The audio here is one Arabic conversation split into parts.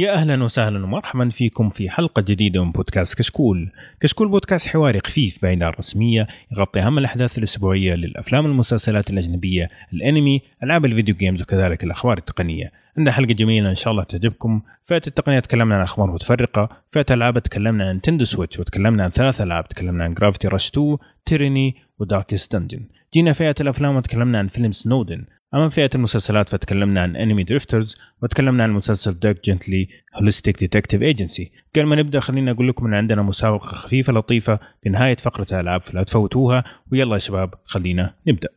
يا أهلا وسهلا ومرحبا فيكم في حلقة جديدة من بودكاست كشكول. كشكول بودكاست حواري خفيف بعيد عن الرسمية يغطي أهم الأحداث الأسبوعية للأفلام والمسلسلات الأجنبية، الأنمي، ألعاب ال video games وكذلك الأخبار التقنية. عندنا حلقة جميلة إن شاء الله تعجبكم. فئة التقنية تكلمنا عن أخبار متفرقه، فئة الألعاب تكلمنا عن Nintendo Switch وتكلمنا عن ثلاث ألعاب، تكلمنا عن Gravity Rush 2، Tyranny و Darkest Dungeon. جينا فئة الأفلام وتكلمنا عن فيلم سنودن أما فئه المسلسلات فتكلمنا عن انمي Drifters وتكلمنا عن مسلسل Dirk Gently's Holistic Detective Agency قبل ما نبدأ خلينا أقول لكم إن عندنا مسابقة خفيفة لطيفة في نهاية فقرة الألعاب فلا تفوتوها. ويلا يا شباب خلينا نبدأ.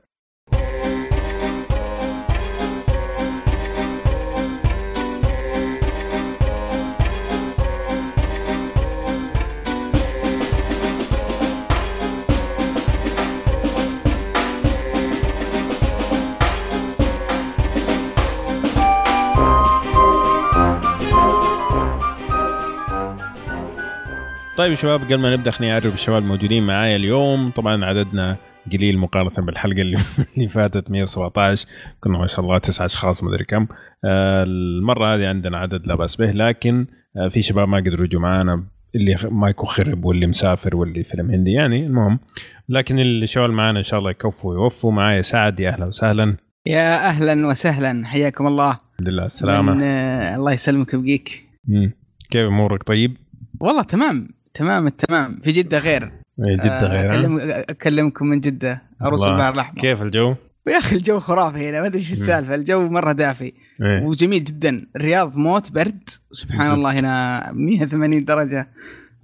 طيب شباب قبل ما نبدأ خليني أعرف الشباب الموجودين معايا اليوم. طبعا عددنا قليل مقارنة بالحلقة اللي, اللي فاتت 117 كنا ما شاء الله تسعة أشخاص ما أدري كم. آه المرة هذه عندنا عدد لا بأس به لكن آه في شباب ما قدروا يجوا معانا اللي مايكو خرب واللي مسافر واللي فيلم هندي يعني المهم. لكن اللي شغل معانا إن شاء الله يكفوا ويوفوا. معايا سعد يا أهلا وسهلا. يا أهلا وسهلا حياكم الله. الحمد لله السلامة. من آه الله يسلمك ويبقيك. كيف أمورك طيب؟ والله تمام. تمام التمام في جدة غير. إيه، جدة غير. أكلم أكلمكم من جدة. أروس الله. البحر الأحمر كيف الجو؟ يا أخي الجو خرافي هنا ما أدري إيش السالفة. الجو مرة دافي. إيه. وجميل جدا. الرياض موت برد. سبحان الله هنا 180 درجة.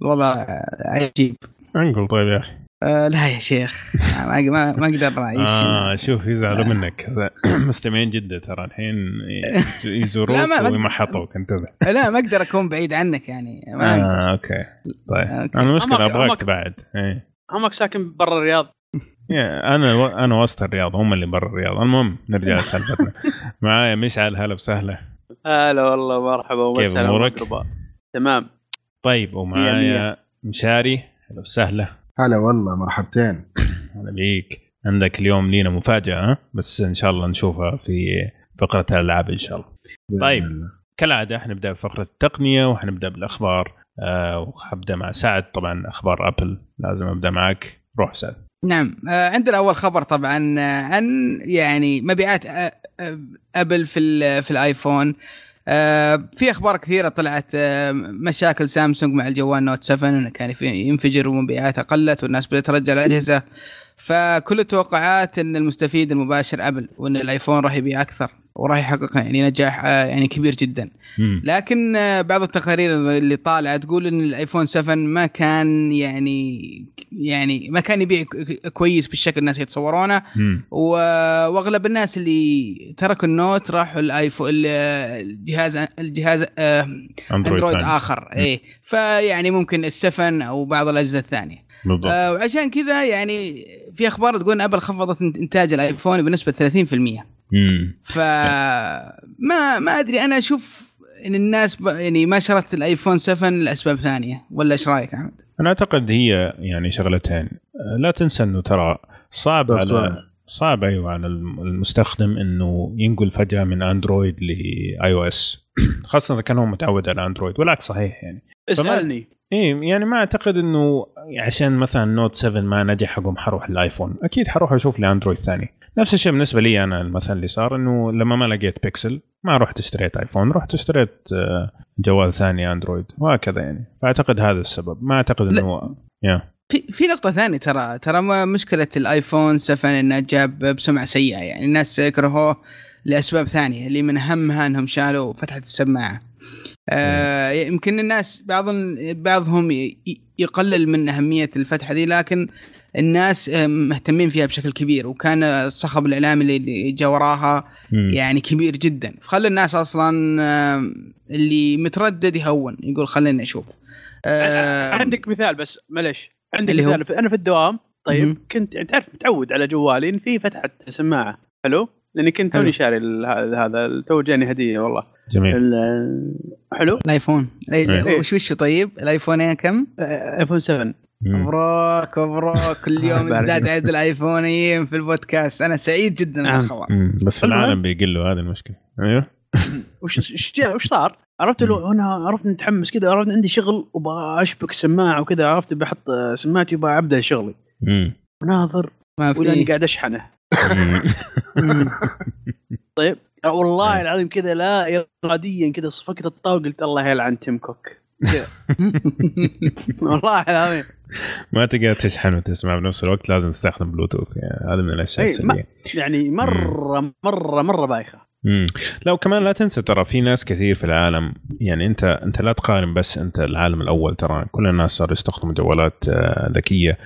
الوضع عجيب. انقل طيب يا أخي. آه لا يا شيخ ما ما, ما أقدر أعيش آه شوف يزعلوا منك. مستمعين جدة ترى الحين يزوروك لا، ما- ما- ويمحطوك انتبه. لا ما أقدر أكون بعيد عنك يعني. ما. آه okay. طيب. okay. أنا المشكلة أبغاك عمك. تبعد إيه. عمك ساكن برا الرياض. يا أنا أنا وسط الرياض هم اللي برا الرياض. المهم نرجع لسالفتنا. معايا مشعل هلا وسهلا. هلا والله مرحبا كيف وسهلا أمورك؟ ومرحبا. تمام. طيب ومعايا مشاري هلا وسهلا. هلا والله مرحبتين. هلا بيك. عندك اليوم لينا مفاجأة؟ بس إن شاء الله نشوفها في فقرة الألعاب إن شاء الله. طيب. الله. كالعادة حنبدا بفقرة التقنية وحنبدا بالأخبار. آه وحبدا مع سعد. طبعا أخبار أبل لازم أبدأ معك. روح سعد. نعم. آه، عندنا أول خبر طبعا آه، عن يعني مبيعات آه، أبل في ال- في الآيفون. آه، في أخبار كثيرة طلعت آه، مشاكل سامسونج مع الجوال Note 7 إنه كان ينفجر ومبيعاته قلت والناس بدأت ترجع الأجهزة. فكل التوقعات إن المستفيد المباشر أبل وإن الآيفون راح يبيع أكثر. وراح يحقق يعني نجاح آه، يعني كبير جدا. مم. لكن آه، بعض التقارير اللي طالعة تقول إن الآيفون 7 ما كان يعني يعني ما كان يبيع كويس بالشكل الناس يتصورونه. وأغلب الناس اللي تركوا ال Note راحوا الايفون ال- الجهاز الجهاز آه، اندرويد ثاني. آخر. اي فيعني ممكن السفن أو بعض الأجهزة الثانية. بالضبط. آه، وعشان كذا يعني في أخبار تقول إن أبل خفضت إنتاج الآيفون بنسبة 30% مم. فما ما أدري أنا أشوف إن الناس ب... يعني ما شرت الآيفون 7 لأسباب ثانية ولا إيش رأيك أحمد؟ أنا أعتقد هي يعني شغلتين لا تنسى انه ترى صعب على. صعب أيوه على الم- المستخدم إنه ينقل فجأة من اندرويد ل iOS خاصة إذا كان هو متعود على اندرويد والعكس صحيح يعني اسألني إيه يعني ما أعتقد إنه عشان مثلا Note 7 ما نجح حقهم حروح الايفون أكيد حروح أشوف لي اندرويد ثاني. نفس الشيء بالنسبة لي أنا المثل اللي صار إنه لما ما لقيت بيكسل ما رحت اشتريت ايفون رحت اشتريت آه، جوال ثاني اندرويد وهكذا يعني. فأعتقد هذا السبب. ما أعتقد. إنه يا. في في نقطة ثانية ترى ترى ما مشكلة الايفون 7 إنه جاب بسمعة سيئة. يعني الناس كرهوه لأسباب ثانية اللي من أهمها إنهم شالوا فتحة السماعة. آه يمكن الناس بعض بعضهم يقلل من أهمية الفتحة دي لكن الناس آه، مهتمين فيها بشكل كبير وكان الصخب الإعلامي اللي جا وراها مم. يعني كبير جدا. فخلى الناس أصلا آه، اللي متردد يهون يقول خلينا نشوف آه، عندك مثال بس معلش عندك اللي هو؟ مثال. أنا في الدوام طيب مهم. كنت يعني تعرف متعود على جوالي إن في فتحة سماعة. حلو؟ لاني كنت. توني شاري ال- هذا تو جاني هدية والله جميل حلو الآيفون إيه. لا، وش وش طيب الآيفون كم آه، ايفون 7 مم. مبروك مبروك كل يوم ازداد. عدد الآيفونيين في البودكاست أنا سعيد جدا نعم. بالخبر. بس في. العالم بيقلوا هذه المشكلة أيوه وش وش صار؟ عرفت له أنا عرفت متحمس كذا عرفت عندي شغل وبشبك السماعه وكذا عرفت بحط سماعتي وببدا شغلي مم. وناظر ما ولاني في قاعد أشحنه. طيب. والله إيه. العظيم كذا لا اراديا كذا صفقت الطاولة قلت الله يلعن تيم كوك. والله العظيم. ما تقدر تشحن وتسمع بنفس الوقت لازم تستخدم بلوتوث يعني هذا من الأشياء إيه، السلبيه يعني مرة مرة مرة بايخة. مم. لا وكمان لا تنسى ترى في ناس كثير في العالم يعني انت انت لا تقارن بس انت العالم الأول ترى كل الناس صاروا يستخدموا جوالات آه، ذكية.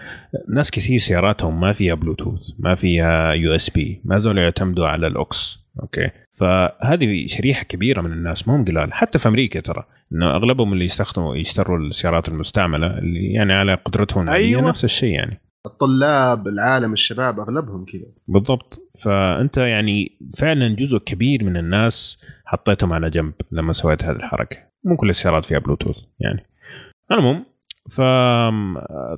ناس كثير سياراتهم ما فيها بلوتوث ما فيها USB ما زالوا يعتمدوا على ال aux. okay؟ فهذه شريحة كبيرة من الناس مو قلال. حتى في أمريكا ترى إنه أغلبهم اللي يستخدموا يشتروا السيارات المستعملة اللي يعني على قدرتهم أيوة. نفس الشيء يعني. الطلاب العالم الشباب أغلبهم كذا. بالضبط. فأنت يعني فعلا جزء كبير من الناس حطيتهم على جنب لما سويت هذه الحركة. مو كل السيارات فيها بلوتوث يعني. المهم ف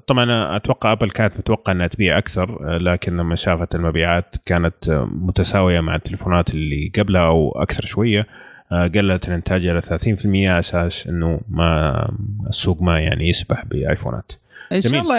طبعا أتوقع ابل كانت متوقع إنها تبيع أكثر لكن لما شافت المبيعات كانت متساوية مع التليفونات اللي قبلها أو أكثر شوية قلت الانتاج إلى 30% على أساس إنه ما السوق ما يعني يسبح بآيفونات. إن شاء. الله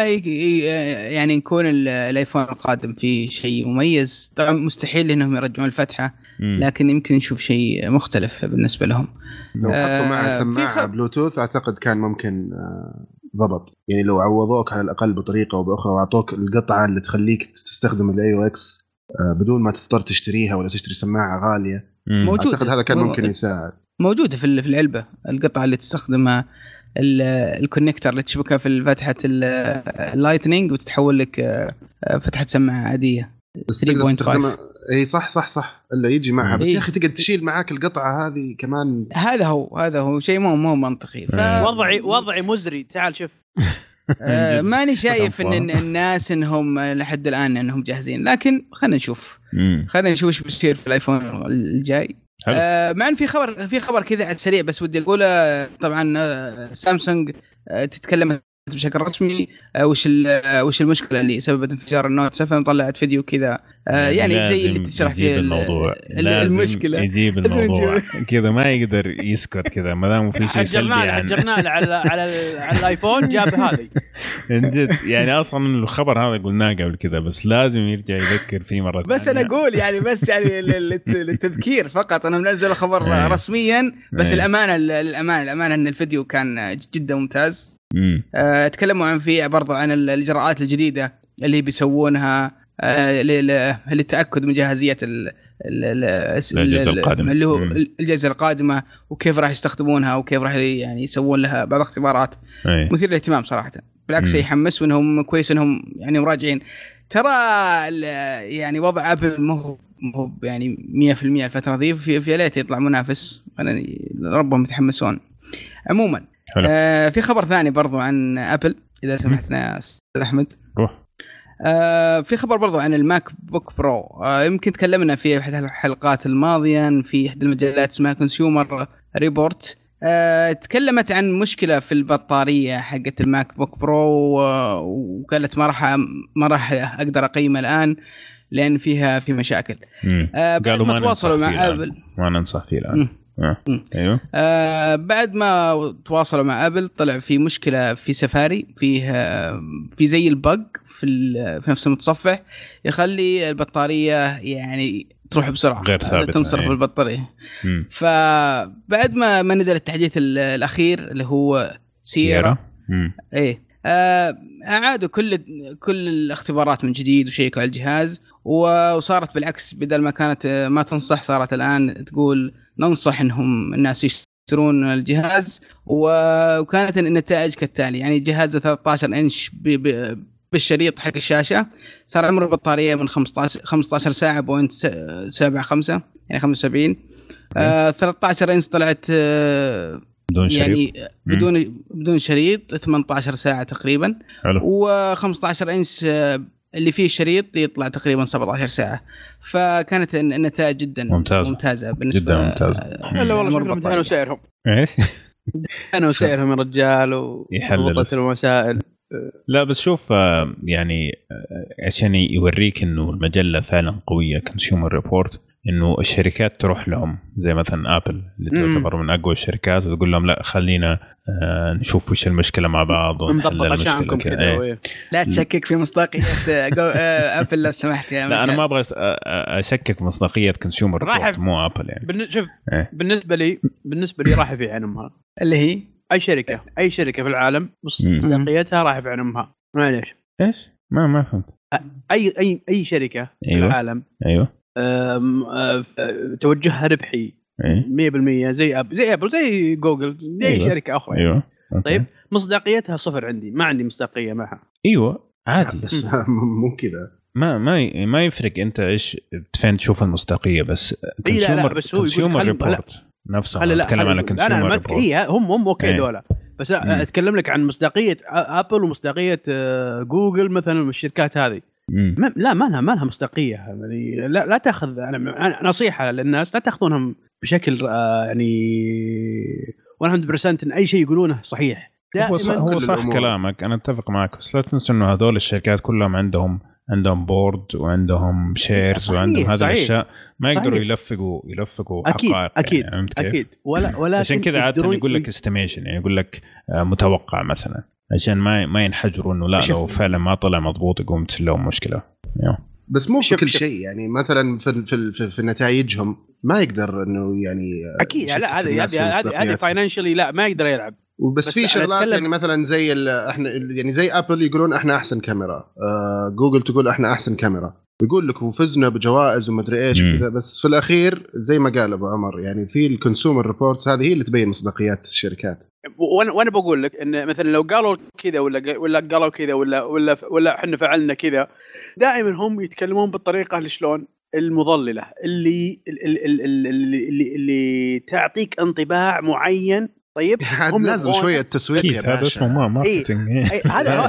يعني يكون ال- الآيفون القادم فيه شيء مميز طبعا مستحيل إنهم يرجعون الفتحة. لكن يمكن نشوف شيء مختلف بالنسبة لهم لو آه، حطوا معها في سماعة خ- بلوتوث أعتقد كان ممكن آه، ضبط يعني لو عوضوك على الأقل بطريقة أو بأخرى وأعطوك القطعة اللي تخليك تستخدم ال AUX بدون ما تضطر تشتريها ولا تشتري سماعة غالية. موجود. أعتقد هذا كان ممكن يساعد موجودة في ال- في العلبة القطعة اللي تستخدمها ال connector اللي تشبكها في فتحة ال- lightning وتتحول لك آه، آه، فتحة سماعة عادية بس تقدر 3.5. تستخدمها إي صح صح صح الا يجي معها بس إيه. يا أخي تقدر تشيل معاك القطعة هذه كمان هذا هو هذا هو شيء مو مو منطقي ف... أيوة. وضعي وضعي مزري تعال شوف آه،. ماني شايف إن الناس إنهم لحد الآن إنهم جاهزين لكن خلينا نشوف. خلينا نشوف إيش بيصير في الآيفون الجاي. آه مع إن في خبر في خبر كذا السريع بس ودي أقوله طبعا آه، سامسونج آه تتكلم بشكل رسمي آه وش ال- آه وش المشكلة اللي سببت انفجار النوت 7 طلعت فيديو كذا آه يعني زي اللي تشرح فيه ال- الموضوع المشكلة يجيب الموضوع. كذا ما يقدر يسكت كذا ما دام في شيء سلبي عن حجرنا له على على ال- على الآيفون جاب هذه من جد يعني أصلا الخبر هذا قلناه قبل كذا بس لازم يرجع يذكر فيه مرة بس أنا. أقول يعني بس يعني لل- للت- للتذكير فقط أنا منزل الخبر أي. رسميا بس أي. الأمانة الأمانة الأمانة إن الفيديو كان جدا ممتاز مم. آه، تكلموا عن فيه برضو عن ال- الإجراءات الجديدة اللي بيسوونها آه، للتأكد من جاهزية ال ال- ال- الس- الأجهزة ال- القادمة. اللي هو. الاجهزه القادمة وكيف راح يستخدمونها وكيف راح يعني يسوون لها بعض الاختبارات. مثير للاهتمام صراحة بالعكس مم. يحمس وإنهم كويس إنهم يعني مراجعين ترى يعني وضع أبل ما هو ما هو يعني 100% الفترة ذي في في ليت يطلع منافس ربهم يتحمسون عموما حلو. آه في خبر ثاني برضو عن ابل إذا سمحتنا يا أستاذ أحمد روح آه في خبر برضو عن الماك بوك برو آه يمكن تكلمنا في أحد الحلقات الماضية في احدى المجلات اسمها Consumer Report آه تكلمت عن مشكلة في البطارية حقت الماك بوك برو وقالت ما راح ما راح أقدر اقيمها الآن لأن فيها في مشاكل. آه قالوا ما ما تواصلوا مع. ابل ما ننصح فيه الآن. آه. أيوه آه بعد ما تواصلوا مع أبل طلع في مشكلة في سفاري فيه آه، في زي البق في في نفس المتصفح يخلي البطارية يعني تروح بسرعة غير ثابتة، تنصرف أي. البطارية مم. فبعد ما ما نزل التحديث ال- الأخير اللي هو سيرا. إيه أعادوا كل كل الاختبارات من جديد وشيكوا على الجهاز وصارت بالعكس بدل ما كانت آه، ما تنصح صارت الآن تقول ننصح إنهم الناس يشترون الجهاز وكانت النتائج كالتالي. يعني جهاز 13 إنش بالشريط حق الشاشة صار عمر البطارية من 15 15 ساعة بوينت 75 يعني 75 آه 13 إنش طلعت آه بدون شريط يعني بدون بدون شريط 18 ساعة تقريبا حلو و15 إنش آه، اللي فيه الشريط يطلع تقريبا 17 ساعة فكانت الن- النتائج جدا ممتازة. ممتازة بالنسبة جدا ممتازة. آه، الا والله عمر شكلهم البطارية. امتحنوا سعرهم إيش؟ امتحنوا سعرهم يا رجال يحلل. وضبطت المسائل لا بس شوف آه، يعني آه، عشان يوريك إنه المجلة فعلا قوية Consumer Report إنه الشركات تروح لهم زي مثلا ابل اللي. تعتبر من أقوى الشركات وتقول لهم لا خلينا آه، نشوف وش المشكلة مع بعض ونحل المشكلة كذا إيه. وإيه. لا تشكك في مصداقية آه، جو- آه، ابل لو سمحت يا لا أنا. ما أبغى أشكك مصداقية Consumer راح مو ابل يعني بالن- شوف إيه. بالنسبة لي بالنسبة لي راح في عين امها اللي هي أي شركة أي شركة في العالم مصداقيتها راح في عين امها معليش إيش؟ ما ما فهمت أي أي أي شركة في أيوة. العالم أيوه توجهها ربحي إيه 100% زي ابل زي أبل زي جوجل زي اي أيوة. شركة أخرى. أيوه okay. طيب مصداقيتها صفر عندي ما عندي مصداقية معها أيوه عادي بس مو كذا ما ما ما يفرق أنت إيش فين تشوف المصداقية بس إي لا، لا، Consumer بس هو يقول Consumer Report نفسه خلي لا أتكلم لا، Consumer Report إي هم هم okay إيه. دولة بس. لا أتكلم لك عن مصداقية أبل ومصداقية جوجل مثلا والشركات هذه. ما لا ما لها ما لها مصداقية يعني لا لا تأخذ أنا أنا نصيحة للناس لا تأخذونهم بشكل آه، يعني 100% إن أي شيء يقولونه صحيح هو صح, هو صح. كلامك أنا أتفق معك بس لا تنسى إنه هذول الشركات كلهم عندهم عندهم board وعندهم shares صحيح، وعندهم هذه. الأشياء ما يقدروا صحيح. يلفقوا يلفقوا أكيد حقائق أكيد يعني؟ أكيد ولا ولكن عشان كذا عادة يقول لك estimation يعني يقول لك آه، متوقع مثلا عشان ما ما ينحجروا إنه لا. لو فعلا ما طلع مضبوط يقوم تصير لهم مشكلة يو. بس مو في شوف- كل شوف. شيء يعني مثلا في في, في, في نتائجهم ما يقدر إنه يعني أكيد لا هذه هذه. financially لا ما يقدر يلعب وبس بس في شغلات أتكلم- يعني مثلا زي ال- إحنا يعني زي ابل يقولون إحنا أحسن كاميرا آه جوجل تقول إحنا أحسن كاميرا يقول لك وفزنا بجوائز ومدري إيش. وكذا بس في الأخير زي ما قال أبو عمر يعني في ال Consumer Reports هذه هي اللي تبين مصداقيات الشركات وأنا وأنا بقول لك إن مثلا لو قالوا كذا ولا ولا قالوا كذا ولا ولا ولا إحنا فعلنا كذا دائما هم يتكلمون بالطريقة اللي شلون؟ المضللة اللي اللي, اللي, اللي, اللي تعطيك انطباع معين. طيب؟ هم لازم شوية تسويق يا أكيد هذا باشا. اسمه ما ماركتنج إيه. هذا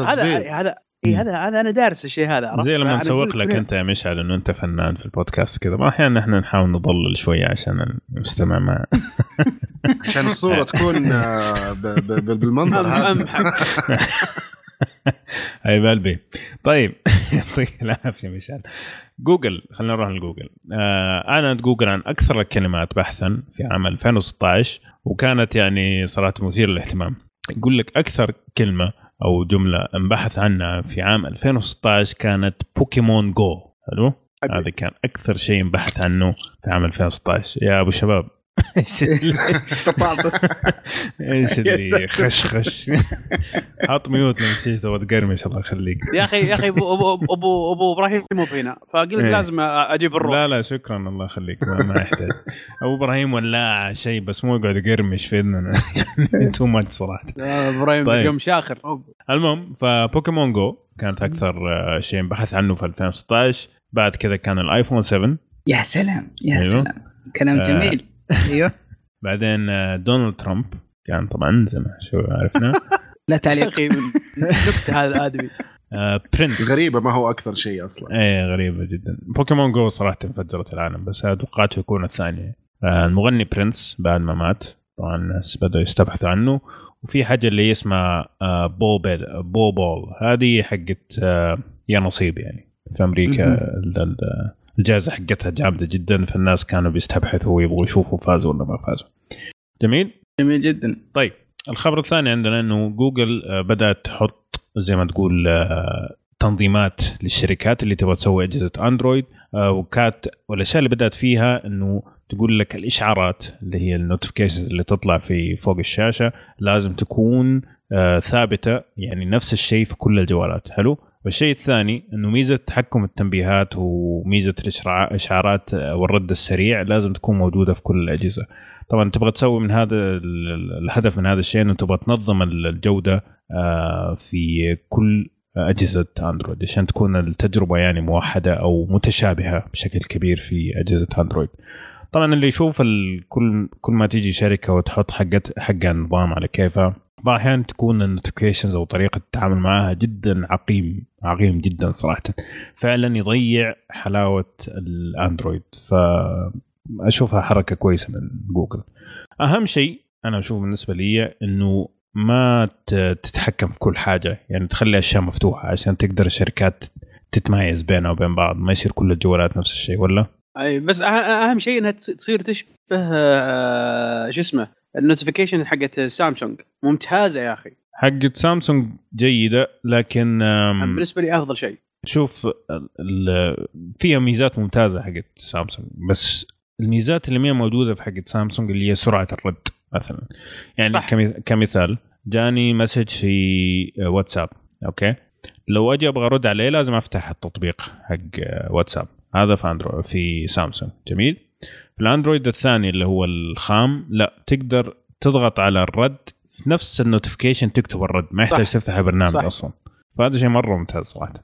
هذا هذا هذا تظبيط. هذا هذا أنا دارس الشيء هذا عرفت؟ زي لما نسوق لك أنت يا مشعل إنه أنت فنان في البودكاست كذا. ما أحيانا إحنا نحاول نضلل شوية عشان المستمع ما عشان الصورة تكون آه، بالمنظر هذا. امحك حبيب قلبي طيب يعطيك العافية مشعل جوجل خلينا نروح لجوجل. آه أعلنت جوجل عن أكثر الكلمات بحثا في عام 2016 وكانت يعني صراحة مثيرة للاهتمام. يقول لك أكثر كلمة أو جملة انبحث عنها في عام 2016 كانت بوكيمون جو. حلو؟ هذا كان أكثر شيء انبحث عنه في عام 2016 يا أبو شباب إيش إيش ساتر. خشخش حط mute لما تيجي تبغى تقرمش الله يخليك. يا أخي يا أخي ابو ابو ابو, أبو إبراهيم مو هنا فقلت إيه. لازم أجيب الروح. لا لا شكرا الله يخليك ما, يحتاج. أبو إبراهيم ولاعه شيء بس مو يقعد يقرمش في اذننا too much صراحة. إبراهيم طيب. يوم شاخر. المهم فبوكيمون جو كانت أكثر آه، شيء انبحث عنه في 2016 بعد كذا كان الآيفون 7 يا سلام يا أيوه. سلام. كلام آه. جميل. أيوه. بعدين آه، دونالد ترامب كان طبعا زي ما شو عرفنا. لا تعليق. نكته هذا الادمي آه، برنس غريبة ما هو أكثر شيء أصلا. إيه غريبة جدا. بوكيمون جو صراحة انفجرت العالم بس توقعته يكون الثاني آه، المغني برنس بعد ما مات طبعا الناس بدأوا يستبحثوا عنه. وفي حاجة اللي اسمها آه، بو بيد Powerball هذه حقت آه، يا نصيب يعني. في أمريكا الجائزة حقتها جامدة جدا فالناس كانوا بيستبحثوا ويبغوا يشوفوا فازوا ولا ما فازوا. جميل؟ جميل جدا. طيب الخبر الثاني عندنا إنه جوجل آه، بدأت تحط زي ما تقول آه، تنظيمات للشركات اللي تبغى تسوي أجهزة أندرويد آه، وكانت والأشياء اللي بدأت فيها إنه تقول لك الإشعارات اللي هي ال notifications اللي تطلع في فوق الشاشة لازم تكون ثابتة يعني نفس الشيء في كل الجوالات. حلو؟ والشيء الثاني إنه ميزة تحكم التنبيهات وميزة الاشعارات والرد السريع لازم تكون موجودة في كل الأجهزة طبعا تبغى تسوي من هذا ال- ال- الهدف من هذا الشيء إنه تبغى تنظم ال- الجودة آه، في كل أجهزة أندرويد عشان تكون التجربة يعني موحدة أو متشابهة بشكل كبير في أجهزة أندرويد. طبعا اللي يشوف كل كل ما تيجي شركة وتحط حقت حقها نظام على كيفها بعض الأحيان تكون ال notifications أو طريقة التعامل معها جدا عقيم عقيم جدا صراحة. فعلا يضيع حلاوة الأندرويد. فأشوفها حركة كويسة من جوجل. أهم شيء أنا أشوف بالنسبة لي إنه ما تتحكم في كل حاجة. يعني تخلي أشياء مفتوحة عشان تقدر الشركات تتميز بينها وبين بعض. ما يصير كل الجوالات نفس الشيء ولا؟ أي بس أه- أهم شيء إنها تص- تصير تشبه آه، شو اسمه ال notification حقت سامسونج ممتازة يا أخي. حقت سامسونج جيدة لكن بالنسبة لي أفضل شيء. شوف فيها ميزات ممتازة حقت سامسونج بس الميزات اللي ما هي موجودة في حقت سامسونج اللي هي سرعة الرد مثلا. يعني صح. كمثال جاني message في واتساب أوكي؟ لو أجي أبغى أرد عليه لازم أفتح التطبيق حق واتساب. هذا في اندرويد في سامسونج. جميل؟ الأندرويد الثاني اللي هو الخام لا تقدر تضغط على الرد في نفس ال notification تكتب الرد ما يحتاج صح. تفتح البرنامج صح. أصلا فهذا شيء مرة ممتاز صراحة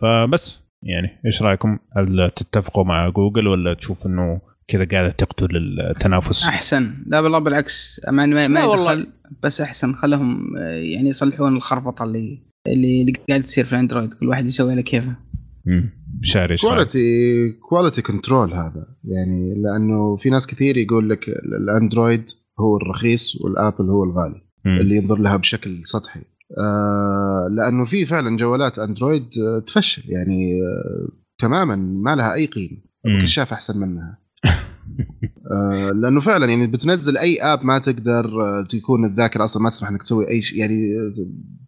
فبس يعني إيش رأيكم؟ هل تتفقوا مع جوجل ولا تشوف إنه كذا قاعدة تقتل التنافس؟ أحسن لا والله بالعكس ما, ما. يدخل بس أحسن خلهم يعني يصلحون الخربطة اللي اللي اللي قاعد تصير في الأندرويد كل واحد يسوي على كيفه رأيك؟ quality quality control هذا. يعني لأنه في ناس كثير يقول لك ال- الأندرويد هو الرخيص والآبل هو الغالي مم. اللي ينظر لها بشكل سطحي. آه لأنه في فعلا جوالات أندرويد آه تفشل. يعني آه تماما ما لها أي قيمة. كشاف أحسن منها. آه لأنه فعلا يعني بتنزل أي app ما تقدر آه، تكون الذاكرة أصلا ما تسمح إنك تسوي أي شيء يعني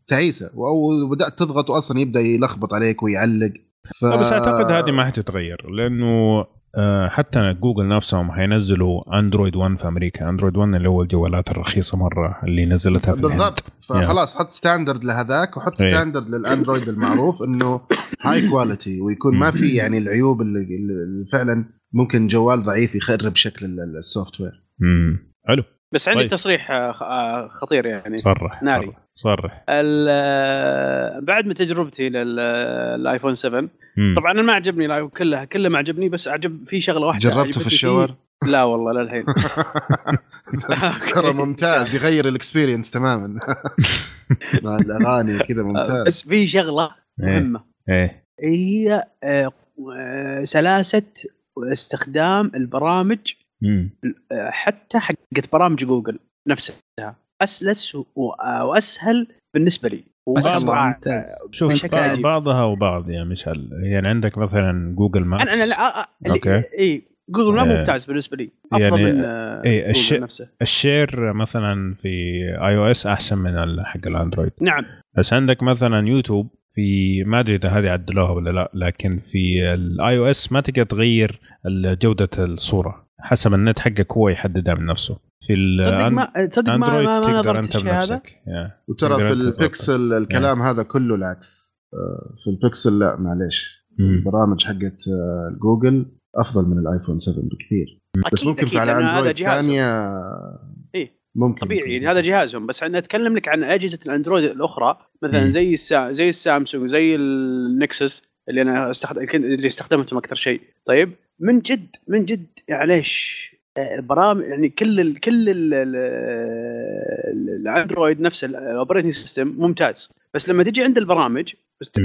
تعيسة. أو بدأت تضغط واصلا يبدأ يلخبط عليك ويعلق. ف... بس أعتقد هذه ما حتتغير لأنه آه، حتى جوجل نفسهم حينزلوا Android One في أمريكا. Android One اللي هو الجوالات الرخيصة مرة اللي نزلتها في. بالضبط. فخلاص حط standard لهذاك وحط إيه. standard للأندرويد المعروف إنه high quality ويكون ما في يعني العيوب اللي, اللي فعلا ممكن جوال ضعيف يخرب شكل ال- ال software امم حلو. بس عندي طيب. تصريح آه، خ- آه، خطير يعني صرح ناري. صرح, آه، بعد ما تجربتي للآيفون 7 مم. طبعا أنا ما عجبني الآيفون كلها كله ما عجبني بس عجب في شغلة واحدة جربته في. الشاور لا والله للحين ترى ممتاز يغير ال experience تماما مع الأغاني كذا ممتاز بس في شغلة إيه. مهمة إيه هي سلاسة استخدام البرامج مم. حتى حقت برامج جوجل نفسها. أسلس وأسهل بالنسبة لي. ممتاز. شوف بشكل. بعضها وبعض يا مشعل. يعني عندك مثلا Google Maps أنا أنا لا أوكي. أي جوجل ما آه، ممتاز بالنسبة لي. أفضل يعني، من آه، إيه، الش- نفسه. ال share مثلا في iOS أحسن من ال- حق الأندرويد. نعم. بس عندك مثلا يوتيوب في ما أدري إذا هذه عدلوها ولا لا لكن في ال iOS ما تقدر تغير جودة الصورة. حسب النت حقك هو يحددها من نفسه. في تصدق ما تصدق ما ما, ما تقدر نظرت أنت بنفسك. Yeah. وترى في البكسل الكلام هذا كله العكس. آه، في البكسل لا معليش. البرامج حقت آه، جوجل أفضل من الآيفون 7 بكثير. بس أكيد- ممكن أكيد، على أندرويد. ثانية إيه. ممكن طبيعي هذا جهازهم. بس أنا أتكلم لك عن أجهزة الأندرويد الأخرى. مثلا مم. زي السا... زي السامسونج زي النكسس اللي أنا استخدم اللي استخدمتهم أكثر شيء. طيب؟ من جد من جد معليش آه، برامج يعني كل ال كل ال ال ال- الأندرويد نفسه ال operating system ممتاز. بس لما تجي عند البرامج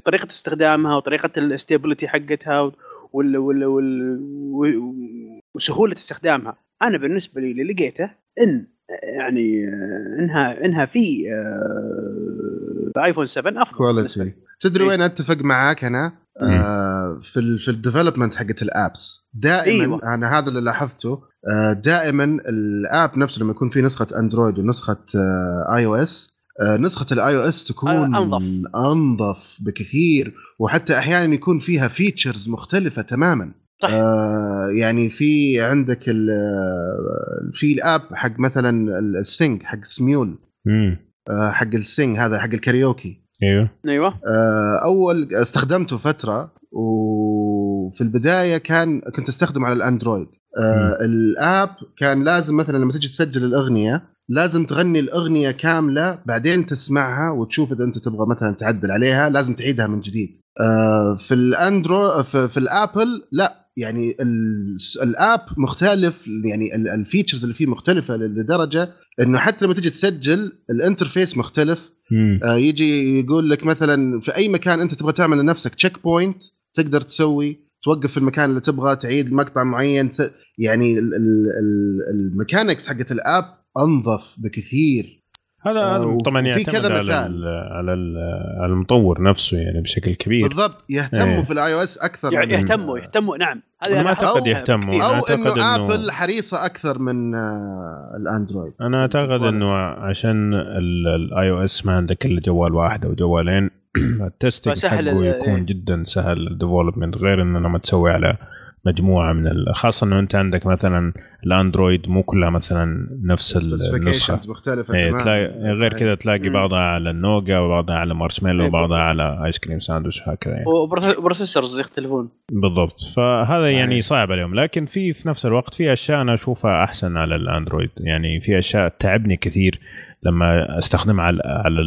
طريقة استخدامها وطريقة ال stability حقتها وال وال وال وال- وسهولة استخدامها أنا بالنسبة لي اللي لقيته إن يعني آه، إنها إنها في آه، ايفون 7 أفضل quality تدري إيه. وين أتفق معاك أنا؟ آه في ال في ال development حقت ال apps دائما أيوة. أنا هذا اللي لاحظته آه دائما ال app نفسه لما يكون في نسخة اندرويد ونسخة آه iOS نسخة ال iOS تكون آه، أنظف. أنظف بكثير وحتى أحيانا يكون فيها features مختلفة تماما صح. آه يعني في عندك ال- في ال app حق مثلا ال Sing حق سميول. آه حق ال Sing هذا حق الكاريوكي أيوه. أيوه. آه، أول استخدمته فترة وفي البداية كان كنت أستخدمه على الأندرويد. آه ال app كان لازم مثلا لما تجي تسجل الأغنية لازم تغني الأغنية كاملة بعدين تسمعها وتشوف إذا أنت تبغى مثلا تعدل عليها لازم تعيدها من جديد. آه في الاندرو في, في الآبل لا يعني ال- ال app مختلف يعني ال- ال features اللي فيه مختلفة لدرجه إنه حتى لما تجي تسجل ال interface مختلف. آه، يجي يقول لك مثلا في أي مكان أنت تبغى تعمل لنفسك checkpoint تقدر تسوي توقف في المكان اللي تبغى تعيد مقطع معين. يعني ال- ال- ال- ال mechanics حقت ال app أنظف بكثير هذا آه، طبعا وفي يعتمد كذا على مثال. ال على ال على المطور نفسه يعني بشكل كبير بالضبط يهتموا إيه. في ال iOS أكثر يعني من- يهتموا يهتموا نعم أنا ما أعتقد يهتموا. أو إنه إنه- ابل حريصة أكثر من آه، الأندرويد أنا أعتقد إنه عشان ال iOS ما عندك إلا جوال واحد أو جوالين ال testing فسهل حقه يكون إيه. جدا سهل ال development غير إنه لما تسوي على مجموعة من ال- خاصة إنه أنت عندك مثلا الأندرويد مو كلها مثلا نفس ال- النسخة مختلفة إيه تماماً. تلاقي غير صحيح. كذا تلاقي مم. بعضها على النوغا وبعضها على مارشميلو إيه. وبعضها على آيس كريم ساندويتش هكذا يعني. و processors يختلفون بالضبط فهذا يعني أي. صعب عليهم لكن في في نفس الوقت في أشياء أنا أشوفها أحسن على الأندرويد يعني في أشياء تعبني كثير لما أستخدمها على على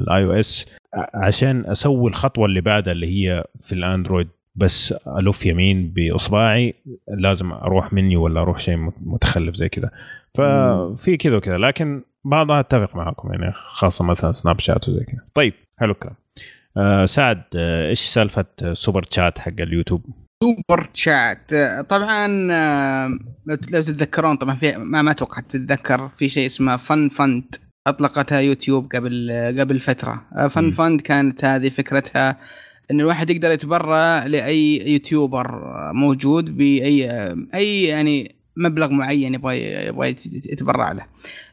ال iOS عشان أسوي الخطوة اللي بعدها اللي هي في الأندرويد بس ألف يمين بإصبعي لازم أروح مني ولا أروح شيء متخلف زي كذا. ففي كذا وكذا. لكن بعضها أتفق معكم يعني خاصة مثلا سناب شات وزي كذا. طيب حلو الكلام. آه سعد آه، إيش سالفة super chat حق اليوتيوب؟ super chat آه، طبعا آه، لو تتذكرون طبعا في ما ما أتوقع تتذكر في شيء اسمه fan fund أطلقتها يوتيوب قبل آه، قبل فترة. فن. فند كانت هذه فكرتها إن الواحد يقدر يتبرع لأي يوتيوبر موجود بأي أي يعني مبلغ معين يبغى يبغى يت- يتبرع له.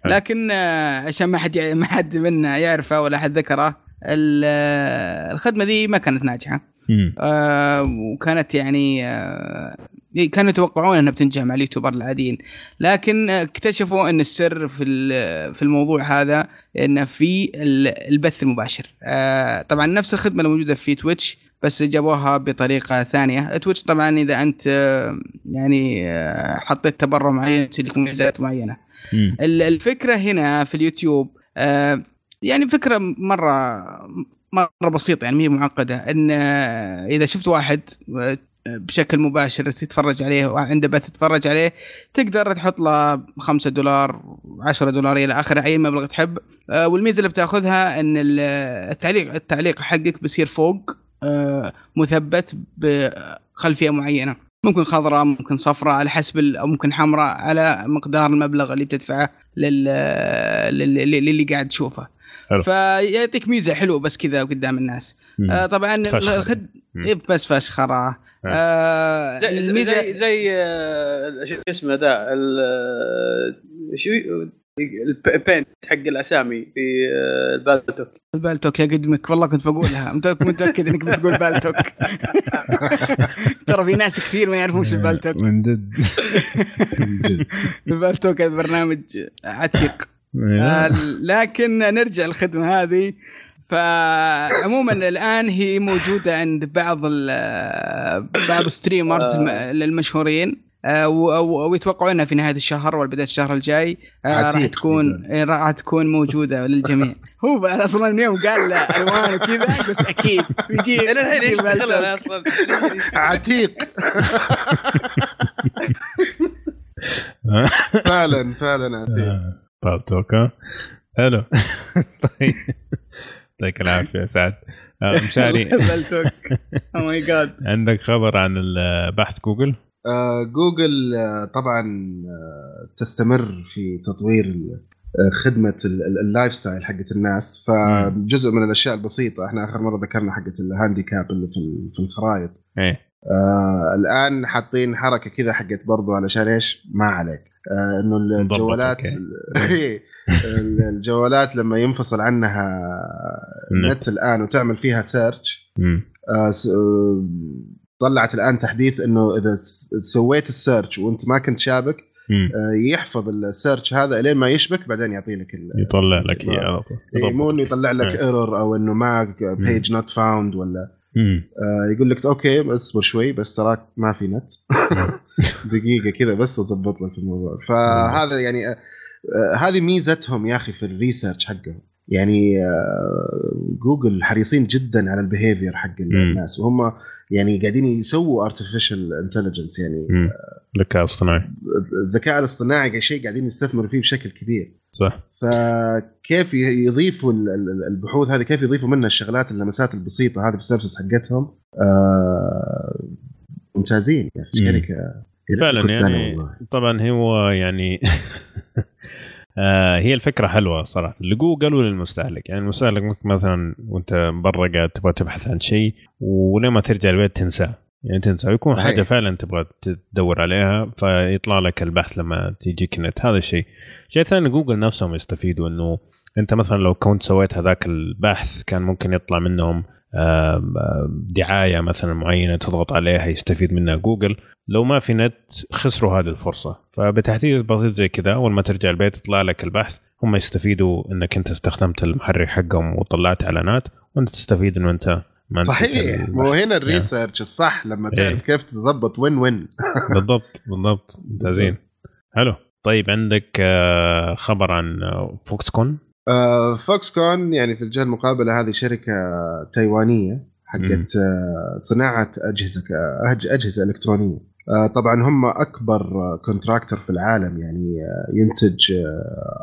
لكن آه، عشان ما حد ما حد منا يعرفه ولا حد ذكره ال- الخدمة دي ما كانت ناجحة. آه وكانت يعني آه كانوا يتوقعون إنها بتنجح مع اليوتيوبر العاديين. لكن آه، اكتشفوا إن السر في في الموضوع هذا انه في ال- البث المباشر. آه طبعا نفس الخدمة الموجودة في تويتش بس جابوها بطريقة ثانية. تويتش طبعا إذا أنت آه، يعني حطيت تبرع معين لك ميزات معينة. الفكرة هنا في اليوتيوب يعني فكرة مرة مرة بسيطة يعني مي معقدة. إن إذا شفت واحد بشكل مباشر تتفرج عليه وعنده بث تتفرج عليه تقدر تحط له 5 دولار 10 دولار إلى آخره أي مبلغ تحب آه، والميزة اللي بتأخذها إن ال- التعليق التعليق حقك بيصير فوق آه، مثبت بخلفية معينة ممكن خضراء ممكن صفراء على حسب أو ممكن حمراء على مقدار المبلغ اللي بتدفعه لل... لل... للي قاعد تشوفه حلو. فيعطيك ميزة حلوة بس كذا قدام الناس. آه طبعا. الخد... إيه بس فشخره آه. زي زي الميزه زي, زي آه، شو اسمه ذا ال- آه، شو ال paint حق الأسامي في آه، البالتوك بالتوك يا قدمك. والله كنت بقولها. متاكد إنك بتقول بالتوك. ترى في ناس كثير ما يعرفون شو البالتوك. من جد. البالتوك هذا برنامج عتيق. إيه. آه، لكن نرجع الخدمه هذه. فعموما الآن هي موجودة عند بعض ال- بعض الستريمرز الم- المشهورين آه، و- ويتوقعونها في نهاية الشهر ولا بداية الشهر الجاي آه، راح تكون إيه، راح تكون موجودة للجميع. هو أصلا من يوم قال ألوان وكذا قلت أكيد. بيجي إلى الحين. أصلا؟ عتيق. فعلا فعلا عتيق. آه، بالتوكا حلو. طيب. يعطيك العافية يا سعد. آه، مشاري. oh my god عندك خبر عن بحث جوجل؟ آه، جوجل آه، طبعا تستمر في تطوير خدمة ال- ال- ال lifestyle حقت الناس. فجزء من الأشياء البسيطة إحنا آخر مرة ذكرنا حقت ال handicap اللي في ال- في الخرائط. إيه. آه الآن حاطين حركة كذا حقت برضو علشان إيش؟ ما عليك. آه إنه الجوالات الجوالات لما ينفصل عنها النت. الآن وتعمل فيها search. آه س- آه، طلعت الآن تحديث إنه إذا سويت ال search وأنت ما كنت شابك. آه، يحفظ ال search هذا إلين ما يشبك بعدين يعطي لك يطلع لك إياه على طول إيه، مو إنه يطلع لك. error أو إنه ما page not found ولا. آه، يقول لك okay اصبر شوي بس تراك ما في نت دقيقة كذا بس واظبط لك الموضوع فهذا يعني هذه ميزتهم يا أخي في ال research حقهم. يعني آه، جوجل حريصين جدا على ال behavior حق. الناس. وهم يعني قاعدين يسووا artificial intelligence يعني مم. ذكاء اصطناعي. الذكاء الاصطناعي شيء قاعدين يستثمروا فيه بشكل كبير. صح. فكيف يضيفوا ال- ال- البحوث هذه؟ كيف يضيفوا منها الشغلات اللمسات البسيطة هذه في ال service حقتهم؟ آه ممتازين يا أخي. مم. شركة فعلا يعني. طبعا هو يعني آه هي الفكرة حلوة صراحة. لجوجل وللمستهلك يعني المستهلك ممكن مثلا وأنت برا قاعد تبغى تبحث عن شيء ولما ترجع البيت تنساه. يعني تنسى يكون صحيح. حاجة فعلا تبغى تدور عليها فيطلع لك البحث لما تيجيك نت هذا الشيء. شيء ثاني جوجل نفسهم يستفيدوا إنه أنت مثلا لو كنت سويت هذاك البحث كان ممكن يطلع منهم دعاية مثلا معينة تضغط عليها يستفيد منها جوجل. لو ما في نت خسروا هذه الفرصة. فبتحديد بسيط زي كذا أول ما ترجع البيت يطلع لك البحث. هم يستفيدوا إنك أنت استخدمت المحرك حقهم وطلعت إعلانات وأنت تستفيد إنه أنت ما صحيح. مو هنا ال research الصح لما تعرف إيه. كيف تظبط وين وين. بالضبط بالضبط. ممتازين. حلو. طيب عندك آه، خبر عن آه، فوكس كون فوكس كون يعني في الجهة المقابلة هذه شركة تايوانية. حقت آه، صناعة أجهزة أجهزة إلكترونية. آه، طبعا هم أكبر contractor في العالم يعني آه، ينتج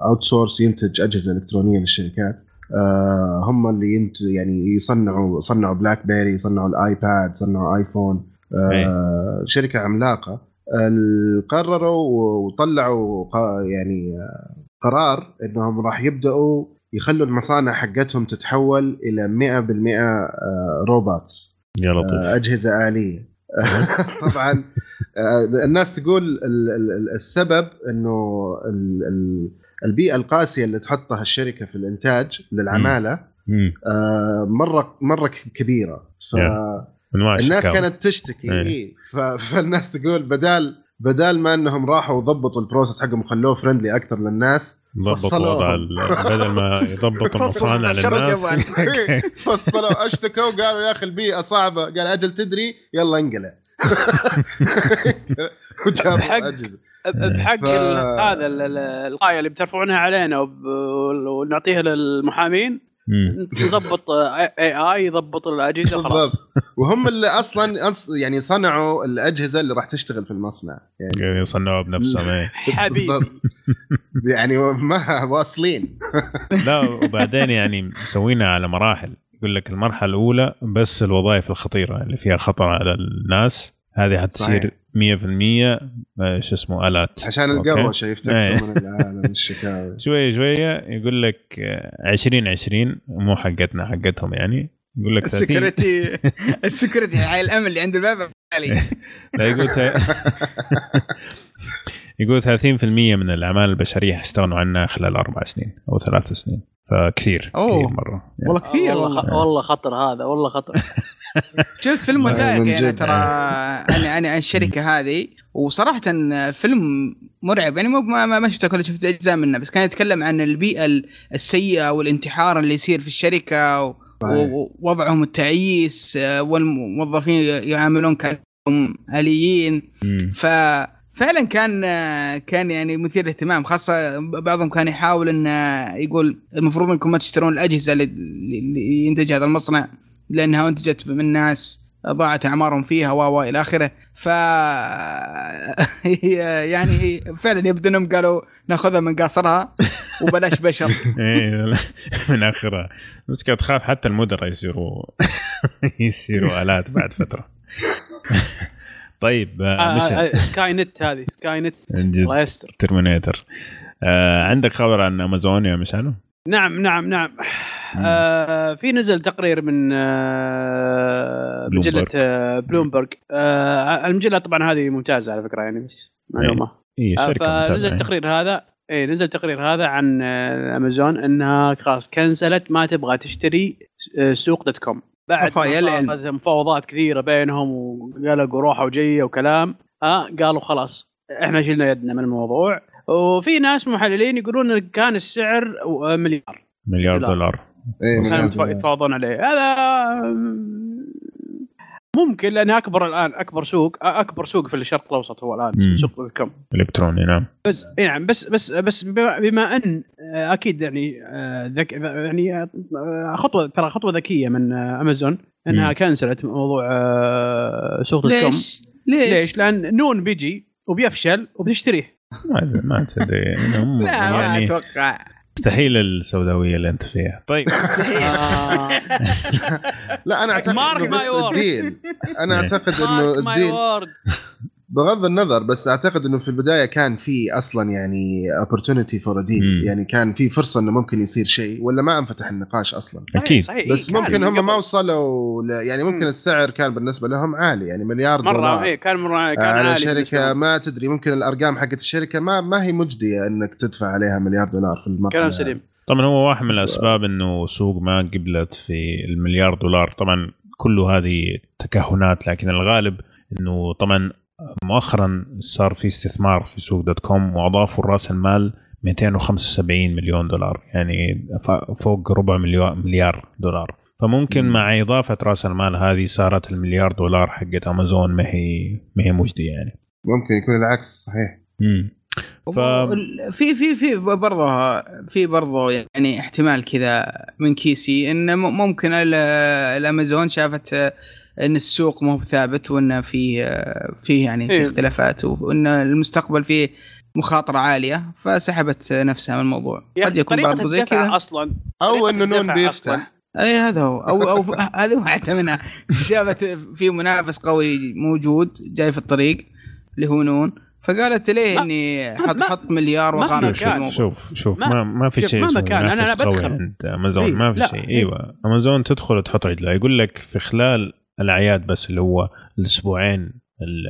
outsource ينتج أجهزة إلكترونية للشركات. آه، هم اللي ينت يعني يصنعوا صنعوا بلاك بيري صنعوا الآيباد صنعوا آيفون. آه، شركة عملاقة. قرروا وطلعوا يعني آه، قرار إنهم راح يبدأوا يخلوا المصانع حقتهم تتحول إلى 100% آه، روبوتس يا لطيف آه، أجهزة آلية طبعا آه، الناس تقول ال- ال- ال- السبب إنه ال- ال- البيئة القاسية اللي تحطها الشركة في الإنتاج للعمالة. آه، مرة مرة كبيرة ف الناس. كانت تشتكي إيه. إيه. فالناس تقول بدال بدال ما انهم راحوا ضبطوا البروسس حقهم وخلوه فرندلي أكثر للناس. ضبط فصلوهم. وضع بدل ما يضبطوا المصانع للناس. فصلوا اشتكوا قالوا يا أخي البيئة صعبة. قال أجل تدري؟ يلا انقلع. وجابوا بحق- بحق ف- هذا ال- ال- القايه اللي بترفعونها علينا وب- ونعطيها للمحامين. مم. نظبط اي اي يضبط الأجهزة خلاص. بالضبط. وهم اللي أصلا يعني صنعوا الأجهزة اللي راح تشتغل في المصنع. يعني يصنعوا بنفسهم إيه. حبيبي. بالضبط. يعني ما واصلين. لا وبعدين يعني مسوينها على مراحل. يقول لك المرحلة الأولى بس الوظائف الخطيرة اللي فيها خطر على الناس. هذه حتصير 100% آه، شو اسمه الات عشان أوكي؟ القروشه إيه. من العالم الشكاوي. شوية شوية يقول لك آه، 2020 مو حقتنا حقتهم يعني. يقول لك 30 السكيورتي السكيورتي حي الامن اللي عند الباب لا يقول ت- يقول 30% من الأعمال البشرية حيستغنوا عنها خلال أربع سنين أو ثلاث سنين. فكثير أوه. كثير مرة. يعني. والله كثير. خ- والله خطر هذا والله خطر. شفت فيلم وثائقي جد. ترى عن عن عن الشركة هذه. وصراحة فيلم مرعب. يعني مو ما ما شفته كله شفت أجزاء منه. بس كان يتكلم عن البيئة السيئة والانتحار اللي يصير في الشركة و-. ووضعهم التعيس آه، والموظفين يعاملون كأنهم آليين. ففعلا كان كان يعني مثير للاهتمام. خاصة بعضهم كان يحاول انه يقول المفروض إنكم ما تشترون الأجهزة اللي, اللي ينتج هذا المصنع. لأنها أنتجت من ناس ضاعت أعمارهم فيها و و إلى آخره. ف يعني فعلا يبدو إنهم قالوا نأخذها من قاصرها وبلاش بشر. إيه من اخرها المشكلة تخاف حتى المدراء يصيروا يصيروا آلات بعد فترة. طيب آه، مشن سكاي نت هذه سكاي نت. الله يستر. ترمينيتر. آه عندك خبر عن أمازون يا مشعل؟ نعم نعم نعم. آه في نزل تقرير من آه مجلة بلومبرج. آه بلومبرج آه المجلة طبعا هذه ممتازة على فكرة يعني بس معلومة. اي آه، شركة فنزل ممتازة التقرير هذا اي نزل التقرير هذا عن آه، أمازون إنها خلاص كنسلت ما تبغى تشتري آه، سوق دوت كوم بعد مفاوضات كثيرة بينهم وقلقوا روحه وجيه وكلام. ها قالوا خلاص إحنا شلنا يدنا من الموضوع. وفي ناس محللين يقولون إن كان السعر آه، مليار مليار دولار. دولار إيه، كانوا من- يتفا- يتفاوضون عليه هذا آم، ممكن لأن أكبر الآن أكبر سوق أكبر سوق في الشرق الأوسط هو الآن مم. سوق دوت كوم إلكتروني نعم بس إي نعم بس بس بس بما, أن آه، أكيد يعني آه، ذك يعني آه، خطوة ترى خطوة ذكية من آه، امازون إنها مم. كنسلت موضوع آه، سوق دوت كوم ليش؟ ليش؟ ليش؟ لأن نون بيجي وبيفشل وبتشتريه ما ما تدري. لا ما يعني أتوقع. مستحيل السوداوية اللي أنت فيها. طيب. لا أنا أعتقد my بس word. ال deal أنا. أعتقد إنه mark my word بغض النظر بس أعتقد إنه في البداية كان في أصلا يعني opportunity for deal. يعني كان في فرصة إنه ممكن يصير شيء ولا ما أنفتح النقاش أصلا أكيد صحيح بس إيه، ممكن هم ما. وصلوا ل... يعني ممكن مم. السعر كان بالنسبة لهم عالي يعني مليار مرة دولار إيه كان مرة كان على عالي شركة ما تدري ممكن الأرقام حقت الشركة ما ما هي مجدية إنك تدفع عليها مليار دولار في. المرحلة كلام سليم طبعا هو واحد من الأسباب إنه سوق ما قبلت في المليار دولار طبعا كله هذه تكهنات لكن الغالب إنه طبعا مؤخرا صار في استثمار في سوق دوت كوم وأضافوا رأس المال 275 مليون دولار يعني فوق ربع مليار دولار فممكن مم. مع إضافة رأس المال هذه صارت المليار دولار حقت أمازون ما هي ما هي مجدية يعني ممكن يكون العكس صحيح مم. ف-. في في في برضه في برضه يعني احتمال كذا من كيسي إن م- ممكن ال- الأمازون شافت آه، إن السوق مو ثابت وإن في في يعني في إيه. اختلافات وإن المستقبل فيه مخاطرة عالية فسحبت نفسها من الموضوع. يا قد يكون برضه زي كذا أصلا. أو إنه نون بيفتح. اي هذا هو. أو أو هذه واحدة منها. شافت في منافس قوي موجود جاي في الطريق اللي هو نون. فقالت ليه ما- إني ما- حط ما- حط مليار مهما وغامر في. الموضوع شوف شوف ما- ما ما في شيء مهما اسمه كان، أنا- أنا منافس قوي بدخل. عند أمازون. ما في شيء. إيه. إيوه. أمازون تدخل وتحط رجلها. يقول لك في خلال الأعياد بس اللي هو الأسبوعين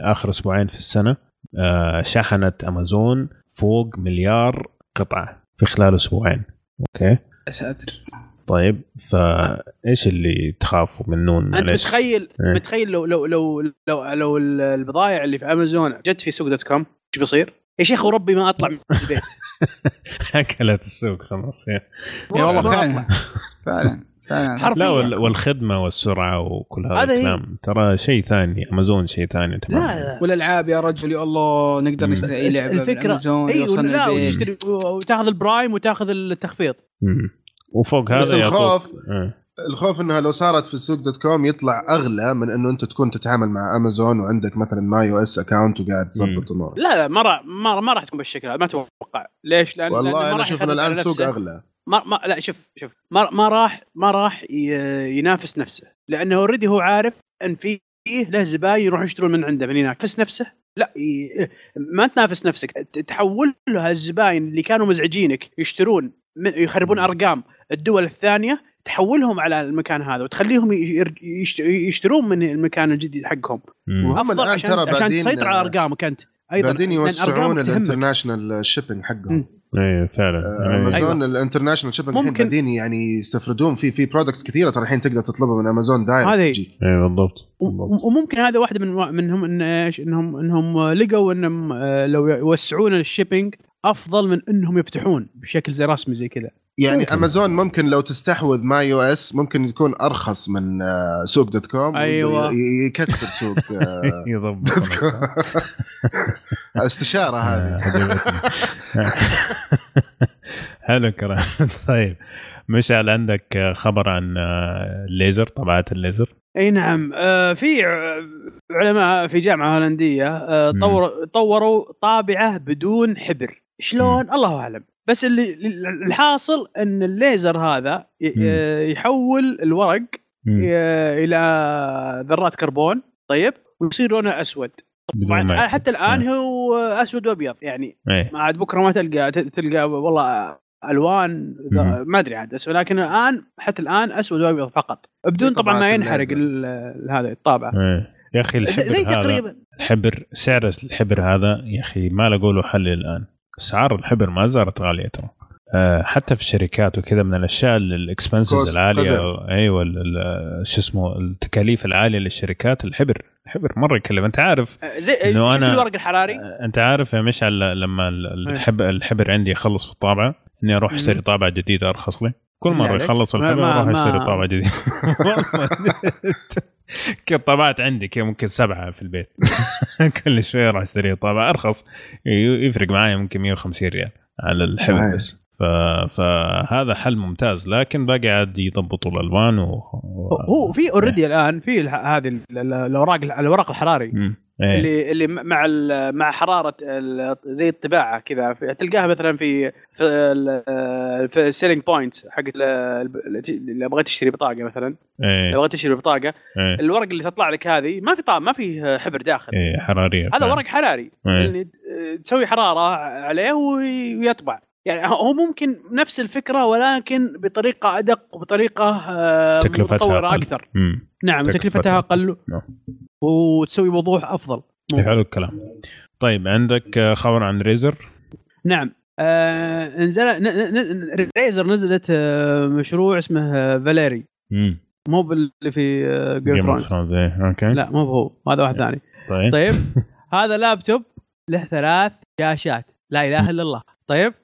اخر أسبوعين في السنة آه، شحنت أمازون فوق مليار قطعة في خلال أسبوعين أوكي يا ساتر طيب فإيش اللي تخافوا من نون أنت؟ متخيل إيه. متخيل لو لو لو لو, لو البضائع اللي في أمازون جت في سوق دوت كوم إيش بيصير؟ يا شيخ وربي ما أطلع من البيت أكلت السوق خلاص يا. اي والله. فعلا فعلا حرفياً. لا وال- والخدمة والسرعة وكل هذا هذا هي. الكلام ترى شيء ثاني امازون شيء ثاني تمام لا لا والألعاب يا رجل يا الله نقدر. نشتري أي لعبة الفكرة بالامازون اي يوصلنا لا وتشتري وتاخذ ال Prime وتاخذ التخفيض مم. وفوق هذا بس الخوف- آه. الخوف إنها لو صارت في السوق دوت كوم يطلع أغلى من إنه أنت تكون تتعامل مع امازون وعندك مثلا MyUS account وقاعد تظبط أمورك لا لا ما راح ما, راح تكون بالشكل هذا ما أتوقع ليش؟ لأن لأن والله ما أنا أشوف الآن السوق. أغلى ما, ما لا شوف شوف. ما, ما راح ما راح ي- ينافس نفسه لأنه already هو عارف إن فيه له زباين يروحوا يشترون من عنده. من هناك ينافس نفسه؟ لا. ما تنافس نفسك. تحول له الزباين اللي كانوا مزعجينك يشترون من يخربون أرقام الدول الثانية تحولهم على المكان هذا وتخليهم يشترون من المكان الجديد حقهم. الآن عشان ترى عشان بعدين- تسيطر على أرقامك أنت. أيضا بعدين يوسعون. ال international shipping حقهم. إيه فعلا. آه، إيه. امازون ال international shipping الحين ممكن- بعدين يعني يستفردون في في products كثيرة ترى الحين تقدر تطلبها من امازون direct هذه- إيه بالضبط. وممكن هذا واحدة من منهم ان إيش انهم إنهم لقوا إنهم آه، لو يوسعون ال shipping أفضل من إنهم يفتحون بشكل زي رسمي زي كذا يعني ممكن. امازون ممكن لو تستحوذ MyUS ممكن يكون أرخص من آه، سوق دوت كوم أيوة. ي- يكثر سوق آه، يضبط دوت كوم. استشارة هذه عجبتني. حلو كلام طيب مشعل عندك خبر عن الليزر طبعات الليزر أي نعم آه، في علماء في جامعة هولندية آه، مم. طور طوروا طابعة بدون حبر شلون؟ الله أعلم. بس اللي الحاصل إن الليزر هذا يحول الورق. ي- إلى ذرات كربون طيب؟ ويصير لونه أسود. طبعا حتى الآن هو أسود وأبيض يعني إيه. ما عاد بكرة ما تلقى ت- تلقى والله ألوان. ما أدري عاد بس ولكن الآن حتى الآن أسود وأبيض فقط. بدون طبعا ما ينحرق هذا الطابعه إيه. يا أخي الحبر زي هذا تقريبا. الحبر سعر الحبر هذا يا أخي ما له له حل الآن. اسعار الحبر ما زالت غالية ترى. آه، حتى في الشركات وكذا من الأشياء الاكسبنسز العالية. أيوه شو اسمه التكاليف العالية للشركات الحبر الحبر مرة يكلف. أنت عارف زي إنه شفت أنا- الورق الحراري؟ أنت عارف يا مشعل لما ال- الحب الحبر عندي يخلص في الطابعة إني أروح أشتري طابعة جديدة أرخص لي. كل مرة. يخلص أروح اشتري ما- طابعه جديده كل طابعات عندي كذا ممكن سبعة في البيت. كل شوية أروح اشتري طابعه أرخص. يفرق معي ممكن 150 ريال على الحبر صحيح. بس. ف... فهذا حل ممتاز. لكن باقي عاد يضبطوا الألوان و... و... هو في already الآن في هذه ال- ال- الاوراق الورق الحراري. مم. إيه. اللي اللي مع مع حرارة زي الطباعة كذا. تلقاها مثلا في في في ال selling point حق اللي بغيت تشتري بطاقة مثلا. إيه. لو بغيت تشتري بطاقة إيه. الورق اللي تطلع لك هذه ما في طعم ما في حبر داخل. إيه حرارية. هذا فعلا. ورق حراري. إيه. يعني تسوي حرارة عليه وي- ويطبع. يعني هو ممكن نفس الفكرة ولكن بطريقة أدق وبطريقة آه، تكلفتها متطورة أقل. أكثر. مم. نعم تكلفتها أقل. نعم. وتسوي وضوح أفضل. إيه، حلو الكلام. طيب عندك آه، خبر عن ريزر نعم. آه نزل Razer نزلت آه مشروع اسمه Valerie مو باللي في Game of Thrones إيه أوكي. لا مو هو هذا واحد ثاني. طيب. طيب هذا لابتوب له ثلاث شاشات لا إله إلا الله. طيب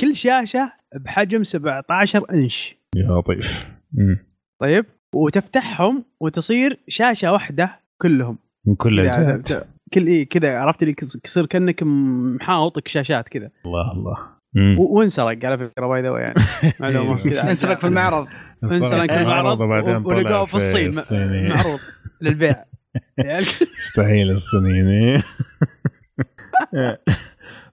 كل شاشة بحجم 17 إنش. يا لطيف. مم. طيب وتفتحهم وتصير شاشة واحدة كلهم. من كل الجهات. كل إيه كذا عرفت اللي يصير كأنك محاوطك شاشات كذا. الله الله. وانسرق على فكرة by the يعني. معلومة كذا. انسرق في المعرض. انسرق في المعرض ولقوه طلع في الصين. إيه. معروض للبيع. مستحيل الصينيين إيه.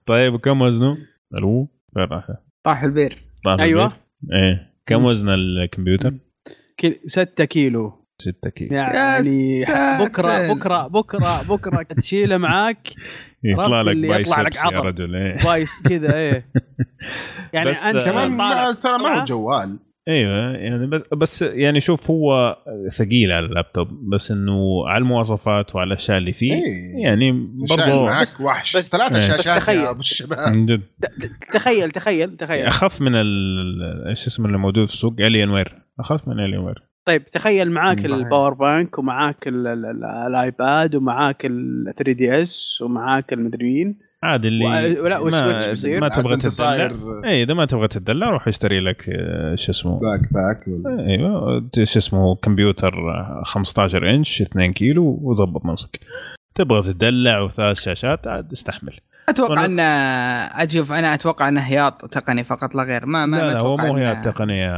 طيب كم وزنه؟ ألو؟ فين راح؟ طاح البير طاح أيوه؟ إيه كم وزن الكمبيوتر؟ 6 كيلو 6 كيلو يعني. بكرة بكرة بكرة بكرة تشيله معاك يطلع لك اللي يطلع لك biceps يا. رجل إيه biceps كذا إيه يعني أنت كمان ما ترى ما هو. جوال أيوه يعني بس- بس يعني شوف هو ثقيل على اللابتوب بس إنه على المواصفات وعلى الأشياء اللي فيه إيه. يعني برضه معك وحش بس- ثلاثة إيه. شاشات بس تخيل. يا أبو الشباب عن جد تخيل تخيل تخيل أخف من إيش اسمه اللي موجود في السوق Alienware أخف من الين وير طيب تخيل معاك. ال power bank ومعاك ال- ال- ال- ال iPad ومعاك ال 3DS ومعاك المدري مين عادي اللي ما- وال Switch بيصير. ما تبغى تدلع اي إذا ما تبغى تدلع روح اشتري لك آه، شو اسمه. backpack ولا- إيوه شو اسمه كمبيوتر آه، 15 إنش 2 كيلو وظبط نفسك. تبغى تدلع وثلاث شاشات عاد استحمل. أتوقع وأنا- انه أشوف أنا أتوقع إنه هياط تقني فقط لا غير. ما ما لا لا هو مو هي إنه- التقنيه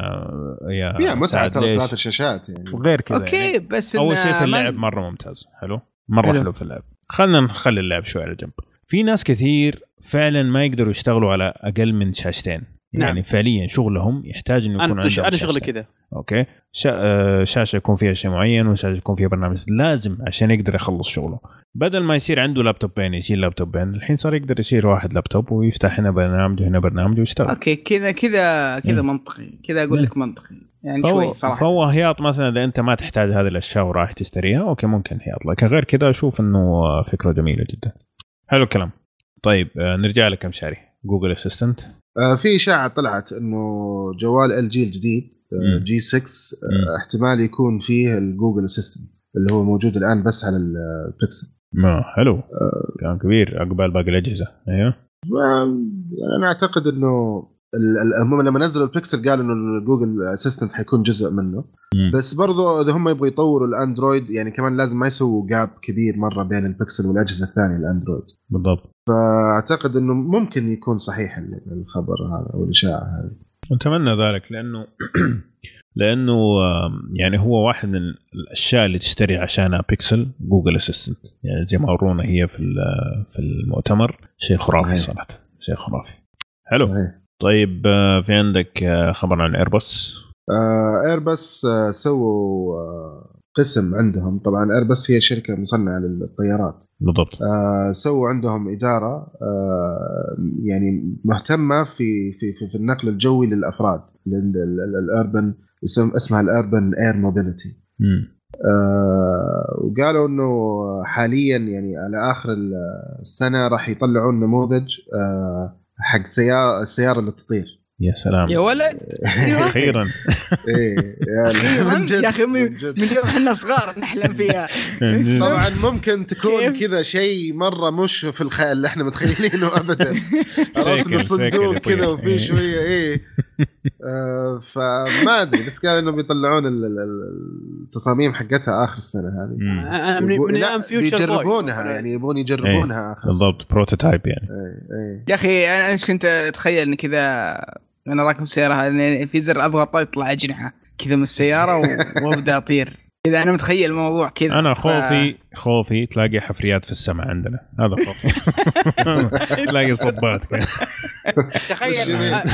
يا فيها متعة سعد، ترى؟ ثلاث شاشات يعني. غير كذا يعني. okay بس أول شيء في اللعب مرة ممتاز. حلو؟ مرة حلو. حلو, حلو في اللعب. خلينا نخلي اللعب شوي على جنب. في ناس كثير فعلا ما يقدروا يشتغلوا على أقل من شاشتين. نعم. يعني فعليا شغلهم يحتاج إنه يكون عندهم أنا شغلي. كذا. okay. شا... آه، شاشة يكون فيها شيء معين وشاشة يكون فيها برنامج. لازم عشان يقدر يخلص شغله. بدل ما يصير عنده لابتوبين يشيل لابتوبين الحين صار يقدر يشيل واحد لابتوب ويفتح هنا برنامج وهنا برنامج ويشتغل. أوكي. كذا كذا كذا مم. منطقي. كذا أقول لك منطقي. يعني فهو, شوي صراحة. فهو هياط مثلا إذا أنت ما تحتاج هذه الأشياء ورايح تشتريها okay ممكن هياط. لكن غير كذا أشوف إنه فكرة جميلة جدا. حلو الكلام. طيب آه، نرجع لك مشاري Google Assistant آه، في إشاعة طلعت إنه جوال LG الجديد آه،. G6 مم. آه، احتمال يكون فيه ال Google Assistant اللي هو موجود الآن بس على البيكسل ما حلو. كلام كبير. عقبال باقي الأجهزة. أيوه. أنا أعتقد إنه ال- ال- هم لما نزلوا البيكسل قالوا إنه ال Google Assistant حيكون جزء منه. مم. بس برضو إذا هم يبغوا يطوروا الأندرويد يعني كمان لازم ما يسووا gap كبير مرة بين البيكسل والأجهزة الثانية الأندرويد. بالضبط. فأعتقد إنه ممكن يكون صحيح ال- الخبر هذا أو الإشاعة هذه. نتمنى ذلك لأنه لأنه يعني هو واحد من الأشياء اللي تشتري عشانها Pixel Google Assistant يعني زي ما ورونا هي في في المؤتمر شيء خرافي. صراحة. شيء خرافي. حلو. طيب آه، في عندك آه، خبر عن ايرباص ايرباص آه سووا قسم عندهم. طبعا ايرباص هي شركة مصنعة للطيارات. بالضبط. آه سووا عندهم إدارة آه يعني مهتمة في في في, في النقل الجوي للأفراد ال urban اسمها ال urban air mobility. آه وقالوا إنه حاليا يعني على آخر السنة راح يطلعون نموذج آه حق سياره السيارة اللي تطير. يا سلام. يا ولد. أيوة. أخيرا. إيه يعني يا أخي من يوم إحنا صغار نحلم فيها. طبعا ممكن تكون؟ كذا شيء مرة مش في الخيال اللي إحنا متخيلينه ابدا. عرفت؟ سيكل- إنه صندوق سيكل كذا. وفي إيه. شوية إيه. آه فما أدري بس قالوا انه بيطلعون ال- ال- ال- التصاميم حقتها آخر السنة هذه. من من لا، أيام future بيجربونها يعني يبون يجربونها آخر السنة. بالضبط prototype يعني. إيه إيه. يا أخي أنا إيش كنت أتخيل ان كذا أنا راكب سيارة في زر اضغطه يطلع أجنحة كذا من السيارة وأبدأ أطير. كذا أنا متخيل الموضوع كذا. أنا ف- خوفي خوفي تلاقي حفريات في السماء عندنا. هذا خوفي. تلاقي صبات كذا. تخيل أنا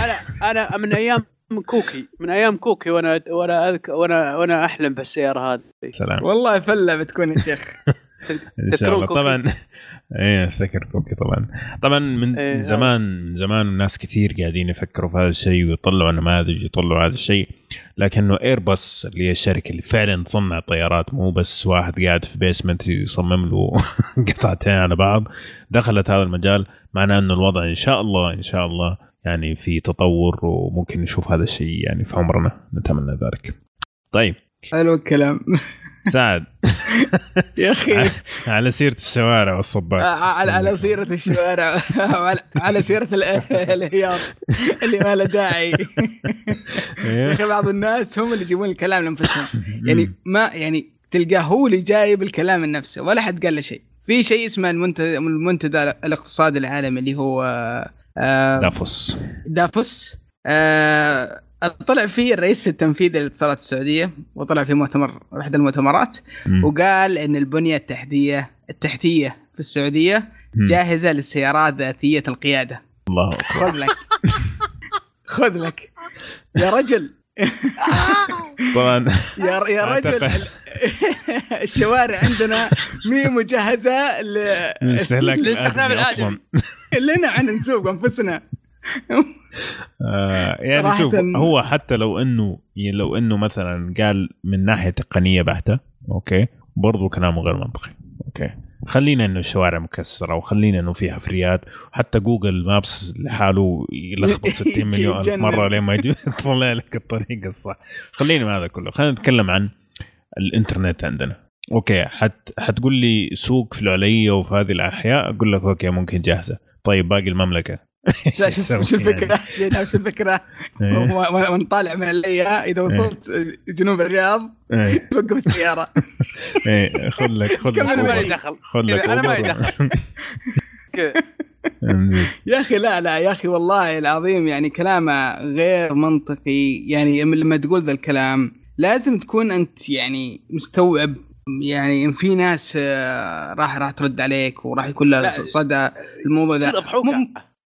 أنا من أيام كوكي من أيام كوكي وأنا وأنا أذك وأنا وأنا أحلم بالسيارة هذه. سلام. والله فلة بتكون يا شيخ. إن شاء تذكرون الله. كوكي؟ طبعا إيه افتكر كوكي طبعا. طبعا من إيه، من زمان من زمان الناس كثير قاعدين يفكروا في هذا الشيء ويطلعوا نماذج يطلعوا هذا الشيء لكنه ايرباص اللي هي الشركة اللي فعلا تصنع طيارات مو بس واحد قاعد في basement يصمم له قطعتين على بعض دخلت هذا المجال معناه إنه الوضع إن شاء الله إن شاء الله يعني في تطور وممكن نشوف هذا الشيء يعني في عمرنا نتمنى ذلك. طيب. حلو الكلام. سعد. يا أخي. على سيرة الشوارع والصبات على على سيرة الشوارع. على- ال- الهياط اللي ما له داعي. يا إيه؟ أخي بعض الناس هم اللي يجيبون الكلام لأنفسهم. يعني ما يعني تلقاه هو اللي جايب الكلام من نفسه ولا حد قال له شيء. في شيء اسمه المنتدى المنتدى الاقتصادي العالمي اللي هو آه، دافوس. دافوس. آه، طلع فيه الرئيس التنفيذي للاتصالات السعودية وطلع في مؤتمر احدى المؤتمرات. وقال إن البنية التحتية التحتية في السعودية. جاهزة للسيارات ذاتية القيادة. الله. خذ لك. خذ لك. يا رجل. طبعا. يا يا رجل. الشوارع عندنا مي مجهزة ل... من استهلاك الاستخدام الآدمي الآدمي. أصلا. لنا عن نسوق أنفسنا. آه يعني شوف هو حتى لو إنه لو إنه مثلا قال من ناحية تقنيه بحتة okay برضو كلامه غير منطقي okay. خلينا إنه الشوارع مكسرة وخلينا إنه في حفريات وحتى Google Maps لحاله يلخبط 60 مليون ألف. مرة لين ما يطلع لك الطريق الصح. خلينا من هذا كله. خلينا نتكلم عن الإنترنت عندنا. okay حت حتقول لي سوق في العليا وفي هذه الأحياء أقول لك okay ممكن جاهزة. طيب باقي المملكة؟ لا شوف وش الفكرة شيء وش الفكرة إيه. ونطالع من العليا إذا وصلت جنوب الرياض إيه. توقف السيارة إيه خذ لك خذ لك أنا أوبر. دخل خذ لك أوبر. مالي دخل. يا أخي لا لا يا أخي والله العظيم يعني كلامه غير منطقي يعني لما تقول ذا الكلام لازم تكون أنت يعني مستوعب يعني ان في ناس آه، راح راح ترد عليك وراح يكون لها. صدى الموضوع ذا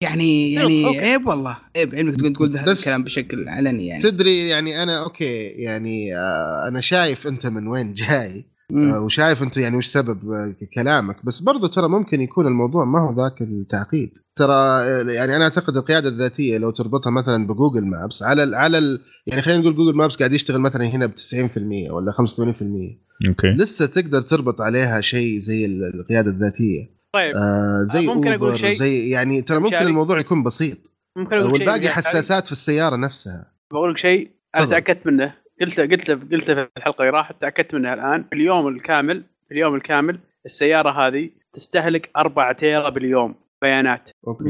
يعني يعني أضحوكة. عيب والله. عيب. انك تقول تقول هذا الكلام بشكل علني يعني. تدري يعني أنا okay يعني آه أنا شايف أنت من وين جاي. آه وشايف أنت يعني وش سبب آه كلامك. بس برضو ترى ممكن يكون الموضوع ما هو ذاك التعقيد. ترى آه، يعني أنا أعتقد القيادة الذاتية لو تربطها مثلا ب Google Maps على ال على ال يعني خلينا نقول Google Maps قاعد يشتغل مثلا هنا ب 90% ولا 85% okay. لسه تقدر تربط عليها شيء زي ال- القيادة الذاتية. طيب آه زي آه، ممكن أوبر شيء؟ وزي يعني ترى ممكن شارك. الموضوع يكون بسيط. ممكن أقول شيء والباقي يعني حساسات في السيارة نفسها. بقول لك شيء أنا. تأكدت منه. قلت قلت قلت في الحلقة اللي راحت تأكدت منها الآن. في اليوم الكامل في اليوم الكامل السيارة هذه تستهلك 4 tera باليوم بيانات. okay.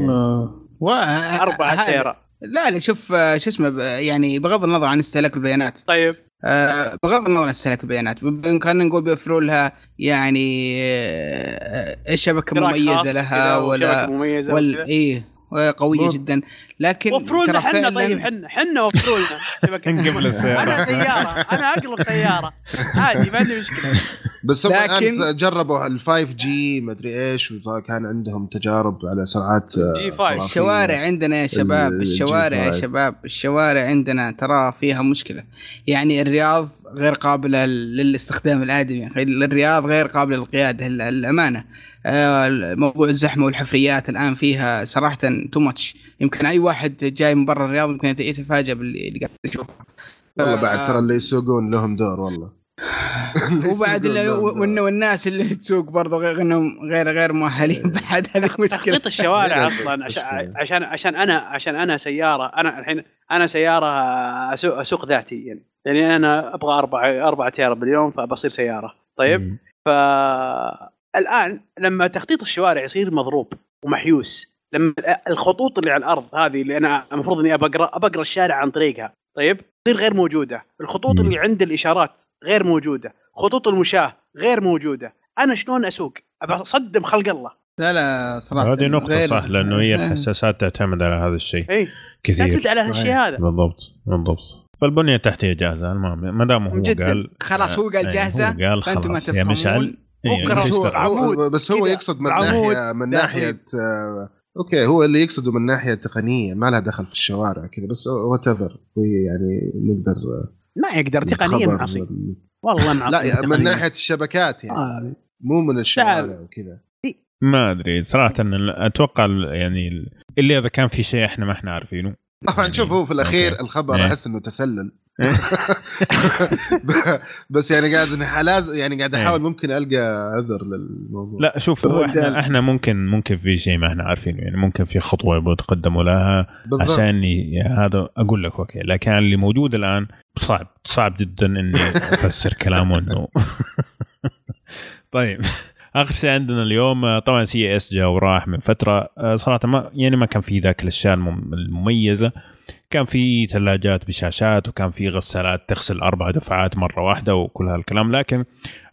و... 4 هذا- tera. لا لا شوف شو اسمه ب- يعني بغض النظر عن استهلاك البيانات. طيب. آه، بغض النظر عن استهلاك البيانات بامكاننا نقول بيوفروا لها يعني آه، شبكة اشتراك خاص مميزه لها ولا مميزة ولا. إيه قوية مو- جدا لكن وفروا لنا ترى حنا فعلاً- طيب حنا حنا وفروا لنا. نقبل السيارة. أنا سيارة أنا أقلب سيارة عادي ما عندي مشكلة بس هم لكن- الان جربوا ال 5G مدري إيش وكان عندهم تجارب على سرعات آه، G 5. خرافية. الشوارع عندنا يا شباب ال- الشوارع يا شباب الشوارع عندنا ترى فيها مشكلة يعني الرياض غير قابلة للاستخدام الادمي يعني الرياض غير قابلة للقيادة للامانه آه، موضوع الزحمة والحفريات الآن فيها صراحة تو ماتش يمكن أي واحد جاي من برا الرياض يمكن يتفاجئ باللي اللي قاعد يشوفه. والله بعد ترى اللي يسوقون لهم دور والله. وبعد. وإن- والناس اللي تسوق برضه غير إنهم غير غير مؤهلين بعد هذه مشكلة تخطيط الشوارع لا، أصلا عشان. عشان عشان أنا عشان أنا سيارة أنا الحين أنا سيارة اسوق أسوق ذاتي يعني يعني أنا أبغى أربع أربع تيار باليوم فبصير سيارة طيب. فالآن لما تخطيط الشوارع يصير مضروب ومحيوس لما الخطوط اللي على الأرض هذه اللي أنا المفروض إني ابقرا أبقرأ الشارع عن طريقها طيب؟ تصير غير موجودة. الخطوط. اللي عند الإشارات غير موجودة. خطوط المشاة غير موجودة. أنا شلون أسوق؟ أبى أصدم خلق الله. لا لا صراحة هذه نقطة غير- صح لأنه هي آه. الحساسات تعتمد على هذا الشيء إي. كثير. تعتمد على هالشيء هذا. بالضبط بالضبط. فالبنية التحتية جاهزة المهم ما دام هو جدا. قال خلاص هو قال آه، جاهزة، هو قال ما خلاص. يا مشعل. تفهمون. أنت بس هو, بس هو. يقصد من ناحيه من. ناحية آه أوكي هو اللي يقصده من ناحية تقنية ما لها دخل في الشوارع كذا بس whatever يعني نقدر ما يقدر تقنيا معصي وال- والله معصي لا يعني من. ناحية الشبكات يعني آه. مو من الشوارع. وكذا ما أدري صراحة إن أتوقع يعني ال- إلا إذا كان في شيء إحنا ما إحنا عارفينه طبعا يعني- شوف هو في الأخير أوكي. الخبر إيه. أحس إنه تسلل بس يعني قاعد لازم يعني قاعد أحاول ممكن ألقى عذر للموضوع لا شوف هو. إحنا إحنا ممكن ممكن في شيء ما إحنا عارفينه يعني ممكن في خطوة يبغوا يتقدموا لها بالضبط. عشان هذا أقول لك أوكي لكن اللي موجود الآن صعب صعب جدا إني أفسر كلامه إنه طيب آخر شيء عندنا اليوم طبعا CES جاء وراح من فترة آه، صراحة ما يعني ما كان في ذاك الأشياء المم- المميزة كان في ثلاجات بشاشات وكان في غسالات تغسل أربع دفعات مرة واحدة وكل هالكلام. لكن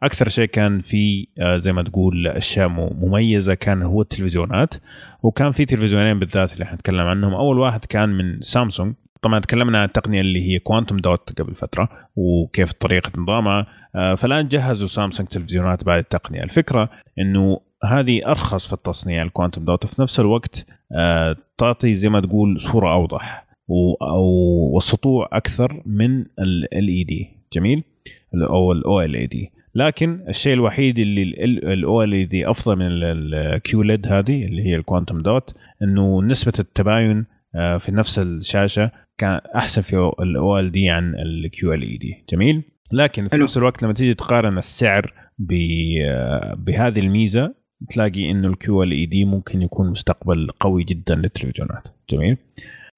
أكثر شيء كان في آه، زي ما تقول أشياء مميزة كان هو التلفزيونات. وكان في تلفزيونين بالذات اللي حنتكلم عنهم. أول واحد كان من سامسونج. طبعا تكلمنا عن التقنية اللي هي quantum dot قبل فترة وكيف طريقة نظامها. آه، فالآن جهزوا سامسونج تلفزيونات بعد التقنية. الفكرة إنه هذه أرخص في التصنيع ال quantum dot وفي نفس الوقت آه، تعطي زي ما تقول صورة أوضح. والسطوع أكثر من LED جميل؟ أو ال OLED لكن الشيء الوحيد اللي ال OLED أفضل من ال QLED هذه اللي هي ال quantum dot إنه نسبة التباين آه، في نفس الشاشة كان أحسن في ال OLED عن ال QLED جميل؟ لكن في. نفس الوقت لما تيجي تقارن السعر آه، بهذه الميزة تلاقي إنه ال QLED ممكن يكون مستقبل قوي جدا للتلفزيونات. جميل؟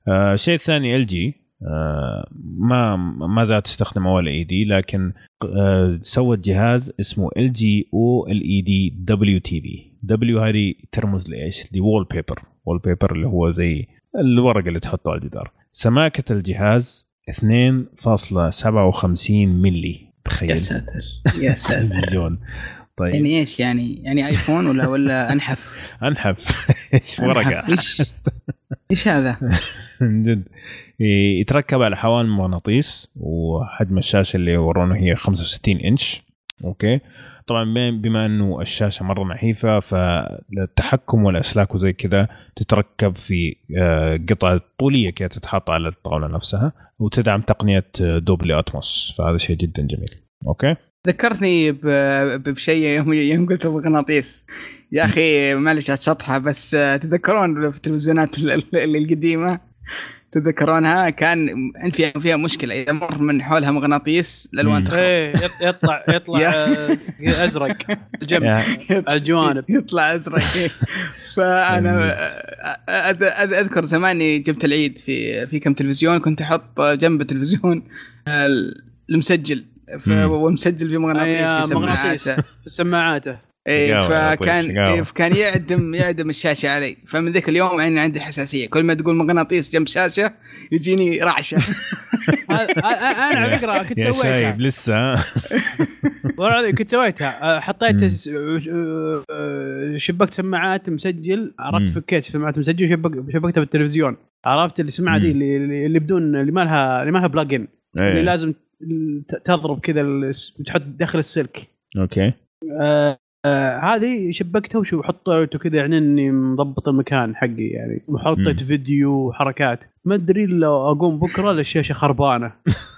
آه، الشيء الثاني LG آه، ما ما زالت تستخدم OLED لكن آه، سوت جهاز اسمه ال جي أو ال اي دي دبليو تي في دبليو هذه ترمز لإيش؟ ل wallpaper wallpaper اللي هو زي الورقة اللي تحطه على الجدار. سماكة الجهاز 2.57 ملي. يا تخيل ساتر. يا ساتر. طيب. يعني إيش يعني؟ يعني iPhone ولا ولا أنحف؟ أنحف. إيش ورقة. إيش إيش هذا؟ من جد. يتركب على حوالي مغناطيس وحجم الشاشة اللي ورونا هي 65 إنش. أوكي. طبعا بما- إنه الشاشة مرة نحيفة فالتحكم والأسلاك وزي كذا تتركب في آه، قطعه طولية كذا تتحط على الطاولة نفسها وتدعم تقنية Dolby Atmos فهذا شيء جدا جميل. أوكي. ذكرتني بشيء يوم يوم قلت مغناطيس يا أخي معلش شطحه بس آه، تذكرون في التلفزيونات ال- ال- اللي القديمة؟ تتذكرونها كان عند فيها فيها مشكلة. إذا مر من حولها مغناطيس الألوان. تخرب. إيه يط- يطلع يطلع آه، أزرق. على الجوانب. يطلع أزرق. فأنا أذ- أذكر زمان إني جبت العيد في في كم تلفزيون. كنت أحط جنب التلفزيون المسجل. ومسجل في مغناطيس في. سماعاته في سماعاته إيه فكان. إيه فكان يعدم يعدم الشاشة علي فمن ذاك اليوم أنا عندي حساسية كل ما تقول مغناطيس جنب شاشة يجيني رعشة أنا على فكرة كنت يا سويتها شايب لسه ها؟ والله العظيم كنت سويتها حطيت مم. س- آه، آه، شبكت سماعات مسجل عرفت. فكيت سماعات مسجل وشبك- شبكتها بالتلفزيون عرفت السماعة دي. اللي اللي بدون اللي ما لها اللي ما لها plug اللي إيه. لازم تضرب كذا وتحط داخل السلك. أوكي. آه آه هذه شبكتها وشو حطيته كذا يعني إني مضبط المكان حقي يعني. وحطيت. فيديو وحركات. ما أدري إلا أقوم بكرة الشاشه خربانة.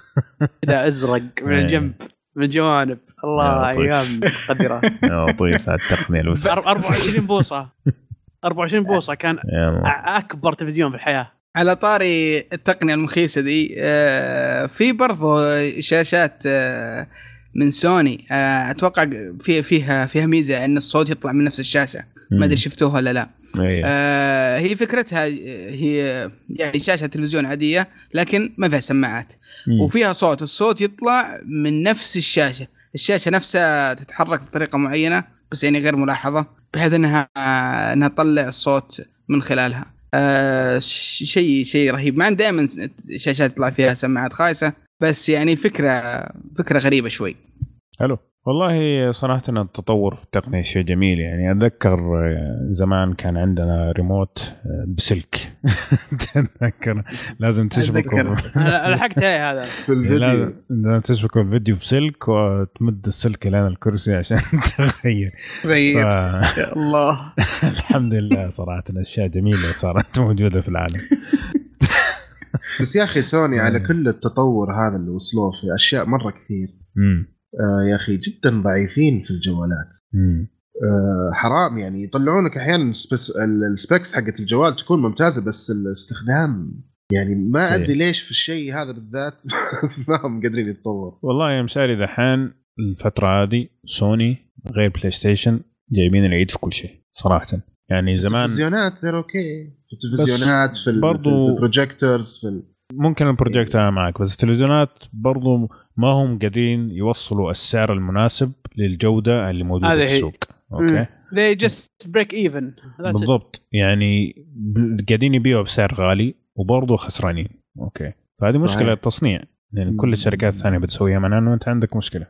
كذا أزرق من إيه. الجنب من الجوانب الله. أيام قدره لطيف التقنية الوسخه أر- 24 بوصة. 24 بوصة كان أكبر تلفزيون في الحياة. على طاري التقنية المخيسة دي آه، في برضو شاشات آه، من سوني آه، أتوقع في فيها فيها ميزة إن الصوت يطلع من نفس الشاشة. ما أدري شفتوها ولا لا. إيه. آه، هي فكرتها هي يعني شاشة تلفزيون عادية لكن ما فيها سماعات. مم. وفيها صوت الصوت يطلع من نفس الشاشة. الشاشة نفسها تتحرك بطريقة معينة بس يعني غير ملاحظة بحيث إنها إنها تطلع الصوت من خلالها. آه، شيء شيء رهيب. مع دائما شاشات يطلع فيها سماعات خايسة بس يعني فكره فكرة غريبة شوي. حلو. والله صراحة التطور في التقنية شيء جميل. يعني أتذكر آه، زمان كان عندنا ريموت آه، بسلك. تتذكر لازم تشبكه. أنا لحقت عليه هذا. في لازم الفيديو لازم تشبكه الفيديو بسلك وتمد السلك لين الكرسي عشان تغير. غير ف- يا الله. الحمد لله صراحة أشياء جميلة صارت موجودة في العالم. بس يا أخي سوني على. كل التطور هذا اللي وصلوه في أشياء مرة كثير. آه يا أخي جدا ضعيفين في الجوالات. آه حرام يعني يطلعونك أحيانا ال speakers حقت الجوال تكون ممتازة بس الاستخدام يعني ما. أدري ليش في الشيء هذا بالذات ما هم قادرين يتطور والله يا مشاري دحين الفترة هذه سوني غير PlayStation جايبين العيد في كل شيء صراحة يعني زمان التلفزيونات أوكي في التلفزيونات في, ال- برضو- في ال projectors في. ممكن البروجيكت أنا معك بس التلفزيونات برضو ما هم قادرين يوصلوا السعر المناسب للجودة اللي موجودة هذه في. السوق أوكي. They just break even. That's it. بالضبط. يعني قاعدين يبيعوا بسعر غالي وبرضه خسرانين. أوكي. فهذه مشكلة صحيح. التصنيع لأن كل الشركات الثانية بتسويها معناه إنه أنت عندك مشكلة.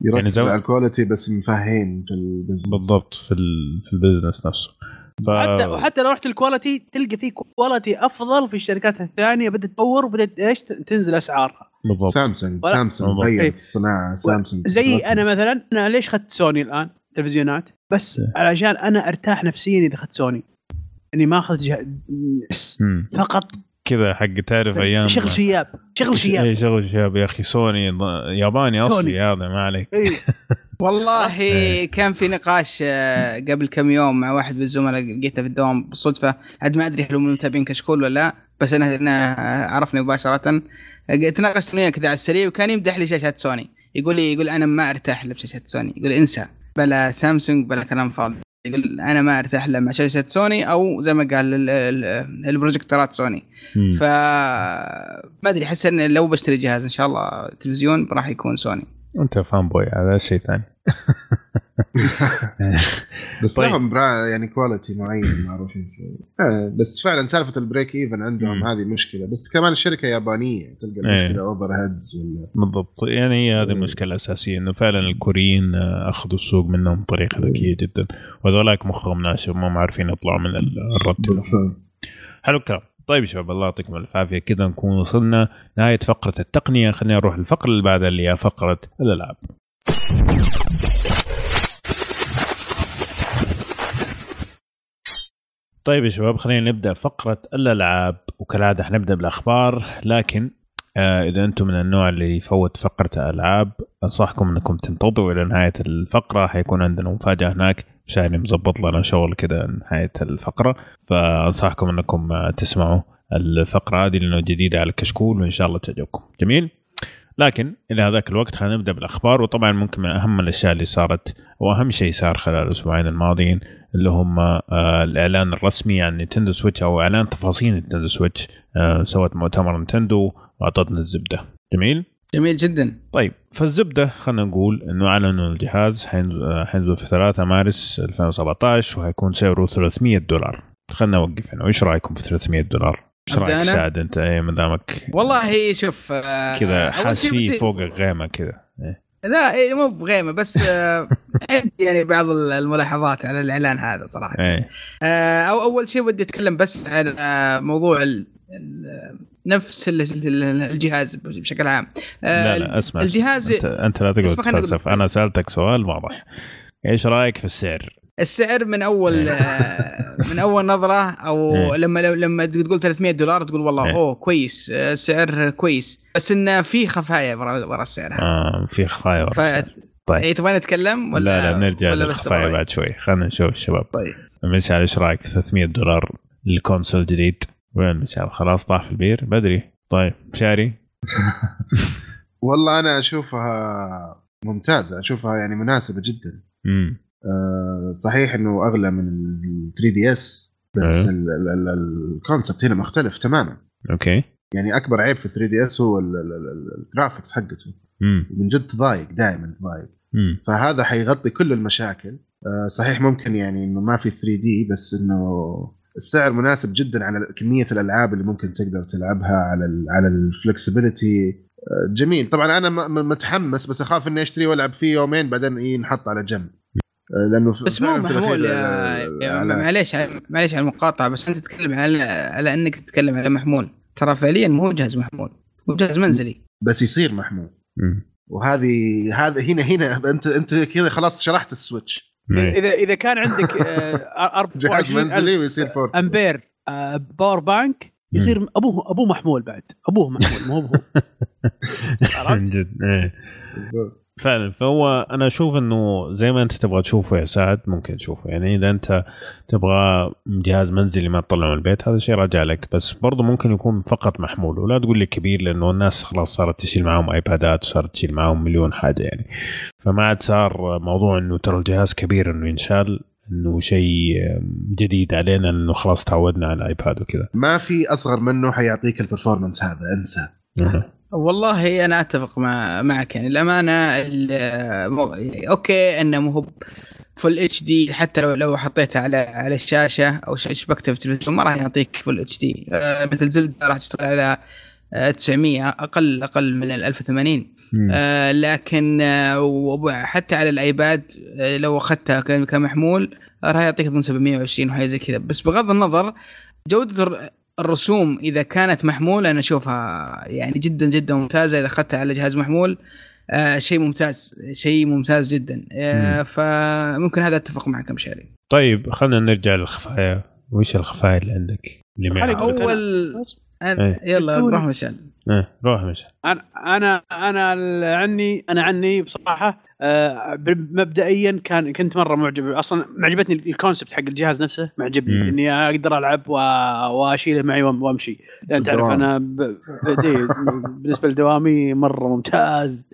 يركز يعني زو- على ال quality بس مفهين في ال business بالضبط في ال... في ال business نفسه. ف... حتى وحتى لو رحت ال quality تلقى في quality أفضل في الشركات الثانية. بدأت تطور وبدأت إيش؟ تنزل أسعارها. بالضبط. سامسونج ولا- سامسونج بالضبط. إيه. غيرت الصناعه سامسونج زي أنا مثلا أنا ليش أخذت سوني الآن؟ تلفزيونات. بس إيه. علشان أنا أرتاح نفسيا إذا أخذت سوني. اني ما أخذت جه... فقط كذا حق تعرف أيام شغل شياب شغل شياب. اي شغل شياب يا أخي. سوني ض- ياباني أصلي. هذا ما عليك. إيه. والله إيه. كان في نقاش آه، قبل كم يوم مع واحد من الزملاء لقيته في الدوام بالصدفه عاد ما أدري هل هم متابعين كشكول ولا لا بس أنا أنا عرفني مباشرة. تناقشت وياه كذا على السريع وكان يمدح لي شاشات سوني. يقول لي يقول أنا ما أرتاح إلا بشاشات سوني. يقول انسى. بلا سامسونج بلا كلام فاضي. يقول أنا ما أرتاح إلا مع شاشة سوني أو زي ما قال ال- ال- ال projectorات سوني. ف ما أدري أحس إن لو بشتري جهاز إن شاء الله تلفزيون راح يكون سوني أنت fanboy هذا شيء ثاني. بس طيب. لهم يعني quality معين معروفين فيه. آه بس فعلا سالفة ال break even عندهم. هذه مشكلة. بس كمان الشركة يابانية تلقى إيه. المشكلة overheads ولا؟ بالضبط. يعني هي هذه المشكلة الاساسيه إنه فعلا الكوريين آه، أخذوا السوق منهم بطريقة ذكية جدا. وهذولاك مخهم ناشف ما عارفين يطلعوا من ال- الرد. حلو الكلام. طيب يا شباب الله يعطيكم الف عافية. كذا نكون وصلنا نهاية فقرة التقنية. خلينا نروح الفقرة اللي بعدها اللي هي فقرة الألعاب. طيب يا شباب خلينا نبدأ فقرة الألعاب. وكالعادة حنبدا بالأخبار. لكن آه إذا أنتم من النوع اللي يفوت فقرة الألعاب أنصحكم إنكم تنتظروا إلى نهاية الفقرة. حيكون عندنا مفاجأة هناك. شايني مظبط لنا شغل كده نهاية الفقرة. فأنصحكم إنكم تسمعوا الفقرة هذه لأنه جديدة على الكشكول وإن شاء الله تعجبكم. جميل؟ لكن إلى هذاك الوقت خلينا نبدأ بالأخبار. وطبعا ممكن من أهم الأشياء اللي صارت وأهم شيء صار خلال الأسبوعين الماضيين اللي هم آه، الإعلان الرسمي عن نينتندو سويتش أو إعلان تفاصيل نينتندو سويتش آه، سوت مؤتمر نينتندو وأعطتنا الزبدة. جميل؟ جميل جدا. طيب فالزبدة خلينا نقول إنه أعلنوا الجهاز حين- حينزل في 3 مارس 2017 وحيكون سعره 300 دولار. خلينا نوقف هنا. وإيش رأيكم في 300 دولار؟ إيش رأيك أنا؟ سعد أنت؟ إيه ما دامك والله شوف آه، كذا أول حاس شيء فيه فوق الغيمة كذا. إيه. لا إيه، مو بغيمة بس آه، عندي يعني بعض الملاحظات على الإعلان هذا صراحة. إيه. آه، أو أول شيء ودي أتكلم بس عن آه، موضوع ال ال- نفس ال- ال- الجهاز بشكل عام آه، لا لا اسمع الجهاز انت, أنت لا تقعد تتفلسف أنا سألتك سؤال واضح إيش رأيك في السعر؟ السعر من أول آه، من أول نظرة أو إيه. لما لما تقول 300 دولار تقول والله إيه. أوه كويس آه، سعر كويس بس انه في خفايا ورا السعر آه في خفايا ورا. السعر. طيب إيه تبغى نتكلم ولا لا لا بنرجع للخفايا؟ بعد شوي خلينا نشوف الشباب طيب مشعل إيش رأيك 300 دولار لل console جديد وين مشعل خلاص طاح في البير بدري. طيب شاري. والله أنا أشوفها ممتازة أشوفها يعني مناسبة جدا. امم آه صحيح إنه أغلى من ال 3DS بس إيه. ال- ال- ال- ال concept هنا مختلف تماما. okay. يعني أكبر عيب في 3DS هو ال- ال- ال- ال graphics حقته. من جد تضايق دائما تضايق. فهذا حيغطي كل المشاكل. آه، صحيح ممكن يعني إنه ما في 3D بس إنه السعر مناسب جدا على كمية الألعاب اللي ممكن تقدر تلعبها على ال على ال flexibility آه، جميل. طبعا أنا متحمس بس أخاف إني أشتري وألعب فيه يومين بعدين ينحط على جنب. آه، لأنه بس مو محمول معليش معليش على المقاطعة بس أنت تتكلم على على إنك تتكلم على محمول. ترى فعليا مو هو جهاز محمول هو جهاز منزلي. بس يصير محمول. وهذه هذا هنا هنا انت أنت كذا خلاص شرحت ال Switch. إيه. إذا إذا كان عندك آه، جهاز 24 منزلي ويصير فورت أمبير آه، power bank يصير أبوه أبوه محمول بعد. أبوه محمول مو هو عرفت؟ من جد فعلا. فهو أنا أشوف إنه زي ما أنت تبغى تشوفه يا سعد ممكن تشوفه. يعني إذا أنت تبغى جهاز منزلي ما تطلعه من البيت هذا شيء راجع لك. بس برضه ممكن يكون فقط محمول. ولا تقول لي كبير لأنه الناس خلاص صارت تشيل معاهم ايبادات وصارت تشيل معاهم مليون حاجة يعني. فما عاد صار موضوع إنه ترى الجهاز كبير إنه ينشال إنه شيء جديد علينا إنه خلاص تعودنا على ال iPad وكذا. ما في أصغر منه حيعطيك ال performance هذا انسى. والله أنا أتفق مع معك. يعني الأمانة okay إنه مو هو full HD حتى لو لو حطيته على على الشاشة أو شبكته في التلفزيون ما راح يعطيك full HD مثل Zelda راح تشتغل على آه، 900 أقل أقل من ال 1080 آه، لكن آه، وحتى على ال iPad آه، لو أخذتها كمحمول راح يعطيك أظن 720 وحاجه زي كذا. بس بغض النظر جودة الرسوم إذا كانت محمولة أنا أشوفها يعني جدا جدا ممتازة. إذا أخذتها على جهاز محمول آه شيء ممتاز شيء ممتاز جدا. آه فممكن هذا أتفق معك مشاري طيب خلينا نرجع للخفايا. وش الخفايا اللي عندك؟ اللي. اول. أنا إيه. يلا. روح مشان إيه روح مش أنا أنا عني أنا عني بصراحة آه، مبدئيا كان كنت مرة معجب أصلا معجبتني الكونسبت حق الجهاز نفسه معجبني مم. إني أقدر ألعب و- وأشيله معي وأمشي لأن تعرف. أنا ب... ب... دي بالنسبة لدوامي مرة ممتاز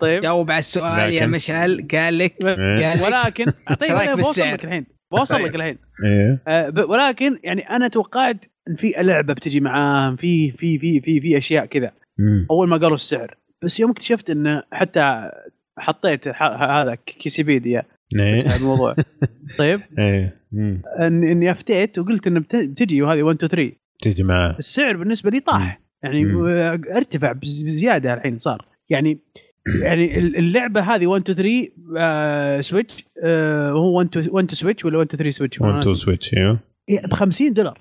طيب جاوب على السؤال يا مشعل قال لك إيه. قال لك ولكن طيب بوصل بالسعر؟ الحين بوصل لك طيب. الحين إيه. آه، ب- ولكن يعني أنا توقعت إن في لعبة بتجي معاه في في في في في أشياء كذا. أول ما قالوا السعر. بس يوم اكتشفت انه حتى حطيت هذا كيسيبيديا. هذا الموضوع. طيب. إن اني أفتيت وقلت انه بت- بتجي وهذه 1 2 3 تيجي معاه. السعر بالنسبة لي طاح. يعني مم. أرتفع بز- بزيادة الحين صار. يعني يعني ال- اللعبة هذه 1 2 3 آه Switch هو 1 2 1 2 Switch ولا 1 2 3 Switch 1 2 Switch ب 50 دولار.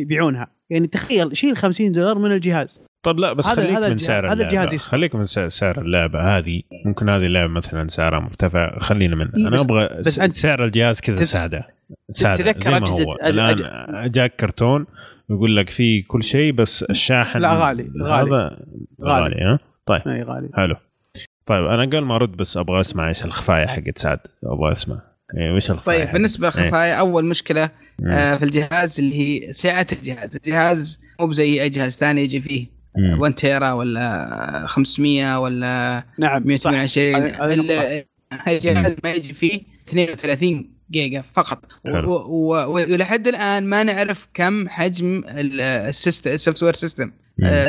يبيعونها. يعني تخيل شيل 50 دولار من الجهاز. طيب لا بس هذا- خليك هذا من سعر هذا الجهاز يسوى. خليك من سعر- اللعبة هذه. ممكن هذه اللعبة مثلا سعرها مرتفع. خلينا من إيه أنا أبغى بس أنت- سعر الجهاز كذا تت- سادة. سادة تذكر زي ما هو. الآن جاك كرتون يقول لك في كل شيء بس الشاحن لا، غالي، غالي. هذا غالي. غالي ها؟ طيب. اي غالي. حلو. طيب أنا قبل ما أرد بس أبغى أسمع إيش الخفايا حقت سعد. أبغى أسمع. إيه وش الخفايا طيب بالنسبة للخفايا أول مشكلة مم. آه في الجهاز اللي هي سعة الجهاز. الجهاز مو زي أي جهاز ثاني يجي فيه. مم. 1 تيرا ولا 500 ولا نعم صح. 128 هذه- هذه نقطة. ال- الجهاز ما يجي فيه 32 جيجا فقط. ولحد الآن ما نعرف كم حجم ال software system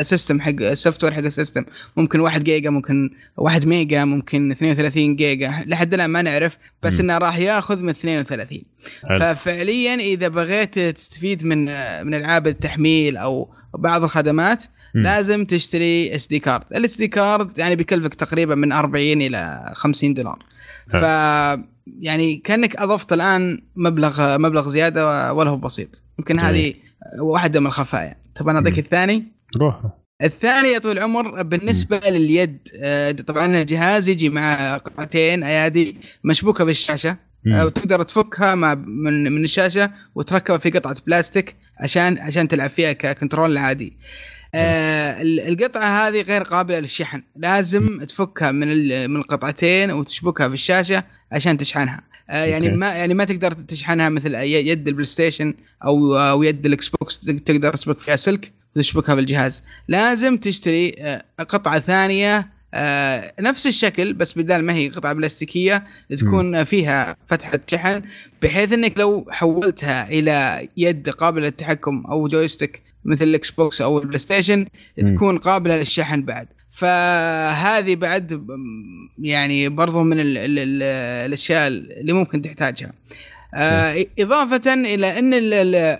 system حق ال software حق ال system ممكن 1 جيجا ممكن 1 ميجا ممكن 32 جيجا لحد الآن ما نعرف بس مم. إنه راح ياخذ من 32 حلو. ففعليا إذا بغيت تستفيد من من ألعاب التحميل أو بعض الخدمات مم. لازم تشتري SD card ال SD card يعني بيكلفك تقريبا من 40 إلى 50 دولار ف. يعني كأنك أضفت الآن مبلغ مبلغ زيادة ولا هو بسيط يمكن هذه واحدة من الخفايا تبغى نعطيك مم. الثاني روح الثاني يا طويل العمر بالنسبة لليد آه، طبعا الجهاز يجي مع قطعتين أيادي مشبوكة بالشاشة. آه، وتقدر تفكها مع من من الشاشة وتركبها في قطعة بلاستيك عشان عشان تلعب فيها ككنترول عادي. آه ال- القطعة هذه غير قابلة للشحن، لازم تفكها من من القطعتين وتشبكها في الشاشة عشان تشحنها. آه يعني. ما يعني ما تقدر تشحنها مثل يد ال PlayStation أو أو يد ال Xbox تقدر تشبك فيها سلك وتشبكها بالجهاز. لازم تشتري آه، قطعة ثانية آه، نفس الشكل بس بدال ما هي قطعة بلاستيكية تكون فيها فتحة شحن بحيث إنك لو حولتها إلى يد قابلة للتحكم أو joystick مثل ال Xbox أو ال PlayStation تكون قابلة للشحن بعد. فهذه بعد يعني برضو من ال ال ال الأشياء اللي ممكن تحتاجها. آه، إضافة إلى إن ال- ال-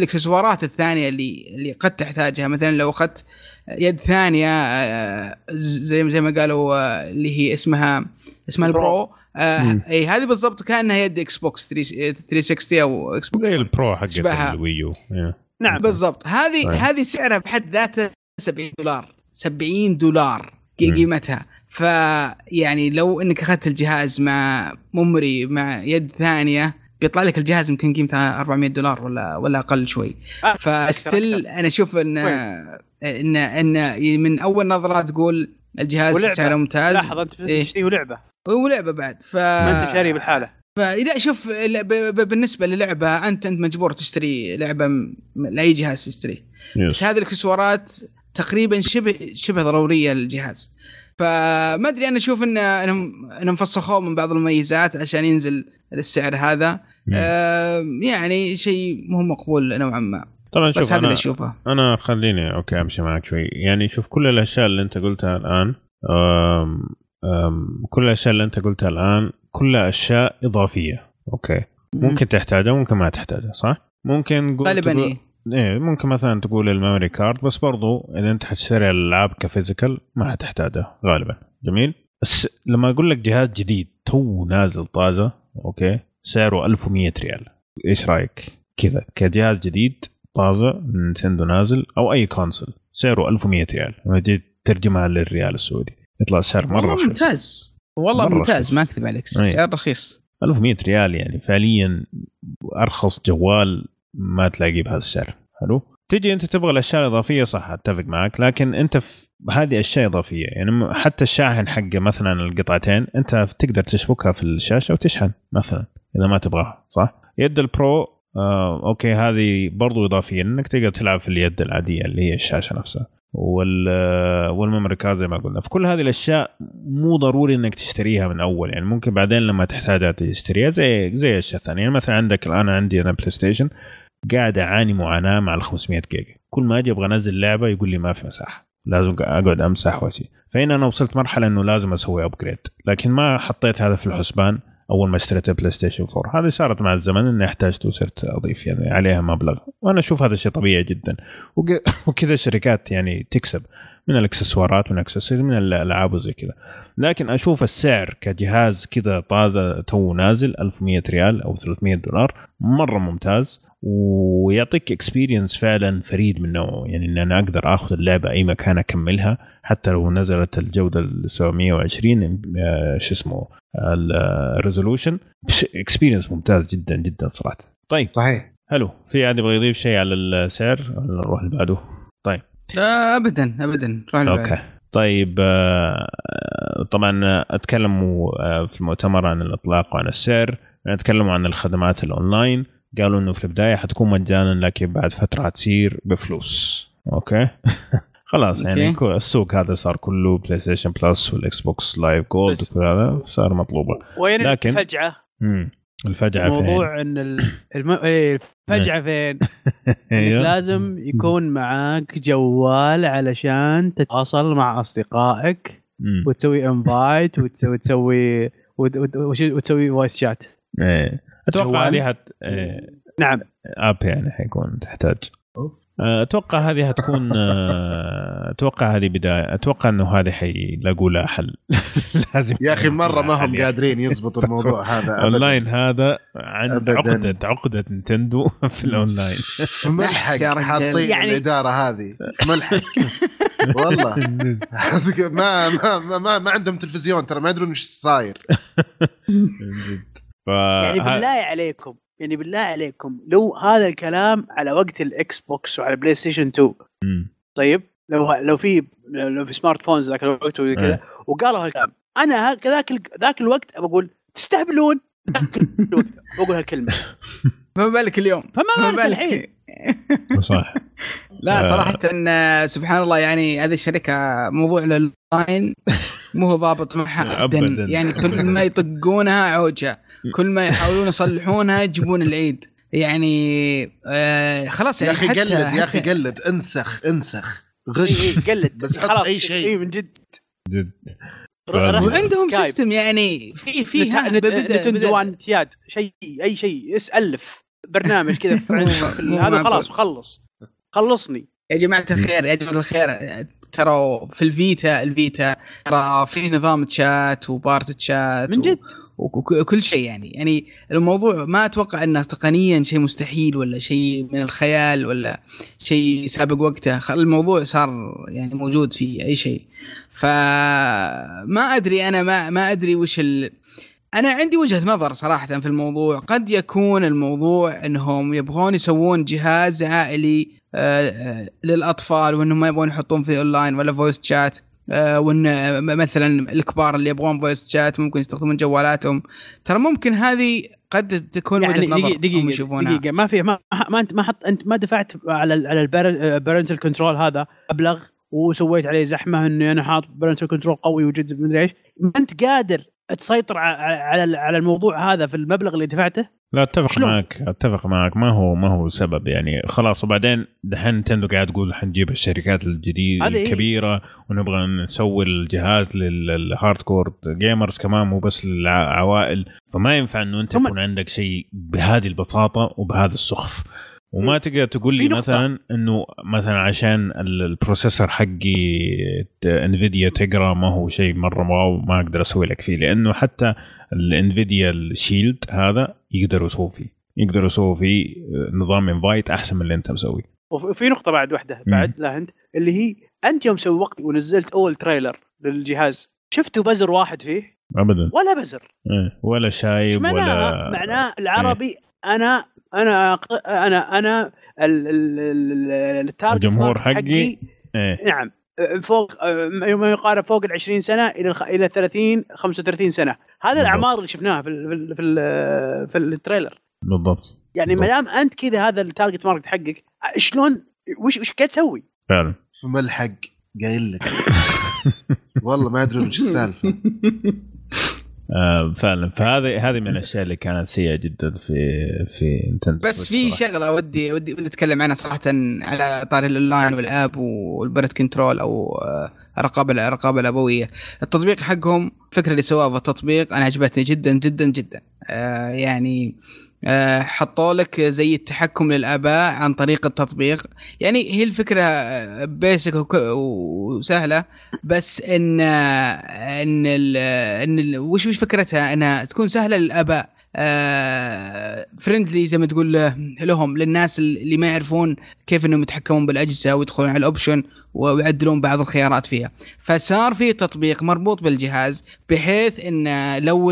الإكسسوارات الثانية اللي اللي قد تحتاجها مثلا لو أخذت يد ثانية آه، زي زي ما قالوا آه، اللي هي اسمها اسمها ال Pro آه. إي هذه بالضبط كأنها يد Xbox 360 أو Xbox زي ال Pro حق تشبهها. ال Wii U إيه. نعم بالضبط هذه طيب. هذه سعرها بحد ذاتها 70 دولار 70 دولار. قيمتها فيعني لو إنك أخذت الجهاز مع ممري مع يد ثانية بيطلع لك الجهاز يمكن قيمته 400 دولار ولا ولا أقل شوي. آه، فستيل أكثر- أنا أشوف ان ان إن من أول نظرة تقول الجهاز ولعبة. سعره ممتاز. لاحظ أنت. تشتريه لعبه ولعبة. بعد. ف ما أنت شاريه بالحالة. فلا شوف بالنسبة للعبة أنت أنت مجبور تشتري لعبة م- لأي جهاز تشتريه بس. هذه الإكسسوارات تقريبا شبه شبه ضرورية للجهاز. فما أدري أنا أشوف إن إنهم إنهم فسخوه من بعض المميزات عشان ينزل السعر هذا. آه يعني شيء مو مقبول نوعا ما طبعا بس شوف هذا اللي أنا أشوفه أنا خليني okay أمشي معك شوي يعني شوف كل الأشياء اللي أنت قلتها الآن أم أم كل الأشياء اللي أنت قلتها الآن كلها أشياء إضافية okay ممكن تحتاجها ممكن ما تحتاجها صح؟ ممكن قول غالبا إيه. إيه ممكن مثلا تقول ال memory card بس برضو إذا أنت حتشتري الألعاب ك physical ما حتحتاجها غالبا. جميل؟ بس لما أقول لك جهاز جديد تو نازل طازة okay؟ سعره 1100 ريال. إيش رأيك؟ كذا كجهاز جديد طازة Nintendo نازل أو أي console سعره 1100 ريال. لما جيت ترجمها للريال السعودي يطلع سعر مرة والله رخيص. ممتاز. والله ممتاز رخيص. ما أكذب عليك. أي. سعر رخيص. 1100 ريال يعني فعليا أرخص جوال ما تلاقيه بهذا السعر حلو؟ تجي أنت تبغى الأشياء الإضافية صح أتفق معك لكن أنت في هذه أشياء إضافية. يعني حتى الشاحن حق مثلا القطعتين أنت تقدر تشبكها في الشاشة وتشحن مثلا إذا ما تبغاها صح؟ يد ال Pro آه okay هذه برضو إضافية إنك تقدر تلعب في اليد العادية اللي هي الشاشة نفسها. وال وال memory card زي ما قلنا. فكل هذه الأشياء مو ضروري إنك تشتريها من أول. يعني ممكن بعدين لما تحتاجها تشتريها زي زي الاشياء الثانية يعني مثلا عندك الآن عندي أنا بلاي ستيشن قاعد أعاني معاناة مع ال 500 جيجا. كل ما أجي أبغى أنزل لعبة يقول لي ما في مساحة. لازم أقعد أمسح وشي. فهنا أنا وصلت مرحلة إنه لازم أسوي upgrade لكن ما حطيت هذا في الحسبان. أول ما اشتريت بلاي ستيشن 4 هذه صارت مع الزمن إني احتاجت وصرت أضيف يعني عليها مبلغ. وأنا أشوف هذا شيء طبيعي جدا. وك- وكذا الشركات يعني تكسب. من الإكسسوارات من الاكسسوارات من الألعاب وزي كذا. لكن أشوف السعر كجهاز كذا طازة توه نازل 1100 ريال أو 300 دولار. مرة ممتاز. ويعطيك experience فعلا فريد من نوعه. يعني إن أنا أقدر آخذ اللعبة أي مكان أكملها حتى لو نزلت الجودة ال 720 آه، شو اسمه ال resolution experience ممتاز جدا جدا صراحة. طيب. صحيح. حلو في احد يبغى يضيف شيء على السعر؟ ولا نروح اللي بعده؟ طيب. آه ابدا ابدا. روح اللي. okay. طيب آه، طبعا اتكلموا آه، في المؤتمر عن الإطلاق وعن السعر. اتكلموا عن الخدمات الأونلاين. قالوا إنه في البداية حتكون مجانا لكن بعد فترة حتصير بفلوس okay خلاص يعني. كو- السوق هذا صار كله بلاي ستيشن بلس والاكس بوكس لايف جولد وكل هذا صار مطلوبة وين لكن- الفجعة؟ امم الفجعة فين؟ موضوع إن ال- الم... إيه، الفجعة فين؟ إنك أيوه. لازم يكون معاك جوال علشان تتواصل مع أصدقائك. وتسوي invite وتسوي تسوي وتسوي voice chat إيه. أتوقع جوال؟ هذه حت... إيه. نعم. app يعني حيكون تحتاج. آه، أتوقع هذه حتكون آه، أتوقع هذه بداية. أتوقع إنه هذه حيلاقوا لها حل. لازم يا أخي مرة ما هم قادرين يضبطوا الموضوع هذا. أونلاين هذا أبداً. عقدة عقدة نينتندو في الأونلاين. ملحق. حاطين يعني- الإدارة هذه. ملحق. والله. ما ما ما, ما, ما عندهم تلفزيون ترى ما يدرون إيش صاير. ف يعني بالله عليكم يعني بالله عليكم لو هذا الكلام على وقت الإكس بوكس وعلى بلاي ستيشن 2 مم. طيب لو لو في لو في smart phones ذاك الوقت وزي كذا إيه. وقالوا هالكلام أنا ذاك ال- ذاك الوقت بقول تستهبلون بقول هالكلمة فما بالك اليوم فما بالك الحين صح لا آه. صراحة إن سبحان الله يعني هذه الشركة موضوع الأونلاين مو هو ضابط معها. ابدا يعني كل ما يطقونها عوجة كل ما يحاولون يصلحونها يجيبون العيد. يعني آه خلاص يا يعني أخي حتى قلد يا أخي قلد انسخ انسخ إيه غش. إيه، قلد. بس حط خلاص أي شيء. إيه من جد. جد. وعندهم. system يعني في في نتندو شيء أي شيء. اس الف برنامج كذا هذا. خلاص خلص. خلصني. يا جماعة الخير يا جماعة الخير. ترى في الفيتا الفيتا ترى في نظام chat و party chat من جد. وكل شيء يعني. يعني الموضوع ما أتوقع أنه تقنيا شيء مستحيل ولا شيء من الخيال ولا شيء سابق وقته. الموضوع صار يعني موجود في أي شيء. فما أدري أنا ما ما أدري وش ال... أنا عندي وجهة نظر صراحة في الموضوع. قد يكون الموضوع إنهم يبغون يسوون جهاز عائلي آه، آه، للأطفال وإنهم ما يبغون يحطون فيه اونلاين ولا voice chat وإن آه، مثلا الكبار اللي يبغون voice chat ممكن يستخدمون جوالاتهم. ترى ممكن هذه قد تكون يعني وجهة نظر دقيقة يشوفونها. دقيقة. ما في ما, ما انت ما حط أنت ما دفعت على على ال parental control هذا مبلغ وسويت عليه زحمة اني أنا حاط parental control قوي وجد مدري إيش. ما أنت قادر تسيطر على على الموضوع هذا في المبلغ اللي دفعته؟ لا أتفق شلون؟ معك أتفق معك. ما هو ما هو سبب يعني. خلاص وبعدين دحين نتندو قاعد تقول حنجيب الشركات الجديدة هذا إيه؟ الكبيرة ونبغى نسوي الجهاز لل hardcore gamers كمان مو بس للعوائل فما ينفع إنه أنت يكون عندك شيء بهذه البساطة وبهذا السخف. وما تقدر تقول لي. مثلا إنه مثلا عشان ال- ال processor حقي انفيديا تيقرا ما هو شيء مرة wow ما أقدر أسوي لك فيه لأنه حتى الانفيديا الشيلد هذا يقدروا يسووا فيه. يقدروا يسووا فيه نظام invite أحسن من اللي أنت مسويه. وفي نقطة بعد واحدة بعد لا انت اللي هي أنت يوم سوقت ونزلت أول trailer للجهاز شفتوا بزر واحد فيه؟ ابدا. ولا بزر. إيه، ولا شايب؟ ولا معناه العربي أنا أنا أنا أنا ال- ال- ال- ال target الجمهور market حقي إيه. نعم فوق ما يقارب فوق ال 20 سنة إلى إلى 30 35 سنة هذا بالضبط. الأعمار اللي شفناها في ال في ال في, ال في ال trailer بالضبط يعني ما. دام أنت كذا هذا ال target market حقك شلون وش وش قاعد تسوي؟ فعلا ملحق قايل لك والله ما أدري وش السالفة فعلا. فهذه هذه من الأشياء اللي كانت سيئة جدا في في نينتندو بس في. شغلة ودي ودي ودي أتكلم عنها صراحة على طاري ال online وال app وال parental control أو آه، الرقابه الرقابه الأبوية. التطبيق حقهم الفكرة اللي سووها في التطبيق أنا عجبتني جدا جدا جدا. آه يعني آه حطوا لك زي التحكم للآباء عن طريق التطبيق. يعني هي الفكرة basic وسهلة بس إن آه، إن ال إن ال وش وش فكرتها؟ إنها تكون سهلة للآباء. friendly زي ما تقول له- لهم للناس اللي ما يعرفون كيف إنهم يتحكمون بالأجهزة ويدخلون على ال option ويعدلون بعض الخيارات فيها. فصار في تطبيق مربوط بالجهاز بحيث إن لو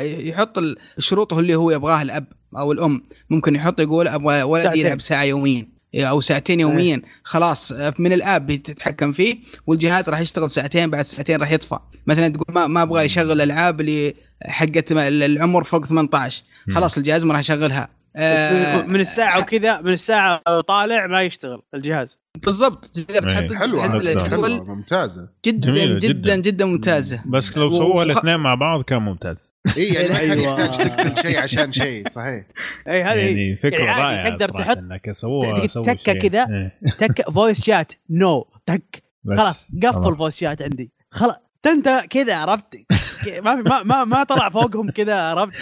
يحط الشروط اللي هو يبغاها الأب أو الأم ممكن يحط يقول أبغى ولدي. يلعب ساعة يوميا أو ساعتين يوميا. خلاص من الآب بتتحكم فيه والجهاز راح يشتغل ساعتين بعد ساعتين راح يطفى. مثلا تقول ما, ما أبغى يشغل الالعاب اللي حقت العمر فوق 18 خلاص الجهاز ما راح يشغلها بس آه من- الساعة وكذا من الساعة طالع ما يشتغل الجهاز بالضبط تقدر إيه. تحدد حلوة ممتازة جدا جميلة جدا جداً. جدا, ممتازة بس لو وخ- الاثنين مع بعض كان ممتاز إي يعني ما أيوة. يحتاج تقتل شيء عشان شيء صحيح إي هذه يعني فكرة يعني رائعة تقدر تحط- إنك سووا تك- سووا تكة شيء. كذا. إيه. تك فويس شات نو تك بس خلاص قفل. فويس شات عندي خلاص انت كذا عرفت؟ ما في- ما ما, ما طلع فوقهم كذا عرفت؟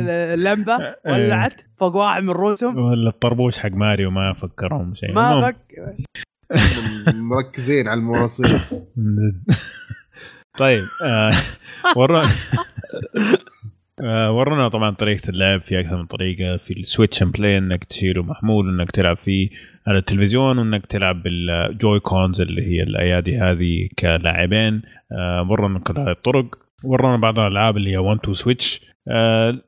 اللمبة ولعت فوق واحد من رؤوسهم. ولا الطربوش حق ماريو ما فكرهم شيء. ما. فك مركزين على المواصيل. طيب آه، ورونا آه، ورونا طبعا طريقة اللعب في أكثر من طريقة في ال Switch and play إنك تشيله محمول إنك تلعب فيه على التلفزيون وإنك تلعب بال Joy-Cons اللي هي الأيادي هذه كلاعبين. آه، ورونا كل هذه الطرق. ورونا بعض الألعاب اللي هي 1 2 Switch آه،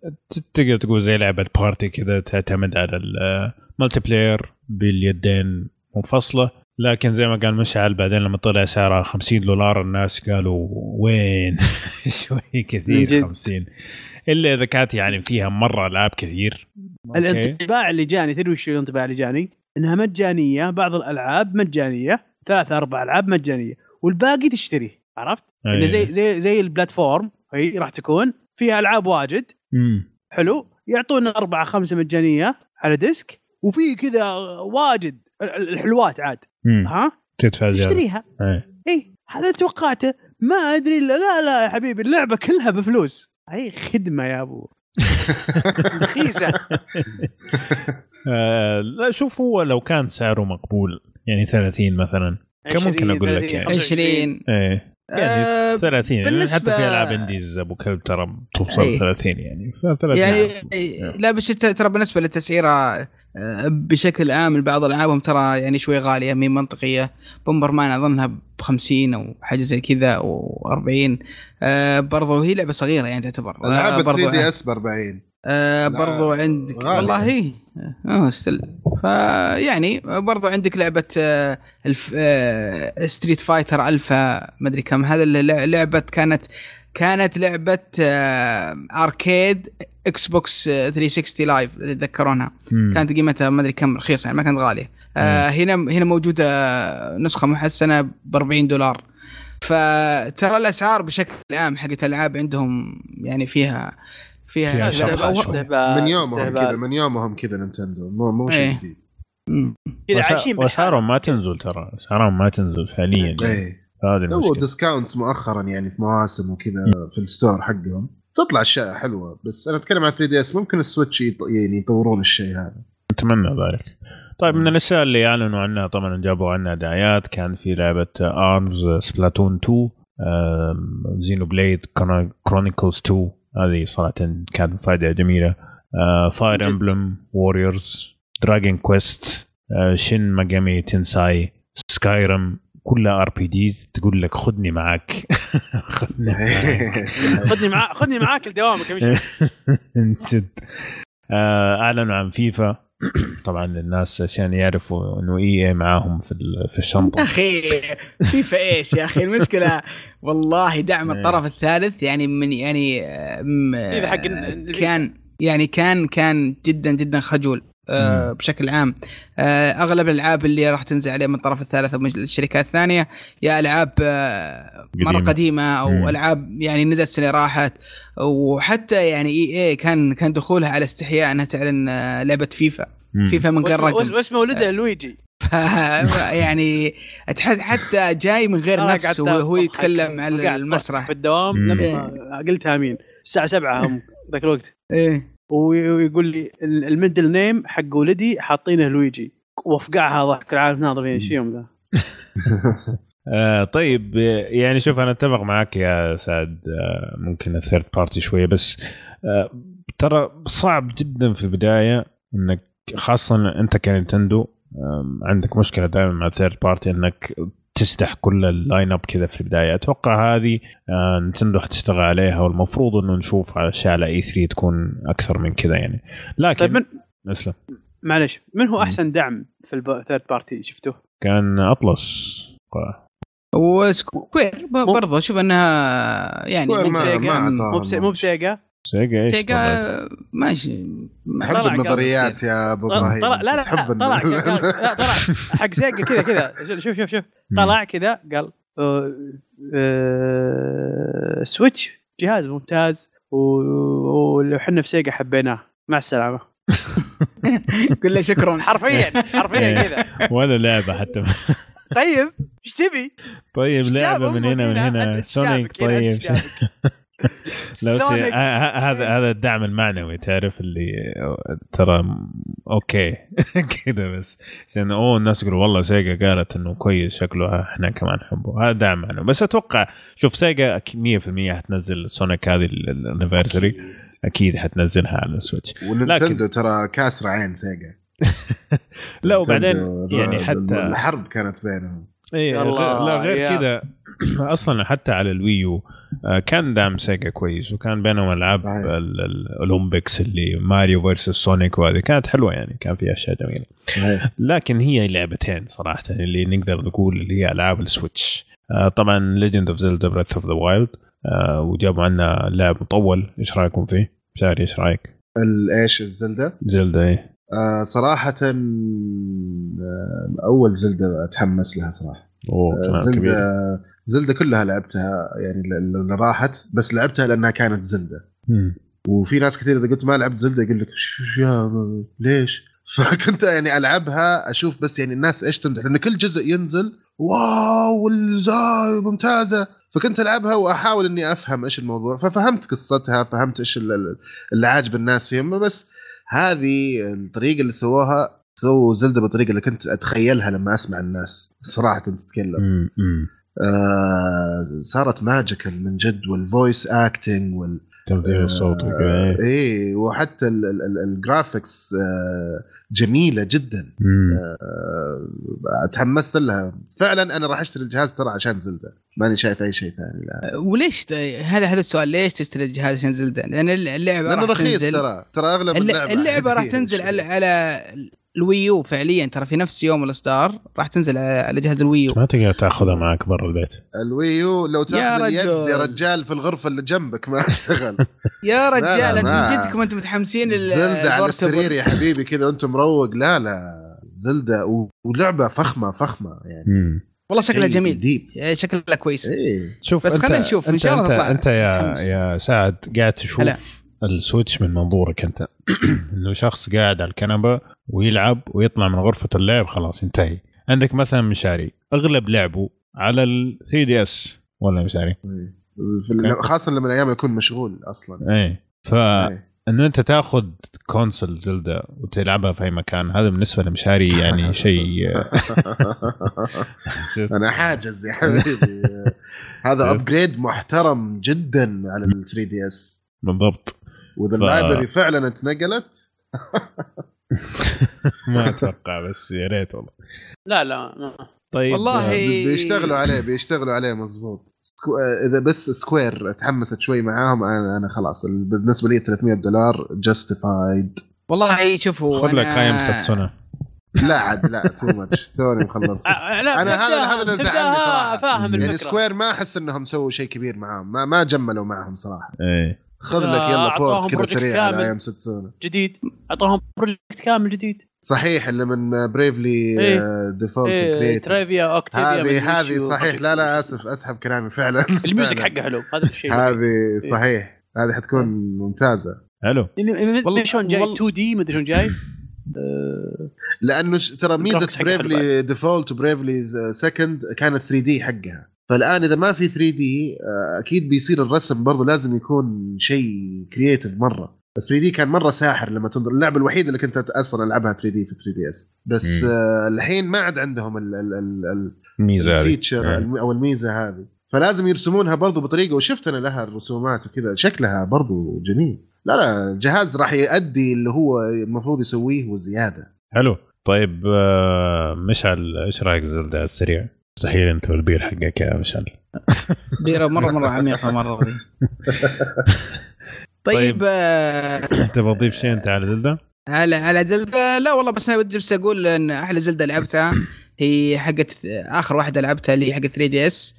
تقدر تقول زي لعبة party كذا تعتمد على ال multiplayer باليدين منفصلة. لكن زي ما قال مشعل بعدين لما طلع سعرها 50 دولار الناس قالوا وين؟ شوي كثير جد. 50 إلا إذا كانت يعني فيها مرة العاب كثير. الانطباع اللي جاني تدري وش الانطباع اللي جاني؟ إنها مجانية بعض الألعاب مجانية ثلاث أربع ألعاب مجانية والباقي تشتريه عرفت؟ إنه زي زي زي البلاتفورم هي راح تكون فيها ألعاب واجد مم. حلو يعطونا أربعة خمسة مجانية على disc وفي كذا واجد ال- ال- الحلوات عاد مم. ها تدفع زيادة تشتريها إيه. اي هذا اللي توقعته ما أدري إلا لا لا يا حبيبي اللعبة كلها بفلوس هي خدمة يا أبو؟ رخيصة. آه، لا شوف هو لو كان سعره مقبول يعني 30 مثلا كم ممكن أقول لك 30 يعني؟ 20 إيه. يعني آه 30 يعني بالنسبة- حتى في ألعاب indies أبو كلب ترى توصل أي. 30 يعني ف 30 يعني لا بس ترى بالنسبة للتسعيرة آه، بشكل عام بعض العابهم ترى يعني شوي غالية مي منطقية. Bomberman أظنها ب 50 أو حاجة زي كذا أو 40 آه برضو هي لعبة صغيرة يعني تعتبر. آه العاب برضو 3 DS ب 40 آه برضو عندك. والله هي. آه still فيعني برضو عندك لعبة آه الف آه Street Fighter Alpha مدري كم. هذا اللي لعبة كانت كانت لعبة آه arcade Xbox آه، 360 Live اللي تذكرونها. كانت قيمتها ما أدري كم رخيصة يعني ما كانت غالية. آه هنا هنا موجودة نسخة محسنة ب 40 دولار. فترى الأسعار بشكل عام حقت الألعاب عندهم يعني فيها فيها فيها من يومهم. كذا من يومهم كذا Nintendo. مو مو إيه. شيء جديد. مم. كذا عايشين وأسعارهم ما تنزل ترى. أسعارهم ما تنزل فعليا يعني. إيه. هذه سووا المشكلة. discounts مؤخرا يعني في مواسم وكذا في ال store حقهم. تطلع أشياء حلوة بس أنا أتكلم عن 3 DS ممكن ال Switch يعني يطورون الشيء هذا. نتمنى ذلك. طيب من الأشياء اللي أعلنوا عنها طبعا جابوا عنها دعايات كان في لعبة Arms Splatoon 2 Xenoblade Chronicles 2 هذه صراحة كانت مفاجاه جميلة. Fire. Emblem Warriors Dragon Quest Shin Megami Tensei Skyrim كلها RPGs تقول لك خذني معك خذني معاك. خذني معاك لدوامك مشعل. من جد. آه، أعلنوا عن فيفا. طبعا الناس عشان يعرفوا إنه EA معاهم في ال- في يا الشنطه أخي فيفا إيش يا أخي؟ المشكلة والله دعم إيه. الطرف الثالث يعني من يعني آه، حق ال- كان يعني كان كان جدا جدا خجول. آه،. بشكل عام. آه، أغلب الألعاب اللي راح تنزل عليه من الطرف الثالث أو من الشركات الثانية يا ألعاب آه، مرة قديمة. قديمة أو مم. ألعاب يعني نزلت سنة راحت. وحتى يعني إي إي كان كان دخولها على استحياء إنها تعلن لعبة فيفا. مم. فيفا من غير رقم. واسمه ولده لويجي. يعني حتى جاي من غير نفس وهو يتكلم على المسرح. في الدوام. لما قلت امين الساعة 7 هم ذاك الوقت. إيه. ويقول لي ال- الـ middle name حق ولدي حاطينه لويجي. وافقعها ضحك العالم ناظر إيش يوم ذا. آه طيب يعني شوف أنا أتفق معك يا سعد. آه ممكن ال third party شوية بس آه ترى صعب جدا في البداية إنك خاصة أنت ك Nintendo آم، عندك مشكلة دائما مع ال third party إنك تسدح كل ال line up كذا في البداية. أتوقع هذه آه Nintendo حتشتغل عليها والمفروض إنه نشوف أشياء على E 3 تكون أكثر من كذا يعني. لكن طيب من أسلم. معلش من هو. أحسن دعم في ال third party شفته؟ كان Atlus. و Square ب- مو- برضو شوف إنها يعني مو بسيجا مو بسيجا سيجا إيش سيجا ماشي. تحب النظريات يا أبو إبراهيم؟ طلع لا لا تحب طلع لا طلع حق Sega كذا كذا. شوف شوف شوف. طلع كذا قال آه، Switch جهاز ممتاز و- واللي إحنا في Sega حبيناه. مع السلامة. قل له شكرا. حرفيا حرفيا إيه. كذا. ولا لعبة حتى. طيب إيش تبي؟ طيب لعبة من هنا من هنا؟ Sonic طيب؟ لو سي... Sonic. ه- ه- هذا هذا الدعم المعنوي تعرف اللي ترى okay. كذا بس. عشان أوه الناس يقولوا والله سيجا قالت إنه كويس شكله إحنا كمان نحبه هذا دعم معنوي. بس أتوقع شوف سيجا أك- 100% حتنزل سونيك هذه anniversary أكيد. حتنزلها على السويتش وننتندو ترى كاسره عين سيجا. لا وبعدين يعني حتى الحرب كانت بينهم. إيه غير- لا غير. كذا أصلا حتى على الويو آه، كان دعم سيجا كويس وكان بينهم ألعاب ال Olympics اللي ماريو versus سونيك وهذه كانت حلوة يعني كان فيها أشياء جميلة لكن هي لعبتين صراحة اللي نقدر نقول اللي هي ألعاب السويتش آه، طبعا Legend of Zelda Breath of the Wild وجابوا عنا لعب مطول إيش رأيكم فيه؟ مشاري إيش رأيك؟ ال- إيش الزلده؟ زلدا إيه آه صراحة آه أول زلدة أتحمس لها صراحة أوه آه كمان كبير زلدة زلده كلها لعبتها يعني اللي راحت بس لعبتها لأنها كانت زلدة مم. وفي ناس كثير إذا قلت ما لعبت زلدة يقول لك شو يا ليش؟ فكنت يعني ألعبها أشوف بس يعني الناس إيش تمدح لأن كل جزء ينزل wow والزاي ممتازة فكنت ألعبها وأحاول إني أفهم إيش الموضوع ففهمت قصتها فهمت إيش ال- ال- اللي عاجب الناس فيهم بس هذه الطريقة اللي سووها سووا زلدة بالطريقة اللي كنت أتخيلها لما أسمع الناس صراحة تتكلم. آه صارت magical من جد وال voice acting وال تمثيل الصوت وكذا إيه. إيه وحتى ال- ال- ال- ال graphics آه جميلة جدا. آه تحمست لها فعلا أنا راح أشتري الجهاز ترى عشان زلدة ماني شايف أي شيء ثاني لا وليش ت- هذا هذا السؤال ليش تشتري الجهاز عشان زلدة؟ لأن اللعبة لأنه رخيص تنزل. ترى. ترى أغلب الل- اللعبة اللعبة راح تنزل على. على الويو فعليا. ترى في نفس يوم الإصدار راح تنزل على جهاز الويو. ما تقدر تأخذها معك برا البيت. الويو لو تأخذ اليد رجل. يا رجال في الغرفة اللي جنبك ما أشتغل. يا رجال أنت من جدكم أنتم متحمسين زلدة على. السرير يا حبيبي كذا وأنت مروق. لا لا. زلدة و- ولعبة فخمة فخمة يعني. مم. والله شكلها شيء جميل. deep. شكلها كويس. إيه. شوف بس خلينا نشوف، إن أنت- شاء الله انت, تطلع أنت يا متحمس. يا سعد قاعد تشوف هلا. السويتش من منظورك أنت. إنه شخص قاعد على الكنبة ويلعب ويطلع من غرفة اللعب خلاص انتهي. عندك مثلا مشاري. أغلب لعبه على ال 3 دي إس ولا مشاري؟ في ال- خاصة لما الأيام يكون مشغول أصلا. إيه. فانه إيه. أنت تاخذ console زلدة وتلعبها في أي مكان هذا بالنسبة لمشاري يعني شيء أنا حاجز يا حبيبي هذا. upgrade محترم جدا على ال 3 DS بالضبط وإذا ف- ال library فعلا اتنقلت ما أتوقع بس يا ريت والله لا لا ما. طيب والله آه، بيشتغلوا عليه بيشتغلوا عليه مضبوط. إذا بس سكوير تحمست شوي معاهم أنا أنا خلاص ال- بالنسبة لي 300 دولار جاستيفايد والله شوفوا خذ لك قايم ستسونه لا عاد لا تو ماتش توني مخلص. آه، لا أنا هذا- هذا اللي زعلني صراحة. فاهم يعني سكوير ما أحس إنهم سووا شيء كبير معاهم ما ما جملوا معهم صراحة. إيه. خذ لك آه، يلا بورت كذا سريع على. أيام ستسونا جديد. اعطوهم بروجكت كامل جديد. صحيح اللي من بريفلي إيه. ديفولت إيه كريترز تريفيا اوكتيفيا هذه هذه صحيح. لا لا أسف أسحب كلامي فعلا. الميوزك. حقه حلو هذا الشيء هذه صحيح. هذه حتكون ممتازة. حلو. مدري والله- شلون جاي. والله- 2 دي مدري شلون جاي. آه، لأنه ترى ميزة بريفلي ديفولت وبريفلي سكند كانت 3 دي حقها. فالآن إذا ما في 3 دي أكيد بيصير الرسم برضه لازم يكون شيء كرييتيف مرة. 3 دي كان مرة ساحر لما تنظر اللعبة الوحيدة اللي كنت أصلا ألعبها 3 دي في 3 دي اس بس مم. آه الحين ما عاد عندهم ال- ال- ال- ال- الميزة هذه. الفيتشر. الم- أو الميزة هذه. فلازم يرسمونها برضو بطريقة وشفت أنا لها الرسومات وكذا شكلها برضو جميل. لا لا الجهاز راح يؤدي اللي هو المفروض يسويه وزياده حلو. طيب آه، مشعل إيش رأيك زلدة السريع؟ مستحيل أنت والبير حقك يا مشعل. بيرة مرة مرة عميقة مرة طيب. طيب. آه، تبغى تضيف شيء أنت على زلدة؟ على على زلدة. لا والله بس أنا بس أقول إن أحلى زلدة لعبتها هي حقت آخر واحدة لعبتها اللي هي حقت 3 DS.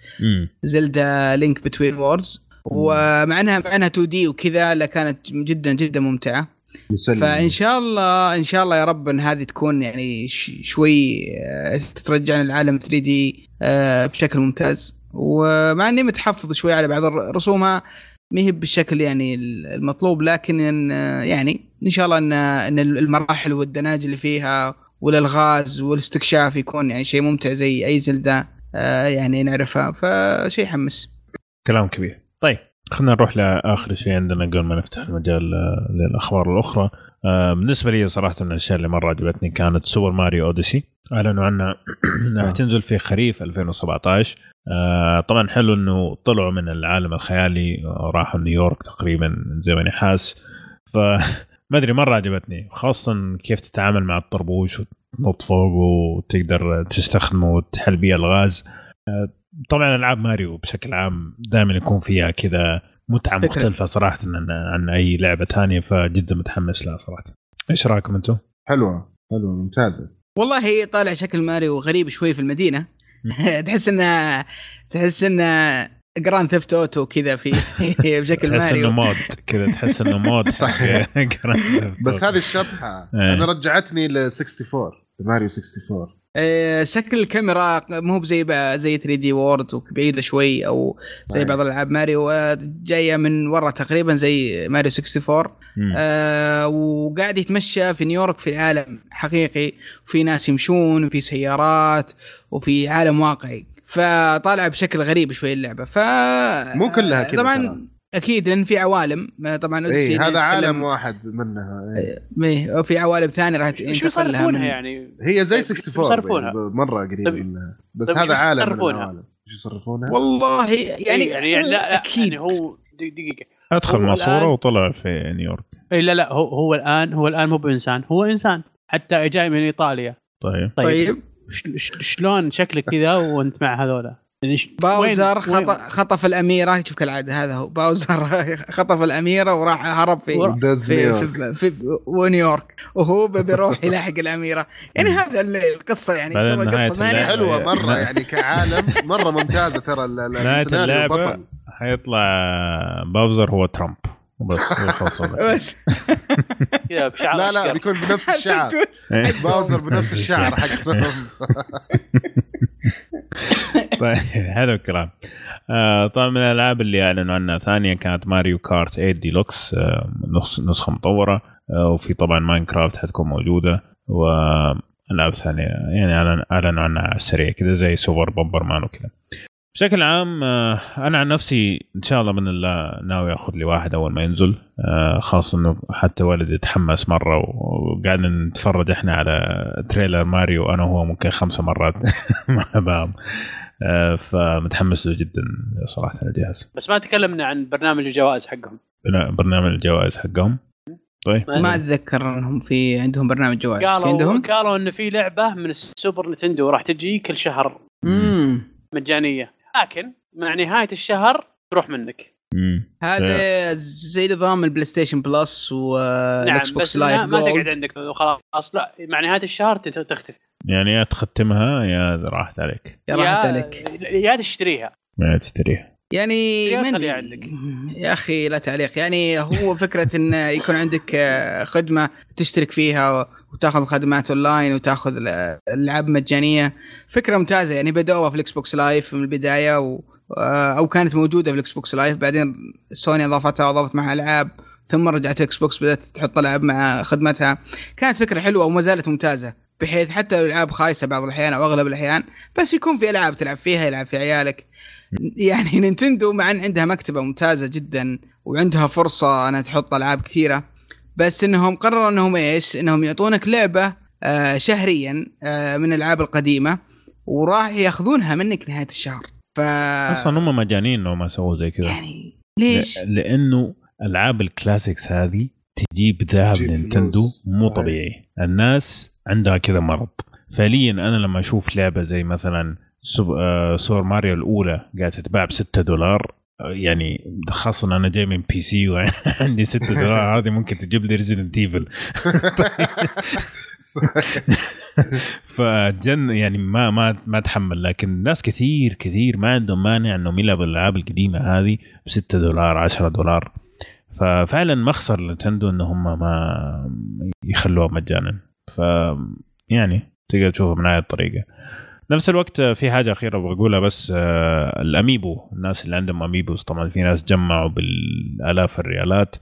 زلدة Link Between Worlds ومع إنها مع إنها 2 D وكذا لا كانت جدا جدا ممتعة. مسلم فإن شاء الله إن شاء الله يا رب إن هذه تكون يعني شوي آه، ترجعنا العالم 3 D بشكل ممتاز. ومع إني متحفظ شوي على بعض رسومها ما هي بالشكل يعني المطلوب لكن يعني إن شاء الله إن إن المراحل وال dungeons اللي فيها والألغاز والاستكشاف يكون يعني شيء ممتع زي أي زلدة آه، يعني نعرفها فشيء يحمس. كلام كبير. طيب خلينا نروح لآخر شيء عندنا قبل ما نفتح المجال آه، للأخبار الأخرى. بالنسبة لي صراحة من الأشياء اللي مرة عجبتني كانت سوبر ماريو أوديسي. أعلنوا عنها إنها آه. تنزل في خريف 2017 آه، طبعا حلو إنه طلعوا من العالم الخيالي وراحوا نيويورك تقريبا زي ما حاس ف ما أدري مرة عجبتني خاصة كيف تتعامل مع الطربوش وتنط فوق وتقدر تستخدمه وتحل بيه ألغاز. آه، طبعا ألعاب ماريو بشكل عام دائما يكون فيها كذا متعة فكرة. مختلفة صراحة عن, عن أي لعبة ثانية فجدا متحمس لها صراحة إيش رأيكم أنتم؟ حلوة حلوة ممتازة والله هي طالع شكل ماريو غريب شوي في المدينة تحس انه تحس إنه Grand Theft Auto كذا في بشكل تحس إنه ماريو مود كذا تحس إنه mod Theft بس. هذه الشطحة إيه. أنا رجعتني ل 64 ماريو 64 آه، شكل الكاميرا مو بزي زي 3 D World بعيده شوي أو زي أي. بعض الالعاب ماريو آه، جاية من ورا تقريبا زي ماريو 64 مم. آه وقاعد يتمشى في نيويورك في العالم حقيقي وفي ناس يمشون وفي سيارات وفي عالم واقعي فطالع بشكل غريب شوي اللعبة ف مو كلها كذا طبعا. أكيد لأن في عوالم طبعا أوديسي هذا عالم واحد منها إيه. إيه، وفي عوالم ثانية راح شو يصرفونها من يعني؟ هي زي طيب، 64 يصرفونها؟ يعني مرة قريب طيب- منها بس طيب هذا عالم من؟ العوالم شو يصرفونها؟ والله يعني يعني, يعني لا أكيد يعني هو دق- دقيقة أدخل ماسوره الآن- وطلع في نيويورك اي لا لا هو هو الآن هو الآن مو بإنسان هو إنسان حتى جاي من إيطاليا طيب طيب, طيب شلون شكلك كذا وأنت مع هذولا؟ يعني ش- باوزر وين- خط... خطف الأميرة. شوف كالعادة هذا هو. باوزر خطف الأميرة وراح هرب في في نيويورك. في, في, في ونيويورك وهو بيروح يلاحق الأميرة. يعني هذا القصة يعني. قصة ثانية. حلوة مرة لا. يعني كعالم. مرة ممتازة ترى نهاية اللعبة بطل. حيطلع باوزر هو ترامب. وبس. بس كذا بشعر لا لا. بيكون بنفس الشعر إيه. باوزر بنفس الشعر حق. طيب حلو الكلام آه طبعا من الألعاب اللي أعلنوا عنها ثانية كانت ماريو Kart 8 ديلوكس آه نسخ- نسخة مطورة آه وفي طبعا ماينكرافت حتكون موجودة والعاب ثانية يعني أعلن- أعلنوا عنها على السريع كذا زي Super Bomberman وكذا بشكل عام آه، أنا عن نفسي إن شاء الله باذن الله ناوي آخذ لي واحد أول ما ينزل. آه، خاصه إنه حتى ولدي تحمس مرة وقاعدين نتفرج إحنا على تريلر ماريو أنا وهو ممكن خمسة مرات مع بعض. آه، فمتحمس له جدا صراحة الجهاز. بس ما تكلمنا عن برنامج الجوائز حقهم. برنامج الجوائز حقهم. طيب. ما أتذكر إنهم في عندهم برنامج جوائز. في قالوا عندهم؟ قالوا انه في لعبة من السوبر نتندو راح تجي كل شهر. امم مجانية. لكن مع نهاية الشهر تروح منك. هذا زي نظام ال PlayStation Plus نعم وال Xbox ما, Live ما تقعد عندك. وخلاص لا مع نهاية الشهر تختفي. يعني يا تختمها يا راحت عليك. يا راحت عليك. يا تشتريها. ما تشتريها. يعني يا من خليها عندك. يا أخي لا تعليق. يعني هو فكرة إن يكون عندك آه، خدمة تشترك فيها وتاخذ خدمات اونلاين وتاخذ الألعاب مجانية. فكرة ممتازة. يعني بدأوها في ال Xbox Live من البداية و آه، أو كانت موجودة في ال Xbox Live. بعدين سوني أضافتها وأضافت معها ألعاب. ثم رجعت Xbox بدأت تحط ألعاب مع خدمتها. كانت فكرة حلوة وما زالت ممتازة. بحيث حتى الألعاب خايسة بعض الأحيان أو أغلب الأحيان بس يكون في ألعاب تلعب فيها يلعب في عيالك. يعني Nintendo مع إن عندها مكتبة ممتازة جدا وعندها فرصة أنها تحط ألعاب كثيرة. بس إنهم قرروا إنهم إيش؟ إنهم يعطونك لعبة آه شهريا آه من الألعاب القديمة وراح يأخذونها منك نهاية الشهر ف أصلا هم مجانين لو ما سووا زي كذا يعني ليش؟ ل- لأنه ألعاب ال classics هذه تجيب ذهب Nintendo. مو صحيح. طبيعي الناس عندها كذا مرض فعليا أنا لما أشوف لعبة زي مثلا آه، Super Mario الأولى قاعدة تتباع ب 6 دولار يعني خاصة أنا جاي من PC وعندي 6 دولار هذه ممكن تجيب لي Resident Evil فجن يعني ما ما ما اتحمل لكن ناس كثير كثير ما عندهم مانع إنهم يلعبوا الألعاب القديمة هذه ب 6 دولار 10 دولار. ففعلا مخسر Nintendo ان هم ما يخلوها مجانا. ف يعني تقدر تشوفها من هذه الطريقة. نفس الوقت في حاجة أخيرة بقولها بس آه، الأميبو. الناس اللي عندهم أميبوز طبعا في ناس جمعوا بالآلاف الريالات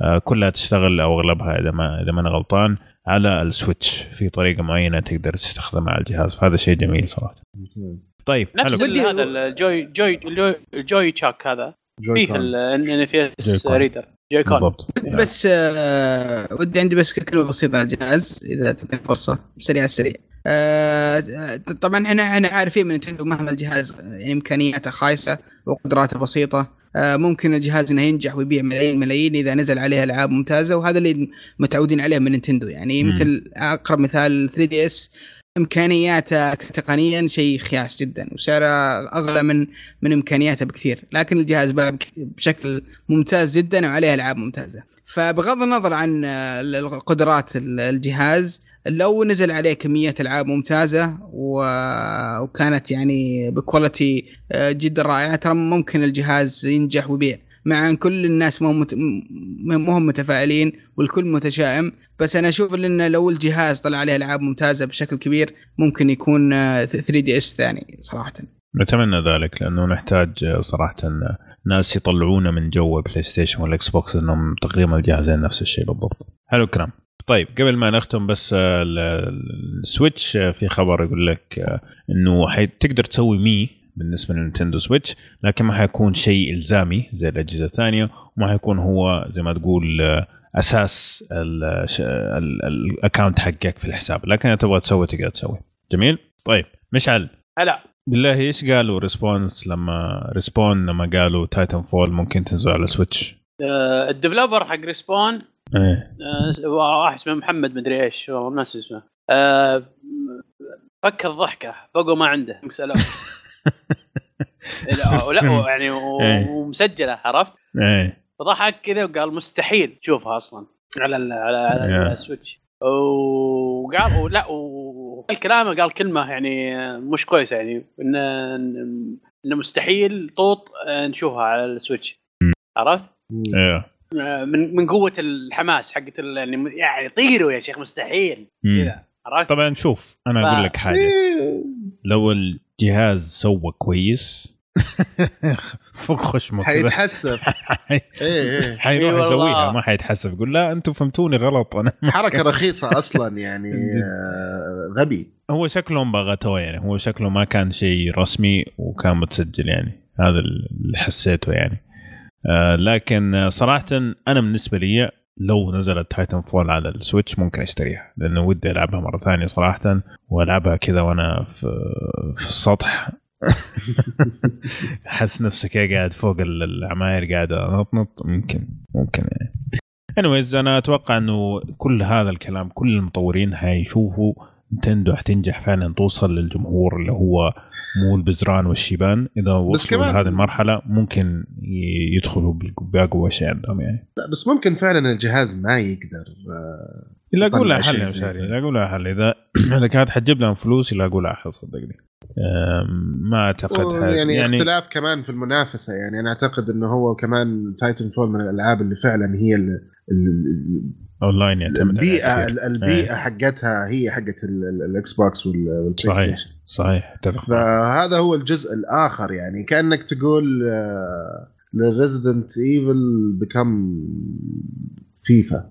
آه، كلها تشتغل أو أغلبها إذا ما إذا ما أنا غلطان على السويتش. في طريقة معينة تقدر تستخدمها على الجهاز. فهذا شيء جميل صراحة. ممتاز. طيب نفس هذا الجوي جوي الجوي- الجوي تشاك هذا. جوي فيه. الان في جوي اس. ريدر جوي كون بالضبط. بس آه ودي عندي بس كلمه بسيطة على الجهاز إذا تعطيني فرصة. سريع السريع آه طبعا إحنا إحنا عارفين من نتندو مهما الجهاز يعني إمكانياته خايسة وقدراته بسيطة. آه ممكن الجهاز إنه ينجح ويبيع ملايين ملايين إذا نزل عليه ألعاب ممتازة وهذا اللي متعودين عليه من نتندو يعني. مثل أقرب مثال 3 دي إس إمكانياته تقنيا شيء خياس جدا وسعره أغلى من من إمكانياته بكثير. لكن الجهاز باع بشكل ممتاز جدا وعليه ألعاب ممتازة. فبغض النظر عن قدرات ال- الجهاز لو نزل عليه كمية ألعاب ممتازة وكانت يعني ب quality آه، جدا رائعة ترى ممكن الجهاز ينجح ويبيع. مع أن كل الناس هم مت- هم متفائلين والكل متشائم. بس أنا أشوف إن لو الجهاز طلع عليه ألعاب ممتازة بشكل كبير ممكن يكون 3 DS ثاني صراحة. نتمنى ذلك لأنه نحتاج آه، صراحة آه، ناس يطلعونا من جو PlayStation وال Xbox إنهم تقريبا الجهازين نفس الشيء بالضبط. حلو الكلام. طيب قبل ما نختم بس آه، ال- ال- ال Switch آه، في خبر يقول لك آه، إنه تقدر تسوي Mii بالنسبة لل Nintendo Switch لكن ما حيكون شيء إلزامي زي الأجهزة الثانية وما حيكون هو زي ما تقول آه، أساس ال account حقك في الحساب. لكن إذا تبغى تسوي تقدر تسوي. جميل؟ طيب مشعل. هلا. بالله إيش قالوا Respawn لما Respawn لما قالوا Titanfall ممكن تنزل على Switch آه، الديفلوبر حق ريسبون إيه. آه، واحد اسمه محمد مدري إيش والله ناس اسمه. آه، فك الضحكة فوقه ما عنده. سالوه لا لا، يعني إيه. ومسجلة عرفت إيه فضحك كذا وقال مستحيل تشوفها أصلا على ال على, على. السويتش وقال ولا وقال كلامه قال كلمة يعني مش كويسة يعني ان إنه مستحيل طوط نشوفها على السويتش عرفت؟ إيه من من قوة الحماس حقت ال- يعني يعني طيروا يا شيخ مستحيل. كذا عرفت؟ طبعا شوف أنا أقول لك حاجة لو الجهاز سوى كويس. فوق خشمه كذا حيتحسف. إيه إيه حيروح إي والله. يسويها ما حيتحسف. يقول لا أنتم فهمتوني غلط أنا حركة رخيصة أصلا يعني آه، غبي. هو شكلهم بغتوه يعني هو شكله ما كان شيء رسمي وكان متسجل يعني. هذا اللي حسيته يعني. آه لكن صراحة أنا بالنسبة لي لو نزلت Titanfall على ال Switch ممكن أشتريها لأنه ودي ألعبها مرة ثانية صراحة وألعبها كذا وأنا في في السطح. أحس نفسي كذا قاعد فوق العماير قاعد أنطنط. ممكن ممكن يعني. Anyways أنا أتوقع إنه كل هذا الكلام كل المطورين حيشوفوا Nintendo حتنجح فعلا توصل للجمهور اللي هو مو البزران والشيبان إذا وصلوا لهذه المرحلة ممكن يدخلوا بأقوى شيء عندهم يعني لا بس ممكن فعلا الجهاز ما يقدر آه، لاقوا لها حل يا مشاري كذا. لاقوا لها حل إذا إذا كانت حتجيب لهم فلوس لاقوا لها حل صدقني ما أعتقد. يعني, يعني اختلاف كمان في المنافسة يعني أنا أعتقد إنه هو كمان Titanfall من الألعاب اللي فعلا هي ال- أونلاين يعتمد البيئة. البيئة حقتها هي حقت ال- ال- ال Xbox وال- وال PlayStation صحيح اتفق معك. فهذا هو الجزء الآخر يعني كأنك تقول للريزدنت ايفل بكم فيفا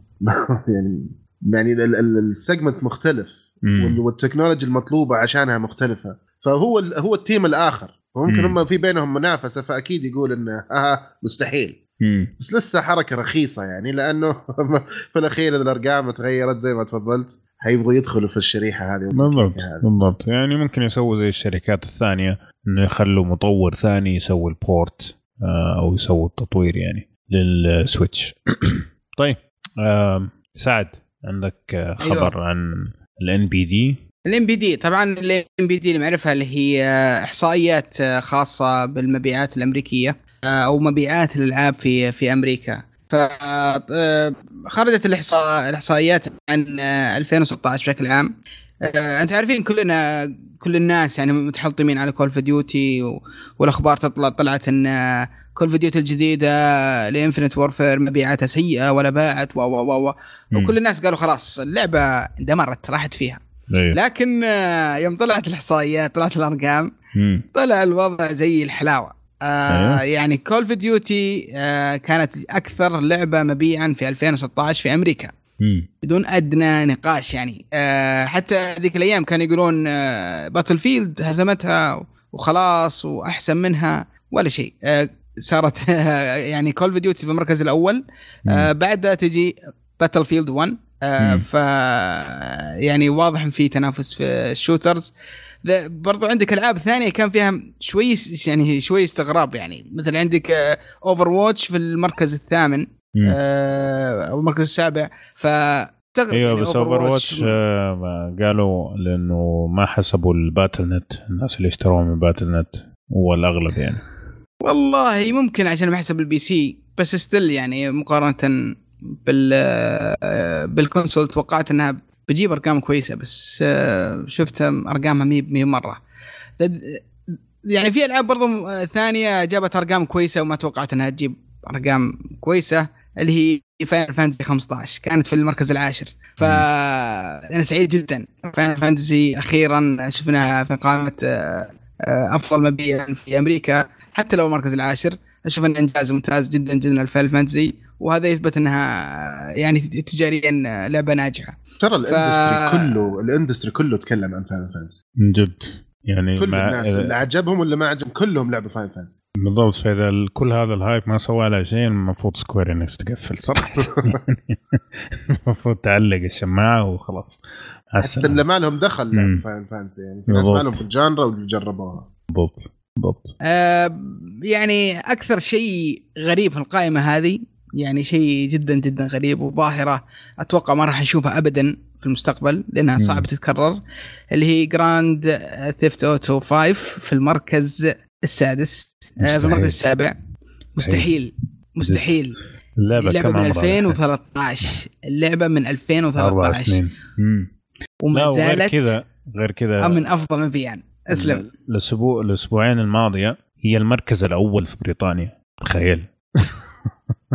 يعني يعني ال- ال- السيجمنت مختلف مم. وال- والتكنولوجيا المطلوبة عشانها مختلفة فهو هو التيم الآخر وممكن مم. هم في بينهم منافسة فأكيد يقول إنه آه مستحيل مم. بس لسه حركة رخيصة يعني لأنه في الأخير الأرقام تغيرت زي ما تفضلت حيبغوا يدخلوا في الشريحة هذه بالضبط. بالضبط يعني ممكن يسووا زي الشركات الثانية إنه يخلوا مطور ثاني يسوي ال port آه، أو يسوي التطوير يعني لل Switch طيب سعد عندك آه، خبر أيوة. عن ال NPD ال NPD طبعا ال NPD اللي معرفها اللي هي إحصائيات خاصة بالمبيعات الأمريكية أو مبيعات الألعاب في في أمريكا ف آه، خرجت الاحصاء الإحصائيات عن آه، 2016 بشكل عام آه، انت عارفين كلنا كل الناس يعني متحلطمين على Call of Duty والأخبار تطلع طلعت إن Call of Duty الجديدة Infinite Warfare مبيعاتها سيئة ولا باعت و و و. وكل الناس قالوا خلاص اللعبة اندمرت راحت فيها أيوة. لكن آه، يوم طلعت الإحصائيات طلعت الأرقام مم. طلع الوضع زي الحلاوة آه أيوه. يعني Call of Duty آه كانت أكثر لعبة مبيعا في 2016 في أمريكا. مم. بدون أدنى نقاش يعني. آه حتى ذيك الأيام كانوا يقولون آه Battlefield هزمتها وخلاص وأحسن منها ولا شيء. آه صارت يعني Call of Duty في المركز الأول. آه بعدها تجي Battlefield 1 آه مم. ف يعني واضح إن في تنافس في ال shooters ذا- برضو عندك ألعاب ثانية كان فيها شوي يعني شوي استغراب يعني. مثل عندك Overwatch في المركز الثامن. آه، أو المركز السابع. فاستغرب أيوه يعني بس Overwatch آه، قالوا لأنه ما حسبوا ال Battle.net الناس اللي اشتروها من Battle.net هو الأغلب يعني. والله ممكن عشان ما حسب ال PC بس still يعني مقارنة بال آه، بال console توقعت إنها بتجيب أرقام كويسة بس آه، شفت أرقامها meh meh مرة. يعني في ألعاب برضو آه، ثانية جابت أرقام كويسة وما توقعت إنها تجيب أرقام كويسة اللي هي Final Fantasy 15 كانت في المركز العاشر. فانا سعيد جدا. Final Fantasy أخيرا شفناها في قائمة آه، أفضل مبيعا في أمريكا. حتى لو المركز العاشر أشوف إنه إنجاز ممتاز جدا جدا ل Final Fantasy وهذا يثبت إنها يعني تجاريا لعبة ناجحة. ترى ال industry كله ال industry كله تكلم عن Final Fantasy من جد. يعني كل مع- الناس اللي عجبهم واللي ما عجبهم كلهم لعبوا Final Fantasy بالضبط. فإذا كل هذا ال hype ما سوى لها شيء المفروض Square Enix تقفل. صراحة. المفروض تعلق الشماعة وخلاص. حتى. اللي ما لهم دخل. لعبوا Final Fantasy يعني في ناس. ما لهم في ال genre وجربوها. بالضبط. بالضبط. آه يعني أكثر شيء غريب في القائمة هذه يعني شيء جدا جدا غريب وظاهرة أتوقع ما راح نشوفها ابدا في المستقبل لأنها. صعب تتكرر اللي هي Grand Theft Auto 5 في المركز السادس آه في مستحيل. المركز السابع. مستحيل مستحيل. اللعبة, كم من عمرها؟ 2013 اللعبة من أربع 2013 سنين. مم. وما زالت كذا غير كذا. من أفضل في يعني. أسلم. الأسبوع الأسبوعين الماضية هي المركز الأول في بريطانيا. تخيل.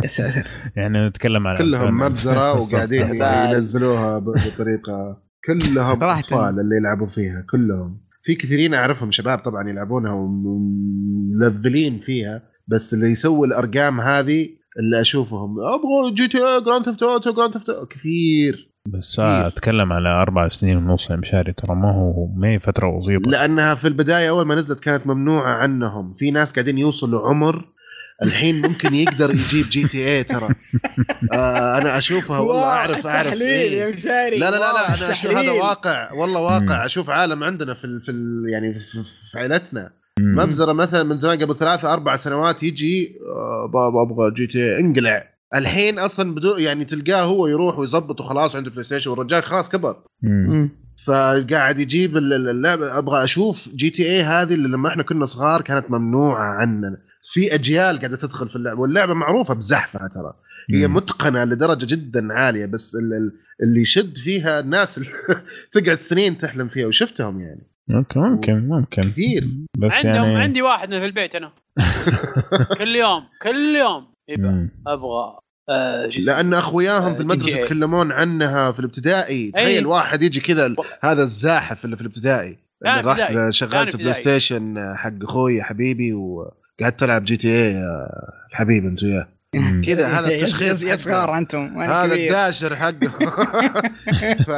يا ساتر. يعني نتكلم على كلهم مبزرة وقاعدين استهبال. ينزلوها بطريقة كلهم. أطفال اللي يلعبوا فيها كلهم. في كثيرين أعرفهم شباب طبعا يلعبونها وملذلين فيها بس اللي يسوي الأرقام هذه اللي أشوفهم أبغى GTA Grand Theft Auto Grand Theft كثير. بس آه، أتكلم على أربع سنين ونص يا مشاري ترى ما هو ما هي فترة بسيطه لأنها في البداية أول ما نزلت كانت ممنوعة عنهم. في ناس قاعدين يوصلوا عمر الحين ممكن يقدر يجيب GTA ترى آه أنا أشوفها والله أعرف أعرف تحليل إيه. يا مشاري لا لا لا, لا أنا أشوف. هذا واقع والله مم. واقع أشوف عالم عندنا في ال في ال يعني في, في عائلتنا مم. مبزرة مثلا من زمان قبل ثلاثة أربع سنوات يجي آه، بابا أبغى GTA، انقلع الحين أصلا بدو يعني تلقاه هو يروح ويظبط وخلاص عنده PlayStation والرجال خلاص كبر. فقاعد يجيب ال- ال- اللعبة أبغى أشوف GTA هذه اللي لما إحنا كنا صغار كانت ممنوعة عننا في أجيال قاعدة تدخل في اللعبة واللعبة معروفة بزحفها ترى. هي مم. متقنة لدرجة جدا عالية بس ال- ال- اللي يشد فيها الناس اللي تقعد سنين تحلم فيها وشفتهم يعني. ممكن ممكن ممكن. كثير. بس عندهم يعني عندي واحد في البيت أنا. كل يوم كل يوم. أبغى آه لأن أخوياهم في آه، المدرسة. يتكلمون عنها في الابتدائي. تخيل واحد يجي كذا ال- هذا الزاحف اللي في الابتدائي. اللي رحت شغلت Play. Station حق أخوي حبيبي وقعدت تلعب GTA يا الحبيب انت وياه. كذا هذا التشخيص يا. صغار أنتم هذا. الداشر حقه ف...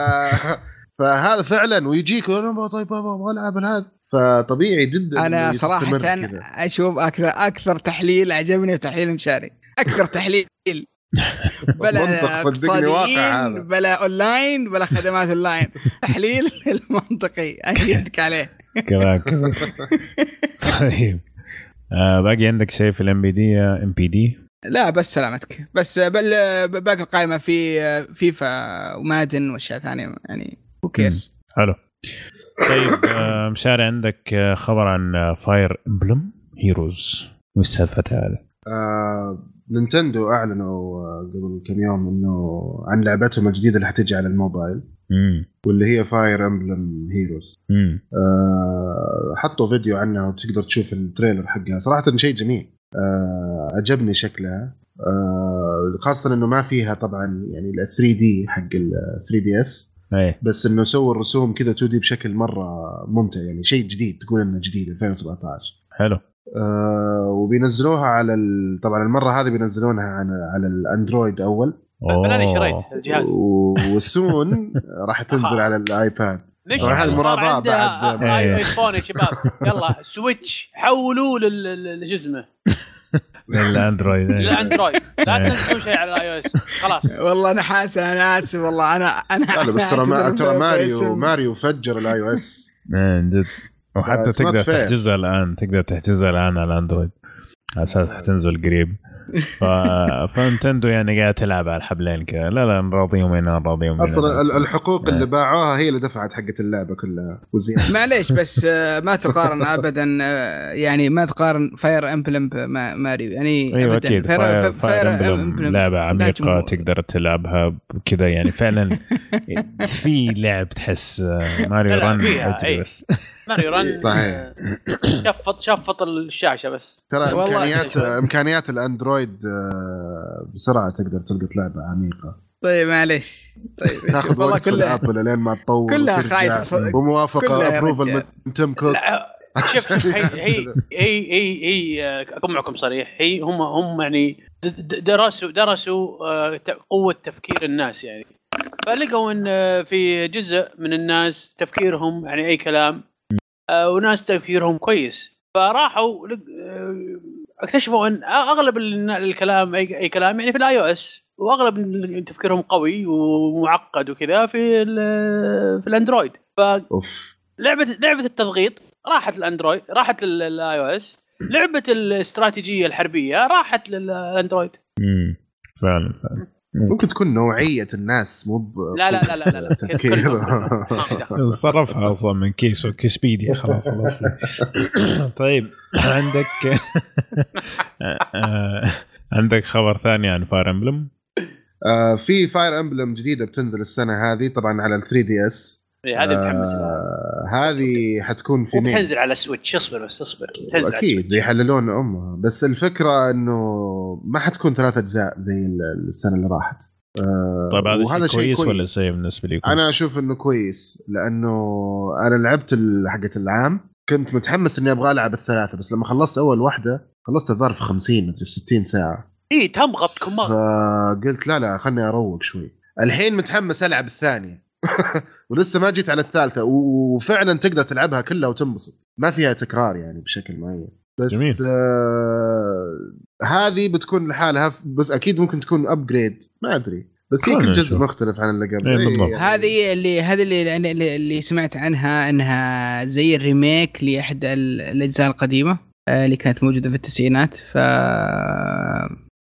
فهذا فعلا ويجيك طيب بابا أبغى ألعب هذا فطبيعي جدا أنا صراحة. أشوف أكثر أكثر تحليل عجبني تحليل مشاري أكثر تحليل بلا منطق صدقني واقع هذا. بلا أونلاين بلا خدمات أونلاين تحليل المنطقي إيدك عليه كذا طيب آه باقي عندك شيء في ال NPD NPD لا بس سلامتك. بس بل باقي القائمة في FIFA و Madden وأشياء ثانية يعني who cares حلو. طيب آه مشاري عندك آه، خبر عن Fire Emblem Heroes وش سالفتها هذه؟ آه Nintendo أعلنوا آه، قبل كم يوم إنه عن لعبتهم الجديدة اللي حتجي على الموبايل امم واللي هي Fire Emblem Heroes آه حطوا فيديو عنها وتقدر تشوف ال trailer حقها. صراحة شيء جميل. آه عجبني شكلها. آه خاصة إنه ما فيها طبعا يعني ال 3D حق ال 3DS بس إنه سووا الرسوم كذا 2D بشكل مرة ممتع. يعني شيء جديد تقول إنه جديد 2017 حلو. آه وبينزلوها على ال... طبعا المرة هذه بينزلونها على على الأندرويد أول. أنا. شريت الجهاز. و- و soon راح تنزل على الآيباد. ليش؟ هذه عندها بعد- آي- إيه. آيفون يا شباب. يلا Switch. حولوا لجزمه الاندرويد إيه. للأندرويد. لا إيه. تنزلوا شيء على ال iOS خلاص. والله أنا حاسس أنا آسف والله. أنا أنا لا بس ترى ترى ماريو. ماريو فجر ال iOS إيه، جد. وحتى تقدر. تحجزها الآن تقدر تحجزها الآن على الأندرويد على أساس حتنزل قريب. ف Nintendo يعني قاعد تلعب على الحبلين كذا لا لا نراضيهم هنا نراضيهم هنا أصلا ال- الحقوق اللي إيه. باعوها هي اللي دفعت حقت اللعبة كلها وزيادة معليش بس آه، ما تقارن ابدا آه، يعني ما تقارن Fire Emblem بماريو يعني أيوه ابدا أكيد Fire, Fire Emblem لعبة عميقة. تقدر تلعبها كذا يعني فعلا في لعب تحس آه، ماريو لا، Run أي. بس Mario Run صحيح. آه، شفط شفط الشاشة بس ترى امكانيات إمكانيات الأندرويد آه، بسرعة تقدر تلقط لعبة عميقة. طيب معليش. طيب. تاخذ والله وقت في كلها ال Apple لين ما تطور كلها صدق. وموافقه approval. من تيم كوك شوف هي هي هي أكون معكم صريح. هي هم هم يعني درسوا درسوا آه، قوة تفكير الناس يعني. فلقوا إن آه، في جزء من الناس تفكيرهم يعني أي كلام وناس تفكيرهم كويس. فراحوا اكتشفوا ان اغلب ال- الكلام اي أي كلام يعني في ال iOS. واغلب تفكيرهم قوي ومعقد وكذا في في الاندرويد. أوف. فلعبه لعبة التضغيط راحت الاندرويد راحت لل iOS. لعبة الاستراتيجية الحربية راحت للاندرويد. امم فعلا فعلا. ممكن تكون نوعية الناس مو ب- لا لا لا لا لا. تفكير. صرفها أصلا من كيسو كيسبيديا خلاص الاصلي طيب عندك عندك خبر ثاني عن Fire Emblem آه في Fire Emblem جديدة بتنزل السنة هذه طبعا على ال 3DS هذه متحمس لها. آه هذه حتكون في مين وبتنزل على Switch اصبر بس اصبر. بتنزل على أكيد بيحللون امها بس الفكرة إنه ما حتكون ثلاث أجزاء زي ال- السنة اللي راحت. آه طيب هذا وهذا شيء كويس ولا سيء بالنسبة لكم؟ أنا أشوف إنه كويس لأنه أنا لعبت حقت العام. كنت متحمس إني أبغى ألعب الثلاثة بس لما خلصت أول واحدة خلصت الظاهر في 50 مدري في 60 ساعة. اي تمغط كمار فقلت لا لا خلني أروق شوي. الحين متحمس ألعب الثانية. ولسه ما جيت على الثالثة وفعلا تقدر تلعبها كلها وتنبسط. ما فيها تكرار يعني بشكل معين. بس جميل. آه هذه بتكون لحالها بس أكيد ممكن تكون upgrade ما أدري. بس كل جزء. مختلف عن اللي قبل. إيه بالضبط. يعني. هذه اللي هذه اللي, اللي, اللي سمعت عنها إنها زي ال remake لأحد ال- الأجزاء القديمة آه، اللي كانت موجودة في التسعينات. ف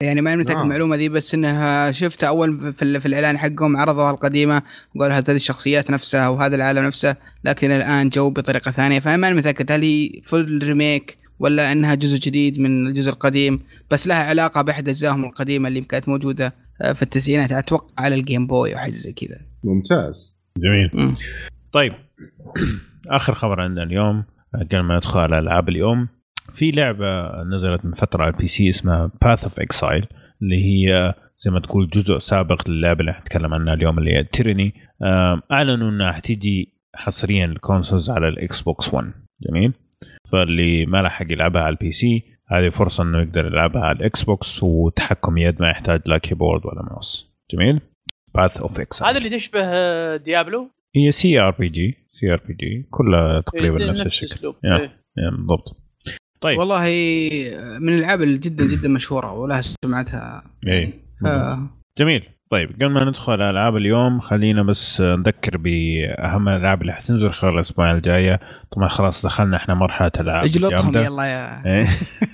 يعني ما متاكد آه. المعلومة دي بس إنها شفتها أول في, في الإعلان حقهم عرضوها القديمة وقالوا هذه الشخصيات نفسها وهذا العالم نفسه لكن الآن جو بطريقة ثانية. فانا ما متأكد هل هي full remake ولا إنها جزء جديد من الجزء القديم بس لها علاقة بأحد أجزائهم القديمة اللي كانت موجودة آه، في التسعينات. أتوقع على ال Game Boy أو حاجة زي كذا. ممتاز. جميل. مم. طيب. آخر خبر عندنا اليوم قبل ما ندخل على العاب اليوم في لعبة نزلت من فترة على ال PC اسمها Path of Exile اللي هي زي ما تقول جزء سابق للعبة اللي حنتكلم عنها اليوم اللي هي Tyranny أعلنوا إنها حتيجي حصريا ال consoles على ال Xbox 1 جميل؟ فاللي ما لحق يلعبها على ال PC هذه فرصة إنه يقدر يلعبها على ال Xbox وتحكم يد ما يحتاج لا keyboard ولا ماوس جميل؟ Path of Exile هذا اللي تشبه آه، Diablo هي سي ار بي جي سي ار بي جي كلها تقريبا إيه، نفس الشكل. إيه. بالضبط. طيب. والله من الألعاب جدا جدا مشهورة ولها سمعتها. اي ف- جميل. طيب قبل ما ندخل على ألعاب اليوم خلينا بس نذكر بأهم الألعاب اللي حتنزل خلال الأسبوع الجايه طبعا خلاص دخلنا إحنا مرحلة الالعاب اجلطهم. يلا يا إيه.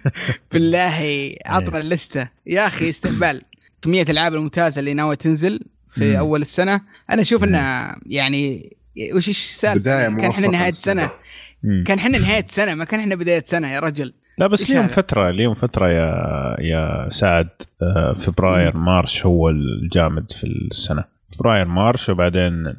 بالله عطنا اللستة. يا أخي استقبال. كمية الألعاب الممتازة اللي ناوية تنزل في. أول السنة. أنا أشوف إنها يعني وش إيش السالفة يعني كان إحنا نهاية السنة. سنة مم. كان إحنا نهاية سنة ما كان إحنا بداية سنة يا رجل لا بس اليوم؟ فترة اليوم فترة يا يا سعد آه، فبراير March هو الجامد في السنة فبراير March وبعدين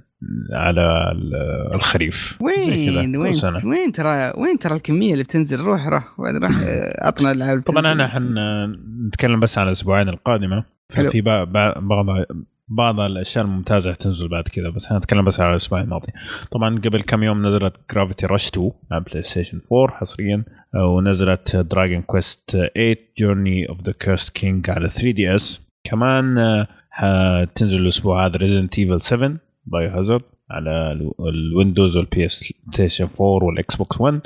على ال- الخريف وين وين سنة. وين ترى وين ترى الكمية اللي بتنزل روح روح وين روح آه، عطنا الالعاب اللي طبعا. أنا حنتكلم بس عن الأسبوعين القادمة حلو. في بعض بعض الأشياء الممتازة حتنزل بعد كذا بس هنتكلم بس على الأسبوع الماضي. طبعا قبل كم يوم نزلت Gravity Rush 2 على PlayStation 4 حصريا آه، ونزلت Dragon Quest 8 Journey of the Cursed King على 3DS كمان آه، حتنزل الأسبوع هذا Resident Evil 7 Biohazard على ال- ال Windows وال PlayStation 4 وال Xbox 1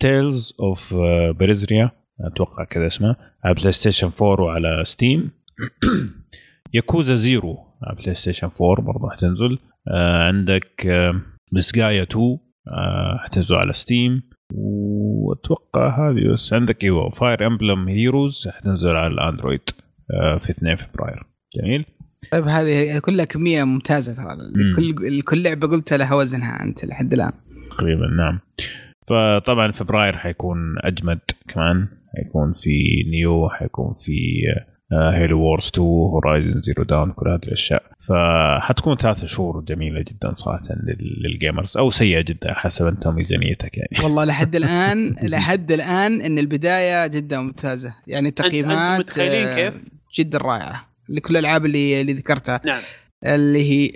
Tales of Berseria أتوقع كذا اسمها على PlayStation 4 وعلى Steam Yakuza Zero على PlayStation 4 برضه حتنزل آه عندك آه Disgaea 2 آه حتنزل على Steam وأتوقع هذه بس. عندك إيوه Fire Emblem Heroes حتنزل على الاندرويد آه في 2 فبراير. جميل. طيب هذه كلها كمية ممتازة ترى. كل كل لعبة قلتها لها وزنها أنت لحد الآن. تقريبا نعم. فطبعا فبراير حيكون أجمد كمان. حيكون في Nioh حيكون في Halo Wars 2 Horizon Zero Dawn كل هذه الأشياء. فحتكون ثلاث شهور جميلة جدا صراحة لل- لل gamers أو سيئة جدا حسب أنت ميزانيتك يعني. والله لحد الآن لحد الآن إن البداية جدا ممتازة. يعني التقييمات متخيلين آه، كيف؟ جدا رائعة. لكل الألعاب اللي اللي ذكرتها. نعم. اللي هي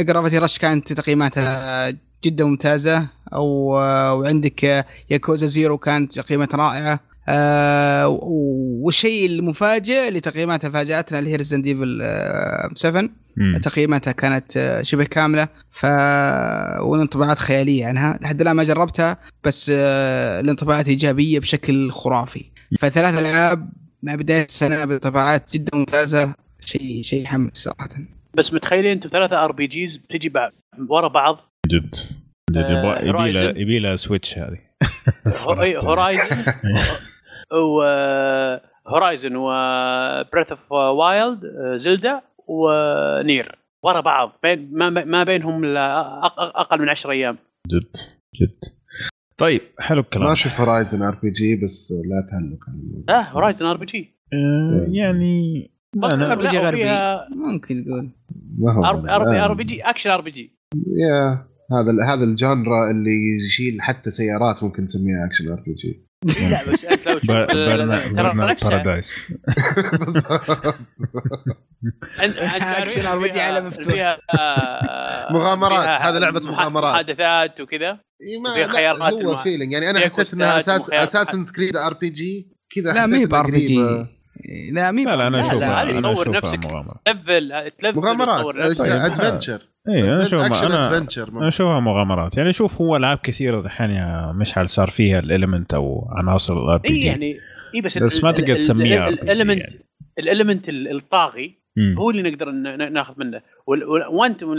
Gravity Rush كانت تقييماتها جدا ممتازة. أو آه، وعندك آه، Yakuza Zero كانت تقييمات رائعة. آه والشيء المفاجئ اللي تقييماتها فاجاتنا اللي هي Resident Evil 7 مم. تقييماتها كانت آه، شبه كاملة. ف والانطباعات خيالية عنها. لحد الآن ما جربتها بس آه، الانطباعات إيجابية بشكل خرافي. فثلاث ألعاب مع بداية السنة بانطباعات جدا ممتازة. شيء شيء يحمس صراحة. بس متخيلين أنتم ثلاثة RPGs بتجي ورا بعض؟ جد. جد. آه، يبغى- يبي لها Horizon. يبي لها Switch هذه. هو- Horizon و Horizon و Breath of Wild Zelda و Nier ورا بعض. بين ما, ما بينهم أقل من 10 أيام. جد. جد. طيب حلو الكلام. ما أشوف Horizon RPG بس لا الموضوع. آه Horizon RPG يعني ما أنا RPG غربي. ممكن تقول ما هو ار بي جي اكشن ار بي جي يا هذا هذا ال genre اللي يشيل حتى سيارات ممكن نسميها action RPG لا بس أنت لو تشوف ترى نفسها Paradise RPG على مفتوح. آه، مغامرات. هذا لعبة مح- مغامرات. محادثات وكذا ما لا، خيارات هو فيلينج يعني أنا حسيت إنها أساس. اساسن كريد ار بي جي كذا لا مي إنها بار بي جي. لا مي لا لا أنا لا، أنا طور نفسك. تلفل تلفل مغامرات. ادفنشر اي أنا أشوفها اكشن أنا ادفنشر أنا أشوفها مغامرات. يعني شوف هو العاب كثيره الحين يا مشعل صار فيها الاليمنت أو عناصر الار بي اي يعني اي بس بس ما تقدر تسميها RPG الاليمنت يعني. ال element الطاغي هو اللي نقدر ناخذ منه. وال- وال- وأنتم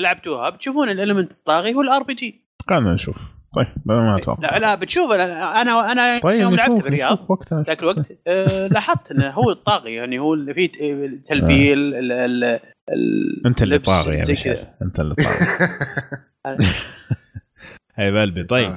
لعبتوها بتشوفون ال element الطاغي هو ال RPG خلينا نشوف. طيب ما أتوقع. لا لا بتشوف أنا أنا طيب يوم لعبت في الرياض ذاك الوقت آه، لاحظت إنه هو الطاغي يعني هو اللي فيه تلفيل ال- ال- ال- أنت اللي طاغي يا. أنت اللي طاغي. هاي بقلبي طيب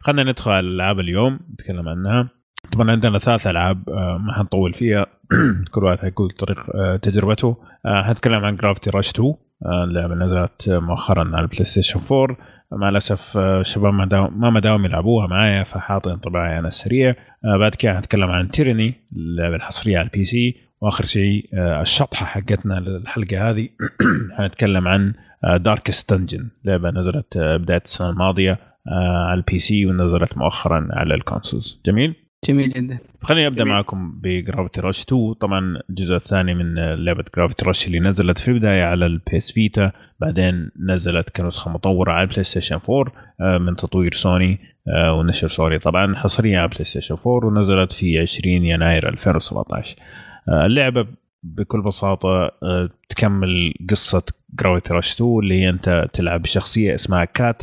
خلينا ندخل على الألعاب اليوم نتكلم عنها. طبعا عندنا ثلاث ألعاب آه، ما حنطول فيها. كل واحد حيقول طريق آه، تجربته. آه، حنتكلم عن Gravity Rush 2 آه، اللعبه نزلت مؤخرا على ال PlayStation 4 مع الأسف آه، الشباب ما داوم ما مداوم يلعبوها معايا فحاط انطباعي أنا السريع. آه، بعد كده حنتكلم عن Tyranny اللعبة الحصرية على ال PC وآخر شيء آه، الشطحة حقتنا للحلقة هذه. حنتكلم عن Darkest Dungeon لعبة نزلت آه، بداية السنة الماضية آه، على ال PC ونزلت مؤخرا على ال consoles جميل؟ جميل جدا. خليني أبدأ جميل. معكم ب Gravity Rush 2 طبعا الجزء الثاني من لعبة Gravity Rush اللي نزلت في البداية على ال PS Vita بعدين نزلت كنسخة مطورة على ال PlayStation 4 آه، من تطوير سوني آه، ونشر سوني طبعا حصرية على ال PlayStation 4 ونزلت في 20 يناير 2017 آه، اللعبة بكل بساطة آه، تكمل قصة جرافيتي رش 2 اللي هي أنت تلعب بشخصية اسمها كات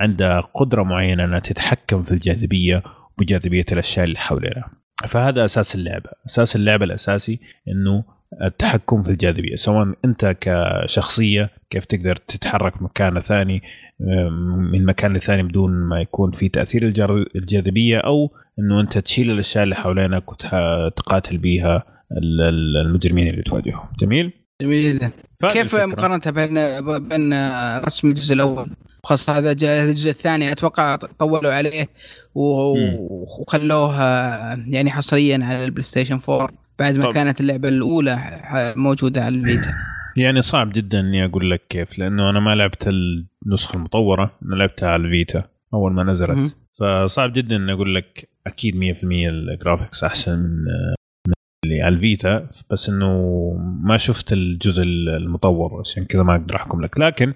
عندها قدرة معينة أنها تتحكم في الجاذبية وجاذبيه الأشياء اللي حولنا. فهذا أساس اللعبه أساس اللعبه الأساسي إنه التحكم في الجاذبية. سواء أنت كشخصية كيف تقدر تتحرك مكان ثاني من مكان لثاني بدون ما يكون في تأثير الجاذبية أو إنه أنت تشيل الأشياء اللي حوالينك وتقاتل بيها ال- ال- المجرمين اللي تواجههم. جميل؟ جميل. كيف. مقارنة بين بين رسم الجزء الأول؟ خاصة هذا الجزء الثاني أتوقع طولوا عليه مم. وخلوه يعني حصريا على ال PlayStation 4 بعد ما طب. كانت اللعبة الأولى موجودة على ال Vita يعني صعب جدا إني أقول لك كيف لأنه أنا ما لعبت النسخة المطورة أنا لعبتها على ال Vita أول ما نزلت مهم. فصعب جدا إني أقول لك أكيد 100% ال graphics أحسن من من اللي على ال Vita بس إنه ما شفت الجزء المطور عشان كذا ما أقدر أحكم لك لكن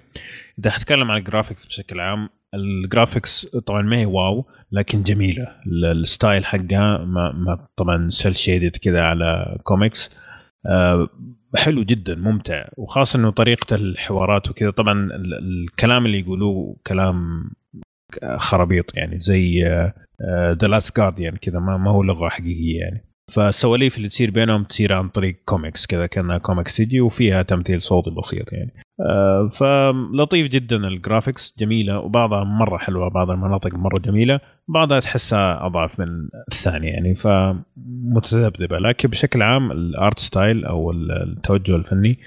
اذا حتكلم عن ال graphics بشكل عام. ال graphics طبعا ما هي wow لكن جميلة. ال- ال style حقها ما, ما طبعا cel shaded كذا على كوميكس آه، حلو جدا ممتع. وخاصة إنه طريقة الحوارات وكذا طبعا ال- الكلام اللي يقولوه كلام خرابيط يعني زي The Last Guardian كذا ما هو لغة حقيقية يعني. فالسواليف اللي تصير بينهم تصير عن طريق كوميكس كذا كأنها كوميكس تجي وفيها تمثيل صوتي بسيط يعني. آه، فلطيف جدا ال graphics جميلة وبعضها مرة حلوة بعض المناطق مرة جميلة بعضها تحسها أضعف من الثانية يعني فمتذبذبة. لكن بشكل عام ال art style أو التوجه الفني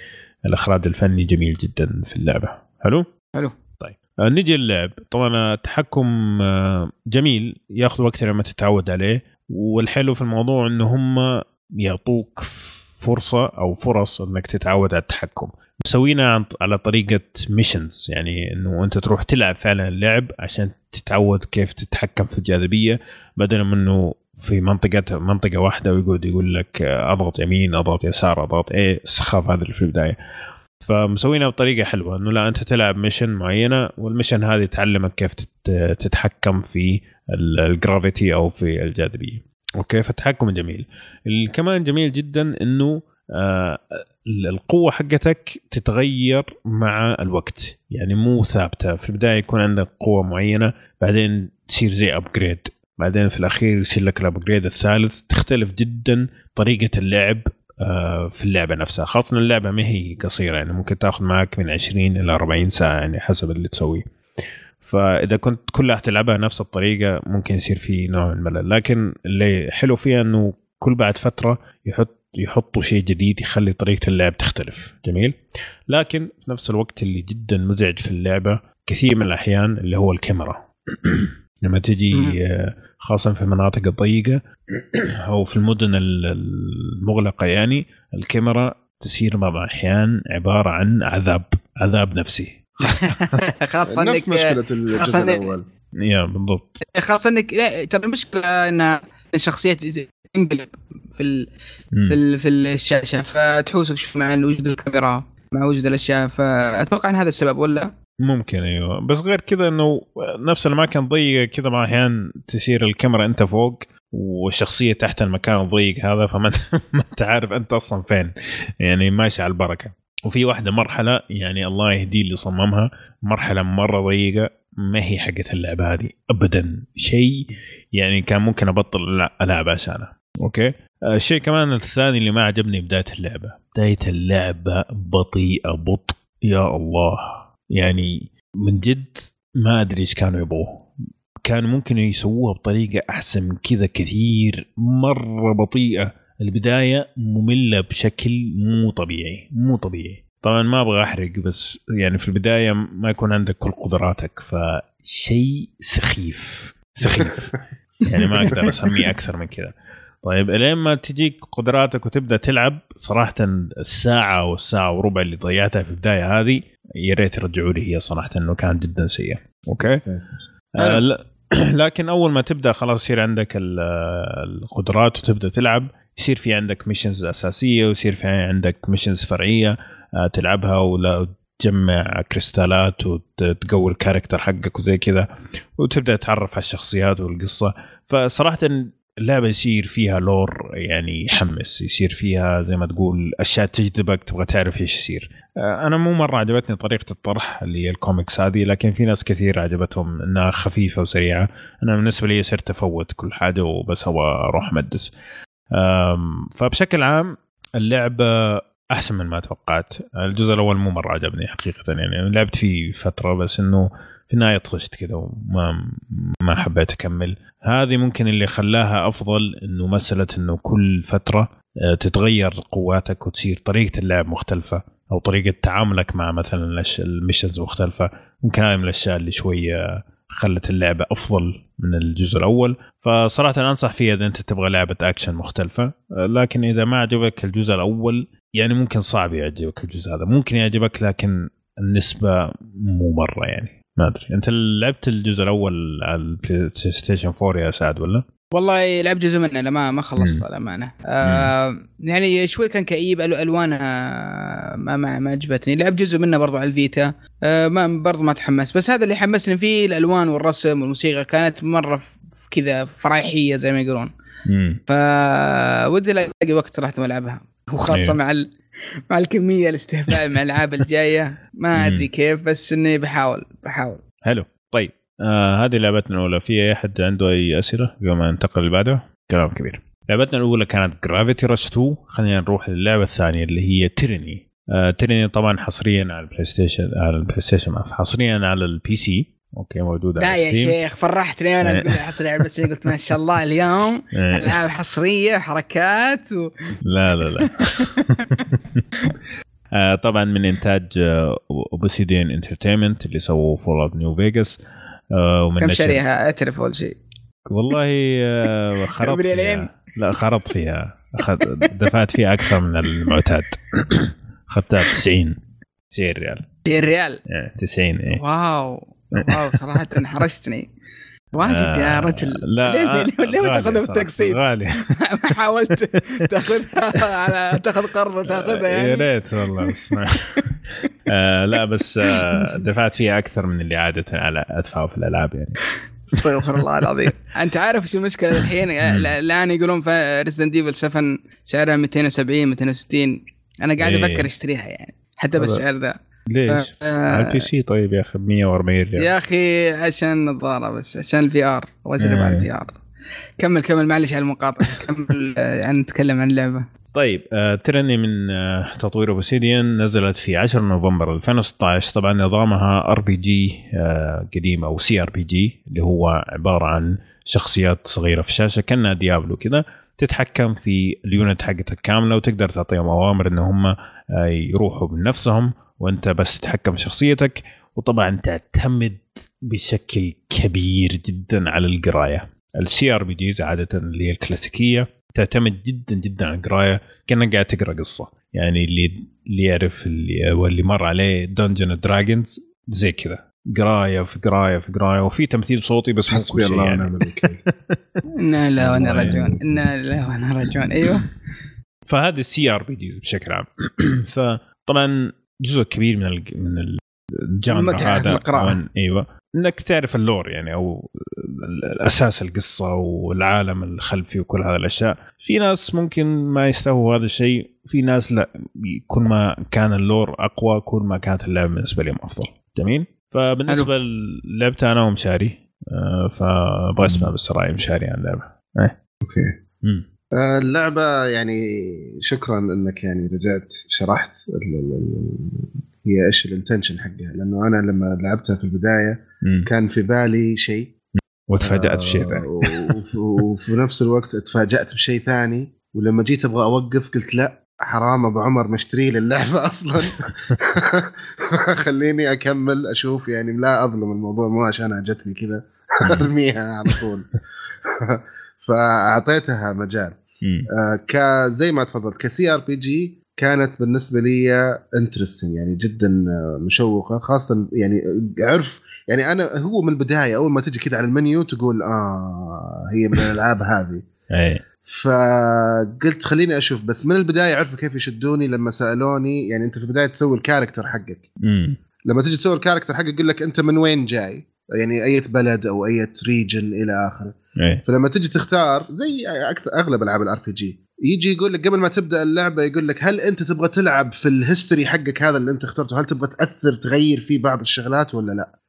الإخراج الفني جميل جدا في اللعبة. حلو؟ حلو. طيب. آه، نجي اللعب. طبعا التحكم آه، جميل ياخذ وقت لما تتعود عليه. والحلو في الموضوع انه هم يعطوك فرصة أو فرص إنك تتعود على التحكم. مسوينا على طريقة ميشنز يعني إنه أنت تروح تلعب فعلا اللعب عشان تتعود كيف تتحكم في الجاذبية بدل من إنه في منطقه منطقة واحدة ويقعد يقول لك أضغط يمين أضغط يسار أضغط إيه السخاف هذا اللي في البداية. فمسوينها بطريقة حلوة إنه لا أنت تلعب mission معينة وال mission هذه تعلمك كيف تت- تتحكم في ال gravity أو في الجاذبية. أوكي؟ فالتحكم جميل. كمان جميل جدا إنه آه، القوة حقتك تتغير مع الوقت. يعني مو ثابتة. في البداية يكون عندك قوة معينة بعدين تصير زي upgrade بعدين في الأخير يصير لك ال upgrade الثالث. تختلف جدا طريقة اللعب في اللعبة نفسها. خاصة اللعبة ما هي قصيرة يعني ممكن تاخذ معك من 20 إلى 40 ساعة يعني حسب اللي تسويه. فإذا كنت كلها تلعبها نفس الطريقة ممكن يصير في نوع من الملل. لكن اللي حلو فيها إنه كل بعد فترة يحط يحطوا شيء جديد يخلي طريقة اللعب تختلف. جميل؟ لكن في نفس الوقت اللي جدا مزعج في اللعبة كثير من الأحيان اللي هو الكاميرا. لما. تجي خاصة في المناطق الضيقة. أو في المدن ال- المغلقة يعني الكاميرا تصير بعض الاحيان عبارة عن عذاب عذاب نفسي. خاصة إنك نفس مشكلة الجزء خاصة الأول. يا بالضبط. خاصة إنك لا ترى المشكلة إن الشخصيه تنقلب في ال... في ال... في الشاشة فتحوسك شوف مع وجود الكاميرا مع وجود الأشياء فأتوقع إن هذا السبب ولا؟ ممكن أيوه. بس غير كذا إنه نفس الاماكن ضيقه كذا مع أحيان تصير الكاميرا أنت فوق والشخصية تحت المكان الضيق هذا فما ما أنت عارف أنت أصلا فين. يعني ماشي على البركة. وفي واحدة مرحلة يعني الله يهدي اللي صممها مرحلة مرة ضيقة ما هي حقت اللعبة هذه. ابدا. شيء يعني كان ممكن أبطل ألعب عشانها أوكي؟ آه، الشيء كمان الثاني اللي ما عجبني بداية اللعبة. بداية اللعبة بطيئة بطء يا الله. يعني من جد ما أدري إيش كانوا يبغوه. كانوا ممكن يسووها بطريقة أحسن من كذا كثير مرة بطيئة. البداية مملة بشكل مو طبيعي مو طبيعي. طبعا ما أبغى أحرق بس يعني في البداية ما يكون عندك كل قدراتك فشيء سخيف سخيف. يعني ما أقدر أسميه أكثر من كذا. طيب إلين ما تجيك قدراتك وتبدأ تلعب صراحة الساعة أو الساعة وربع اللي ضيعتها في البداية هذه يا ريت يرجعوا لي هي صراحة انه كان جدا سيء. أوكي؟ آه لكن أول ما تبدأ خلاص يصير عندك ال- القدرات وتبدأ تلعب يصير في عندك missions أساسية ويصير في عندك missions فرعية آه، تلعبها ولا تجمع كريستالات وتقوي ال character حقك وزي كذا وتبدأ تتعرف على الشخصيات والقصة. فصراحة اللعبه يصير فيها lore يعني يحمس يصير فيها زي ما تقول أشياء تجذبك تبغى تعرف إيش يصير. آه، أنا مو مرة عجبتني طريقة الطرح اللي هي الكوميكس هذه لكن في ناس كثير عجبتهم إنها خفيفة وسريعة. أنا بالنسبة لي صرت أفوت كل حاجة وبس أبغى أروح مدس. فبشكل عام اللعبة أحسن من ما توقعت. الجزء الأول مو مرة عجبني حقيقة يعني لعبت فيه فترة بس إنه في النهاية طفشت كذا وما ما حبيت أكمل. هذه ممكن اللي خلاها أفضل إنه مسألة إنه كل فترة آه، تتغير قواتك وتصير طريقة اللعب مختلفة أو طريقة تعاملك مع مثلا ال missions مختلفة. ممكن هذه من الأشياء اللي شوية خلت اللعبه أفضل من الجزء الأول. فصراحة أنصح فيها إذا أنت تبغى لعبة أكشن مختلفة. آه، لكن إذا ما عجبك الجزء الأول يعني ممكن صعب يعجبك الجزء هذا. ممكن يعجبك لكن النسبة مو مرة يعني. ما أدري. أنت لعبت الجزء الأول على البلاي ستيشن 4 يا سعد ولا؟ والله لعب جزء منه لا ما خلصت الأمانة. آه يعني شوي كان كئيب الوانها ما ما, ما عجبتني. لعب جزء منه برضو على الفيتا. آه ما برضو ما تحمس بس هذا اللي حمسني فيه الألوان والرسم والموسيقى كانت مرة كذا فرايحية زي ما يقولون. فودي ألاقي وقت صراحة والعبها وخاصة أيوه. مع ال... مع الكمية الاستهبال مع الألعاب الجاية. ما أدري. كيف بس إني بحاول بحاول. حلو. طيب آه هذه لعبتنا الأولى. في أي أحد عنده أي أسئلة قبل ما ننتقل اللي بعده؟ كلام كبير. لعبتنا الأولى كانت جرافيتي رش 2 خلينا نروح للعبة الثانية اللي هي تيرني آه تيرني طبعا حصريا على البلاي ستيشن على البلاي ستيشن حصريا على البي سي أوكي موجودة لا على يا. شيخ فرحتني أنا إيه. تقول حصري بس قلت ما شاء الله اليوم إيه. ألعاب حصرية حركات و... لا لا لا. آه، طبعا من إنتاج اوبسيديان انترتينمنت اللي سووا فول اوت نيو فيجاس ومن كم شاريها؟ أعترف أول شيء. والله آه، خربت فيها؟ لا خربت فيها. دفعت فيها أكثر من المعتاد. اخذتها 90 90 ريال. ريال؟ يعني 90 إيه. واو. واو صراحة انحرجتني واجد يا رجل. لا ليه ليه, ليه ما تاخذها بالتقسيط؟ غالي. ما حاولت تأخذها على تأخذ قرض تأخذها يا يعني. ريت والله اسمع آه لا بس آه دفعت فيها أكثر من اللي عادة على أدفعه في الألعاب يعني. استغفر الله العظيم. أنت عارف شو المشكلة الحين؟ الآن يقولون ريزدنت ايفل 7 سعرها 270 260 أنا قاعد إيه. أفكر أشتريها يعني. حتى بالسعر ذا. ليش؟ آه، على البي سي طيب يا أخي ب 140 ريال. يا أخي عشان النظاره بس عشان ال VR وأجرب على إيه. ال VR كمل كمل معلش على المقاطعة. كمل آه، يعني نتكلم عن اللعبة. طيب آه Tyranny من آه تطوير أوبسيديان نزلت في 10 نوفمبر 2016 طبعا نظامها RPG قديم أو CRPG اللي هو عبارة عن شخصيات صغيرة في الشاشة كأنها ديابلو كذا تتحكم في ال unit حقتك كاملة وتقدر تعطيهم أوامر إن هم آه، يروحوا بنفسهم. وانت بس تتحكم في شخصيتك وطبعا تعتمد بشكل كبير جدا على القراية. ال CRPGs عادة اللي هي الكلاسيكية تعتمد جدا جدا على القراية كأنك قاعد تقرأ قصة. يعني اللي اللي يعرف اللي واللي مر عليه دنجن دراجونز زي كذا. قراية في قراية في قراية وفي تمثيل صوتي بس مو كل حسبي شيء الله يعني. الوكيل. إنا لله وإنا يعني. إنا لله وإنا إليه راجعون أيوه. فهذا ال CRPG بشكل عام. فطبعا جزء كبير من من ال genre في هذا أيوه. إنك تعرف ال lore يعني أو الأساس القصة والعالم الخلفي وكل هذه الأشياء. في ناس ممكن ما يستووا هذا الشيء في ناس لا. كل ما كان ال lore أقوى كل ما كانت اللعبة بالنسبة لهم أفضل. جميل؟ فبالنسبة لعبتها أنا ومشاري. آه، فأبغى أسمع بس راي مشاري عن اللعبة. إيه؟ أوكي. مم. آه، اللعبة يعني شكرا إنك يعني رجعت شرحت هي إيش الانتنشن حقها. لأنه أنا لما لعبتها في البداية مم. كان في بالي شيء. وتفاجأت بشيء آه، ثاني وف- وفي نفس الوقت تفاجأت بشيء ثاني. ولما جيت أبغى أوقف قلت لا حرام أبو عمر مشتري لي اللعبه أصلا. خليني أكمل أشوف يعني لا أظلم الموضوع مو عشان جتني كذا. أرميها على طول. فأعطيتها مجال. آه، ك زي ما تفضلت ك CRPG كانت بالنسبة لي interesting يعني جدا آه، مشوقة خاصة يعني عرف يعني أنا هو من البداية أول ما تجي كذا على المنيو تقول آه هي من الألعاب هذه. إيه. فقلت خليني أشوف بس من البداية عرفوا كيف يشدوني لما سألوني يعني أنت في البداية تسوي ال character حقك. مم. لما تجي تسوي ال character حقك يقول لك أنت من وين جاي؟ يعني أي بلد أو أي region إلى آخره. إيه. فلما تجي تختار زي أغلب ألعاب ال RPG يجي يقول لك قبل ما تبدأ اللعبة يقول لك هل أنت تبغى تلعب في ال history حقك هذا اللي أنت اخترته؟ هل تبغى تأثر تغير فيه بعض الشغلات ولا لا.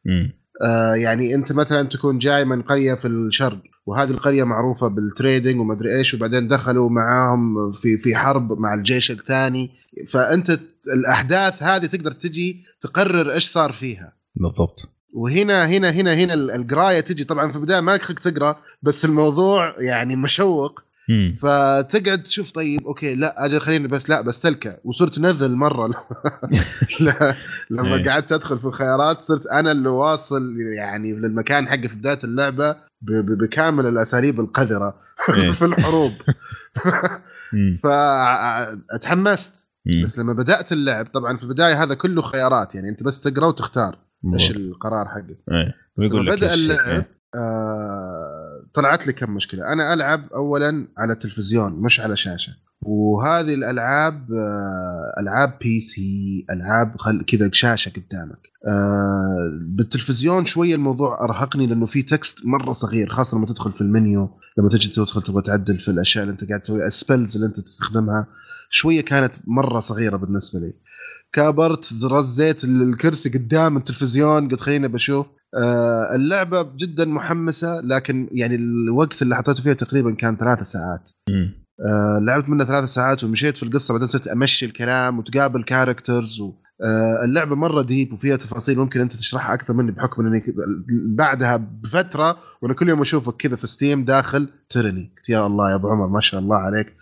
آه يعني أنت مثلا تكون جاي من قرية في الشرق وهذه القرية معروفة بال trading ومدري إيش وبعدين دخلوا معاهم في في حرب مع الجيش الثاني. فأنت الأحداث هذه تقدر تجي تقرر إيش صار فيها. بالضبط. وهنا هنا هنا هنا القراية تجي طبعا في البداية ما يخليك تقرأ بس الموضوع يعني مشوق مم. فتقعد تشوف طيب أوكي لا أجل خليني بس لا بستلكه وصرت نذل مرة لا لما إيه. قعدت أدخل في الخيارات صرت أنا اللي واصل يعني للمكان حقي في بداية اللعبة ب- ب- بكامل الأساليب القذرة إيه. في الحروب مم. مم. بس لما بدأت اللعب طبعا في البداية هذا كله خيارات يعني أنت بس تقرأ وتختار إيش. القرار حقك إيه بس لما بدأ اللعب إيه. آه طلعت لي كم مشكلة أنا ألعب اولا على التلفزيون مش على شاشة وهذه الألعاب آه ألعاب PC ألعاب خل... كذا شاشة قدامك آه بالتلفزيون شوية الموضوع أرهقني لأنه في text مرة صغير خاصة لما تدخل في المنيو لما تجي تدخل تبغى تعدل في الأشياء اللي أنت قاعد تسويها ال spells اللي أنت تستخدمها شوية كانت مرة صغيرة بالنسبة لي. كبرت رزيت الكرسي قدام التلفزيون قلت خليني بشوف. آه اللعبة جدا محمسة لكن يعني الوقت اللي حطيته فيها تقريبا كان ثلاثة ساعات. آه لعبت منها ثلاث ساعات ومشيت في القصة بعدين صرت أمشي الكلام وتقابل characters و اللعبة مرة deep وفيها تفاصيل ممكن أنت تشرحها أكثر مني بحكم إني بعدها بفترة وأنا كل يوم أشوفك كذا في ستيم داخل Tyranny. قلت يا الله يا أبو عمر ما شاء الله عليك.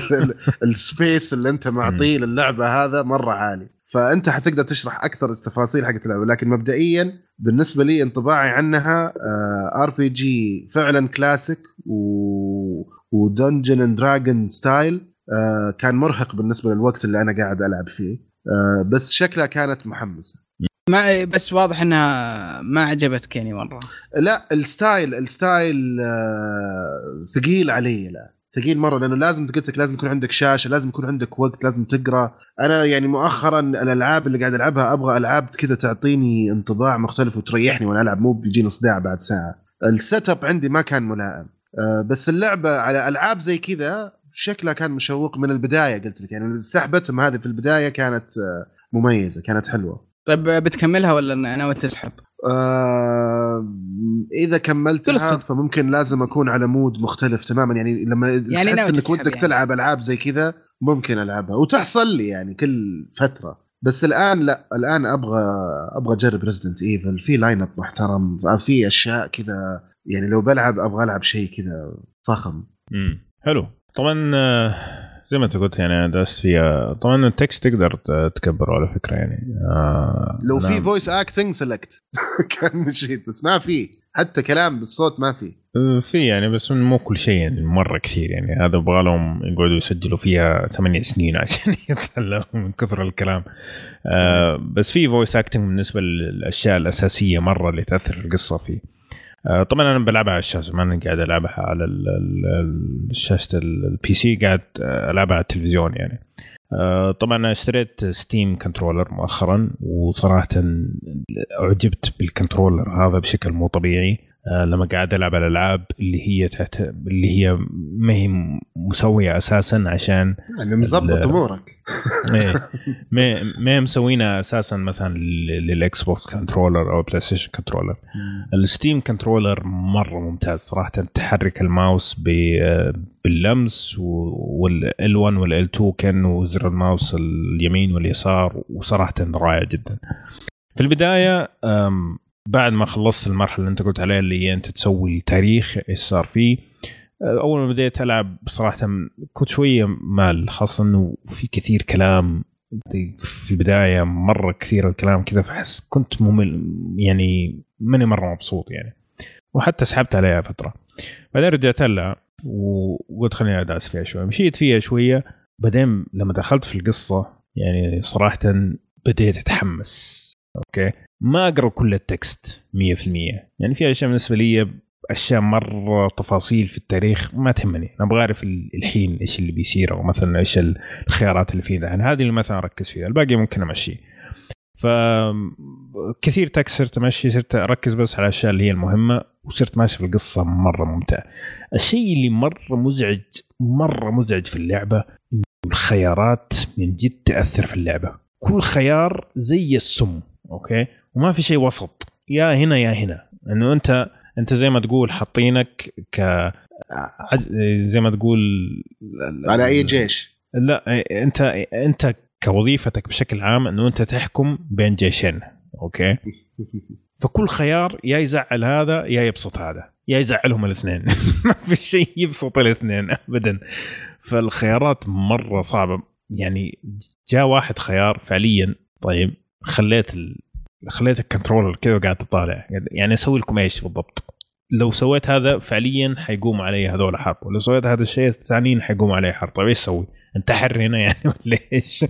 ال pace اللي أنت معطيه للعبة هذا مرة عالي. فأنت حتقدر تشرح أكثر التفاصيل حقت اللعبة. لكن مبدئيا بالنسبة لي انطباعي عنها RPG فعلا كلاسيك و و Dungeons and Dragons style كان مرهق بالنسبة للوقت اللي أنا قاعد ألعب فيه. آه بس شكلها كانت محمسة. ما بس واضح إنها ما عجبتك يعني مرة. لا ال style ال style آه، ثقيل علي لا. ثقيل مرة لأنه لازم قلت لك لازم يكون عندك شاشة لازم يكون عندك وقت لازم تقرأ. أنا يعني مؤخرا الألعاب اللي قاعد ألعبها أبغى ألعاب كذا تعطيني انطباع مختلف وتريحني وأنا ألعب مو بيجيني صداع بعد ساعة. ال setup عندي ما كان ملائم. آه، بس اللعبة على ألعاب زي كذا شكلها كان مشوق من البداية قلت لك. يعني سحبتهم هذه في البداية كانت آه، مميزة كانت حلوة. طيب بتكملها ولا ناوي تسحب؟ آه إذا كملتها. فممكن لازم أكون على mood مختلف تماما. يعني لما يعني تحس إنك ودك يعني. تلعب ألعاب زي كذا ممكن ألعبها. وتحصل لي يعني كل فترة. بس الآن لا. الآن أبغى أبغى أجرب Resident Evil في lineup محترم. في أشياء كذا. يعني لو بلعب أبغى ألعب شيء كذا فخم. امم حلو. طبعا آه، زي ما انت قلت يعني درست فيها. طبعا ال text تقدر تكبره على فكرة يعني. آه لو في voice acting سلكت كان مشيت بس ما في. حتى كلام بالصوت ما في. في يعني بس مو كل شيء يعني مرة كثير يعني. هذا يبغى لهم يقعدوا يسجلوا فيها ثمانية سنين عشان يطلعوا من كثر الكلام. آه بس في voice acting بالنسبة للأشياء الأساسية مرة اللي تأثر في القصة فيه. طبعا أنا بلعبها على الشاشة ما أنا قاعد ألعبها على شاشه ال- ال PC قاعد ألعبها على التلفزيون يعني. آه، طبعا اشتريت Steam Controller مؤخرا وصراحه اعجبت بال controller هذا بشكل مو طبيعي. آه، لما قاعد ألعب الألعاب اللي هي تحت اللي هي ما هي مسوية أساسا عشان يعني مظبط أمورك. إيه، ما ما هي مسوينها أساسا مثلا لل- لل Xbox controller أو PlayStation controller ال Steam Controller مرة ممتاز صراحة. تحرك الماوس باللمس وال 1 وال 2 كانه زر الماوس اليمين واليسار وصراحه رائع جدا. في البداية بعد ما خلصت المرحلة اللي انت قلت عليها اللي هي انت تسوي التاريخ إيش صار فيه أول ما بديت ألعب صراحة كنت شوية مال خاصة إنه في كثير كلام في البداية مرة كثير الكلام كذا فحس كنت ممل يعني ماني مرة مبسوط يعني. وحتى سحبت عليها فترة. بعدين رجعت لها وقلت خليني ادرس فيها شوية. مشيت فيها شوية. بعدين لما دخلت في القصة يعني صراحة بديت أتحمس. okay؟ ما أقرأ كل ال text 100% يعني في أشياء بالنسبة لي أشياء مرة تفاصيل في التاريخ ما تهمني. أنا أبغى أعرف ال- الحين إيش اللي بيصير أو مثلا إيش الخيارات اللي فيه يعني هذه اللي مثلا أركز فيها. الباقي ممكن أمشي. ف كثير text صرت أمشي صرت أركز بس على الأشياء اللي هي المهمة وصرت ماشي في القصة مرة ممتع. الشيء اللي مرة مزعج مرة مزعج في اللعبة الخيارات من جد تأثر في اللعبة. كل خيار زي السم okay؟ وما في شيء وسط. يا هنا يا هنا. إنه أنت أنت زي ما تقول حاطينك ك زي ما تقول على أي جيش؟ لا أنت أنت كوظيفتك بشكل عام إنه أنت تحكم بين جيشين. okay؟ فكل خيار يا يزعل هذا يا يبسط هذا. يا يزعلهم الاثنين. ما في شيء يبسط الاثنين ابدا. فالخيارات مرة صعبة. يعني جاء واحد خيار فعليا. طيب خليت. خليت الكنترولر كذا وقاعد تطالع. يعني أسوي لكم إيش بالضبط. لو سويت هذا فعليا حيقوم علي هذول حرب. ولو سويت هذا الشيء الثانيين حيقوم علي حرب. طيب إيش أسوي؟ انتحر هنا يعني ولا إيش؟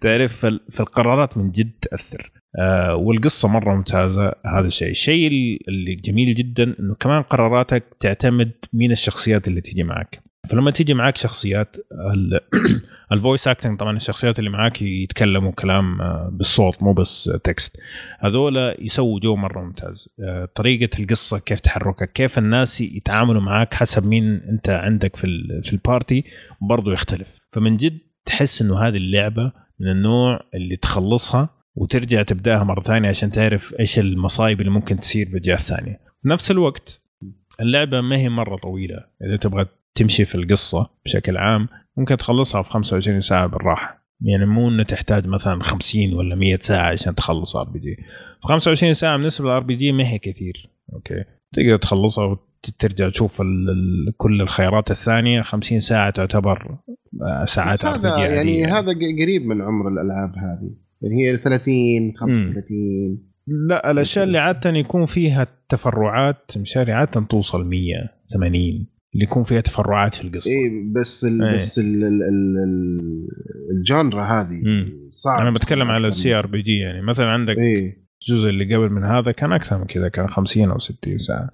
تعرف فال- فالقرارات من جد تأثر. آه والقصة مرة ممتازة هذا الشيء. الشيء اللي جميل جدا إنه كمان قراراتك تعتمد مين الشخصيات اللي تيجي معك. فلما تيجي معك شخصيات ال- ال voice acting طبعا الشخصيات اللي معاك يتكلموا كلام آه، بالصوت مو بس text هذول يسووا جو مرة ممتاز. آه، طريقة القصة كيف تحركك كيف الناس يتعاملوا معاك حسب مين انت عندك في في ال party برضه يختلف. فمن جد تحس إنه هذه اللعبة من النوع اللي تخلصها وترجع تبدأها مرة ثانية عشان تعرف إيش المصايب اللي ممكن تصير بالجهة الثانية. نفس الوقت اللعبة ما هي مرة طويلة. إذا تبغى تمشي في القصة بشكل عام ممكن تخلصها في 25 ساعة بالراحة. يعني مو إنه تحتاج مثلا 50 ولا 100 ساعة عشان تخلص RPG في 25 ساعة بالنسبة لل RPG ما هي كثير. Okay. تقدر تخلصها وترجع تشوف ال كل الخيارات الثانية. 50 ساعة تعتبر آه، ساعات RPG يعني. هذا قريب من عمر الألعاب هذه. يعني هي 30 35 لا الأشياء اللي عادة يكون فيها تفرعات مشاري عاده توصل 180 اللي يكون فيها تفرعات في القصة. اي بس ال إيه. بس ال ال ال ال ال genre هذه. صعب أنا بتكلم على ال CRPG يعني. مثلا عندك اي الجزء اللي قبل من هذا كان أكثر من كذا كان 50 أو 60 ساعة.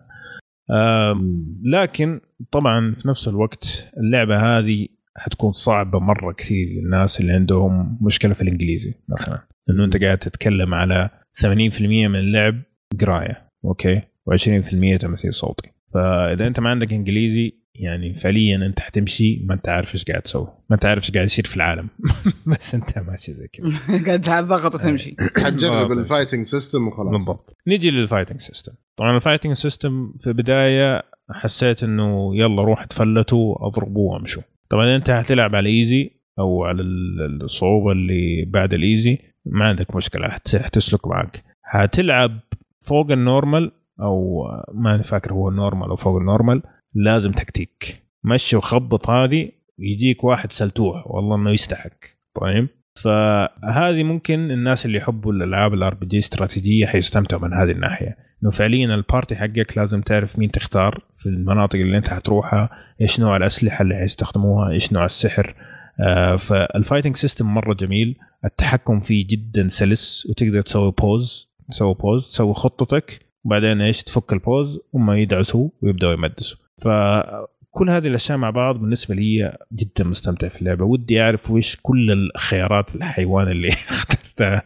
لكن طبعا في نفس الوقت اللعبة هذه حتكون صعبة مرة كثير للناس اللي عندهم مشكلة في الإنجليزي مثلا. لأنه أنت قاعد تتكلم على 80% من اللعب قراية okay؟ و20% تمثيل صوتي. فإذا أنت ما عندك إنجليزي يعني فعليا أنت حتمشي ما أنت عارف إيش قاعد تسوي. ما أنت عارف إيش قاعد يصير في العالم. بس أنت ماشي زي كذا. قاعد تضغط وتمشي. حتجرب الفايتنج سيستم وخلاص. بالضبط. نيجي لل fighting system طبعا ال fighting system في البداية حسيت إنه يلا روح تفلتوا اضربوا وامشوا. طبعا أنت حتلعب على easy أو على الصعوبة اللي بعد ال easy ما عندك مشكلة حتسلك معك. حتلعب فوق ال normal أو ما فاكر هو ال normal أو فوق ال normal لازم تكتيك. مشي وخبط هذه يجيك واحد سلتوح والله إنه يستحق. طيب؟ فهذه ممكن الناس اللي يحبوا الألعاب ال RPG استراتيجية حيستمتعوا من هذه الناحية. إنه فعليا ال party حقك لازم تعرف مين تختار في المناطق اللي أنت حتروحها إيش نوع الأسلحة اللي حيستخدموها إيش نوع السحر. آه فال fighting system مرة جميل. التحكم فيه جدا سلس وتقدر تسوي pause تسوي pause تسوي خطتك. وبعدين إيش؟ تفك ال pause هم يدعسوا ويبدأوا يمدسوا. فكل هذه الأشياء مع بعض بالنسبة لي جدا مستمتع في اللعبة. ودي أعرف وش كل الخيارات الحيوان اللي اخترتها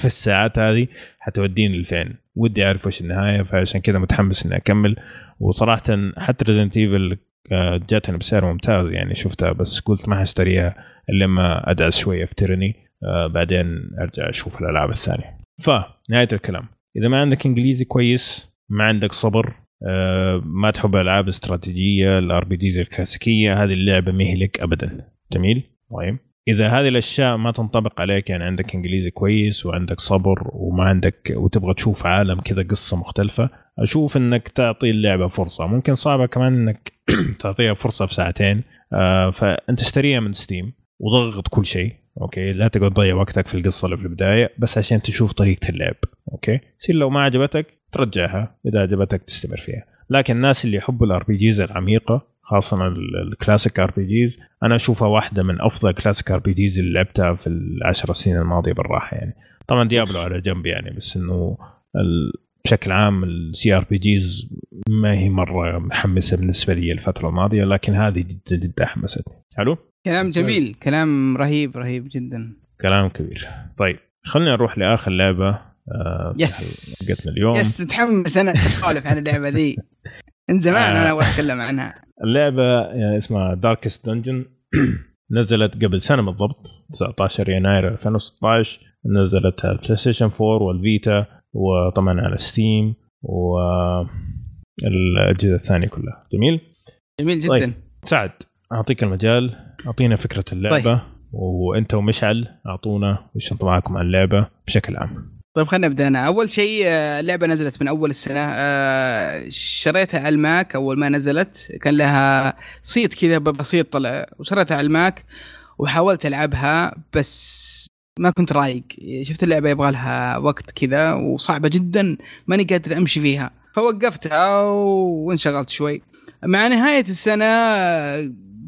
في الساعات هذه حتوديني لفين. ودي أعرف وش النهاية فعشان كذا متحمس إني أكمل. وصراحه حتى Resident Evil جاتني بسعر ممتاز يعني شفتها بس قلت ما حأشتريها إلا لما أدعس شوية في Tyranny آه، بعدين أرجع أشوف الألعاب الثانية. فنهاية الكلام. إذا ما عندك إنجليزي كويس ما عندك صبر آه، ما تحب الالعاب الاستراتيجيه ال RPGs الكلاسيكية هذه اللعبة ما لك ابدا. جميل؟ طيب. إذا هذه الأشياء ما تنطبق عليك يعني عندك إنجليزي كويس وعندك صبر وما عندك وتبغى تشوف عالم كذا قصة مختلفة أشوف إنك تعطي اللعبة فرصة. ممكن صعبة كمان إنك تعطيها فرصة في ساعتين آه، فأنت اشتريها من Steam وضغط كل شيء. okay؟ لا تقعد تضيع وقتك في القصة اللي في البداية بس عشان تشوف طريقة اللعب. okay؟ يصير لو ما عجبتك ترجعها إذا عجبتك تستمر فيها. لكن الناس اللي يحبوا ال RPGs العميقة خاصة ال classic RPGs أنا أشوفها واحدة من أفضل classic RPGs اللي لعبتها في العشر سنين الماضية بالراحة يعني. طبعا Diablo على جنب يعني بس إنه بشكل عام ال CRPGs ما هي مرة محمسة بالنسبة لي الفترة الماضية لكن هذه جدا جدا حمستني. حلو؟ كلام جميل. كلام رهيب رهيب جدا. كلام كبير. طيب خلينا نروح لآخر لعبة آه yes حلقتنا اليوم. yes متحمس أنا اسولف عن اللعبة ذي. من زمان آه. أنا أبغى أتكلم عنها. اللعبة اسمها Darkest Dungeon نزلت قبل سنة بالضبط 19 يناير 2016 نزلت على ال PlayStation 4 وال Vita وطبعا على Steam والأجهزة الثانية كلها. جميل؟ جميل جدا. طيب. سعد أعطيك المجال أعطينا فكرة اللعبة طيب. وأنت ومشعل أعطونا وش انطباعكم عن اللعبة بشكل عام. طيب خلينا نبدأ أنا. أول شيء آه، اللعبة نزلت من أول السنة. آه، شريتها على ال Mac. أول ما نزلت كان لها صيت كذا بسيط طلع. وشريتها على ال Mac وحاولت ألعبها بس ما كنت رايق. شفت اللعبة يبغى لها وقت كذا وصعبة جدا ماني قادر أمشي فيها. فوقفتها وانشغلت شوي. مع نهاية السنة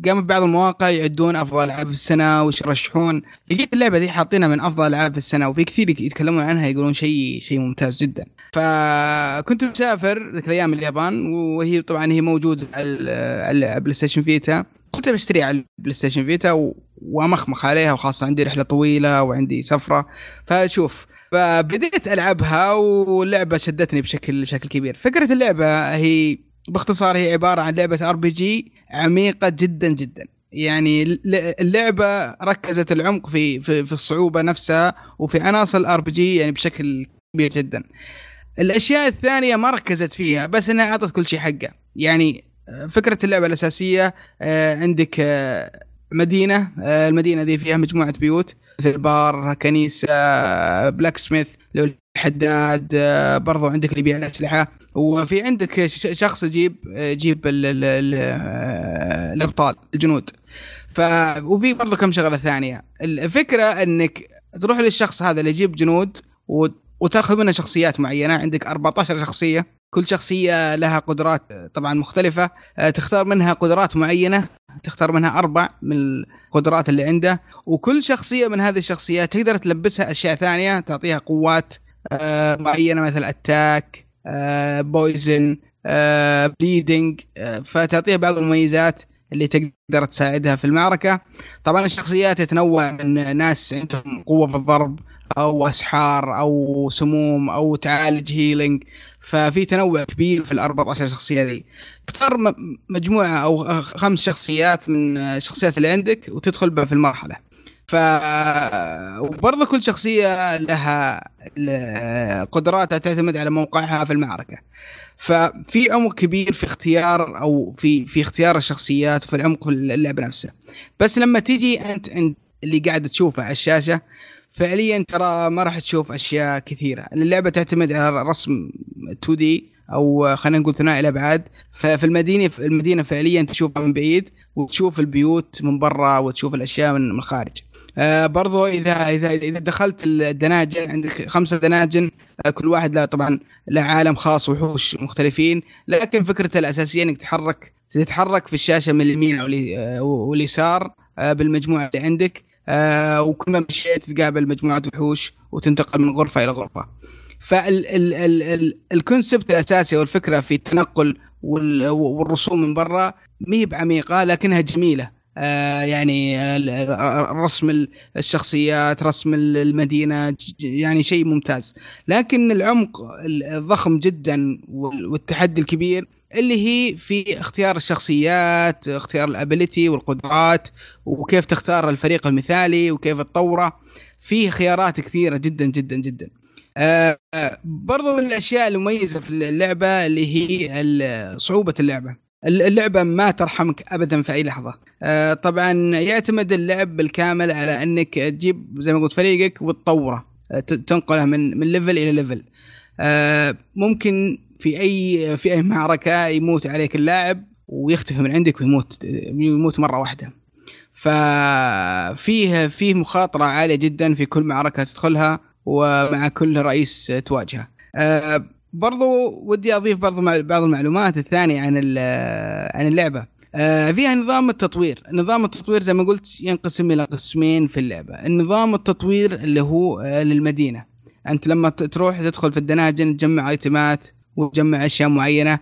قامت بعض المواقع يعدون أفضل ألعاب في السنة وش يرشحون لقيت اللعبة دي حاطينها من أفضل ألعاب في السنة وفي كثير يتكلمون عنها يقولون شيء شيء ممتاز جدا. فكنت مسافر ذيك الأيام اليابان وهي طبعا هي موجودة على PlayStation Vita. كنت بشتريها على ال PlayStation Vita وامخمخ عليها وخاصة عندي رحلة طويلة وعندي سفرة. فشوف فبديت ألعبها واللعبة شدتني بشكل بشكل كبير. فكرة اللعبة هي باختصار هي عبارة عن لعبة RPG عميقة جدا جدا. يعني اللعبة ركزت العمق في في, في الصعوبة نفسها وفي عناصر ال RPG يعني بشكل كبير جدا. الأشياء الثانية ما ركزت فيها بس إنها أعطت كل شيء حقه يعني فكرة اللعبة الأساسية آه، عندك آه، مدينة آه، المدينة دي فيها مجموعة بيوت مثل بار كنيسة blacksmith الحداد برضو عندك اللي يبيع الأسلحة. وفي عندك شخص يجيب يجيب الأبطال الجنود. ف وفي برضه كم شغلة ثانية. الفكرة إنك تروح للشخص هذا اللي يجيب جنود وتاخذ منه شخصيات معينة. عندك 14 شخصية كل شخصية لها قدرات طبعا مختلفة. تختار منها قدرات معينة تختار منها أربع من القدرات اللي عنده. وكل شخصية من هذه الشخصيات تقدر تلبسها أشياء ثانية تعطيها قوات آه، معينة مثل اتاك poison bleeding فتعطيها بعض المميزات. اللي تقدر تساعدها في المعركة. طبعا الشخصيات تتنوع من ناس عندهم قوة في الضرب أو أسحار أو سموم أو تعالج healing ففي تنوع كبير في ال 14 شخصية دي. تختار م- مجموعة أو خمس شخصيات من الشخصيات اللي عندك وتدخل بها في المرحلة. ف وبرضه كل شخصية لها قدراتها تعتمد على موقعها في المعركة. ففي عمق كبير في اختيار أو في في اختيار الشخصيات وفي العمق في اللعبه نفسها بس لما تيجي أنت عند اللي قاعد تشوفه على الشاشة فعليا ترى ما راح تشوف أشياء كثيرة. اللعبة تعتمد على رسم 2 دي أو خلينا نقول ثنائي الأبعاد. ففي المدينة في المدينة فعليا تشوفها من بعيد وتشوف البيوت من برا وتشوف الأشياء من الخارج. آه برضو اذا اذا إذا دخلت الدناجن عندك خمسة دناجن آه كل واحد له طبعا له عالم خاص وحوش مختلفين لكن فكرته الأساسية إنك تتحرك تتحرك في الشاشة من اليمين أو آه، واليسار آه بالمجموعة اللي عندك وكل ما مشيت تقابل مجموعة وحوش وتنتقل من غرفة إلى غرفة. فالكونسبت الأساسي والفكرة في التنقل وال- والرسوم من برا ما هي بعميقة لكنها جميلة. يعني ال- ال- رسم ال- الشخصيات رسم ال- المدينة يعني شيء ممتاز. لكن العمق ال- الضخم جدا وال- والتحدي الكبير اللي هي في اختيار الشخصيات اختيار الابيليتي والقدرات وكيف تختار الفريق المثالي وكيف تطوره. فيه خيارات كثيرة جدا جدا جدا. آه آه، برضو من الأشياء المميزة في اللعبة اللي هي صعوبة اللعبة. اللعبة ما ترحمك ابدا في أي لحظة. آه طبعا يعتمد اللعب بالكامل على إنك تجيب زي ما قلت فريقك وتطوره. آه، تنقله من من level إلى level آه ممكن في اي في أي معركة يموت عليك اللاعب ويختفي من عندك ويموت يموت مرة واحدة. ففيه فيه مخاطرة عالية جدا في كل معركة تدخلها ومع كل رئيس تواجهه. برضو ودي أضيف برضو بعض المعلومات الثانية عن عن اللعبة. آه، فيها نظام التطوير. نظام التطوير زي ما قلت ينقسم إلى قسمين في اللعبة. النظام التطوير اللي هو آه، للمدينة. أنت لما تروح تدخل في ال dungeon تجمع items ات وتجمع أشياء معينة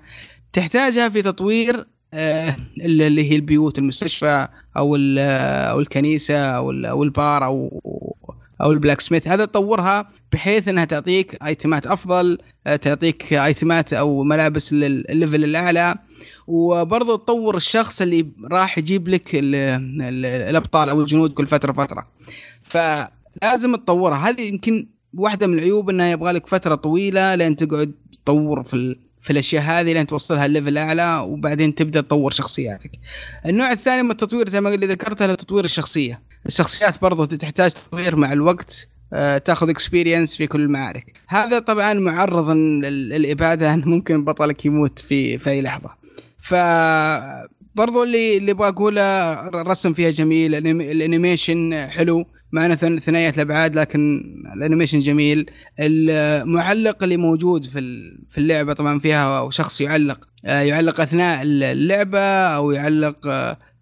تحتاجها في تطوير آه، اللي هي البيوت المستشفى أو أو الكنيسة أو ال- أو البار أو أو ال blacksmith هذا تطورها بحيث إنها تعطيك items ات أفضل آه، تعطيك item ات أو ملابس للل level الأعلى وبرضه تطور الشخص اللي راح يجيب لك ال ال الأبطال أو الجنود كل فترة فتره فلازم تطورها هذه يمكن واحدة من العيوب إنها يبغى لك فترة طويلة لين تقعد تطور في في الأشياء هذه لين توصلها ال level أعلى وبعدين تبدأ تطور شخصياتك. النوع الثاني من التطوير زي ما اللي ذكرته تطوير الشخصية. الشخصيات برضو تحتاج تطوير مع الوقت آه، تاخذ experience في كل المعارك. هذا طبعا معرض لل- للإبادة إن ممكن بطلك يموت في في أي لحظة. ف برضو اللي اللي أبغى اقوله الرسم فيها جميل ال animation حلو. ثن- ثنائية الأبعاد لكن ال animation جميل. المعلق اللي موجود في في اللعبة طبعا فيها شخص يعلق آه، يعلق أثناء اللعبة أو يعلق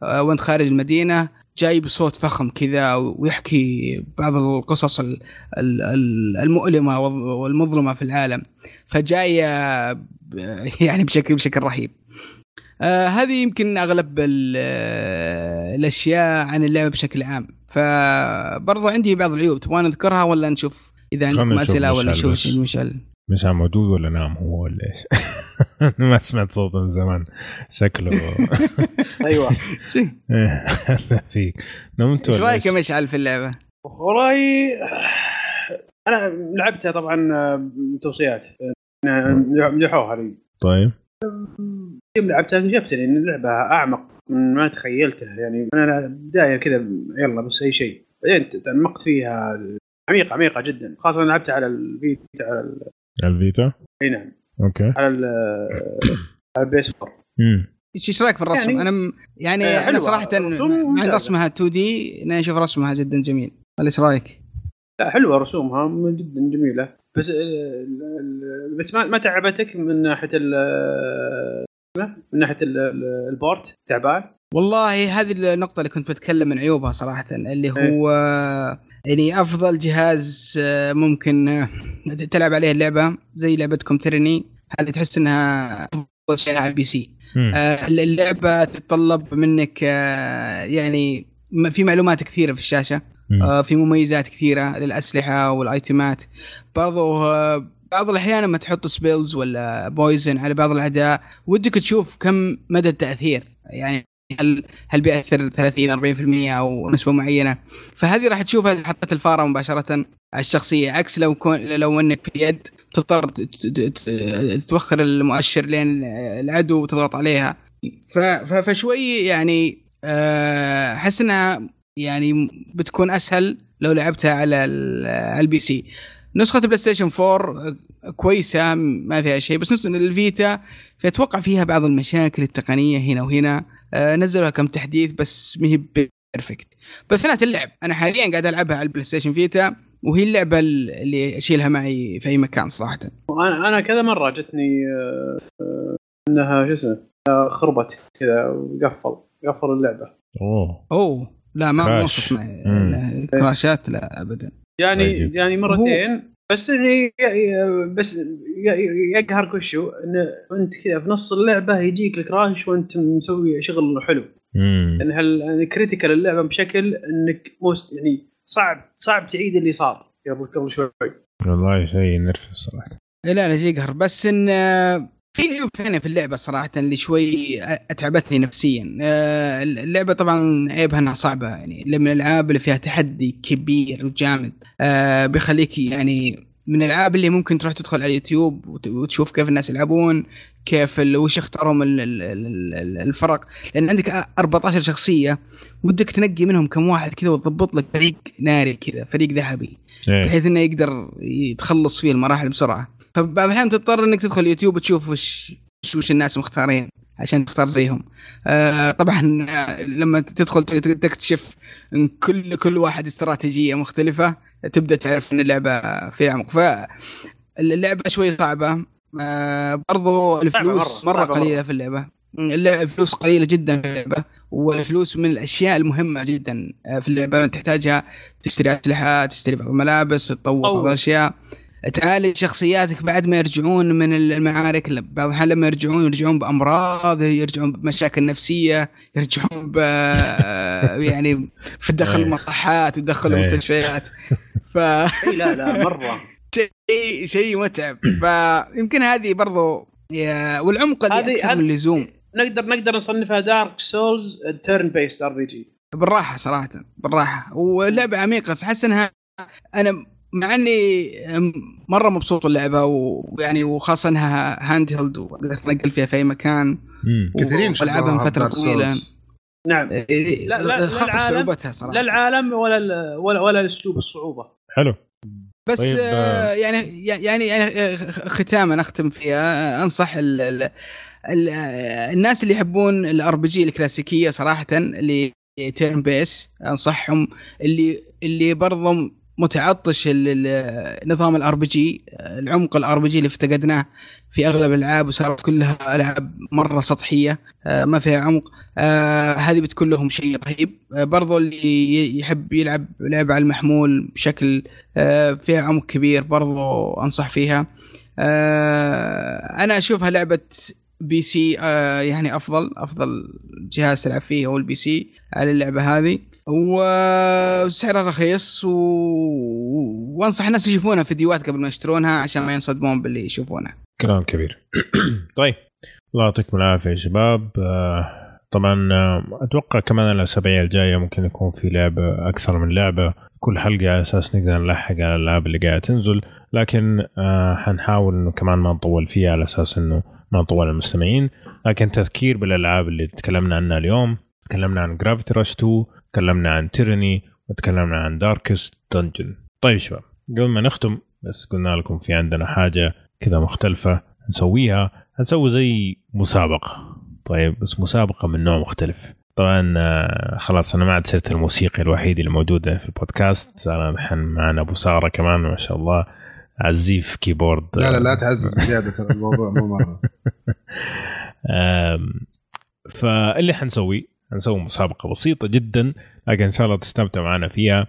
آه، وأنت خارج المدينة. جاي بصوت فخم كذا ويحكي بعض القصص ال- ال- ال- المؤلمة والمظلمة في العالم فجايه ب- يعني بشكل بشكل رهيب. آه هذه يمكن أغلب آه، الأشياء عن اللعبة بشكل عام فبرضو عندي بعض العيوب تبغى نذكرها ولا نشوف إذا عندكم أسئلة ولا مشعل نشوف بس. مشعل مش عم موجود ولا نام هو ولا إيش؟ ما سمعت صوته من زمان. شكله. أيوه. هلا فيك. نمت إيش ولا رأيك يا؟ مشعل في اللعبة؟ والله أنا لعبتها طبعا توصيات. مدحوها هذه طيب. يوم لعبتها اكتشفت إن اللعبة أعمق من ما تخيلته يعني أنا بدايه كذا يلا بس أي شيء. بعدين تعمقت فيها عميقة عميقة جدا. خاصة لعبتها على ال Vita على ال- ال Vita؟ أي نعم. okay. على ال- على ال PS 4 امم إيش إيش رأيك في الرسم؟ يعني- أنا م... يعني آه، أنا. صراحة مع. رسمها 2 D أنا أشوف رسمها جدا جميل. إيش رأيك؟ لا حلوة رسومها جدا جميلة. بس ال- بس ما ما تعبتك من ناحية ال من ناحية ال- ال- ال port؟ تعبان؟ والله هذه النقطة اللي كنت بتكلم من عيوبها صراحة اللي هو يعني أفضل جهاز آه، ممكن آه، تلعب عليه اللعبة زي لعبتكم Tyranny هذه تحس إنها أفضل شيء على ال PC. آه، اللعبة تتطلب منك يعني في معلومات كثيرة في الشاشة. في مميزات كثيرة للأسلحة وال item ات. برضو بعض الأحيان لما تحط spells ولا poison على بعض الاعداء ودك تشوف كم مدى التأثير. يعني هل هل بيأثر 30 40% أو نسبة معينة؟ فهذه راح تشوفها حطيت الفارة مباشرة الشخصية عكس لو كون لو إنك في اليد تضطر توخر المؤشر لين العدو وتضغط عليها. فشوي يعني آه، أحس إنها يعني بتكون أسهل لو لعبتها على ال- على ال PC نسخة PlayStation 4 كويسة ما فيها شيء بس نسخة ال Vita أتوقع فيها بعض المشاكل التقنية هنا وهنا. آه، نزلوا كم تحديث بس ما هي perfect بس سنة اللعب أنا حاليا قاعد ألعبها على ال PlayStation Vita وهي اللعبة اللي أشيلها معي في أي مكان صراحة وأنا أنا كذا مرة جتني آه، إنها شو اسمه آه، خربت كذا وقفل قفل اللعبة أوه أوه لا ما. حصلت معي. crash ات لا ابدا يعني. يعني مرتين بس يعني بس يقهرك وشو انه أنت كذا في نص اللعبة يجيك ال crash وأنت مسوي شغل حلو. مم. لأن هل critical اللعبة بشكل إنك must يعني صعب صعب تعيد اللي صار قبل قبل شوي. والله شيء ينرفز صراحة. لا لا شيء يقهر. بس إن في عيوب ثانية في اللعبة صراحة اللي شوي أتعبتني نفسيا. آه، اللعبة طبعا عيبها إنها صعبة يعني من الألعاب اللي فيها تحدي كبير وجامد. آه، بيخليك يعني من الألعاب اللي ممكن تروح تدخل على اليوتيوب وت- وتشوف كيف الناس يلعبون كيف وش اختارهم ال- الفرق. لأن عندك 14 شخصية ودك تنقي منهم كم واحد كذا وتضبط لك فريق ناري كذا فريق ذهبي إيه. بحيث إنه يقدر يتخلص فيه المراحل بسرعة. فبعض الأحيان تضطر إنك تدخل يوتيوب وتشوف وش وش, الناس مختارين عشان تختار زيهم. آه طبعا آه، لما تدخل تكتشف إن كل كل واحد استراتيجية مختلفة تبدأ تعرف إن اللعبة فيها عمق. فاللعبه شوي صعبة. آه برضو الفلوس مرة، مرة, صعبة قليلة في اللعبة. اللعبة الفلوس قليلة جدا في اللعبة والفلوس من الأشياء المهمة جدا آه، في اللعبة. تحتاجها تشتري أسلحة تشتري بعض الملابس تطور. بعض الأشياء. تعالج شخصياتك بعد ما يرجعون من المعارك. بعض الأحيان لما يرجعون يرجعون بأمراض يرجعون بمشاكل نفسية يرجعون ب يعني في إيه. المصحات إيه. المستشفيات ف إي لا لا مرة. شيء شيء متعب. فيمكن هذه برضو يا- والعمق اللي هذه- أكثر من اللزوم. نقدر نقدر نصنفها Dark Souls turn based RPG بالراحة صراحة بالراحة. واللعبة عميقة بس احس انها أنا مع إني مرة مبسوط باللعبة ويعني وخاصة إنها handheld وقدرت اتنقل فيها في أي مكان. كثيرين والعبها من فترة طويلة. Souls. نعم. إيه، لا- لا- خاصة للعالم- صعوبتها صراحة. لا العالم ولا ال- ولا ولا اسلوب الصعوبة. حلو. بس طيب، آه يعني يعني يعني آه، ختاما أختم فيها. آه، أنصح ال ال ال آه، الناس اللي يحبون ال RPG الكلاسيكية صراحة اللي turn based أنصحهم. اللي اللي برضه متعطش ال- ال- نظام ال RPG العمق ال RPG اللي افتقدناه في أغلب الألعاب وصارت كلها ألعاب مرة سطحية آه، ما فيها عمق. آه، هذه بتكون لهم شيء رهيب. آه، برضو اللي يحب يلعب لعبه على المحمول بشكل فيها عمق كبير برضو أنصح فيها. أنا أشوفها لعبة PC يعني أفضل أفضل جهاز تلعب فيه هو ال PC على اللعبة هذه. وسعرها رخيص و... وانصح الناس يشوفونها فيديوهات قبل ما يشترونها عشان ما ينصدمون باللي يشوفونه. كلام كبير. طيب. الله يعطيكم العافية يا شباب. آه، طبعا آه، أتوقع كمان الأسابيع الجاية ممكن يكون في لعبة أكثر من لعبة. كل حلقة على أساس نقدر نلحق على الألعاب اللي قاعدة تنزل. لكن آه حنحاول إنه كمان ما نطول فيها على أساس إنه ما نطول المستمعين. لكن تذكير بالألعاب اللي تكلمنا عنها اليوم تكلمنا عن Gravity Rush 2 تكلمنا عن Tyranny وتكلمنا عن Darkest Dungeon. طيب شباب قبل ما نختم بس قلنا لكم في عندنا حاجة كذا مختلفة نسويها هنسوي زي مسابقة. طيب بس مسابقة من نوع مختلف. طبعا آه، خلاص أنا ما عاد صرت الموسيقي الوحيد اللي موجوده في البودكاست. صار الحين معنا أبو سارة كمان ما شاء الله. عزيف keyboard. لا لا لا تعزز بزيادة ترى الموضوع مو مرة. فاللي حنسوي حنسوي مسابقة بسيطة جدا لكن إن شاء الله تستمتع معنا فيها.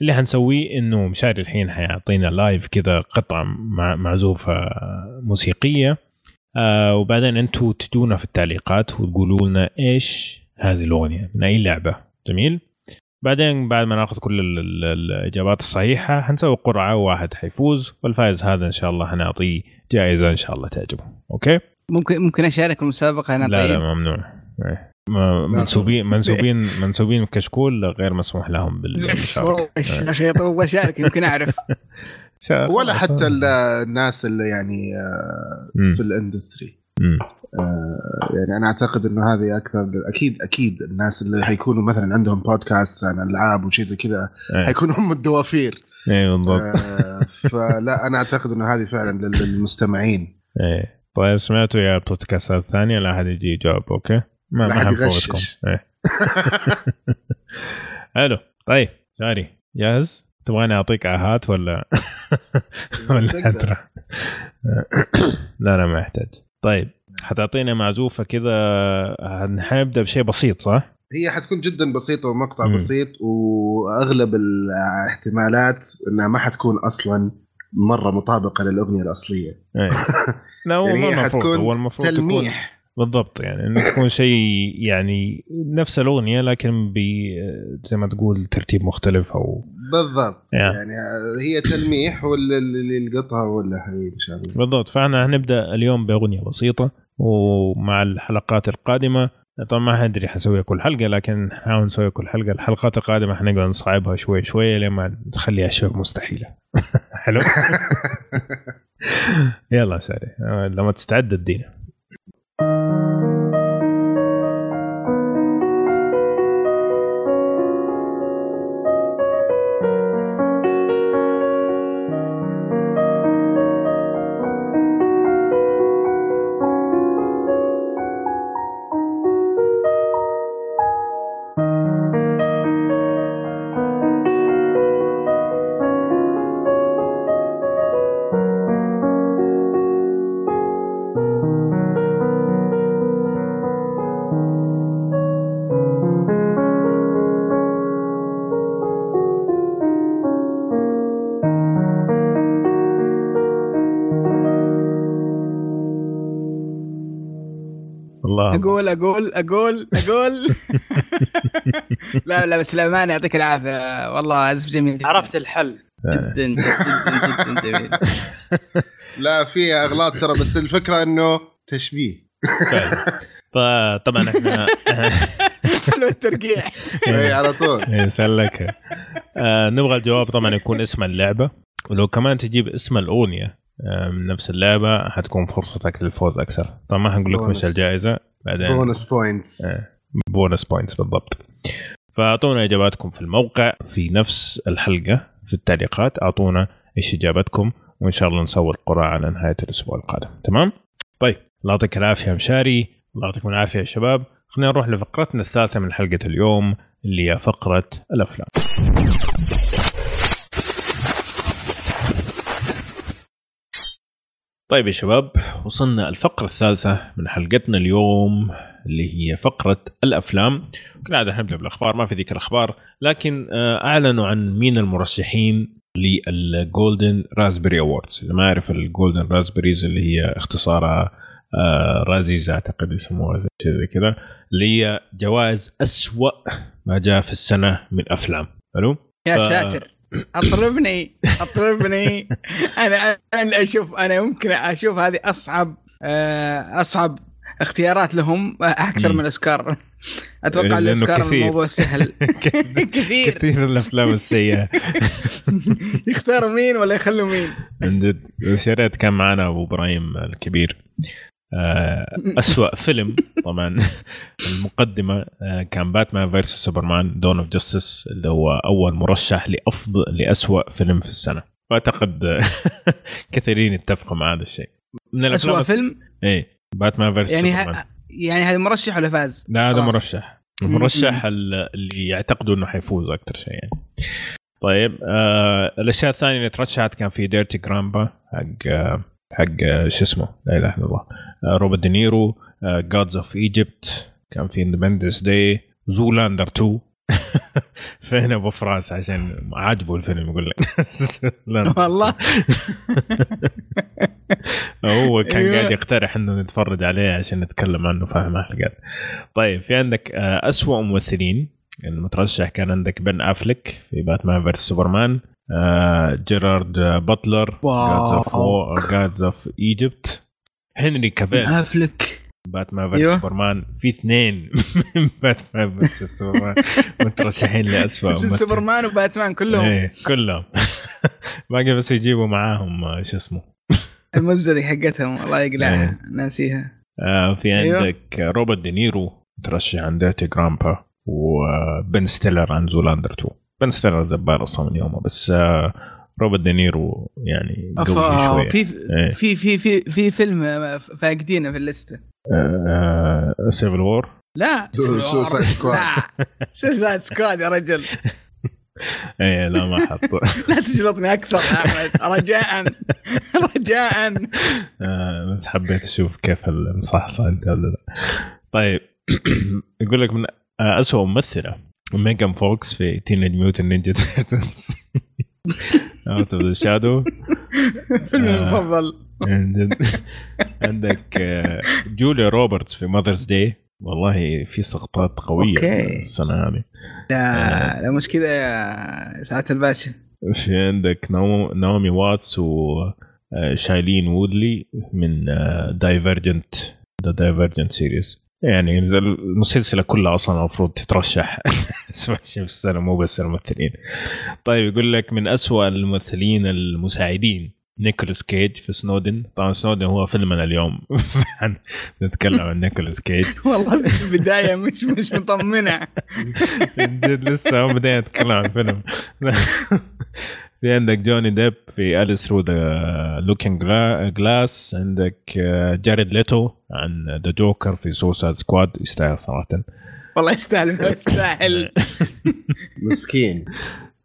اللي حنسويه إنه مشاري الحين حيعطينا live كذا قطعة مع معزوفة موسيقية. آه وبعدين أنتم تجونا في التعليقات وتقولوا لنا إيش هذه الأغنية من أي لعبة. جميل؟ بعدين بعد ما ناخذ كل ال- ال- الإجابات الصحيحة حنسوي قرعة وواحد حيفوز والفائز هذا إن شاء الله حنعطيه جائزة إن شاء الله تعجبه. okay؟ ممكن ممكن أشارك المسابقة هنا؟ لا طيب. لا ممنوع. إيه. منسوبين منسوبين منسوبين كشكول غير مسموح لهم بال- بالمشاركه يا أخي؟ أبغى اشارك يمكن أعرف. ولا. حتى ال- الناس اللي يعني آه،. في ال industry. آه، يعني أنا أعتقد إنه هذه أكثر أكيد أكيد الناس اللي حيكونوا مثلا عندهم بودكاست عن ألعاب وشيء زي كذا إيه. حيكونوا هم الدوافير. إيه بالضبط. آه، فلا أنا أعتقد إنه هذه فعلا لل- للمستمعين. إيه. طيب سمعتوا يا بودكاستات ثانية لا أحد يجي يجاوب أوكي؟ ما ما حنفوتكم. إيه حلو طيب جاري جاهز؟ تبغاني أعطيك آهات ولا ولا. حترى لا لا ما يحتاج طيب حتعطينا معزوفة كذا حنبدا بشيء بسيط صح؟ هي حتكون جدا بسيطة ومقطع مم. بسيط وأغلب الاحتمالات إنها ما حتكون أصلا مرة مطابقة للأغنية الأصلية إيه لا هو يعني هي حتكون هو المفروض تكون تلميح بالضبط يعني إنه تكون شيء يعني نفس الأغنية لكن ب زي ما تقول ترتيب مختلف أو بالضبط Yeah. يعني هي تلميح واللي اللي يلقطها حي- ان شاء الله بالضبط فإحنا هنبدأ اليوم بأغنية بسيطة ومع الحلقات القادمة. طبعا ما حندري حنسويها كل حلقة لكن نحاول نسويها كل حلقة. الحلقات القادمة حنقعد نصعبها شوي شوي لما نخليها شبه مستحيلة. حلو؟ يلا ساري لما تستعد ادينا. أقول أقول أقول أقول. لا لا بس الامانه يعطيك العافية. والله عزف جميل. جدا عرفت الحل. جدا جدا جدا جميل. لا في أغلاط ترى بس الفكرة إنه تشبيه. فعلا. فطبعا إحنا حلو الترقيع. اي على طول. نسلكها آه نبغى الجواب طبعا يكون اسم اللعبة. ولو كمان تجيب اسم الأغنية آه من نفس اللعبة حتكون فرصتك للفوز أكثر. طبعا ما حنقول لكم إيش. الجائزة. بعدين. bonus points. إيه. bonus points بالضبط. فأعطونا إجاباتكم في الموقع في نفس الحلقة في التعليقات. أعطونا إيش إجابتكم وإن شاء الله نسوي القرعه على نهاية الأسبوع القادم. تمام؟ طيب الله يعطيك العافية مشاري. الله يعطيكم العافية يا شباب. خلينا نروح لفقرتنا الثالثة من حلقة اليوم اللي هي فقرة الأفلام. طيب يا شباب وصلنا الفقرة الثالثة من حلقتنا اليوم اللي هي فقرة الأفلام. كالعادة نبدأ بالأخبار ما في ذكر أخبار لكن آه، أعلنوا عن مين المرشحين لل Golden Raspberry Awards اللي ما يعرف ال Golden Raspberries اللي هي اختصارها آه، Razzies أعتقد يسموها زي كذا اللي هي جوائز أسوأ ما جاء في السنة من أفلام. حلو؟ يا ساتر. أطربني أطربني. أنا أنا أشوف أنا ممكن أشوف هذه أصعب آه، أصعب اختيارات لهم آه، أكثر. من أوسكار. أتوقع الأوسكار. الموضوع سهل. كثير. كثير الأفلام السيئة. يختاروا مين ولا يخلوا مين؟ من جد كان معنا أبو إبراهيم الكبير. أسوأ فيلم طبعا المقدمة آه، كان Batman versus Superman Dawn of Justice اللي هو أول مرشح لأفضل لأسوأ فيلم في السنة. وأعتقد آه، كثيرين يتفقوا مع هذا الشيء. من اسوء فيلم؟ إيه Batman versus يعني سوبرمان ه... يعني هذا مرشح ولا فاز؟ لا هذا. مرشح. المرشح ال- اللي يعتقدوا إنه حيفوز أكثر شيء يعني. طيب آه الأشياء الثانية اللي ترشحت كان في Dirty Grandpa حق آه حق آه شو اسمه؟ لا إله إلا الله. آه روبرت دينيرو Gods of Egypt كان في Independence Day Zoolander 2 فين أبو فراس؟ عشان عاجبه الفيلم يقول لك. والله. هو كان أيوة. قاعد يقترح إنه نتفرج عليه عشان نتكلم عنه فاهم حلقات طيب في عندك آه، أسوأ ممثلين. المترشح كان عندك بن افلك في Batman versus Superman جيرارد باتلر wow. Gods of Egypt هنري كافيل. أفلك. Batman versus. Superman في اثنين. Batman versus Superman مترشحين ممثل. سوبرمان وباتمان كلهم. إيه كلهم. باقي بس يجيبوا معاهم آه، شو اسمه. المزة دي حقتهم. الله. يقلعها. ناسيها. آه في أيوة. عندك روبرت دينيرو مترشح عن Dirty Grandpa وبن ستيلر عن Zoolander 2 بن ستيلر زبال أصلا من يومه بس آه روبرت دينيرو يعني قوي أفا- شوية. في إيه. في في في في فيلم آه، فاقدينه في الليستة. Civil War لا سو- Suicide Squad. Suicide Squad يا رجل. إيه لا ما حط لا تجلطني أكثر يا احمد رجاء رجاء. آه بس حبيت أشوف كيف المصحصح أنت ولا لا. طيب يقول لك من آه اسوء ممثلة. ميجان فوكس في Teenage Mutant Ninja Turtles Out of the Shadows فيلمي آه. المفضل. عندك آه، جوليا روبرتس في Mother's Day والله في سقطات قوية أوكي. السنة هذه. لا لا مش كذا يا سعاده الباشا. في عندك نو- ناومي واتس وشايلين وودلي من Divergent The Divergent Series يعني زي المسلسلة كلها أصلا المفروض تترشح. أسوأ شيء في السنة مو بس الممثلين. طيب يقول لك من أسوأ الممثلين المساعدين نيكولاس كيج في سنودن. طبعا سنودن هو فيلمنا اليوم. نتكلم عن نيكولاس كيج. والله في البداية مش مش مطمنة. جد لسه هو بدأنا نتكلم عن الفيلم في عندك جوني ديب في Alice Through the Looking Glass عندك آه، جاريد ليتو عن The Joker في Suicide Squad يستاهل صراحة. والله يستاهل يستاهل. مسكين.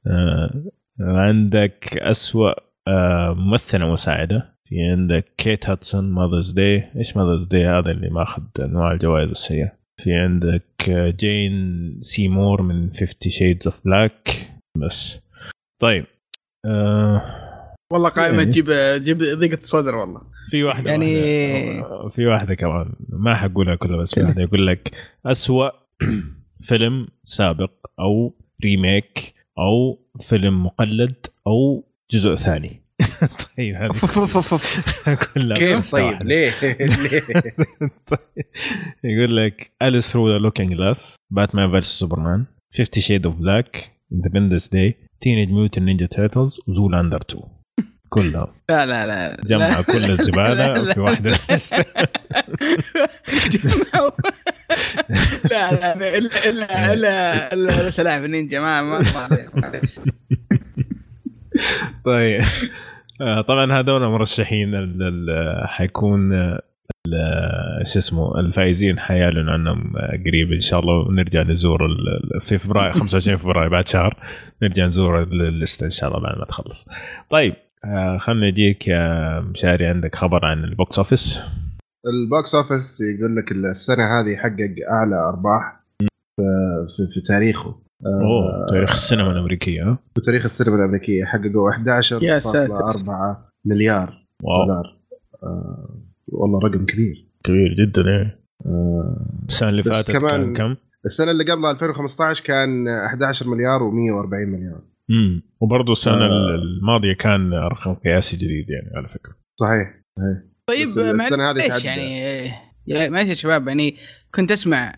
آه، عندك أسوأ آه، ممثلة مساعدة. في عندك كيت هدسون Mother's Day إيش Mother's Day هذا اللي ماخذ انواع الجوائز السيئة في عندك آه، جين سيمور من 50 Shades of Black بس. طيب. آه والله قائمة يعني. تجيب تجيب ضيقة صدر والله. في واحدة يعني- واحدة. في واحدة كمان. ما حقولها كلها بس في واحدة. يقول لك أسوأ فيلم سابق أو remake أو فيلم مقلد أو جزء ثاني. طيب. كلها كيف طيب. ليه؟ ليه؟ طيب. يقول لك Alice Through the Looking Glass Batman versus Superman 50 Shades of Black Independence Day Teenage Mutant Ninja Turtles و Zoolander 2 كلهم لا لا لا جمع لا. كل لا، الزبالة لا، في واحدة. لا لا لا الا الا الا الا الا سلاحف النينجا ما ما ما عليه، معليش. طيب آه، طبعا هذول مرشحين حيكون شو اسمه الفائزين حيعلن عنهم قريب إن شاء الله ونرجع نزور في فبراير 25 فبراير بعد شهر نرجع نزور ال- الليستة إن شاء الله بعد ما تخلص. طيب آه، خلنا نجيك يا مشاري عندك خبر عن البوكس أوفيس البوكس أوفيس يقول لك السنة هذه حقق أعلى أرباح في, في, في تاريخه آه، أوه تاريخ السينما الأمريكية ها؟ في تاريخ السينما الأمريكية حققوا يا ساتر. 11.4 مليار واو دولار آه والله رقم كبير. كبير جدا إيه. آه السنة اللي فاتت كمان- كان كم؟ السنة اللي قبلها 2015 كان 11 مليار و140 مليار. امم وبرضه السنة آه. الماضية كان رقم قياسي جديد يعني على فكرة. صحيح صحيح. طيب بس السنة هذه تعدى. يعني يا معليش يا شباب يعني كنت أسمع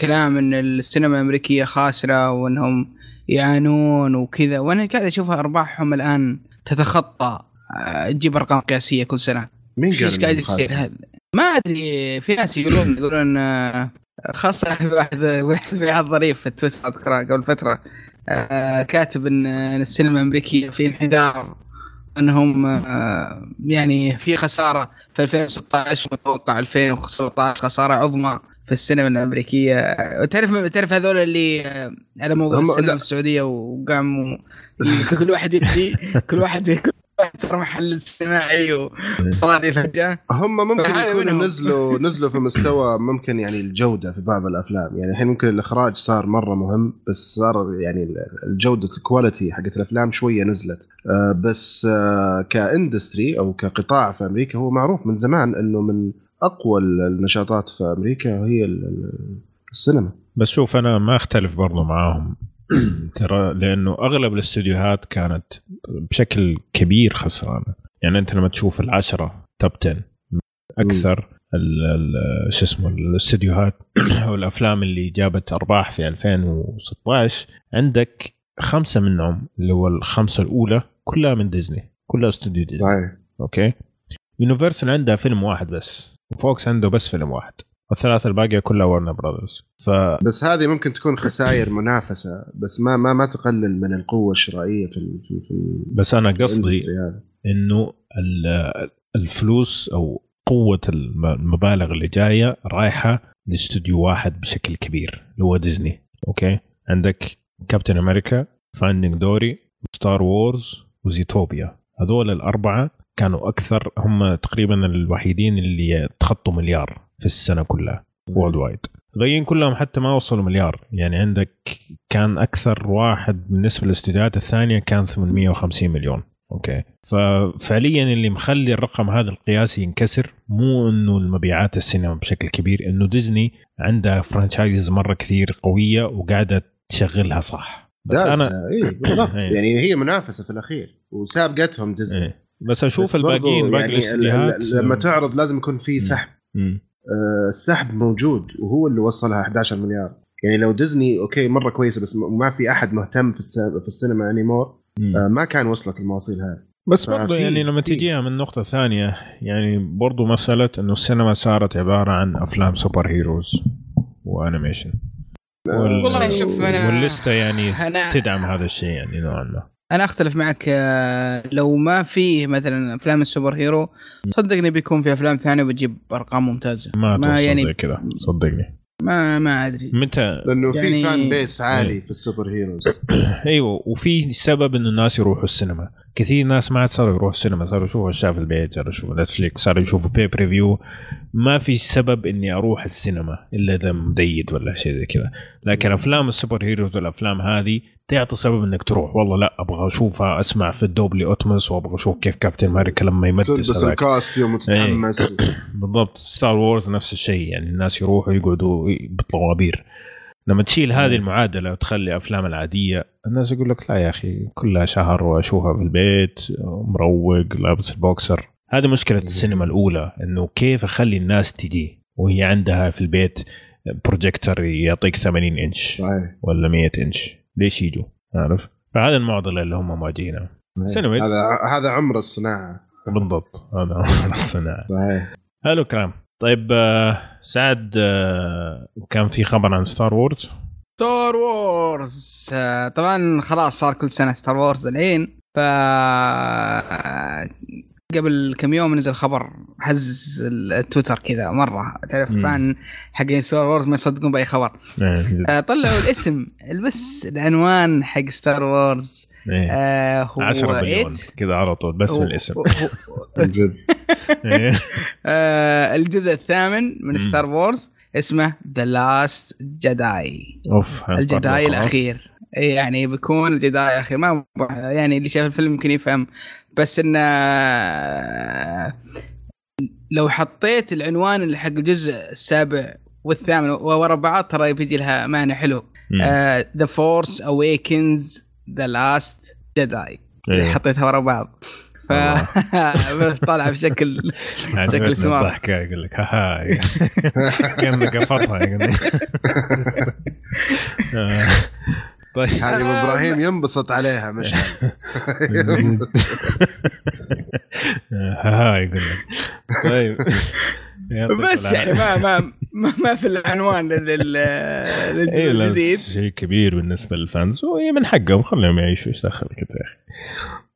كلام إن السينما الأمريكية خاسرة وإنهم يعانون وكذا وأنا قاعد أشوف أرباحهم الآن تتخطى آه، تجيب أرقام قياسية كل سنة. مين قال قاعد يصير؟ ما أدري في ناس يقولون يقولون آه، خاصه في واحد واحد في ظريف في تويتر أذكره قبل فترة. آه، كاتب ان السينما الأمريكية في انحدار إنهم آه، يعني في خسارة في 2016 متوقع 2017 خسارة عظمى في السينما الأمريكية. آه، تعرف تعرف هذول اللي على موضوع السينما. في السعودية وقاموا كل واحد يدي كل واحد كل واحد صار محل سينمائي وصادي فجأة. هم ممكن يكونوا. نزلوا نزلوا في مستوى ممكن يعني الجودة في بعض الأفلام. يعني الحين ممكن الإخراج صار مرة مهم بس صار يعني الجودة ال quality حقت الأفلام شوية نزلت. آه، بس آه، ك industry أو كقطاع في أمريكا هو معروف من زمان إنه من أقوى النشاطات في أمريكا هي ال- ال- السينما. بس شوف أنا ما أختلف برضو معاهم. ترى لأنه أغلب الاستديوهات كانت بشكل كبير خسرانة. يعني أنت لما تشوف العشرة top 10 أكثر شو اسمه الاستديوهات أو الأفلام اللي جابت أرباح في 2016 عندك خمسة منهم اللي هو الخمسة الأولى كلها من ديزني كلها استوديو ديزني. صحيح. أوكي؟ يونيفرسال عندها فيلم واحد بس وفوكس عنده بس فيلم واحد. والثلاثة الباقية كلها ورنر براذرز ف بس هذه ممكن تكون خسائر منافسة بس ما ما ما تقلل من القوة الشرائية في ال- في, في بس أنا قصدي إنه ال- الفلوس أو قوة الم- المبالغ اللي جاية رايحة لاستوديو واحد بشكل كبير اللي هو ديزني. أوكي؟ عندك كابتن أمريكا فايندينج دوري ستار وورز وزوتوبيا هذول الأربعة كانوا أكثر هم تقريبا الوحيدين اللي تخطوا مليار. في السنة كلها worldwide الباقيين كلهم حتى ما وصلوا مليار. يعني عندك كان أكثر واحد بالنسبة للاستديوهات الثانية كان 850 مليون. أوكي. ففعليا اللي مخلي الرقم هذا القياسي ينكسر مو إنه المبيعات السينما بشكل كبير إنه ديزني عندها franchise مرة كثير قوية وقاعدة تشغلها صح. بس أنا اي بالضبط. إيه. يعني هي منافسة في الأخير وسابقتهم ديزني. إيه. بس أشوف بس الباقيين باقي يعني لما تعرض لازم يكون في سحب. مم. آه، السحب موجود وهو اللي وصلها 11 مليار يعني لو ديزني okay مرة كويسة بس ما في أحد مهتم في الس- في السينما anymore. آه، ما كان وصلت المواصيل هذه بس برضو يعني لما. تجيها من نقطة ثانية يعني برضو مسألة إنه السينما صارت عبارة عن أفلام superheroes و animation وال- والله شوف أنا- والليستة يعني أنا تدعم هذا الشيء يعني نوعا ما أنا أختلف معك آه، لو ما في مثلا أفلام ال superhero صدقني بيكون في أفلام ثانية بتجيب أرقام ممتازة. ما, ما يعني- كذا صدقني. ما ما أدري. متى؟ لأنه يعني- في fan base عالي. في ال superheroes. أيوه وفي سبب إنه الناس يروحوا السينما. كثير ناس ما عاد صاروا يروحوا السينما صاروا يشوفوا أشياء في البيت صاروا يشوفوا نتفليكس صاروا يشوفوا pay-per-view ما في سبب إني أروح السينما إلا إذا مديد ولا شيء زي كذا. لكن أفلام السوبر هيروز والأفلام هذه تعطي سبب إنك تروح. والله لا أبغى أشوفها أسمع في الدوبلي أوتموس وأبغى أشوف كيف كابتن أمريكا لما يمدس تلبس. الكاستيوم وتتحمس. بالضبط. ستار وورز نفس الشيء يعني الناس يروحوا يقعدوا بطوابير لما تشيل هذه المعادلة وتخلي أفلام العادية الناس يقول لك لا يا أخي كلها شهر وأشوفها في البيت مروق لابس البوكسر. هذه مشكلة السينما الأولى إنه كيف أخلي الناس تجي وهي عندها في البيت بروجيكتور يعطيك 80 إنش ولا 100 إنش؟ ليش يجوا؟ عارف؟ فهذا المعضلة اللي هم مواجهينها. Anyways. هذا هذا عمر الصناعة. بالضبط هذا هو الصناعة. صحيح. حلو كلام طيب آه، سعد آه، كان في خبر عن ستار وورز ستار وورز آه، طبعا خلاص صار كل سنة ستار وورز الحين. ف قبل كم يوم نزل خبر هز التويتر كذا مرة. تعرف. فان حقين ستار وورز ما يصدقون بأي خبر. إيه، آه، طلعوا الاسم بس العنوان حق ستار وورز إيه. آه هو 10 مليون It. كذا على طول بس من الاسم جد إيه. آه الجزء الثامن من. ستار وورز اسمه ذا لاست جداي أوف الجداي. الأخير إي يعني بيكون الجداي الأخير ما يعني اللي شاف الفيلم يمكن يفهم بس إنه لو حطيت العنوان اللي حق الجزء السابع والثامن ورا بعض ترى بيجي لها معنى حلو. The Force Awakens The Last Jedi. حطيتها ورا بعض ف طالعه بشكل عجبتني شكل smart. الضحكة يقول لك ها كانك قفطها يقول لك. طيب هذه إبراهيم ينبسط عليها مش ها يقول لك طيب بس يعني. ما ما ما, ما في العنوان لل- لل- للجزء إيه الجديد شيء كبير بالنسبة للفانز وهي من حقهم خليهم يعيشوا إيش دخلك يا أخي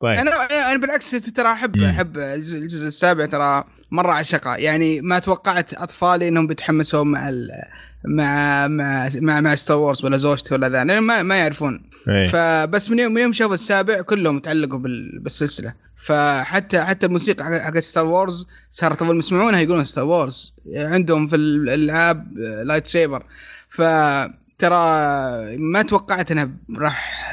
طيب أنا أنا بالعكس ترى احب. أحب الجزء, السابع ترى مرة عشقة يعني ما توقعت أطفالي إنهم بيتحمسون مع ال مع مع مع, مع ستار وورز ولا زوجتي ولا ذا لأن ما, ما يعرفون إيه. فبس من يوم من يوم شافوا السابع كلهم تعلقوا بال- بالسلسلة فحتى حتى الموسيقى حق- حقت ستار وورز صارت اول ما يسمعونها يقولون ستار وورز عندهم في الألعاب lightsaber فترى ما توقعت إنها راح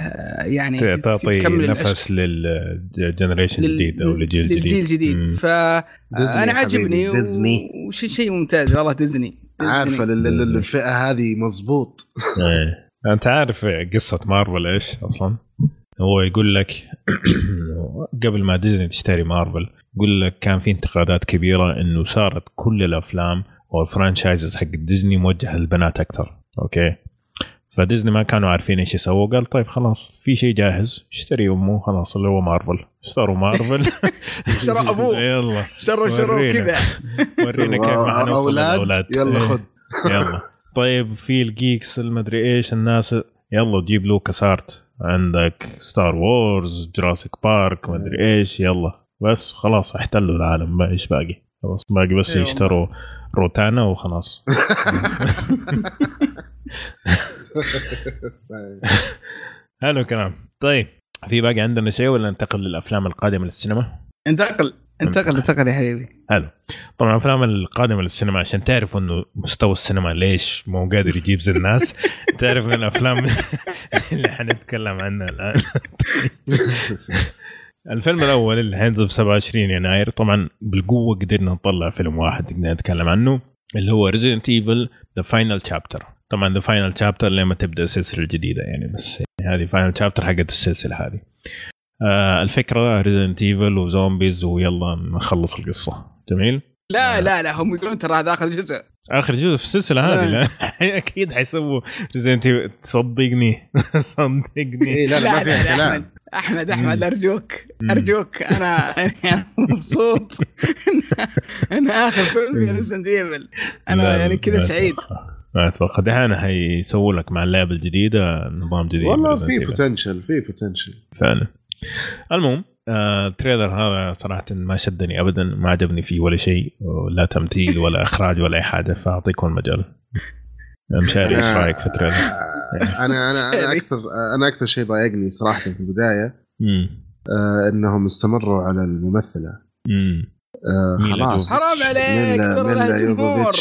يعني تعطي نفس لل generation لل- الجديد أو للجيل الجديد للجيل الجديد. فانا عاجبني. وشيء شيء ممتاز والله ديزني. عارفه الفئة هذه مزبوط إيه. أنت عارف قصة مارفل إيش أصلا؟ هو يقول لك قبل ما ديزني تشتري مارفل يقول لك كان في انتقادات كبيرة إنه صارت كل الأفلام وال franchises حق ديزني موجهة للبنات أكثر. أوكي؟ فديزني ما كانوا عارفين إيش يسووا قال طيب خلاص في شيء جاهز اشتري أمه خلاص اللي هو مارفل. اشتروا مارفل. اشترى أبوه. يلا. شروا شروا. كذا. ورينا. كيف ما حنوصل أولاد. للاولاد يلا إيه. خذ. يلا. طيب في ال geeks المدري إيش الناس يلا جيب لوكاس آرتس. عندك ستار وورز جراسيك بارك مدري إيش يلا. بس خلاص احتلوا العالم ما إيش باقي. خلاص باقي بس أيوة. يشتروا روتانا وخلاص. حلو الكلام. طيب في باقي عندنا شيء ولا ننتقل للأفلام القادمة للسينما؟ انتقل. انتقل انتقل يا حبيبي. حلو. طبعا الأفلام القادمة للسينما عشان تعرفوا إنه مستوى السينما ليش مو قادر يجيب زي الناس. تعرف من الأفلام اللي حنتكلم عنها الآن. الفيلم الأول اللي حينزل في 27 يناير طبعا بالقوة قدرنا نطلع فيلم واحد نقدر نتكلم عنه اللي هو ريزيدنت ايفل the final chapter طبعا the final chapter لما تبدأ السلسلة الجديدة يعني بس يعني هذه final chapter حقت السلسلة هذه. آه الفكرة ريزيدنت ايفل و zombies ويلا نخلص القصة. جميل؟ لا لا لا هم يقولون ترى هذا آخر جزء. آخر جزء في السلسلة هذه لا. لا أكيد حيسووا ريزيدنت تصدقني صدقني. إيه لا لا ما فيها كلام أحمد أحمد أرجوك أرجوك أنا أنا مبسوط ان آخر فيلم ريزدنت ايفل أنا لا، يعني كذا سعيد. أتوقع. ما أتوقع دحين حيسووا لك مع اللعبة الجديدة نظام جديد والله Resident في. بوتنشل في بوتنشل فعلا. المهم آه ال trailer هذا صراحة ما شدني ابدا ما عجبني فيه ولا شيء لا تمثيل ولا إخراج ولا أي حاجة فأعطيكم المجال مشاري إيش رأيك في ال trailer؟ أنا أنا أنا. أكثر أنا أكثر شيء ضايقني صراحة في البداية امم آه إنهم استمروا على الممثلة. امم آه خلاص. حرام عليك ترى لها جمهور.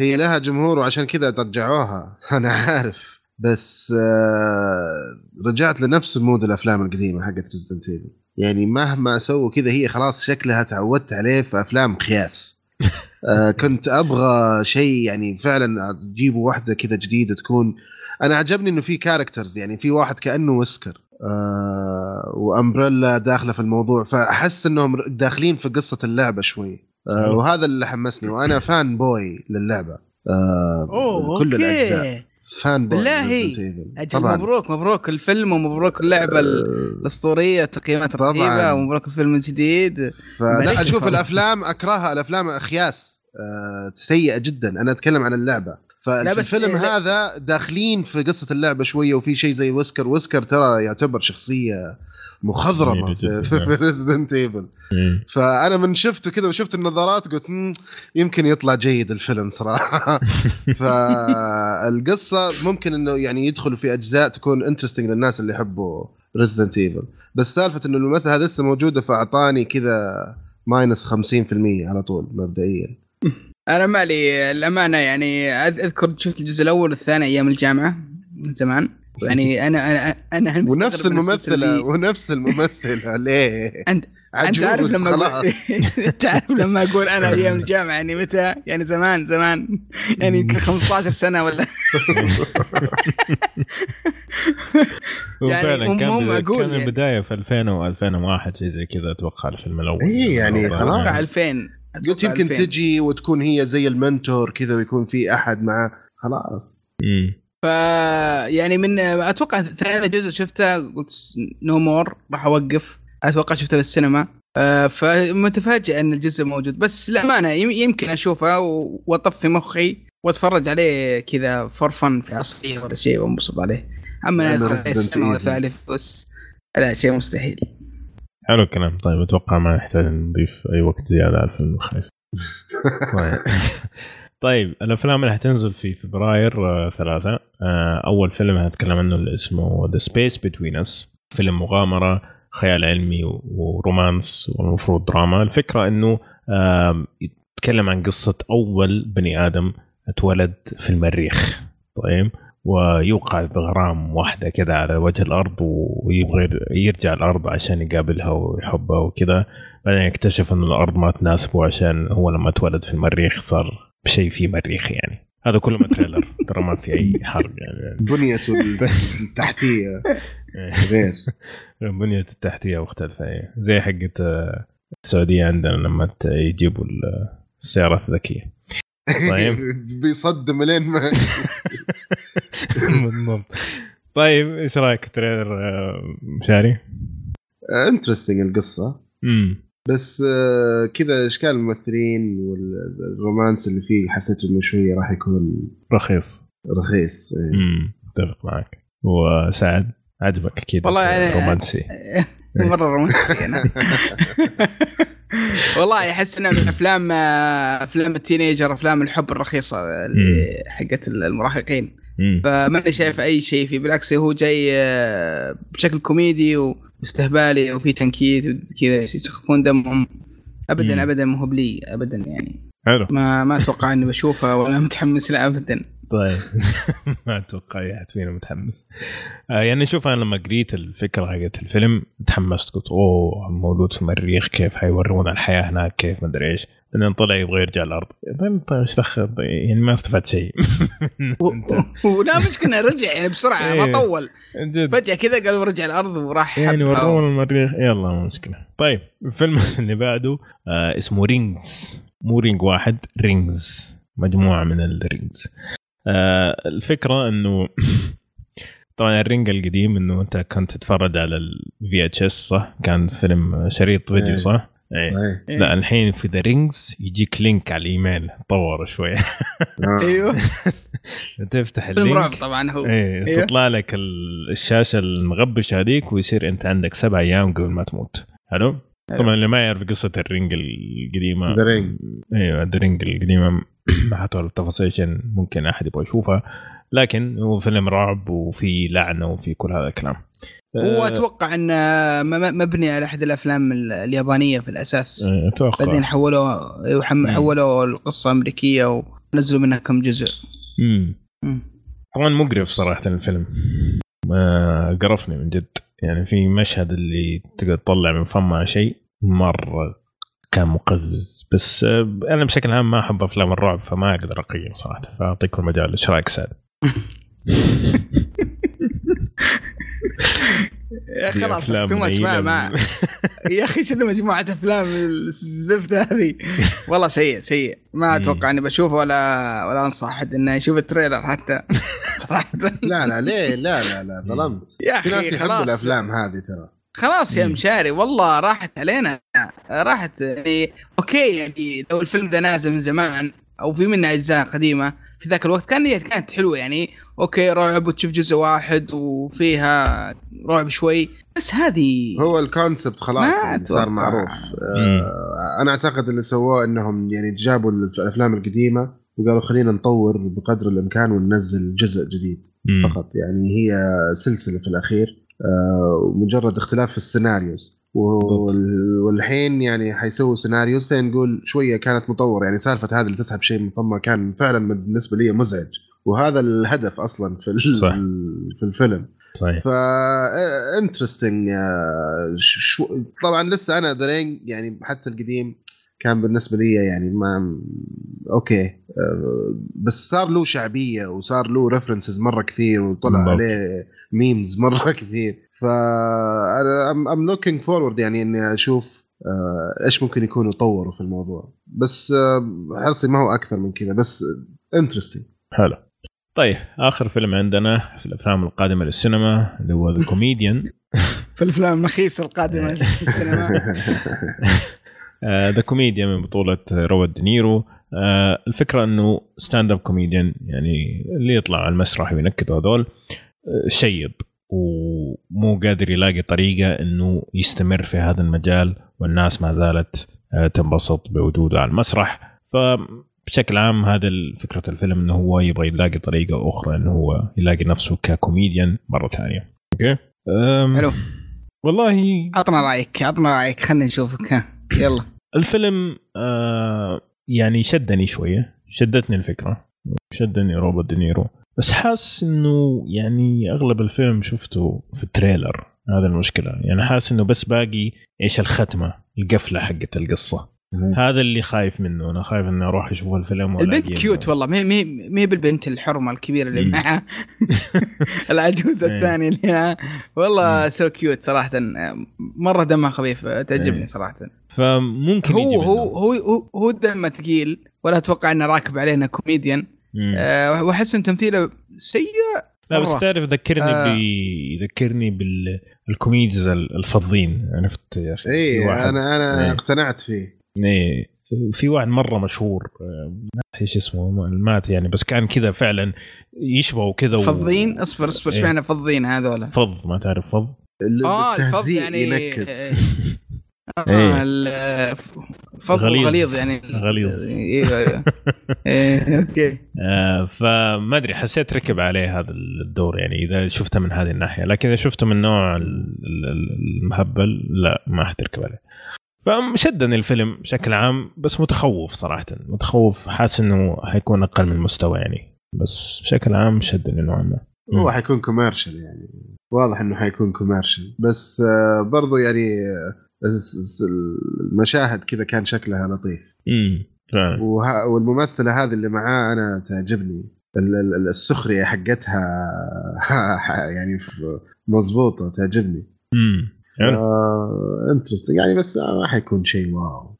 هي لها جمهور وعشان كذا رجعوها أنا عارف. بس آه رجعت لنفس mood الأفلام القديمة حقت ريزدنت ايفل يعني مهما سووا كذا هي خلاص شكلها تعودت عليه في أفلام قياس آه كنت أبغى شيء يعني فعلا تجيبوا واحدة كذا جديدة تكون. أنا عجبني إنه في characters يعني في واحد كأنه ويسكر آه وامبريلا داخلة في الموضوع فأحس إنهم داخلين في قصة اللعبة شوي. آه. وهذا اللي حمسني وأنا fanboy للعبة. آه أوه كل الأجزاء. fanboy بالله؟ أجل مبروك مبروك. الفيلم ومبروك اللعبة ال- آه، الأسطورية تقييمات. رهيبة ومبروك الفيلم الجديد. ملك أشوف. الأفلام أكرهها. الأفلام أخياس آه سيئة جدا. أنا أتكلم عن اللعبة. لا بس فالفيلم لا- هذا داخلين في قصة اللعبة شوية وفي شيء زي ويسكر. ويسكر ترى يعتبر شخصية مخضرمة جميلة في, ريزدنت ايفل فأنا من شفته كذا وشفت النظارات قلت "مم، يمكن يطلع جيد الفيلم صراحة. فالقصة ممكن إنه يعني يدخلوا في أجزاء تكون interesting للناس اللي يحبوا ريزدنت ايفل بس سالفة إنه الممثلة هذه لسه موجوده فأعطاني كذا minus 50% على طول مبدئيا. أنا مالي الامانه يعني أذكر شفت الجزء الأول والثاني أيام الجامعة من زمان. يعني أنا أنا أنا ونفس الممثلة. ونفس الممثلة ليه؟ انت أنت عارف لما خلاص. أقول انت عارف لما أقول أنا أيام الجامعة يعني متى؟ يعني زمان زمان يعني يمكن 15 سنة ولا يعني وفعلا مو- كان يعني. البداية في 2000 و 2001 شيء زي كذا أتوقع الفيلم الأول إيه، يعني تمام. أتوقع 2000 قلت يمكن 2000. تجي وتكون هي زي المنتور كذا ويكون في أحد معه خلاص مم. ف يعني من أتوقع ثاني جزء شفته قلت no more راح أوقف. أتوقع شفته في السينما آه، فمتفاجئ إن الجزء موجود. بس للأمانة يم- يمكن أشوفه وأطفي مخي وأتفرج عليه كذا for fun في عصريه ولا شيء وأنبسط عليه. أما لأنه ادخل السينما. والثالث بس لا شيء مستحيل. حلو الكلام. طيب أتوقع ما يحتاج نضيف أي وقت زيادة على الفيلم الخايس. طيب الأفلام اللي حتنزل في فبراير آه، ثلاثة. آه، أول فيلم هنتكلم عنه اللي اسمه The Space Between Us فيلم مغامرة خيال علمي و romance والمفروض دراما. الفكرة إنه يتكلم عن قصة أول بني آدم اتولد في المريخ. طيب؟ ويوقع بغرام واحدة كده على وجه الأرض ويبغى يرجع الأرض عشان يقابلها ويحبها وكده. بعدين يكتشف أن الأرض ما تناسبه عشان هو لما اتولد في المريخ صار شيء في مريخ يعني. هذا كله من تريلر. ترى ما في أي حرق يعني. بنيته التحتية. غير. البنية التحتية مختلفة إيه. زي حقة آه، السعودية عندنا لما يجيبوا ال- السيارات الذكية طيب. بيصدم لين ما بالضبط طيب إيش رأيك في تريلر آه، مشاري؟ interesting القصة. امم بس آه، كذا إشكال الممثلين وال romance اللي فيه حسيت إنه شوية راح يكون رخيص. رخيص. امم أتفق معك. وسعد عجبك أكيد والله يعني- رومانسي مرة رومانسي أنا. والله أحس انها من افلام أفلام ال teenager أفلام الحب الرخيصة اللي حقت المراهقين. فماني شايف أي شيء فيه بالعكس هو جاي آه، بشكل كوميدي واستهبالي وفي تنكيت وكذا يسخفون دمهم. مم. ابدا ابدا مو هو بلي ابدا يعني. حلو. ما ما أتوقع إني بشوفه ولا متحمس له ابدا. طيب. ما أتوقع أي أحد فينا متحمس. آه يعني شوف أنا لما قريت الفكرة حقت الفيلم تحمست قلت أوه مولود في المريخ كيف حيورونا الحياة هناك كيف ما أدري إيش. بعدين طلع يبغى يرجع الأرض. طيب طيب إيش دخل؟ يعني ما استفدت شيء. ولا مشكلة رجع يعني بسرعة ما إيه. طول. فجأة كذا قال رجع الأرض وراح يعني. ورونا المريخ. يلا مو مشكلة. طيب الفيلم اللي بعده آه اسمه Rings مو ring واحد rings مجموعة من ال rings. آه الفكرة إنه طبعا ال Ring القديم إنه أنت كنت تتفرج على ال VHS صح؟ كان فيلم شريط فيديو إيه. صح؟ إيه إيه. إيه. لا الحين في the Rings يجيك link على الإيميل طور شوية آه. أيوه تفتح رعب ال link طبعا هو إيه أيوه. تطلع لك ال- الشاشة المغبشة هذيك ويصير أنت عندك سبع أيام قبل ما تموت حلو؟ طبعا اللي ما يعرف قصة ال Ring القديمة The Ring. أيوه The Ring القديمة ما حطوا التفاصيل عشان ممكن أحد يبغى يشوفها لكن هو فيلم رعب وفي لعنة وفي كل هذا الكلام. هو آه، أتوقع انه مبني على أحد الأفلام ال- اليابانية في الأساس. آه، أتوقع. بعدين حولوا. حولوا القصة أمريكية ونزلوا منها كم جزء. مم. مم. طبعا مقرف صراحة الفيلم. ما قرفني من جد. يعني في مشهد اللي تقدر تطلع من فمها شيء مرة كان مقزز. بس آه، أنا بشكل عام ما أحب أفلام الرعب فما أقدر أقيم صراحة. فأعطيكم المجال. إيش رأيك سعد؟ يا خلاص too much ما ما يا أخي شنو مجموعة أفلام الزفته هذه؟ والله سيء سيء. ما أتوقع إني بشوفه ولا ولا انصح احد انه يشوف ال trailer حتى. صراحة. لا لا ليه؟ لا لا لا ظلمت. يا أخي خلاص. الأفلام هذه ترى. خلاص يا. مشاري والله راحت علينا. راحت يعني okay يعني لو الفيلم ذا نازل من زمان أو في منه أجزاء قديمة في ذاك الوقت. كان كانت حلوة يعني. okay رعب وتشوف جزء واحد وفيها رعب شوي. بس هذه هو ال concept خلاص يعني صار. معروف. آه أنا أعتقد اللي سووه إنهم يعني جابوا الأفلام القديمة وقالوا خلينا نطور بقدر الإمكان وننزل جزء جديد مم. فقط. يعني هي سلسلة في الأخير. آه ومجرد اختلاف في ال scenarios. والحين يعني حيسووا scenarios خلينا نقول شوية كانت مطورة. يعني سالفة هذا اللي تسحب شيء من فمها كان فعلا بالنسبة لي مزعج. وهذا الهدف أصلا في صح. في الفيلم. صحيح. ف interesting طبعا لسه أنا The Ring يعني حتى القديم كان بالنسبة لي يعني ما okay. آه، بس صار له شعبية وصار له references مرة كثير وطلع. عليه memes مرة كثير. ف I'm looking forward يعني إني أشوف آه، إيش ممكن يكونوا طوروا في الموضوع. بس آه، حرصي ما هو أكثر من كذا بس interesting حلو. طيب آخر فيلم عندنا في الأفلام القادمة للسينما اللي هو The Comedian في الأفلام المخيسه القادمة في السينما. The Comedian من بطولة روبرت دينيرو. آه، الفكرة إنه stand up comedian يعني اللي يطلع على المسرح وينكتوا هذول آه، شيب. ومو قادر يلاقي طريقة إنه يستمر في هذا المجال والناس ما زالت آه، تنبسط بوجوده على المسرح. ف بشكل عام هذا فكرة الفيلم إنه هو يبغى يلاقي طريقة أخرى إنه هو يلاقي نفسه ككوميديان مرة ثانية. okay؟ حلو. والله عطنا رأيك عطنا رأيك. خلينا نشوفك. ها يلا. الفيلم آه يعني شدني شوية. شدتني الفكرة. شدني روبرت دينيرو. بس حاسس إنه يعني أغلب الفيلم شفته في ال trailer هذا المشكلة يعني حاسس إنه بس باقي إيش الختمة القفلة حقت القصة هذا اللي خايف منه أنا خايف إني أروح أشوف الفيلم وألاقي البنت cute والله مي مي مي بالبنت الحرمة الكبيرة اللي. معها العجوز إيه. الثاني اللي والله. so cute صراحة مرة دمها خفيف تعجبني. صراحة فممكن. هو هو هو, هو دمه ثقيل ولا أتوقع إنه راكب علينا كوميديان أه وأحس إن تمثيله سيء. لا بس. تعرف ذكرني آه. ب يذكرني بال comedies الفظين عرفت يا أخي؟ اي أنا أنا إيه. اقتنعت فيه. إيه، في واحد مرة مشهور آه، ناسي إيش اسمه مات يعني بس كان كذا فعلا يشبهه كذا و- فظين اصبر اصبر إيش. معنى فظين هذولا؟ فظ ما تعرف فظ آه الفظ يعني آه ال- فظ غليظ. غليظ يعني. غليظ. إيوه إيوه. إيه، أوكي. آه فما أدري حسيت ركب عليه هذا الدور يعني إذا شفته من هذه الناحية. لكن إذا شفته من نوع ال- ال- المهبل لا ما حتركب عليه. فشدني الفيلم بشكل عام بس متخوف صراحة. متخوف حاسس إنه حيكون أقل من المستوى يعني. بس بشكل عام شدني نوعا ما. هو حيكون commercial يعني. واضح إنه حيكون commercial بس آه، برضو يعني آه، المشاهد كذا كان شكلها لطيف. امم فعلا. وه- والممثلة هذه اللي معاه أنا تعجبني. ال- ال- ال- السخرية حقتها يعني مضبوطة تعجبني. امم interesting يعني بس ما حيكون شيء wow.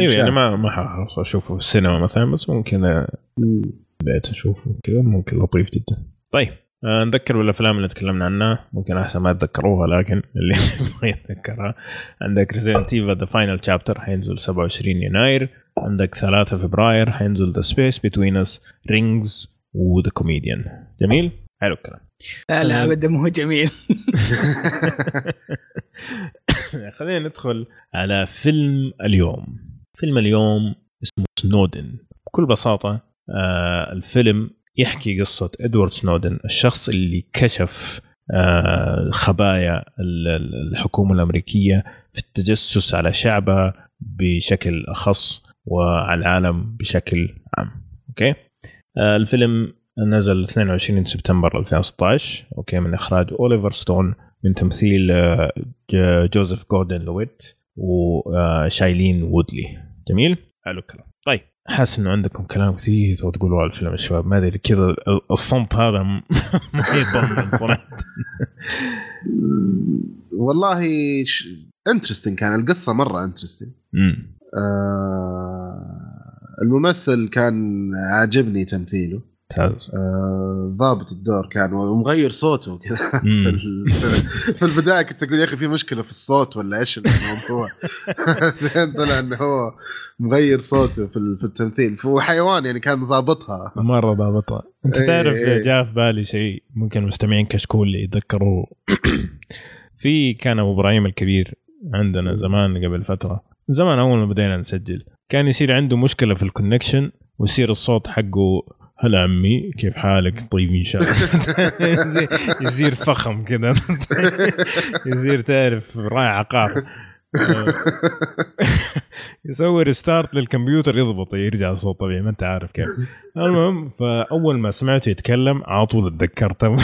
أيوه يعني ما ما حخلص أشوفه في السينما مثلا بس ممكن مم. البيت أشوفه كذا ممكن لطيف جدا. طيب. آه، نذكر بالأفلام اللي تكلمنا عنها. ممكن أحسن ما تذكروها لكن اللي يبغى يتذكرها. عندك Resident Evil The Final Chapter حينزل 27 يناير. عندك 3 فبراير حينزل The Space Between Us Rings و The Comedian جميل؟ حلو الكلام. لا لا ابدا مو جميل. خلينا ندخل على فيلم اليوم. فيلم اليوم اسمه سنودن بكل بساطة آه الفيلم يحكي قصة إدوارد سنودن الشخص اللي كشف آه خبايا ال- ال- الحكومة الأمريكية في التجسس على شعبها بشكل أخص وعلى العالم بشكل عام. okay؟ آه الفيلم نزل 22 سبتمبر 2016 okay؟ من إخراج أوليفر ستون من تمثيل آه، جوزيف جوردن لويت وشايلين وودلي. جميل؟ حلو الكلام حاسس إنه عندكم كلام كثير تبغوا تقولوا على الفيلم يا شباب. ما أدري كذا الصمت هذا ما يطمن صراحة. والله interesting كان القصة مرة interesting. آه الممثل كان عاجبني تمثيله. آه ضابط الدور كان ومغير صوته كذا. في, البداية كنت أقول يا أخي في مشكلة في الصوت ولا إيش الموضوع؟ طلع إنه هو مغير صوته في في التمثيل. هو حيوان يعني كان ظابطها مرة ضابطه انت إيه، تعرف إيه. جاء في بالي شيء ممكن مستمعين كشكول يتذكروه في كان أبو إبراهيم الكبير عندنا زمان قبل فترة. زمان أول ما بدينا نسجل. كان يصير عنده مشكلة في الكونكشن ويصير الصوت حقه هلا عمي كيف حالك؟ طيب إن شاء الله. يصير- فخم كذا. يصير تعرف راعي عقار. يسوي ريستارت للكمبيوتر يضبط يرجع الصوت طبيعي ما أنت عارف كيف. المهم فأول ما سمعته يتكلم على طول تذكرته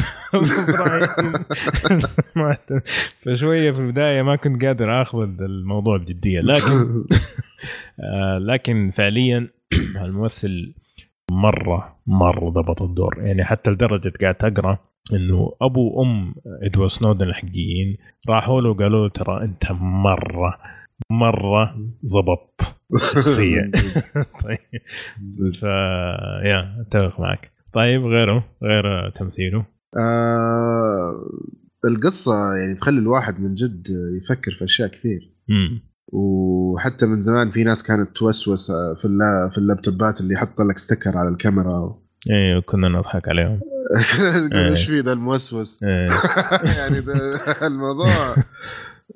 فشوية في البداية ما كنت قادر آخذ الموضوع بجدية لكن آه لكن فعليا الممثل مرة مرة ضبط الدور. يعني حتى لدرجة قاعد أقرأ إنه أبو وام إدوارد سنودن الحقيقيين راحوا له وقالوا له ترى أنت مرة مرة ضبطت الشخصيه طيب. ف يا أتفق معك. طيب غيره غير تمثيله. آه القصة يعني تخلي الواحد من جد يفكر في أشياء كثير. امم وحتى من زمان في ناس كانت توسوس في في اللابتوبات اللي يحط لك ستيكر على الكاميرا أيوه كنا نضحك عليهم. يقول إيش في ذا الموسوس؟ إيه. يعني الموضوع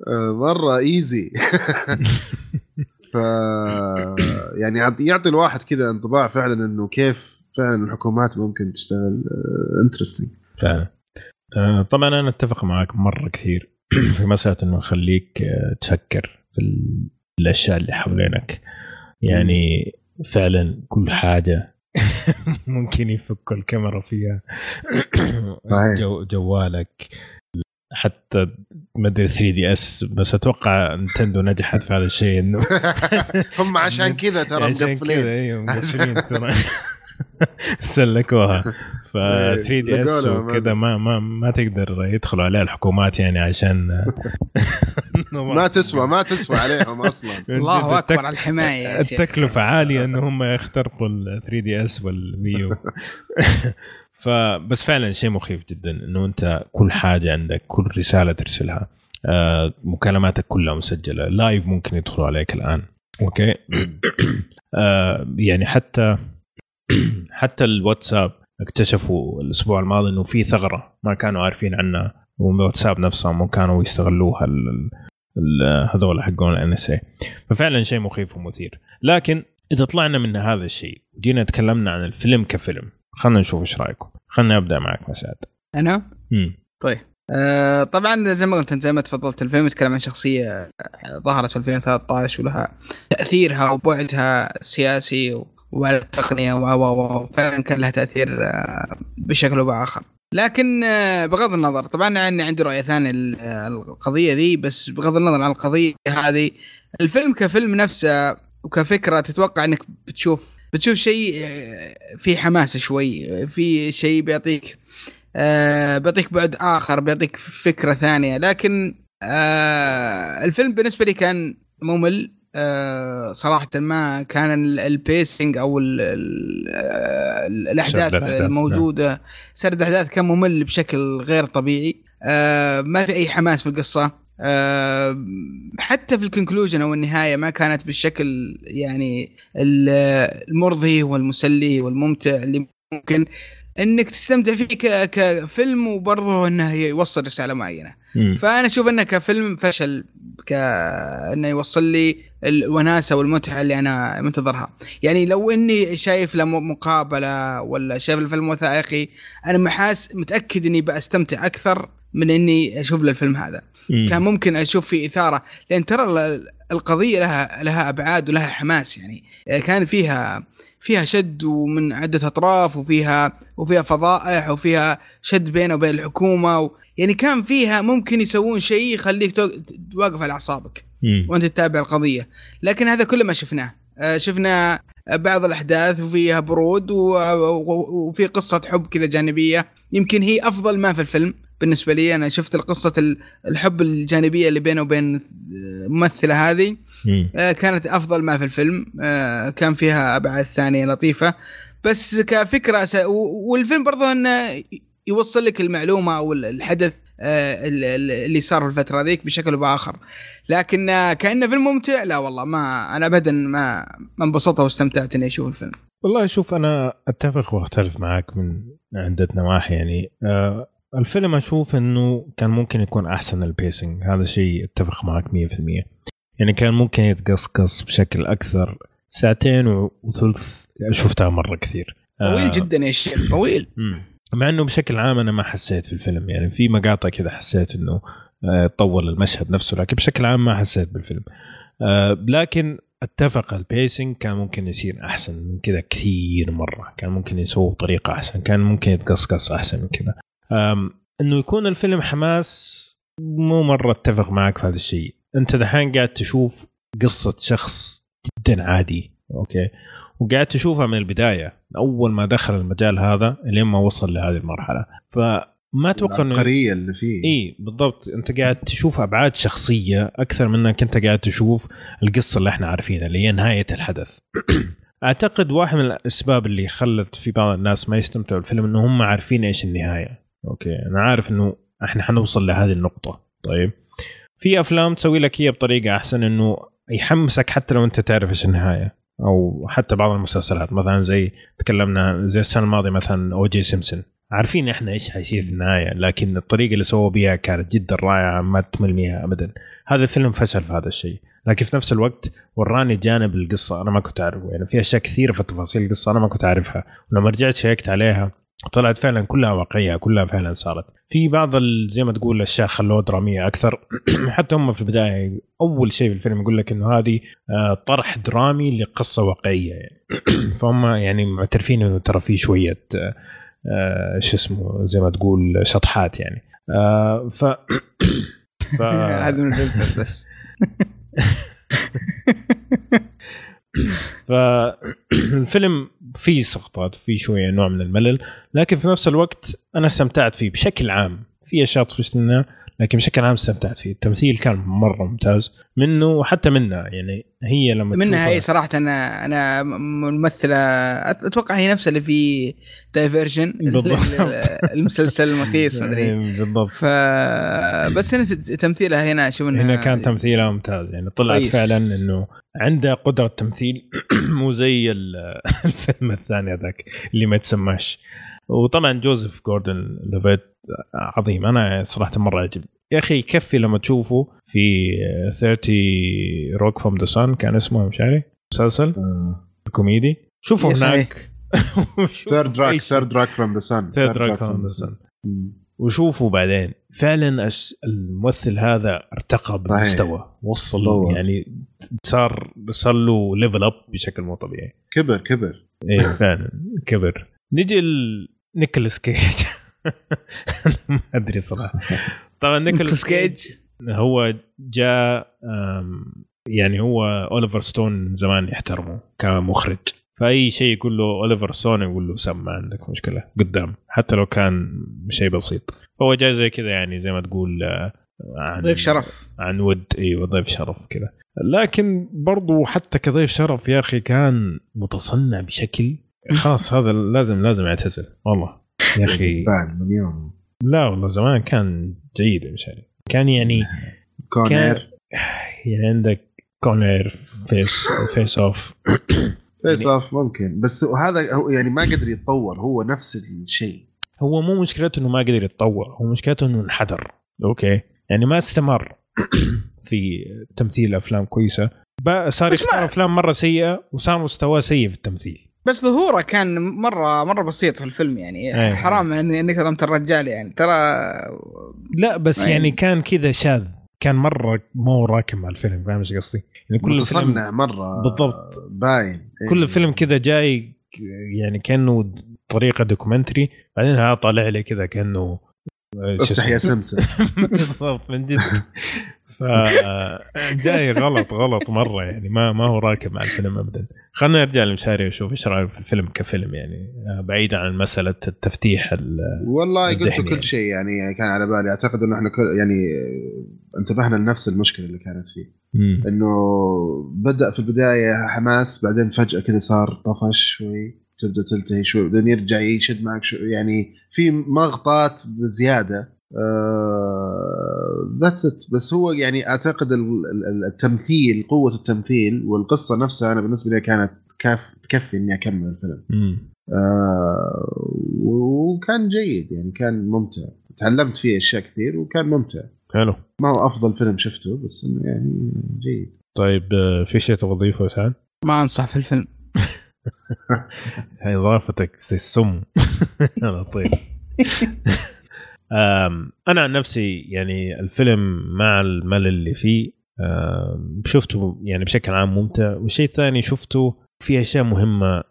آه، مرة easy ف يعني يعط- يعطي الواحد كذا انطباع فعلا إنه كيف فعلا الحكومات ممكن تشتغل interesting فعلا. آه، طبعا أنا أتفق معك مرة كثير في مسألة إنه يخليك آه، تفكر في ال- الأشياء اللي حوالينك. يعني فعلا كل حاجة ممكن يفكوا الكاميرا فيها. جو جوالك. حتى ما أدري 3 DS بس أتوقع نتندو نجحت في هذا الشيء. إنه هم عشان كذا ترى مقفلين. أيوه مقفلين ترى. سلكوها. ف 3 DS وكذا ما ما ما تقدر يدخلوا عليها الحكومات يعني عشان ما تسوى ما تسوى عليهم أصلا. الله أكبر التك- على الحماية يا شيخ. التكلفة عالية إن هم يخترقوا ال 3 DS وال Wii U. فبس فعلا شيء مخيف جدا إنه أنت كل حاجة عندك كل رسالة ترسلها آه، مكالماتك كلها مسجلة live ممكن يدخلوا عليك الآن. أوكي؟ آه، يعني حتى حتى الواتساب اكتشفوا الأسبوع الماضي إنه في ثغرة ما كانوا عارفين عنها والواتساب نفسهم كانوا يستغلوها هذول حقون الان اس ففعلا شيء مخيف ومثير. لكن إذا طلعنا من هذا الشيء وجينا تكلمنا عن الفيلم كفيلم. خلينا نشوف إيش رأيكم. خلينا أبدأ معك مسعد. أنا؟ مم. آه طبعا زي ما قلت أنت زي ما تفضلت الفيلم يتكلم عن شخصية آه، ظهرت في 2013 ولها تأثيرها وبعدها السياسي و- وعلى التقنيه و و و فعلا كان لها تأثير آه، بشكل أو بآخر. لكن آه، بغض النظر طبعا أنا عندي رؤية ثانية آه، القضية ذي بس بغض النظر عن القضية هذه الفيلم كفيلم نفسه وكفكرة تتوقع إنك بتشوف بتشوف شيء فيه حماسة شوي في شيء بيعطيك بيعطيك بعد آخر بيعطيك فكرة ثانية. لكن الفيلم بالنسبة لي كان ممل آه صراحة ما كان ال- البيسنج أو ال ال آه، الأحداث الأحداث، الموجودة. سرد الأحداث كان ممل بشكل غير طبيعي. آه ما في أي حماس في القصة. آه حتى في الكونكلوجن أو النهاية ما كانت بالشكل يعني ال- المرضي والمسلي والممتع اللي ممكن إنك تستمتع فيه كفيلم وبرضه إنه يوصل رسالة معينة. مم. فأنا أشوف إنه كفيلم فشل ك انه يوصل لي الوناسة والمتعة اللي أنا منتظرها. يعني لو إني شايف له مقابلة ولا شايف الفيلم وثائقي أنا محاس متأكد إني بستمتع أكثر من إني أشوف له الفيلم هذا. مم. كان ممكن أشوف فيه إثارة لأن ترى ال- القضية لها لها أبعاد ولها حماس يعني. كان فيها فيها شد ومن عدة أطراف وفيها وفيها فضائح وفيها شد بينه وبين الحكومة و يعني كان فيها ممكن يسوون شيء يخليك تو- واقف على أعصابك. وأنت تتابع القضية. لكن هذا كله ما شفناه. آه، شفنا بعض الأحداث وفيها برود وفي قصة حب كذا جانبية. يمكن هي أفضل ما في الفيلم بالنسبة لي. أنا شفت القصة ال- الحب الجانبية اللي بينه وبين الممثله هذه. كانت أفضل ما في الفيلم. آه، كان فيها أبعاد ثانية لطيفة. بس كفكرة س... والفيلم برضه إنه يوصل لك المعلومة أو الحدث آه، ال- ال- اللي صار في الفترة ذيك بشكل بآخر. لكن آه، كأنه فيلم ممتع. لا والله ما أنا ابدا ما ما انبسطت واستمتعت إني أشوف الفيلم. والله شوف أنا أتفق وأختلف معك من عدة نواحي يعني. آه الفيلم أشوف إنه كان ممكن يكون أحسن البيسنج هذا شيء أتفق معك 100% يعني كان ممكن يتقصقص بشكل أكثر ساعتين وثلث شفتها مرة كثير. آه، طويل جدا يا شيخ طويل. مع إنه بشكل عام أنا ما حسيت في الفيلم يعني في مقاطع كذا حسيت إنه آه، طول المشهد نفسه لكن بشكل عام ما حسيت بالفيلم. آه، لكن أتفق ال pacing كان ممكن يصير أحسن من كذا كثير مرة. كان ممكن يسووه بطريقة أحسن كان ممكن يتقصقص أحسن من كذا. إنه يكون الفيلم حماس مو مرة أتفق معك في هذا الشيء. انت دحين قاعد تشوف قصة شخص جدا عادي أوكي؟ وقاعد تشوفها من البداية أول ما دخل المجال هذا لين ما وصل لهذه المرحلة. فما أتوقع إنه العبقرية اللي فيه. إي بالضبط. أنت قاعد تشوف أبعاد شخصية أكثر من إنك أنت قاعد تشوف القصة اللي إحنا عارفينها اللي هي نهاية الحدث. أعتقد واحد من الأسباب اللي خلت في بعض الناس ما يستمتعوا بالفيلم انه هم عارفين إيش النهاية. أوكي؟ أنا عارف إنه إحنا حنوصل لهذه النقطة. طيب؟ في أفلام تسوي لك هي بطريقة أحسن إنه يحمسك حتى لو أنت تعرف إيش النهاية. أو حتى بعض المسلسلات مثلا زي تكلمنا زي السنة الماضية مثلا أو جي سيمبسون عارفين إحنا إيش حيصير في النهاية لكن الطريقة اللي سووا بها كانت جدا رائعة ما تمل منها ابدا. هذا الفيلم فشل في هذا الشيء. لكن في نفس الوقت وراني جانب القصة أنا ما كنت أعرفه. يعني في أشياء كثيرة في تفاصيل القصة أنا ما كنت أعرفها. ولما رجعت شيكت عليها طلعت فعلا كلها واقعية كلها فعلا صارت. في بعض ال- زي ما تقول اشياء خلوها دراميه أكثر. حتى هم في البداية أول شيء في الفيلم يقول لك إنه هذه آه، طرح درامي لقصة واقعية يعني. فهم يعني معترفين إنه ترى في شوية آه، آه، شو اسمه زي ما تقول شطحات يعني. ف ف هذا من بس. فالفيلم فيه سقطات فيه شوية نوع من الملل لكن في نفس الوقت أنا استمتعت فيه بشكل عام. في أشياء طفشتنا لكن بشكل عام استمتعت فيه. التمثيل كان مرة ممتاز. منه وحتى منها يعني هي لما منها هي صراحة أنا أنا ممثله أتوقع هي نفسها اللي في دايفرجن. المسلسل المخيس ما أدري. إيه، بالضبط. ف بس هنا تمثيلها هنا انها هنا كان تمثيلها ممتاز. يعني طلعت كويس. فعلا إنه عندها قدرة تمثيل مو زي ال- الفيلم الثاني هذاك اللي ما يتسماش. وطبعا جوزيف جوردن ليفيت عظيم. أنا صراحة مرة عجبني. يا أخي يكفي لما تشوفه في 3rd Rock from the Sun كان اسمه مش عارف مسلسل كوميدي. شوفوا إيه، صحيح. هناك. Third Rock Third Rock from the Sun Third Rock from the Sun وشوفوا بعدين. فعلا الممثل هذا ارتقى بالمستوى وصل. يعني صار صار له level up بشكل مو طبيعي. كبر كبر. إيه فعلا كبر. نجي لنيكولاس كيج. ما أدري صراحة. طبعا نيكولاس نيكولاس كيج هو جاء يعني هو أوليفر ستون زمان يحترمه كمخرج. فأي شيء يقول له أوليفر ستون يقول له سم ما عندك مشكلة. قدام. حتى لو كان شيء بسيط. فهو جاي زي كذا يعني زي ما تقول آه، عن ضيف شرف. عن ود. إيوه ضيف شرف كذا. لكن برضو حتى كضيف شرف يا أخي كان متصنع بشكل خلاص هذا لازم لازم يعتزل. والله. يا أخي. بعد مليون لا والله زمان كان جيد مش عارف كان يعني Con Air. يعني عندك Con Air Face Face/Off. فيس Off ممكن. بس هذا هو يعني ما قدر يتطور. هو نفس الشيء. هو مو مشكلته إنه ما قدر يتطور. هو مشكلته إنه انحدر. أوكي؟ يعني ما استمر في تمثيل أفلام كويسة. صار يختار أفلام مرة سيئة وصار مستواه سيء في التمثيل. بس ظهوره كان مره مره بسيط في الفيلم يعني أيه. حرام إن إنك ظلمت الرجال يعني ترى لا بس أي. يعني كان كذا شاذ كان مرة مو راكب مع الفيلم فاهم إيش قصدي؟ يعني كل الفيلم متصنع مرة بالضبط. باين كل إيه. الفيلم كذا جاي يعني كأنه طريقة دوكيومنتري بعدين ها طالع لي كذا كأنه أفتح يا؟ سمسم بالضبط من جد ف جاي غلط غلط مرة يعني. ما ما هو راكب مع الفيلم ابدا. خلينا نرجع لمشاري وشوف إيش رأيك في الفيلم كفيلم يعني. آه، بعيدا عن مسألة التفتيح ال- والله قلت الذهني كل يعني. شيء يعني كان على بالي. أعتقد إنه إحنا كل يعني آه، انتبهنا لنفس المشكلة اللي كانت فيه. مم. إنه بدأ في البداية حماس بعدين فجأة كذا صار طفش شوي تبدأ تلتهي شوي بعدين يرجع يشد معك شوي. يعني في مغطات بزيادة. that's it بس هو يعني أعتقد ال- ال- التمثيل قوة التمثيل والقصة نفسها أنا بالنسبة لي كانت كاف تكفي إني أكمل الفيلم. آه وكان جيد يعني كان ممتع. تعلمت فيه أشياء كثير وكان ممتع. حلو. ما هو أفضل فيلم شفته بس إنه يعني جيد. طيب آه، في شيء تبغى تضيفه يا سعد؟ ما أنصح في الفيلم. هاي اضافتك زي السم طيب. أنا عن نفسي يعني الفيلم مع الملل اللي فيه شفته يعني بشكل عام ممتع. والشيء الثاني شفته في أشياء مهمة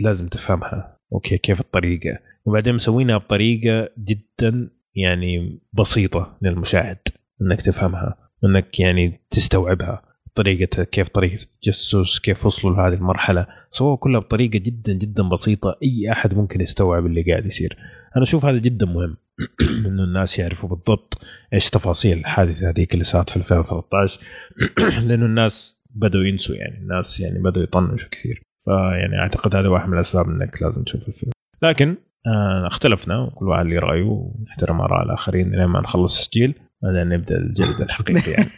لازم تفهمها. أوكي كيف الطريقة؟ وبعدين مسوينها بطريقة جدا يعني بسيطة للمشاهد إنك تفهمها إنك يعني تستوعبها. طريقة كيف طريقة التجسس كيف وصلوا لهذه المرحلة. سووها كلها بطريقة جدا جدا بسيطة. أي أحد ممكن يستوعب اللي قاعد يصير. أنا أشوف هذا جدا مهم. إنه الناس يعرفوا بالضبط إيش تفاصيل الحادثة هذيك اللي صارت في 2013 لأنه الناس بدأوا ينسوا يعني الناس يعني بدأوا يطنشوا كثير. فيعني أعتقد هذا واحد من الأسباب إنك لازم تشوف الفيلم. لكن آه اختلفنا وكل واحد لي رأيه ونحترم آراء الآخرين لين ما نخلص تسجيل بعدين نبدأ الجلد الحقيقي يعني.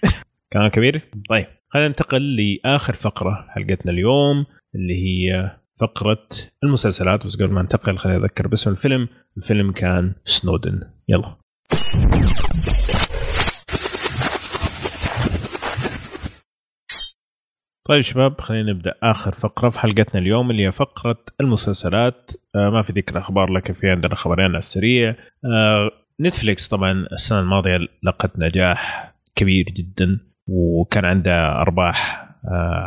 كلام كبير؟ طيب خلينا ننتقل لآخر فقرة حلقتنا اليوم اللي هي فقرة المسلسلات بس قبل ما ننتقل خليني أذكر باسم الفيلم. الفيلم كان سنودن. يلا. طيب شباب خلينا نبدأ آخر فقرة في حلقتنا اليوم اللي هي فقرة المسلسلات. آه ما في ذكر أخبار لكن في عندنا خبرين على السريع. آه نتفليكس طبعا السنة الماضية لقت نجاح كبير جدا وكان عندها أرباح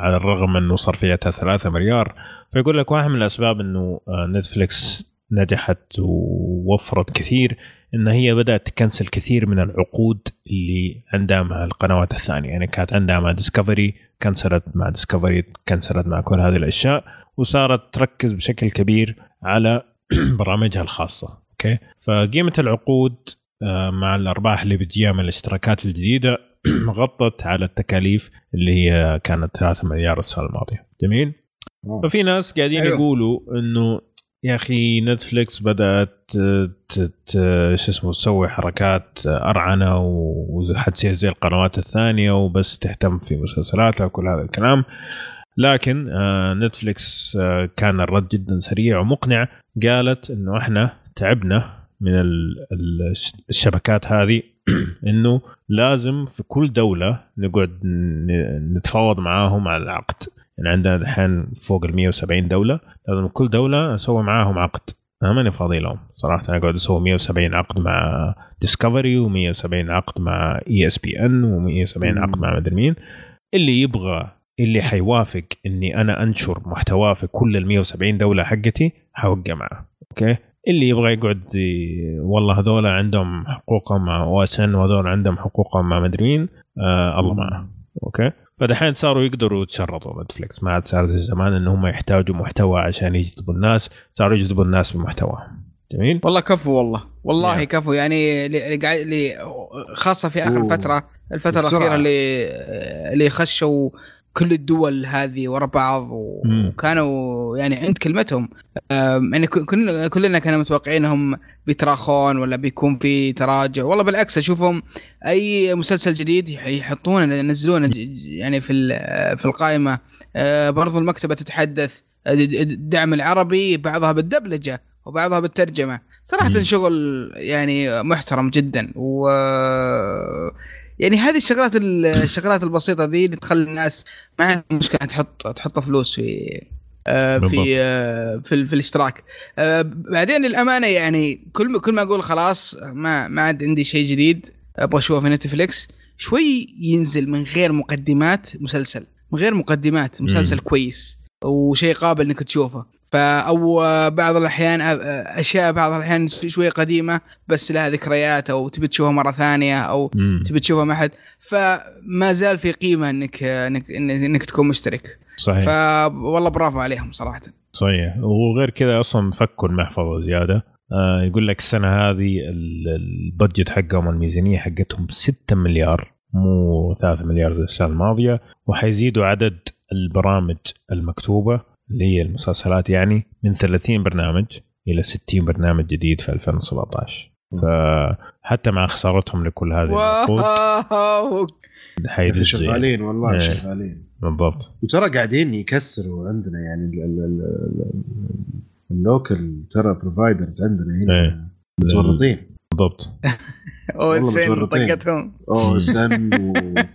على الرغم من انه صرفياتها 3 مليار. فيقول لك واحد من الأسباب إنه آه نتفليكس نجحت ووفرت كثير إن هي بدأت ت cancel كثير من العقود اللي عندها مع القنوات الثانية. يعني كانت عندها مع ديسكفري cancel ت مع ديسكفري cancel ت مع كل هذه الأشياء وصارت تركز بشكل كبير على برامجها الخاصة. أوكي؟ فقيمة العقود آه، مع الأرباح اللي بتجيها من الاشتراكات الجديدة غطت على التكاليف اللي هي كانت 3 مليار السنة الماضية. جميل؟ ففي ناس قاعدين أيوه. يقولوا إنه يا أخي نتفليكس بدأت شو اسمه تسوي حركات أرعنة وحتصير زي القنوات الثانية وبس تهتم في مسلسلاتها وكل هذا الكلام. لكن آه، نتفليكس آه، كان الرد جدا سريع ومقنع. قالت إنه إحنا تعبنا من الشبكات هذه إنه لازم في كل دولة نقعد نتفاوض معاهم على العقد. يعني عندنا الحين فوق ال 170 دولة لازم كل دولة أسوي معاهم عقد. أنا ماني فاضي لهم صراحة أنا قاعد أسوي 170 عقد مع ديسكفري و170 عقد مع ESPN و170 عقد مع مدري مين. اللي يبغى اللي حيوافق إني أنا أنشر محتواه في كل ال 170 دولة حقتي حوقع معه. أوكي؟ اللي يبغى يقعد والله هذول عندهم حقوقهم مع OSN وهذول عندهم حقوقهم مع مدري مين. آه الله معه. أوكي؟ فدحين صاروا يقدروا يتشرطوا نتفلكس ما عاد صار زي زمان إن هم يحتاجوا محتوى عشان يجذبوا الناس. صاروا يجذبوا الناس بمحتوى جميل؟ والله كفو والله. والله yeah. كفو. يعني اللي قاعد خاصة في آخر أوه. فترة الفترة الأخيرة اللي اللي خشوا كل الدول هذه ورا بعض وكانوا يعني عند كلمتهم. يعني كلنا كلنا كنا متوقعين انهم بيتراخون ولا بيكون في تراجع. والله بالعكس أشوفهم أي مسلسل جديد يحطونه ينزلونه يعني في في القائمة. أه، برضو المكتبة تتحدث الدعم العربي بعضها بالدبلجة وبعضها بالترجمة. صراحة شغل يعني محترم جدا و يعني هذه الشغلات الشغلات البسيطة ذي اللي تخلي الناس ما عندهم مشكلة تحط تحط فلوس في آه في آه في, في الاشتراك. آه بعدين للأمانة يعني كل كل ما أقول خلاص ما ما عاد عندي شيء جديد أبغى أشوفه في نتفليكس شوي ينزل من غير مقدمات مسلسل من غير مقدمات مسلسل مم. كويس وشيء قابل إنك تشوفه. أو بعض الأحيان أشياء بعض الأحيان شوي قديمة بس لها ذكريات أو تبي تشوفها مرة ثانية أو مم. تبي تشوفها مع حد فما زال في قيمة انك انك انك تكون مشترك. صحيح. فوالله برافو عليهم صراحة. صحيح. وغير كذا أصلا فكوا المحفظة زيادة. آه يقول لك السنة هذه البادجت حقهم الميزانية حقتهم 6 مليار مو 3 مليار زي السنة الماضية. وحيزيدوا عدد البرامج المكتوبة. اللي هي المسلسلات يعني من 30 برنامج إلى 60 برنامج جديد في 2017 فحتى مع خسارتهم لكل هذه العقود شغالين والله إيه. شغالين. بالضبط. وترى قاعدين يكسروا عندنا يعني ال local ترى providers عندنا هنا. إيه. متورطين. بالضبط. OSN طقتهم. OSN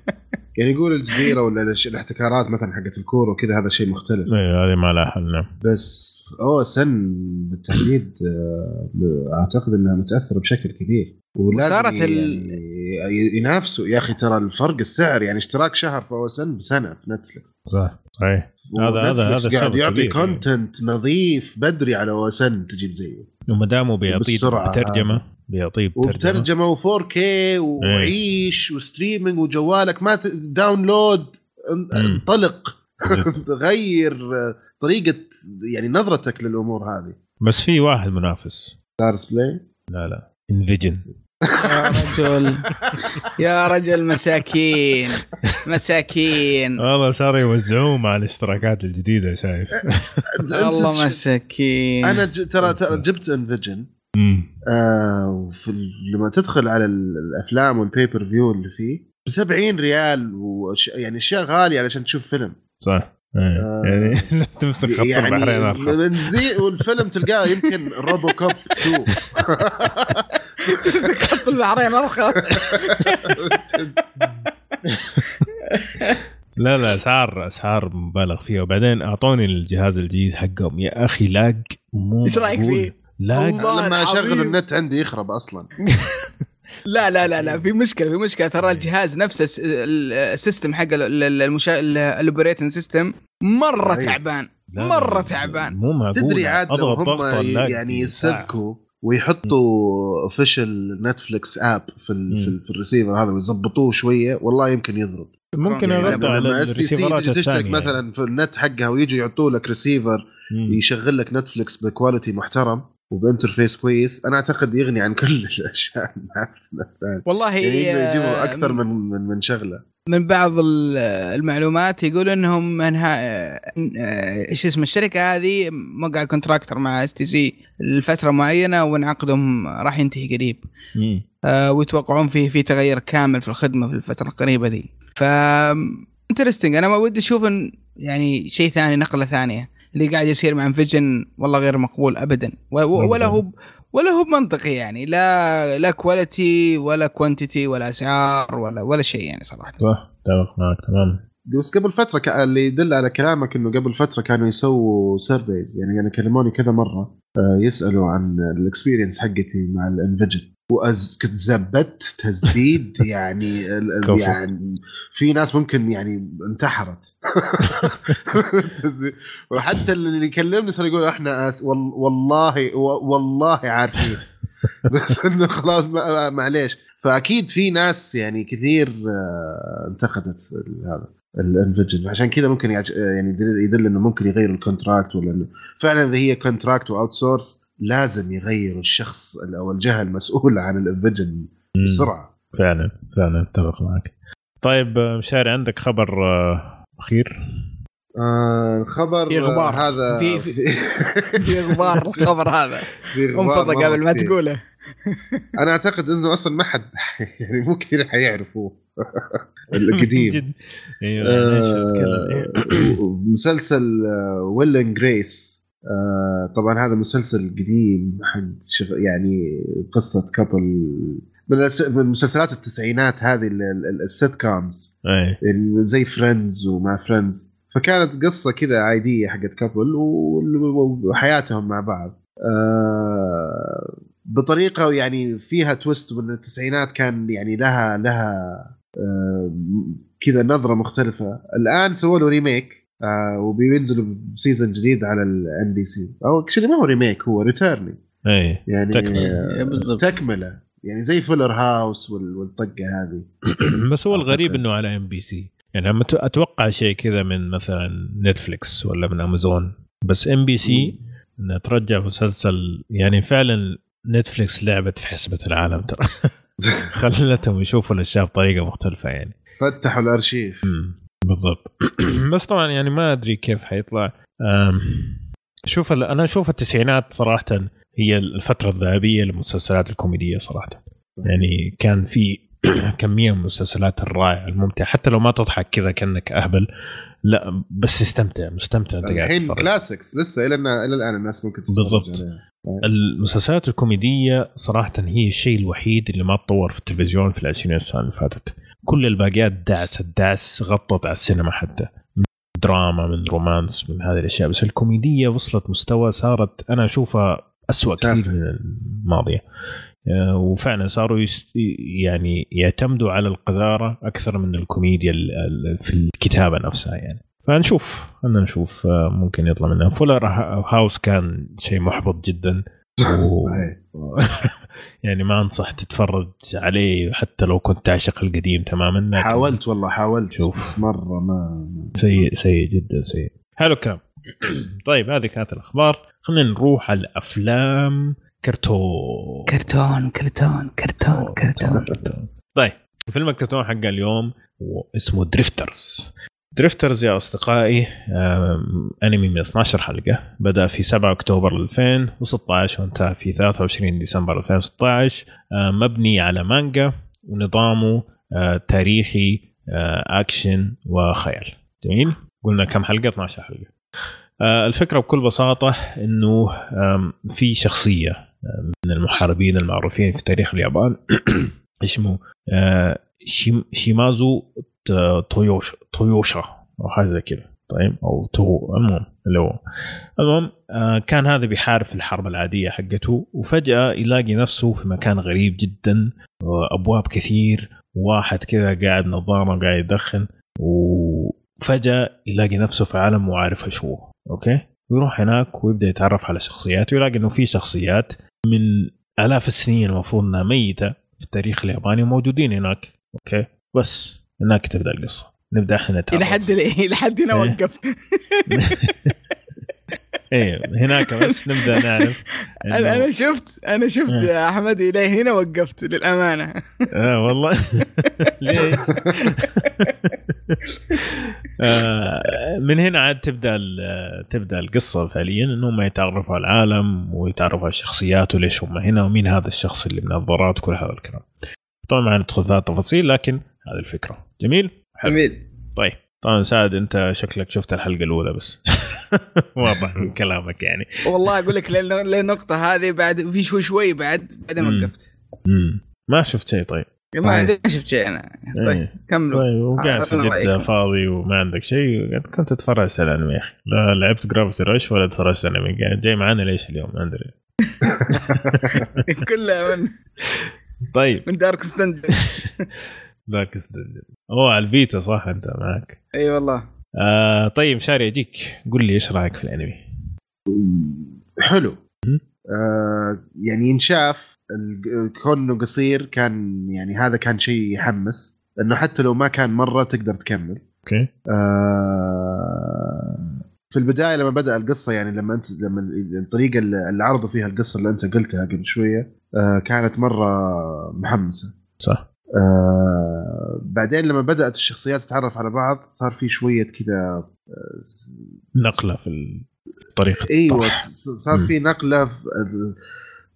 يعني يقول الجزيرة ولا الاحتكارات مثلا حقت الكوره وكذا هذا شيء مختلف. اي هذه ما لها حل نعم. بس OSN بالتحديد آه، أعتقد إنها متأثرة بشكل كبير. ولازم صارت يعني ينافسوا. يا أخي ترى الفرق السعر يعني اشتراك شهر في OSN بسنة في Netflix صح صحيح. هذا هذا هذا قاعد يعطي content نظيف بدري على OSN تجيب زيه. وما دامه بيعطيه ترجمة. بيعطيه وبترجمة و4 K وعيش و streaming وجوالك. ما ت... download انطلق. غير طريقة يعني نظرتك للأمور هذه. بس في واحد منافس. Starz Play لا لا. InVision يا رجل. يا رجل مساكين. مساكين. والله صاروا يوزعوه مع الاشتراكات الجديدة شايف. والله مساكين. أنا ترى جبت InVision آه وفي لما تدخل على الأفلام وال pay-per-view اللي فيه ب 70 ريال وش يعني أشياء غالية علشان تشوف فيلم. صح. إيه. آه يعني تمسك خط يعني البحرين أرخص. زي والفيلم تلقاه يمكن RoboCop 2 تمسك خط البحرين أرخص. لا لا اسعار أسعار مبالغ فيها. وبعدين أعطوني الجهاز الجديد حقهم. يا أخي lag مو رأيك معقول. فيه؟ lag والله لما أشغل. النت عندي يخرب أصلا. لا لا لا لا في مشكلة في مشكلة. ترى الجهاز نفسه الس- ال- ال system حق ال operating system مرة أيوة. تعبان لا، مرة لا، تعبان. مو معقول تدري عاد لو هم يعني. يستذكوا ويحطوا official Netflix app في ال في, ال في الريسيفر هذا ويظبطوه شوية. والله يمكن يضرب ممكن يعني ارد على لما STC تجي تشترك مثلا في النت حقها ويجي يعطوا لك ريسيفر. يشغل لك Netflix ب quality محترم وب interface كويس أنا أعتقد يغني عن كل الأشياء. والله يعني يجيبوا أكثر من من من شغلة. من بعض ال- المعلومات يقول إنهم من ها آه، إيش اسم الشركة هذه؟ موقع contractor مع STC لفترة معينة وإن عقدهم راح ينتهي قريب. آه، ويتوقعون فيه في تغير كامل في الخدمة في الفترة القريبة دي. ف interesting أنا ما ودي أشوف إن يعني شيء ثاني نقلة ثانية. اللي قاعد يصير مع InVision والله غير مقبول ابدا. ولا هو ولا هو منطقي يعني. لا لا quality ولا quantity ولا أسعار ولا ولا شيء يعني صراحة. صح اتفق معك تمام بس قبل فترة ك- اللي يدل على كلامك إنه قبل فترة كانوا يسووا surveys يعني يعني كلموني كذا مرة آه، يسألوا عن ال experience حقتي مع ال InVision وأز كنت زبدت تزبيد يعني. يعني في ناس ممكن يعني انتحرت. وحتى اللي يكلمني صار يقول إحنا أس وال- والله والله عارفين بس إنه خلاص معليش فأكيد في ناس يعني كثير آه، انتقدت هذا ال InVision عشان كذا ممكن. يعني يدل, يدل إنه ممكن يغيروا ال contract ولا انه فعلا إذا هي contract و outsource لازم يغيروا الشخص أو الجهة المسؤولة عن ال InVision. بسرعة. فعلا فعلا أتفق معك. طيب آه، مشاري عندك خبر آه، أخير؟ آه الخبر في غبار. آه، هذا في- في- في غبار الخبر هذا. مرة قبل ما. تقوله. أنا أعتقد إنه أصلا ما حد يعني مو كثير حيعرفوه. القديم جد. أيوه يعني إيش الكلام؟ آه، طبعا هذا مسلسل قديم حق يعني قصة couple من مسلسلات التسعينات هذه ال- ال- ال sitcoms إيه. يعني زي Friends وما Friends فكانت قصة كذا عادية حقت couple وحياتهم مع بعض. آه، بطريقة يعني فيها twist من التسعينات كان يعني لها لها آه، كذا نظرة مختلفة. الآن سووا له remake آه، وبينزلوا ب season جديد على ال NBC أو actually ما هو remake هو returning إيه يعني. آه، بالضبط. تكملة. يعني زي Fuller House وال- والطقة هذه. بس هو الغريب. إنه على NBC يعني ت- أتوقع شيء كذا من مثلا Netflix ولا من امازون بس NBC انها ترجع مسلسل يعني فعلا Netflix لعبت في حسبة العالم ترى. خلتهم يشوفوا الأشياء بطريقة مختلفة يعني. فتحوا الأرشيف. مم. بالضبط. بس طبعا يعني ما أدري كيف حيطلع. شوف أنا أشوف التسعينات صراحة هي الفترة الذهبية للمسلسلات الكوميدية صراحة. يعني كان في كمية من المسلسلات الرائعة الممتعة. حتى لو ما تضحك كذا كأنك أهبل لا بس استمتع مستمتع انت قاعد الحين classics لسه إلى إلى الآن الناس ممكن بالضبط. عليها. المسلسلات الكوميدية صراحة هي الشيء الوحيد اللي ما تطور في التلفزيون في العشرين سنة اللي فاتت. كل الباقيات دعس غطت على السينما حتى. من دراما من romance من هذه الأشياء. بس الكوميدية وصلت مستوى صارت أنا أشوفها أسوأ. كثير من الماضية. آه، وفعلا صاروا يعني يعتمدوا على القذارة أكثر من الكوميديا ال- ال- في الكتابة نفسها يعني. فنشوف خلينا نشوف آه، ممكن يطلع منها. فولر هاوس كان شيء محبط جدا. و... يعني ما أنصح تتفرج عليه حتى لو كنت تعشق القديم تماما حاولت والله حاولت شوف. بس مرة ما سيء سيء جدا سيء. حلو الكلام طيب هذه كانت الأخبار. خلينا نروح على افلام كرتون. كرتون كرتون كرتون كرتون. طيب فيلم الكرتون حق اليوم اسمه دريفترز. دريفترز يا أصدقائي أنمي من 12 حلقة. بدأ في 7 أكتوبر 2016 وانتهى في 23 ديسمبر 2016 آم، مبني على مانجا ونظامه آه، تاريخي آه، أكشن وخيال. جميل؟ قلنا كم حلقة؟ 12 حلقة. آه، الفكرة بكل بساطة إنه في شخصية آه، من المحاربين المعروفين في تاريخ اليابان. اسمه آه، شيم شيمازو تويوشا تويوشا أو حاجة زي كذا. طيب أو تو. المهم اللي هو. المهم آه، كان هذا بيحارب في الحرب العادية حقته وفجأة يلاقي نفسه في مكان غريب جدا آه، أبواب كثير واحد كذا قاعد نظاره قاعد يدخن وفجأة يلاقي نفسه في عالم مو عارف إيش هو أوكي؟ ويروح هناك ويبدأ يتعرف على شخصيات ويلاقي إنه في شخصيات من آلاف السنين المفروض إنها ميتة في التاريخ الياباني موجودين هناك. أوكي؟ بس هناك تبدأ القصة. نبدأ إحنا نتعرف. إلى حد إلى حد هنا إيه. وقفت إيه هناك بس نبدأ نعرف أنا أنا شفت أنا شفت إيه. أحمد إلى هنا وقفت للأمانة. آه والله. ليش؟ آه من هنا عاد تبدأ تبدأ القصة فعليا إنهم يتعرفوا على العالم ويتعرفوا على الشخصيات وليش هم هنا ومين هذا الشخص اللي بنظارات وكل هذا الكلام. طبعا ما ندخل في التفاصيل لكن هذه الفكرة. جميل؟ حلو. جميل طيب طبعا سعد أنت شكلك شفت الحلقة الأولى بس واضح من كلامك يعني والله أقول لك لل- للنقطه هذه بعد في شوي شوي بعد بعدين. وقفت. ما شفت شيء طيب ما طيب. ما شفت شيء أنا؟ طيب إيه. كملوا. طيب وقاعد في رأيكم. فاضي وما عندك شيء. قاعد كنت اتفرجت على الأنمي يا أخي. لا لعبت جرافيتي رش ولا اتفرجت على الأنمي. قاعد جاي معانا ليش اليوم؟ ما أدري. كلها من طيب. من دارك ستاند ذاك السدد. أوه على البيتا صح أنت معك. إي والله. آه طيب شاري أجيك. قل لي إيش رأيك في الأنمي؟ حلو. آه يعني ينشاف. كونه قصير كان يعني هذا كان شيء يحمس انه حتى لو ما كان مرة تقدر تكمل. أوكي. آه في البداية لما بدأ القصة يعني لما أنت لما الطريقة اللي عرضوا فيها القصة اللي أنت قلتها قبل شوية آه كانت مرة محمسة. صح. آه بعدين لما بدأت الشخصيات تتعرف على بعض صار في شوية كذا نقلة في طريقة إيوه صار. في نقلة في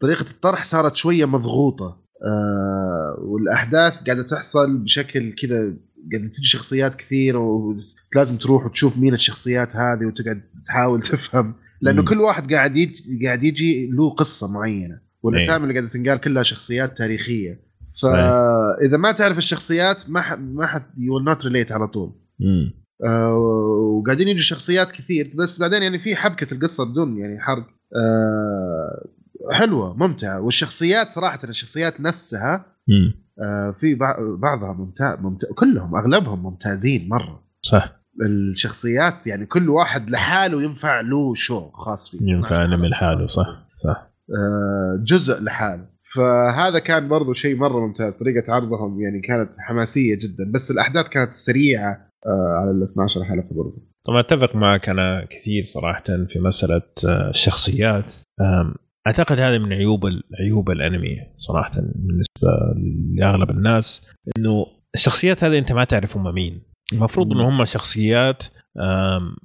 طريقة الطرح صارت شوية مضغوطة. آه والأحداث قاعدة تحصل بشكل كذا قاعدة تجي شخصيات كثير ولازم تروح وتشوف مين الشخصيات هذه وتقعد تحاول تفهم. لأنه مم. كل واحد قاعد يجي قاعد يجي له قصة معينة. والأسامي اللي قاعدة تنقال كلها شخصيات تاريخية. فإذا ما تعرف الشخصيات ما ح... ما ح د you not relate على طول. مم. آه، وقاعدين يجوا شخصيات كثير. بس بعدين يعني في حبكة القصة بدون يعني حرق. آه، حلوة ممتعة. والشخصيات صراحة الشخصيات نفسها. آه، في بع- بعضها ممتاز ممتاز كلهم أغلبهم ممتازين مرة. صح. الشخصيات يعني كل واحد لحاله ينفع له شو خاص فيه. ينفع انمي لحاله صح صح. آه، جزء لحاله. فهذا كان برضو شيء مرة ممتاز طريقة عرضهم يعني كانت حماسية جدا بس الأحداث كانت سريعة آه، على ال 12 حلقة برضو. طبعا أتفق معك أنا كثير صراحة في مسألة آه، الشخصيات. أعتقد هذا من عيوب عيوب الأنمي صراحة بالنسبة لأغلب الناس إنه الشخصيات هذه أنت ما تعرف هم مين المفروض. إنه هم شخصيات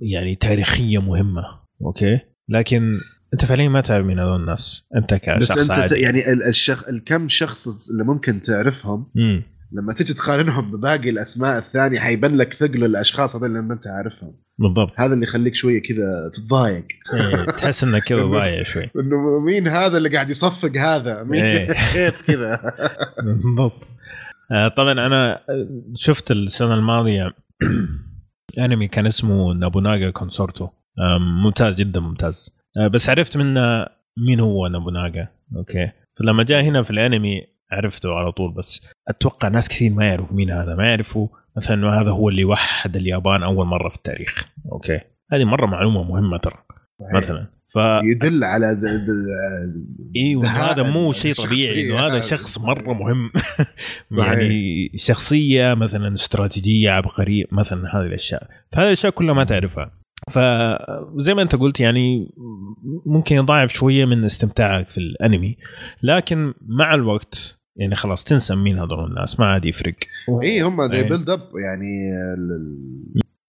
يعني تاريخية مهمة أوكي لكن أنت فعليا ما تعرف مين هذول الناس أنت بس كشخص انت ت- عادي يعني ال- الشخ... الكم شخص اللي ممكن تعرفهم مم. لما تجي تقارنهم بباقي الأسماء الثانية حيبان لك ثقل الأشخاص هذول اللي ما أنت عارفهم. بالضبط. هذا اللي يخليك شوية كذا تتضايق إيه، تحس انك كذا ضايع شوي. إنه مين هذا اللي قاعد يصفق هذا؟ مين إيه. كيف كذا؟ بالضبط. آه، طبعا أنا شفت السنة الماضية أنمي كان اسمه نابوناغا كونسورتو. ممتاز جدا ممتاز. آه، بس عرفت منه مين هو نابوناغا. أوكي. فلما جاء هنا في الأنمي عرفته على طول بس أتوقع ناس كثير ما يعرفوا مين هذا ما يعرفوا مثلا هذا هو اللي وحد اليابان أول مرة في التاريخ. أوكي. هذه مرة معلومة مهمة ترى مثلا. ف يدل على د... د... أيوه إنه دهاء هذا مو شيء طبيعي إنه هذا. شخص مرة مهم. يعني شخصية مثلا استراتيجية عبقريه مثلا هذه الأشياء. فهذه الاشياء كلها ما تعرفها. فزي ما أنت قلت يعني ممكن يضاعف شوية من استمتاعك في الأنمي. لكن مع الوقت يعني خلاص تنسى مين هذول الناس ما عاد يفرق. اي هم ذي. build up يعني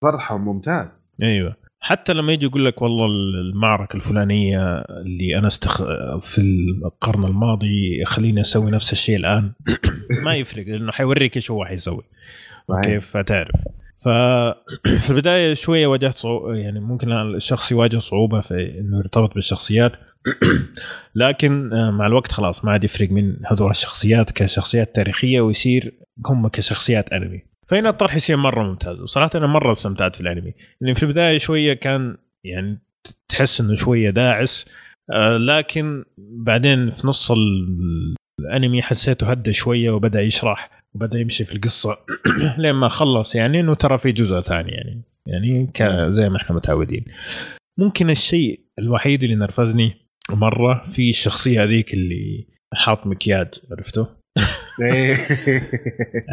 طرحهم ممتاز. أيوه. حتى لما يجي يقول لك والله المعركة الفلانية اللي أنا استخ... في القرن الماضي خليني أسوي نفس الشيء الآن ما يفرق لأنه حيوريك إيش هو حيسوي. أوكي فتعرف. ففي البداية شوية واجهت صعوبة يعني ممكن الشخص يواجه صعوبة في إنه يرتبط بالشخصيات. لكن آه، مع الوقت خلاص ما عاد يفرق من هذول الشخصيات كشخصيات تاريخية ويصير هم كشخصيات أنمي. فهنا الطرح يصير مرة ممتاز وصراحة أنا مرة استمتعت في الأنمي. يعني في البداية شوية كان يعني تحس إنه شوية داعس آه لكن بعدين في نص ال- الأنمي حسيته هدى شوية وبدأ يشرح وبدأ يمشي في القصة لين ما خلص يعني إنه ترى في جزء ثاني يعني يعني زي ما إحنا متعودين. ممكن الشيء الوحيد اللي نرفزني مرة في الشخصيه هذيك اللي حاط مكياج عرفته؟ إيه.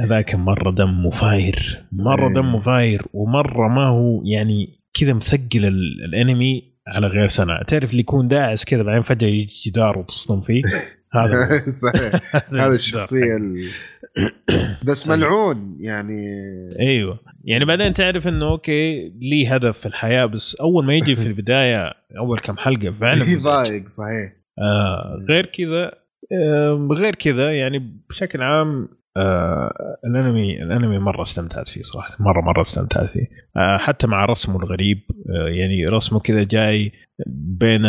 هذاك مرة دمه فاير مرة إيه. دمه فاير ومرة ما هو يعني كذا مثقل ال- الانمي على غير سنه تعرف اللي يكون داعس كذا بعدين فجأة يجي جدار وتصدم فيه هذا. صحيح هذا الشخصية ال... بس ملعون يعني. أيوه. يعني بعدين تعرف إنه أوكي لي هدف في الحياة بس أول ما يجي في البداية أول كم حلقة فعلا مزعج. يضايق صحيح. آه غير كذا آه غير كذا يعني بشكل عام آه الأنمي الأنمي مرة استمتعت فيه صراحة مرة مرة استمتعت فيه. آه حتى مع رسمه الغريب آه يعني رسمه كذا جاي بين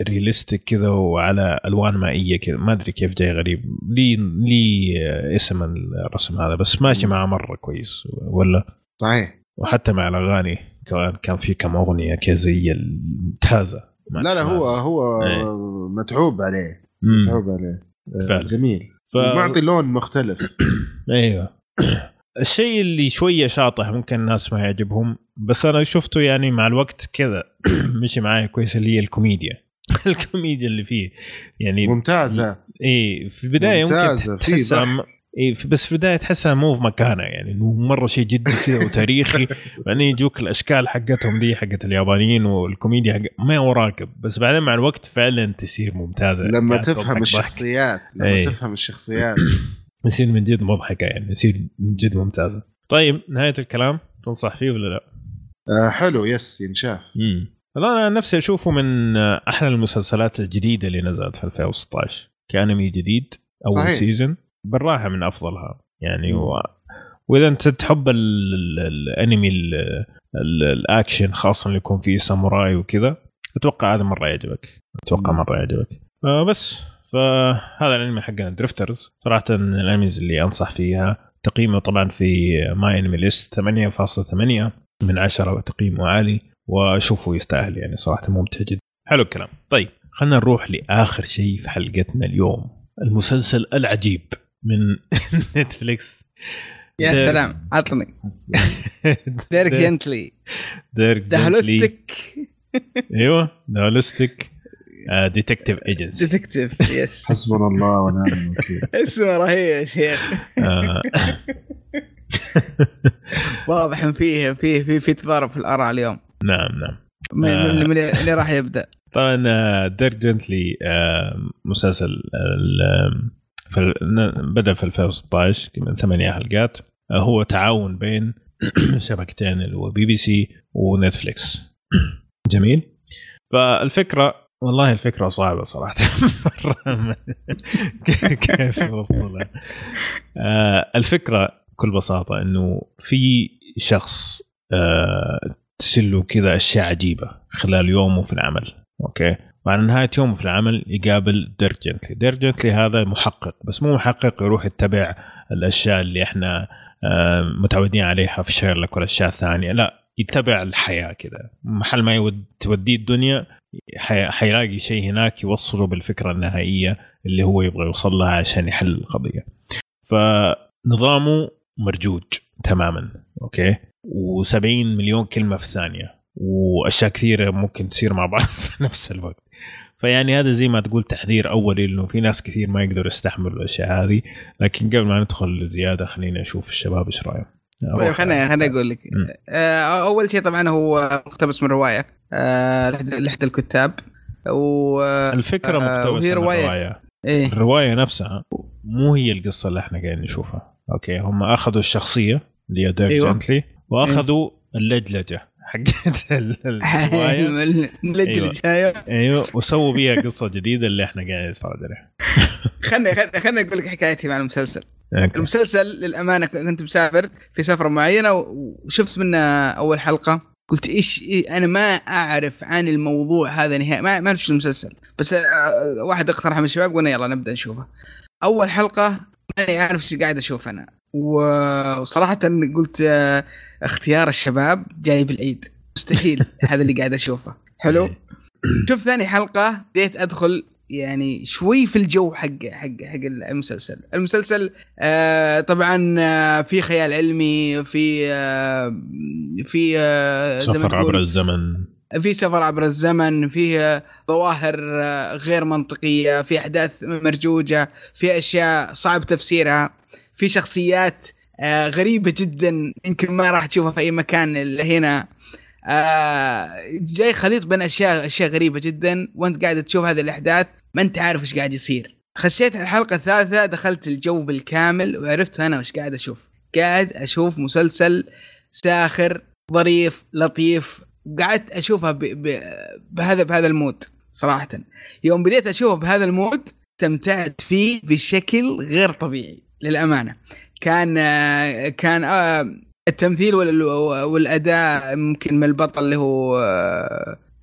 ال realistic كذا وعلى ألوان مائية كذا. ما أدري كيف جاي غريب. لي لي اسم الرسم هذا بس ماشي معه مرة كويس. ولا؟ صحيح. وحتى مع الأغاني. كمان كان في كم أغنية كذا زي الممتازة. لا لا هو. هو إيه. متعوب عليه. متعوب عليه. آه، فعلا. جميل. ف... معطي لون مختلف. أيوه. الشيء اللي شوية شاطح ممكن الناس ما يعجبهم بس أنا شفته يعني مع الوقت كذا. مشي معي كويس اللي هي الكوميديا. الكوميديا اللي فيه. يعني ممتازة. إيه في البداية في تحسها إيه بس في البداية تحسها مو في مكانها يعني انه مرة شيء جدي كذا وتاريخي. بعدين يجوك الأشكال حقتهم دي حقت اليابانيين والكوميديا حق ما هو راكب بس بعدين مع الوقت فعلا تصير ممتازة. لما قاعد تفهم. الشخصيات لما إيه. تفهم الشخصيات. يصير من جد مضحكة يعني يصير من جد ممتازة. طيب نهاية الكلام تنصح فيه ولا لا؟ آه حلو. يس ينشاف. امم أنا نفسي أشوفه من أحلى المسلسلات الجديدة اللي نزلت في 2016 كأنمي جديد أول صحيح. season بالراحة من أفضلها. يعني و... وإذا أنت تحب ال... ال... الأنمي ال... ال... الأكشن خاصة اللي يكون فيه ساموراي وكذا أتوقع هذا مرة يعجبك. أتوقع. مرة يعجبك. آه بس فهذا الأنمي حقنا دريفترز صراحة من ال animes اللي أنصح فيها تقييمه طبعا في MyAnimeList 8.8 من 10 تقييمه عالي. وأشوفه يستاهل يعني صراحة ممتع جدا. حلو الكلام. طيب خلينا نروح لآخر شيء في حلقتنا اليوم المسلسل العجيب من نتفليكس يا سلام عطني. ديرك جنتلي ديرك جنتلي. أيوه the holistic detective agency detective yes حسبنا الله ونعم الوكيل. اسمه رهيب يا شيخ. واضح إن فيه فيه في في تضارب في الآراء اليوم. نعم نعم. من آه. من- اللي راح يبدأ. طبعا ديرك جنتلي مسلسل ال- في ال- بدأ في 2016 من ثمانية حلقات. آه، هو تعاون بين شبكتين اللي هو بي بي سي ونتفليكس. جميل. فالفكرة والله الفكرة صعبة صراحة. كيف اوصلها آه، الفكرة بكل بساطة إنه في شخص آه، تصير له كذا أشياء عجيبة خلال يومه في العمل. أوكي؟ وعلى نهاية يومه في العمل يقابل ديرك جنتلي ديرك جنتلي هذا محقق بس مو محقق يروح يتبع الأشياء اللي إحنا آه، متعودين عليها في شيرلوك والاشياء الثانية لا يتبع الحياة كده محل ما يود توديه الدنيا حي- حيلاقي شيء هناك يوصله بالفكرة النهائية اللي هو يبغى يوصل لها عشان يحل القضية. فنظامه مرجوج تماما. أوكي؟ و70 مليون كلمة في الثانية وأشياء كثيرة ممكن تصير مع بعض في نفس الوقت. فيعني هذا زي ما تقول تحذير أولي إنه في ناس كثير ما يقدروا يستحملوا الأشياء هذه. لكن قبل ما ندخل زيادة خليني أشوف الشباب إيش رأيهم. طيب خليني خليني أقول لك. آه، أول شيء طبعا هو مقتبس من رواية. آه، لحد الكتاب. و الفكرة آه، مقتبسة من رواية. الرواية. إيه. الرواية نفسها مو هي القصة اللي إحنا قاعدين نشوفها. أوكي هم أخذوا الشخصية اللي هي ديرك أيوة. جنتلي واخذوا اللجلجة حقت ال- الرواية. اللجنه أيوة. أيوه. وسووا بيها قصة جديدة اللي إحنا قاعدين نتفرج عليها. خلني خلني أقول لك حكايتي مع المسلسل. أوكي. المسلسل للأمانة كنت مسافر في سفرة معينة وشفت منها أول حلقة. قلت إيش إيه أنا ما أعرف عن الموضوع هذا نهائي. ما ما اعرف شو المسلسل. بس آه، واحد اقترح من الشباب قلنا يلا نبدأ نشوفه. أول حلقة ماني عارف إيش قاعد أشوف أنا. وصراحة قلت آه، اختيار الشباب جاي بالعيد مستحيل. هذا اللي قاعد أشوفه. حلو؟ إيه. شوف ثاني حلقة. بديت أدخل يعني شوي في الجو حق حق حق المسلسل. المسلسل آه طبعا آه في خيال علمي في آه في آه سفر عبر الزمن. في سفر عبر الزمن في آه، ظواهر آه، غير منطقية في أحداث مرجوجة في أشياء صعب تفسيرها في شخصيات آه، غريبة جدا. يمكن ما راح تشوفها في أي مكان إلا هنا. آه، جاي خليط بين أشياء أشياء غريبة جدا. وأنت قاعد تشوف هذه الأحداث ما أنت عارف إيش قاعد يصير. خشيت الحلقة الثالثة دخلت الجو بالكامل وعرفت أنا وش قاعد أشوف. قاعد أشوف مسلسل ساخر ظريف لطيف. قعدت أشوفها ب... ب... بهذا بهذا ال mood صراحة. يوم بديت اشوفه بهذا ال mood استمتعت فيه بشكل غير طبيعي للأمانة. كان كان آه، التمثيل وال- والأداء ممكن من البطل اللي هو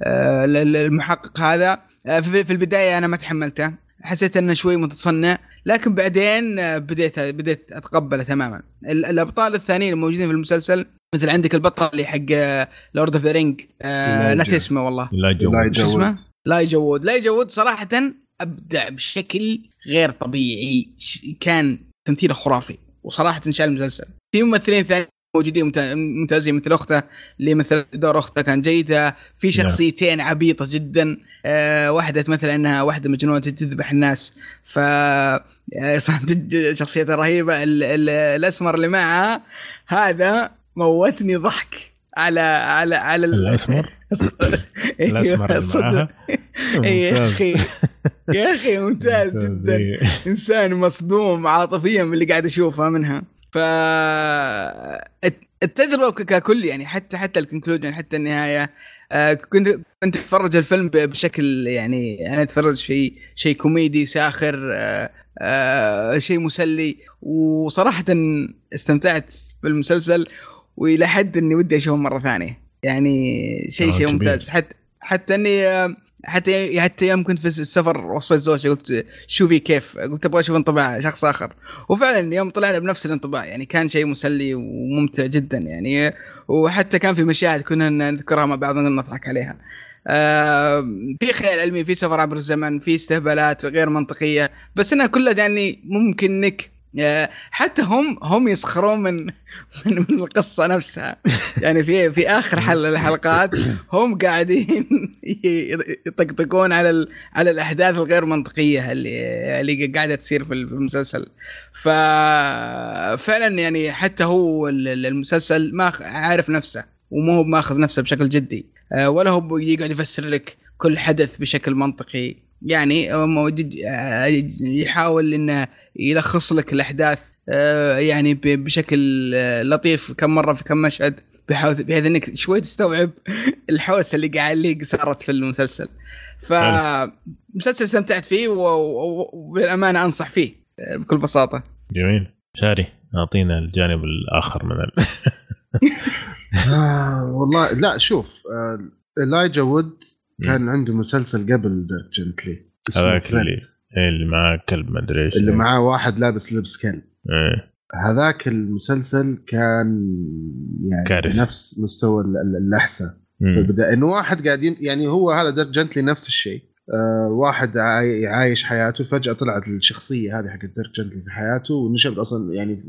آه، المحقق هذا. آه، في في البداية أنا ما تحملته. حسيت إنه شوي متصنع. لكن بعدين بديت بديت أتقبله تماما. ال- الأبطال الثانيين الموجودين في المسلسل مثل عندك البطل اللي حق Lord of the Rings. ناسي اسمه والله. لا. اسمه؟ إلايجا وود. إلايجا وود صراحة أبدع بشكل غير طبيعي. كان تمثيله خرافي. وصراحة شال المسلسل. في ممثلين ثانيين موجودين ممتا- ممتازين مثل أخته اللي مثل دور أخته كان جيدة. في شخصيتين عبيطة جدا. آه واحدة تمثل أنها واحدة مجنونة تذبح الناس. ف آه، شخصيتها رهيبة. ال- ال- الأسمر اللي معها هذا موتني ضحك. على على على ال- الأسمر؟ الأسمر الصدق. إي يا. أخي. يا أخي ممتاز جدا. إيه. إنسان مصدوم عاطفيا من اللي قاعد اشوفه منها. ف الت- التجربه ككل يعني حتى حتى ال conclusion حتى النهاية. آه، كنت كنت أتفرج الفيلم بشكل يعني أنا أتفرج في شيء كوميدي ساخر آه، آه، شيء مسلي. وصراحه استمتعت بالمسلسل. وإلى حد إني ودي أشوفه مرة ثانية. يعني شيء آه، شيء. ممتاز. حتى حتى إني حتى حتى يوم كنت في السفر وصلت زوجتي قلت شوفي كيف. قلت أبغى أشوف انطباع شخص آخر. وفعلا يوم طلعنا بنفس الانطباع. يعني كان شيء مسلي وممتع جدا. يعني وحتى كان في مشاهد كنا نذكرها مع بعض ونضحك عليها. آه في خيال علمي في سفر عبر الزمن في استهبالات غير منطقية. بس إنها كلها يعني ممكن إنك حتى هم هم يسخرون من من, القصة نفسها. يعني في في آخر حل الحلقات هم قاعدين يطقطقون على على الأحداث الغير منطقية اللي اللي قاعدة تصير في المسلسل. ففعلا يعني حتى هو ال- المسلسل ما عارف نفسه ومو هو ماخذ نفسه بشكل جدي. آه، ولا هو يقعد يفسر لك كل حدث بشكل منطقي. يعني يحاول إنه يلخص لك الأحداث آه، يعني ب- بشكل آه، لطيف كم مرة في كم مشهد بحيث بحيث إنك شوي تستوعب الحوسة اللي قاعد اللي صارت في المسلسل. فمسلسل استمتعت فيه و- و- وبالأمانة أنصح فيه آه، بكل بساطة. جميل. شاري أعطينا الجانب الآخر من ال... آه والله لا شوف آه الايجا وود كان عنده مسلسل قبل دارك جنتلي اسمه هذاك اللي إيه اللي معاه كلب ما أدري إيش اللي معاه واحد لابس لبس كلب إيه. هذاك المسلسل كان يعني كارثة. نفس مستوى ال- ال- اللحسه في. البدايه إنه واحد قاعدين يعني هو هذا دارك جنتلي نفس الشيء آه واحد عاي- عايش حياته فجأة طلعت الشخصية هذه حقت دارك جنتلي في حياته ونشب أصلا يعني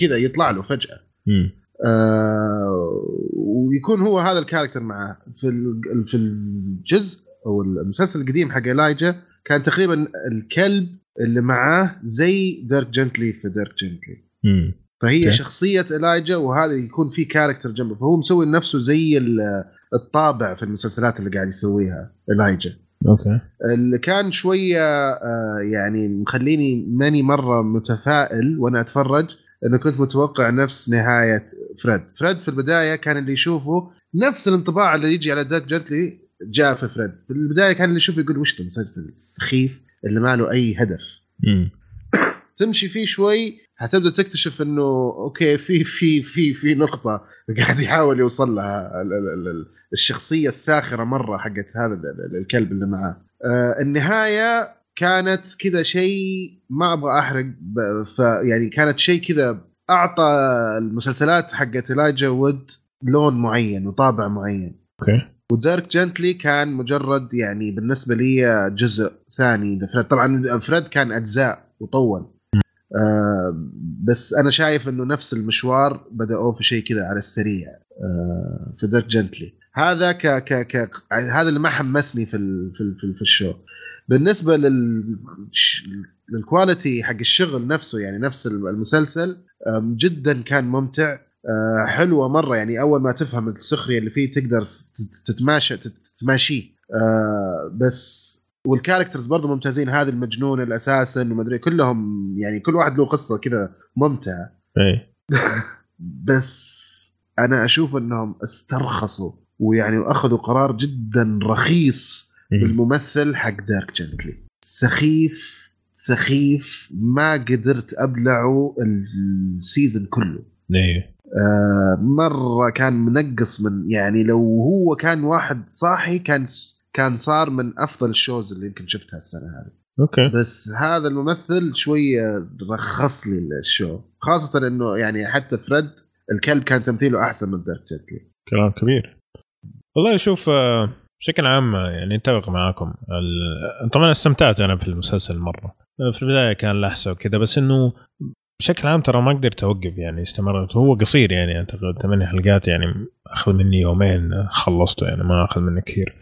كذا يطلع له فجأة مم. آه ويكون هو هذا الكاركتر معاه في ال- في الجزء أو المسلسل القديم حق الايجا كان تقريبا الكلب اللي معاه زي ديرك جنتلي في ديرك جنتلي. فهي أوكي. شخصية الايجا وهذا يكون في character جنبه. فهو مسوي نفسه زي ال- الطابع في المسلسلات اللي قاعد يسويها الايجا أوكي. اللي كان شوية آه، يعني مخليني ماني مرة متفائل وأنا أتفرج انه كنت متوقع نفس نهاية ويلفريد. ويلفريد في البداية كان اللي يشوفه نفس الانطباع اللي يجي على ديرك جنتلي جاء في ويلفريد. في البداية كان اللي يشوفه يقول وش المسلسل السخيف اللي ما له أي هدف. تمشي فيه شوي حتبدأ تكتشف إنه أوكي في في في في نقطة قاعد يحاول يوصل لها ال- ال- ال- الشخصية الساخرة مرة حقت هذا ال- ال- الكلب اللي معاه. آه النهاية كانت كذا شيء ما أبغى أحرق ب- ف يعني كانت شيء كذا أعطى المسلسلات حقت الايجا وود لون معين وطابع معين. أوكي. وديرك جنتلي كان مجرد يعني بالنسبة لي جزء ثاني لويلفريد. طبعا ويلفريد كان أجزاء وطول. آه بس أنا شايف إنه نفس المشوار بداوا في شيء كذا على السريع آه في ديرك جنتلي. هذا ك ك ك هذا اللي ما حمسني في ال في ال في, ال في ال show. بالنسبة لل لل quality حق الشغل نفسه يعني نفس المسلسل جدا كان ممتع. آه، حلوة مرة يعني أول ما تفهم السخرية اللي فيه تقدر تت- تتماشى تت- تتماشيه. آه، بس وال characters برضه ممتازين. هذا المجنون الاساسن ومدري كلهم يعني كل واحد له قصة كذا ممتعة. إيه. بس أنا أشوف إنهم استرخصوا ويعني واخذوا قرار جدا رخيص. بالممثل حق ديرك جنتلي. سخيف سخيف ما قدرت أبلعه ال season كله. إيه. آه مرة كان منقص من يعني لو هو كان واحد صاحي كان كان صار من أفضل ال shows اللي يمكن شفتها السنة هذه. أوكي. بس هذا الممثل شوية رخص لي ال show. خاصة إنه يعني حتى ويلفريد الكلب كان تمثيله أحسن من ديرك جنتلي. كلام كبير. والله شوف آه، بشكل عام يعني اتفق معاكم. طبعا استمتعت أنا في المسلسل مرة. في البداية كان لحسه وكذا بس إنه بشكل عام ترى ما قدرت أوقف يعني استمرت. هو قصير يعني أعتقد ثمان حلقات يعني أخذ مني يومين خلصته يعني ما أخذ مني كثير.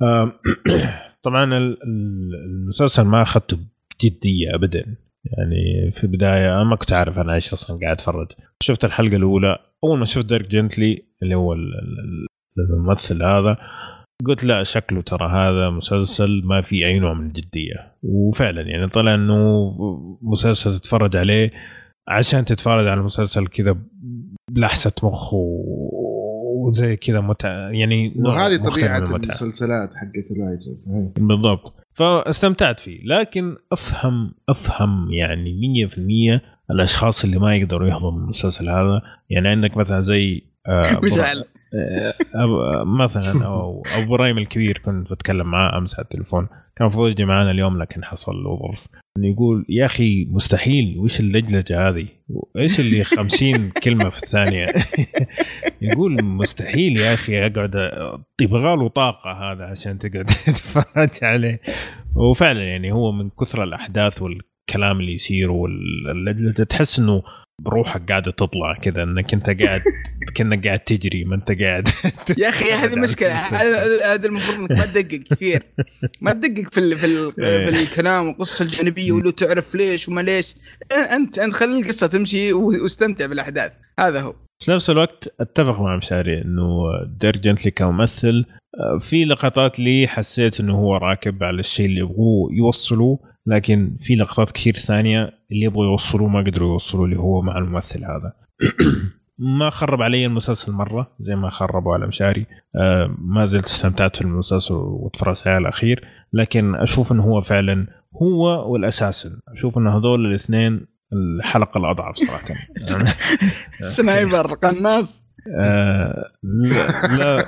طبعا ال- ال- المسلسل ما أخذته بجدية ابدا. يعني في البداية أنا ما كنت عارف أنا إيش أصلا قاعد أتفرج. شفت الحلقة الأولى أول ما شفت ديرك جنتلي اللي هو ال- ال- الممثل هذا قلت لا شكله ترى هذا مسلسل ما في أي نوع من الجدية. وفعلا يعني طلع إنه مسلسل تتفرج عليه عشان تتفرج على المسلسل كذا بلحسة مخ وزي كذا متعه يعني وهذه طبيعة. المسلسلات حقت الايجا صحيح بالضبط. فاستمتعت فيه. لكن افهم أفهم يعني 100% الأشخاص اللي ما يقدروا يهضموا المسلسل هذا. يعني عندك مثلا زي آه، مثلا أو ابو إبراهيم الكبير كنت بتكلم معاه أمس على التليفون كان المفروض يجي معنا اليوم لكن حصل له ظرف إنه يقول يا أخي مستحيل وش اللجلجة هذه؟ إيش اللي 50 كلمة في الثانية؟ يقول مستحيل يا أخي أقعد يبغى له طاقة هذا عشان تقعد تتفرج عليه وفعلا يعني هو من كثر الأحداث والكلام اللي يصير واللجلجة تحس إنه بروحك قاعدة تطلع كذا إنك أنت قاعد كأنك قاعد تجري ما أنت قاعد يا أخي هذه مشكلة. هذا المفروض إنك ما تدقق كثير. ما تدقق في ال في, ال في الكلام والقصة الجانبية ولو تعرف ليش وما ليش. انت أنت خلي القصة تمشي واستمتع بالأحداث. هذا هو. في نفس الوقت أتفق مع مشاري إنه ديرك جنتلي كممثل آه، في لقطات لي حسيت إنه هو راكب على الشيء اللي يبغوه يوصلوه. لكن في لقطات كثير ثانية اللي يبغوا يوصلوه ما قدروا يوصلوا اللي هو مع الممثل هذا. ما خرب علي المسلسل مرة زي ما خربوا على مشاري آه، ما زلت استمتعت في المسلسل وتفرجت عليه الأخير. لكن أشوف إنه هو فعلا هو والاساسن أشوف إنه هذول الاثنين الحلقة الأضعف صراحة. سنايبر قناص. آه لا لا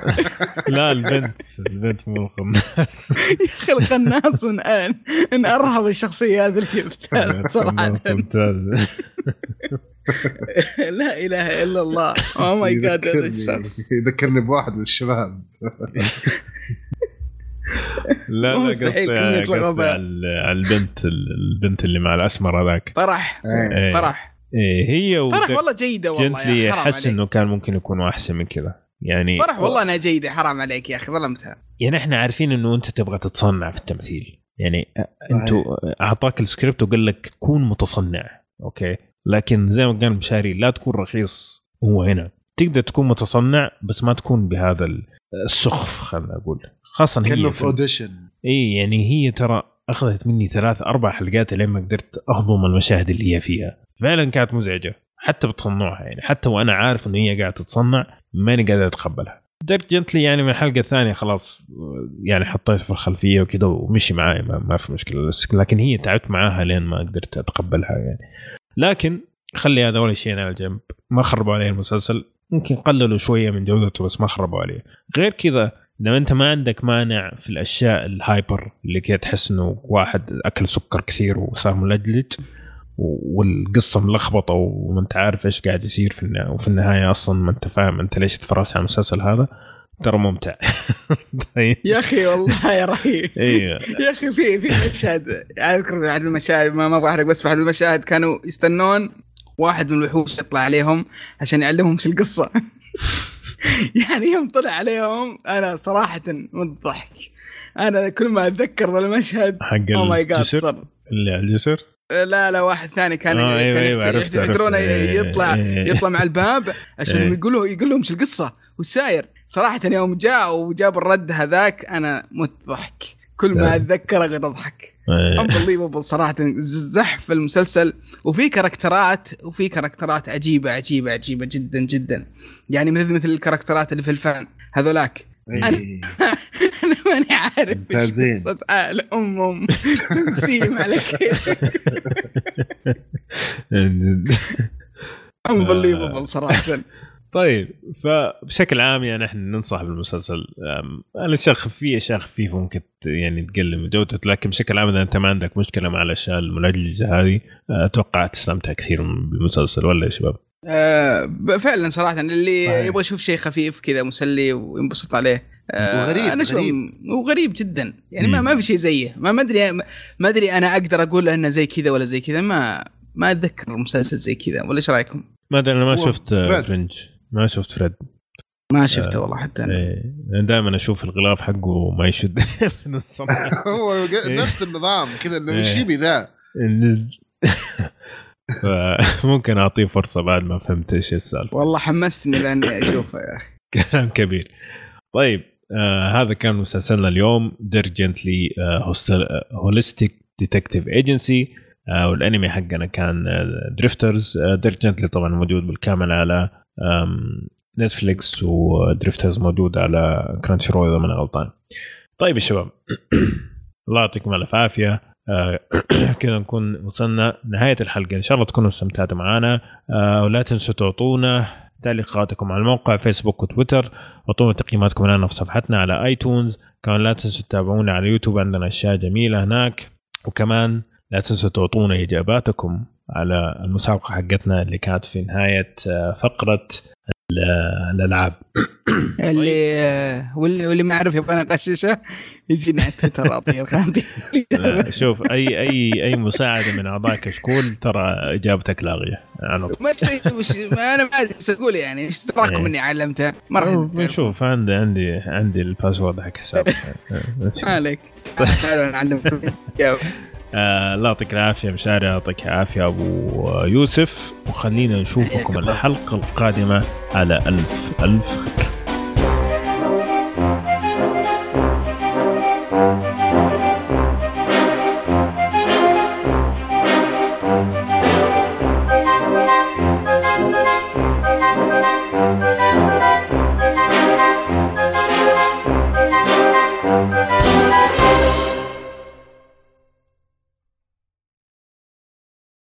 لا البنت البنت مو القناص يا أخي القناص من ان إن أرهب الشخصيات اللي شفتها صراحة. لا إله إلا الله. أو ماي جاد هذا الشخص. يذكرني بواحد من الشباب. لا لا مستحيل قصدي على البنت البنت اللي مع الأسمر هذاك. فرح إيه. فرح. إيه هي فرح ودك- والله جيدة والله يا جنتلي أخي حرام احس إنه كان ممكن يكونوا أحسن من كذا. يعني فرح والله إنها جيدة حرام عليك يا أخي ظلمتها. يعني إحنا عارفين إنه أنت تبغى تتصنع في التمثيل. يعني أنتوا أعطاك السكريبت وقال لك كون متصنع أوكي؟ لكن زي ما قال مشاري لا تكون رخيص هو هنا. تقدر تكون متصنع بس ما تكون بهذا السخف خلينا أقول خاصه هي كأنه في في audition إي يعني هي ترى أخذت مني ثلاث أربع حلقات لين ما قدرت أهضم المشاهد اللي هي فيها. فعلا كانت مزعجة. حتى بتصنعها يعني. حتى وأنا عارف انه هي قاعدة تتصنع ماني قادر أتقبلها. ديرك جنتلي يعني من الحلقة الثانية خلاص يعني حطيته في الخلفية وكذا ومشي معي ما, ما في مشكلة. لكن هي تعبت معاها لين ما قدرت أتقبلها يعني. لكن خلي هذا ولا شيء على جنب. ما خربوا عليه المسلسل. ممكن قللوا شوية من جودته بس ما خربوا عليه. غير كذا لو أنت ما عندك مانع في الأشياء الهايبر اللي كده تحس إنه واحد أكل سكر كثير وصار ملجلج والقصة ملخبطة وما انت عارف إيش قاعد يصير في النهايه وفي النهاية أصلا ما انت فاهم انت ليش تفرجت على المسلسل هذا. ترى ممتع. يا أخي والله يا رهيب. أيوه يا أخي في في مشهد أذكر أحد المشاهد ما أبغى أحرق بس في أحد المشاهد كانوا يستنون واحد من الوحوش يطلع عليهم عشان يعلمهم إيش القصة. يعني يوم طلع عليهم أنا صراحة من الضحك. أنا كل ما أتذكر المشهد حق الجسر؟ اللي على الجسر؟ لا لا واحد ثاني كان آه أيوة أيوة يقدرون يطلع إيه. يطلع مع الباب عشان. يقولوا يقول لهم إيش القصة والساير صراحة يوم جاء وجاب الرد هذاك أنا مت ضحك. كل ما أتذكر أقعد أضحك. انبليفبل صراحة. زحف المسلسل. وفي كاركترات وفي كاركترات عجيبة عجيبة عجيبة جدا جدا. يعني مثل مثل الكاركترات اللي في الفان هذولاك. أنا أنا ماني عارف إيش قصة آل أم أم. تنسيم على كيف انبليفبل صراحة. طيب فبشكل عام يعني إحنا ننصح بالمسلسل الاشياء خفيه اشياء خفيفه ممكن يعني تقلل من جودته لكن بشكل عام إذا أنت ما عندك مشكلة مع الأشياء الملجلجه هذه أتوقع تستمتع كثير بالمسلسل ولا يا شباب؟ أه فعلا صراحة اللي صحيح. يبغى يشوف شيء خفيف كذا مسلي وينبسط عليه أه وغريب أنا غريب. وغريب جدا. يعني ما, ما في شيء زيه. ما أدري ما أدري أنا أقدر أقول إنه زي كذا ولا زي كذا. ما ما أتذكر مسلسل زي كذا. ولا إيش رأيكم؟ ما أدري أنا ما شفت فرنج ما شفت ويلفريد ما شفته والله حتى أنا. إيه. دائما أشوف الغلاف حقه ما يشد. من هو إيه. نفس النظام كذا إنه إيش يبي ذا فممكن أعطيه فرصة بعد ما فهمت إيش السالفة. والله حمستني لأني أشوفه يا أخي. كلام كبير. طيب آه هذا كان مسلسلنا اليوم ديرك جنتلي Holistic Detective Agency والأنمي حقنا كان دريفترز آه ديرك جنتلي طبعا موجود بالكامل على نتفليكس ودريفترز موجود على كرانشي رول إذا ما غلطان. طيب يا شباب الله يعطيكم ألف عافية. آه كذا نكون وصلنا نهاية الحلقة. إن شاء الله تكونوا استمتعتوا معنا آه ولا تنسوا تعطونا تعليقاتكم على الموقع فيسبوك وتويتر. واعطونا تقييماتكم لنا في صفحتنا على ايتونز كمان لا تنسوا تتابعونا على يوتيوب عندنا أشياء جميلة هناك. وكمان لا تنسوا تعطونا إجاباتكم على المسابقة حقتنا اللي كانت في نهاية آه، فقرة الألعاب. اللي واللي واللي ما يعرف يبغى نغششه يجينا على تويتر اعطيه شوف اي اي أي مساعدة من اعضاء كشكول ترى إجابتك لاغية ما أنا ما أدري أقول يعني. إيش رايكم اني علمته. ما راح شوف عندي عندي عندي الباسورد حق حساب عليك. نعلمكم آه الله يعطيك العافية مشاري يعطيك العافية أبو يوسف. وخلينا نشوفكم الحلقة القادمة على ألف ألف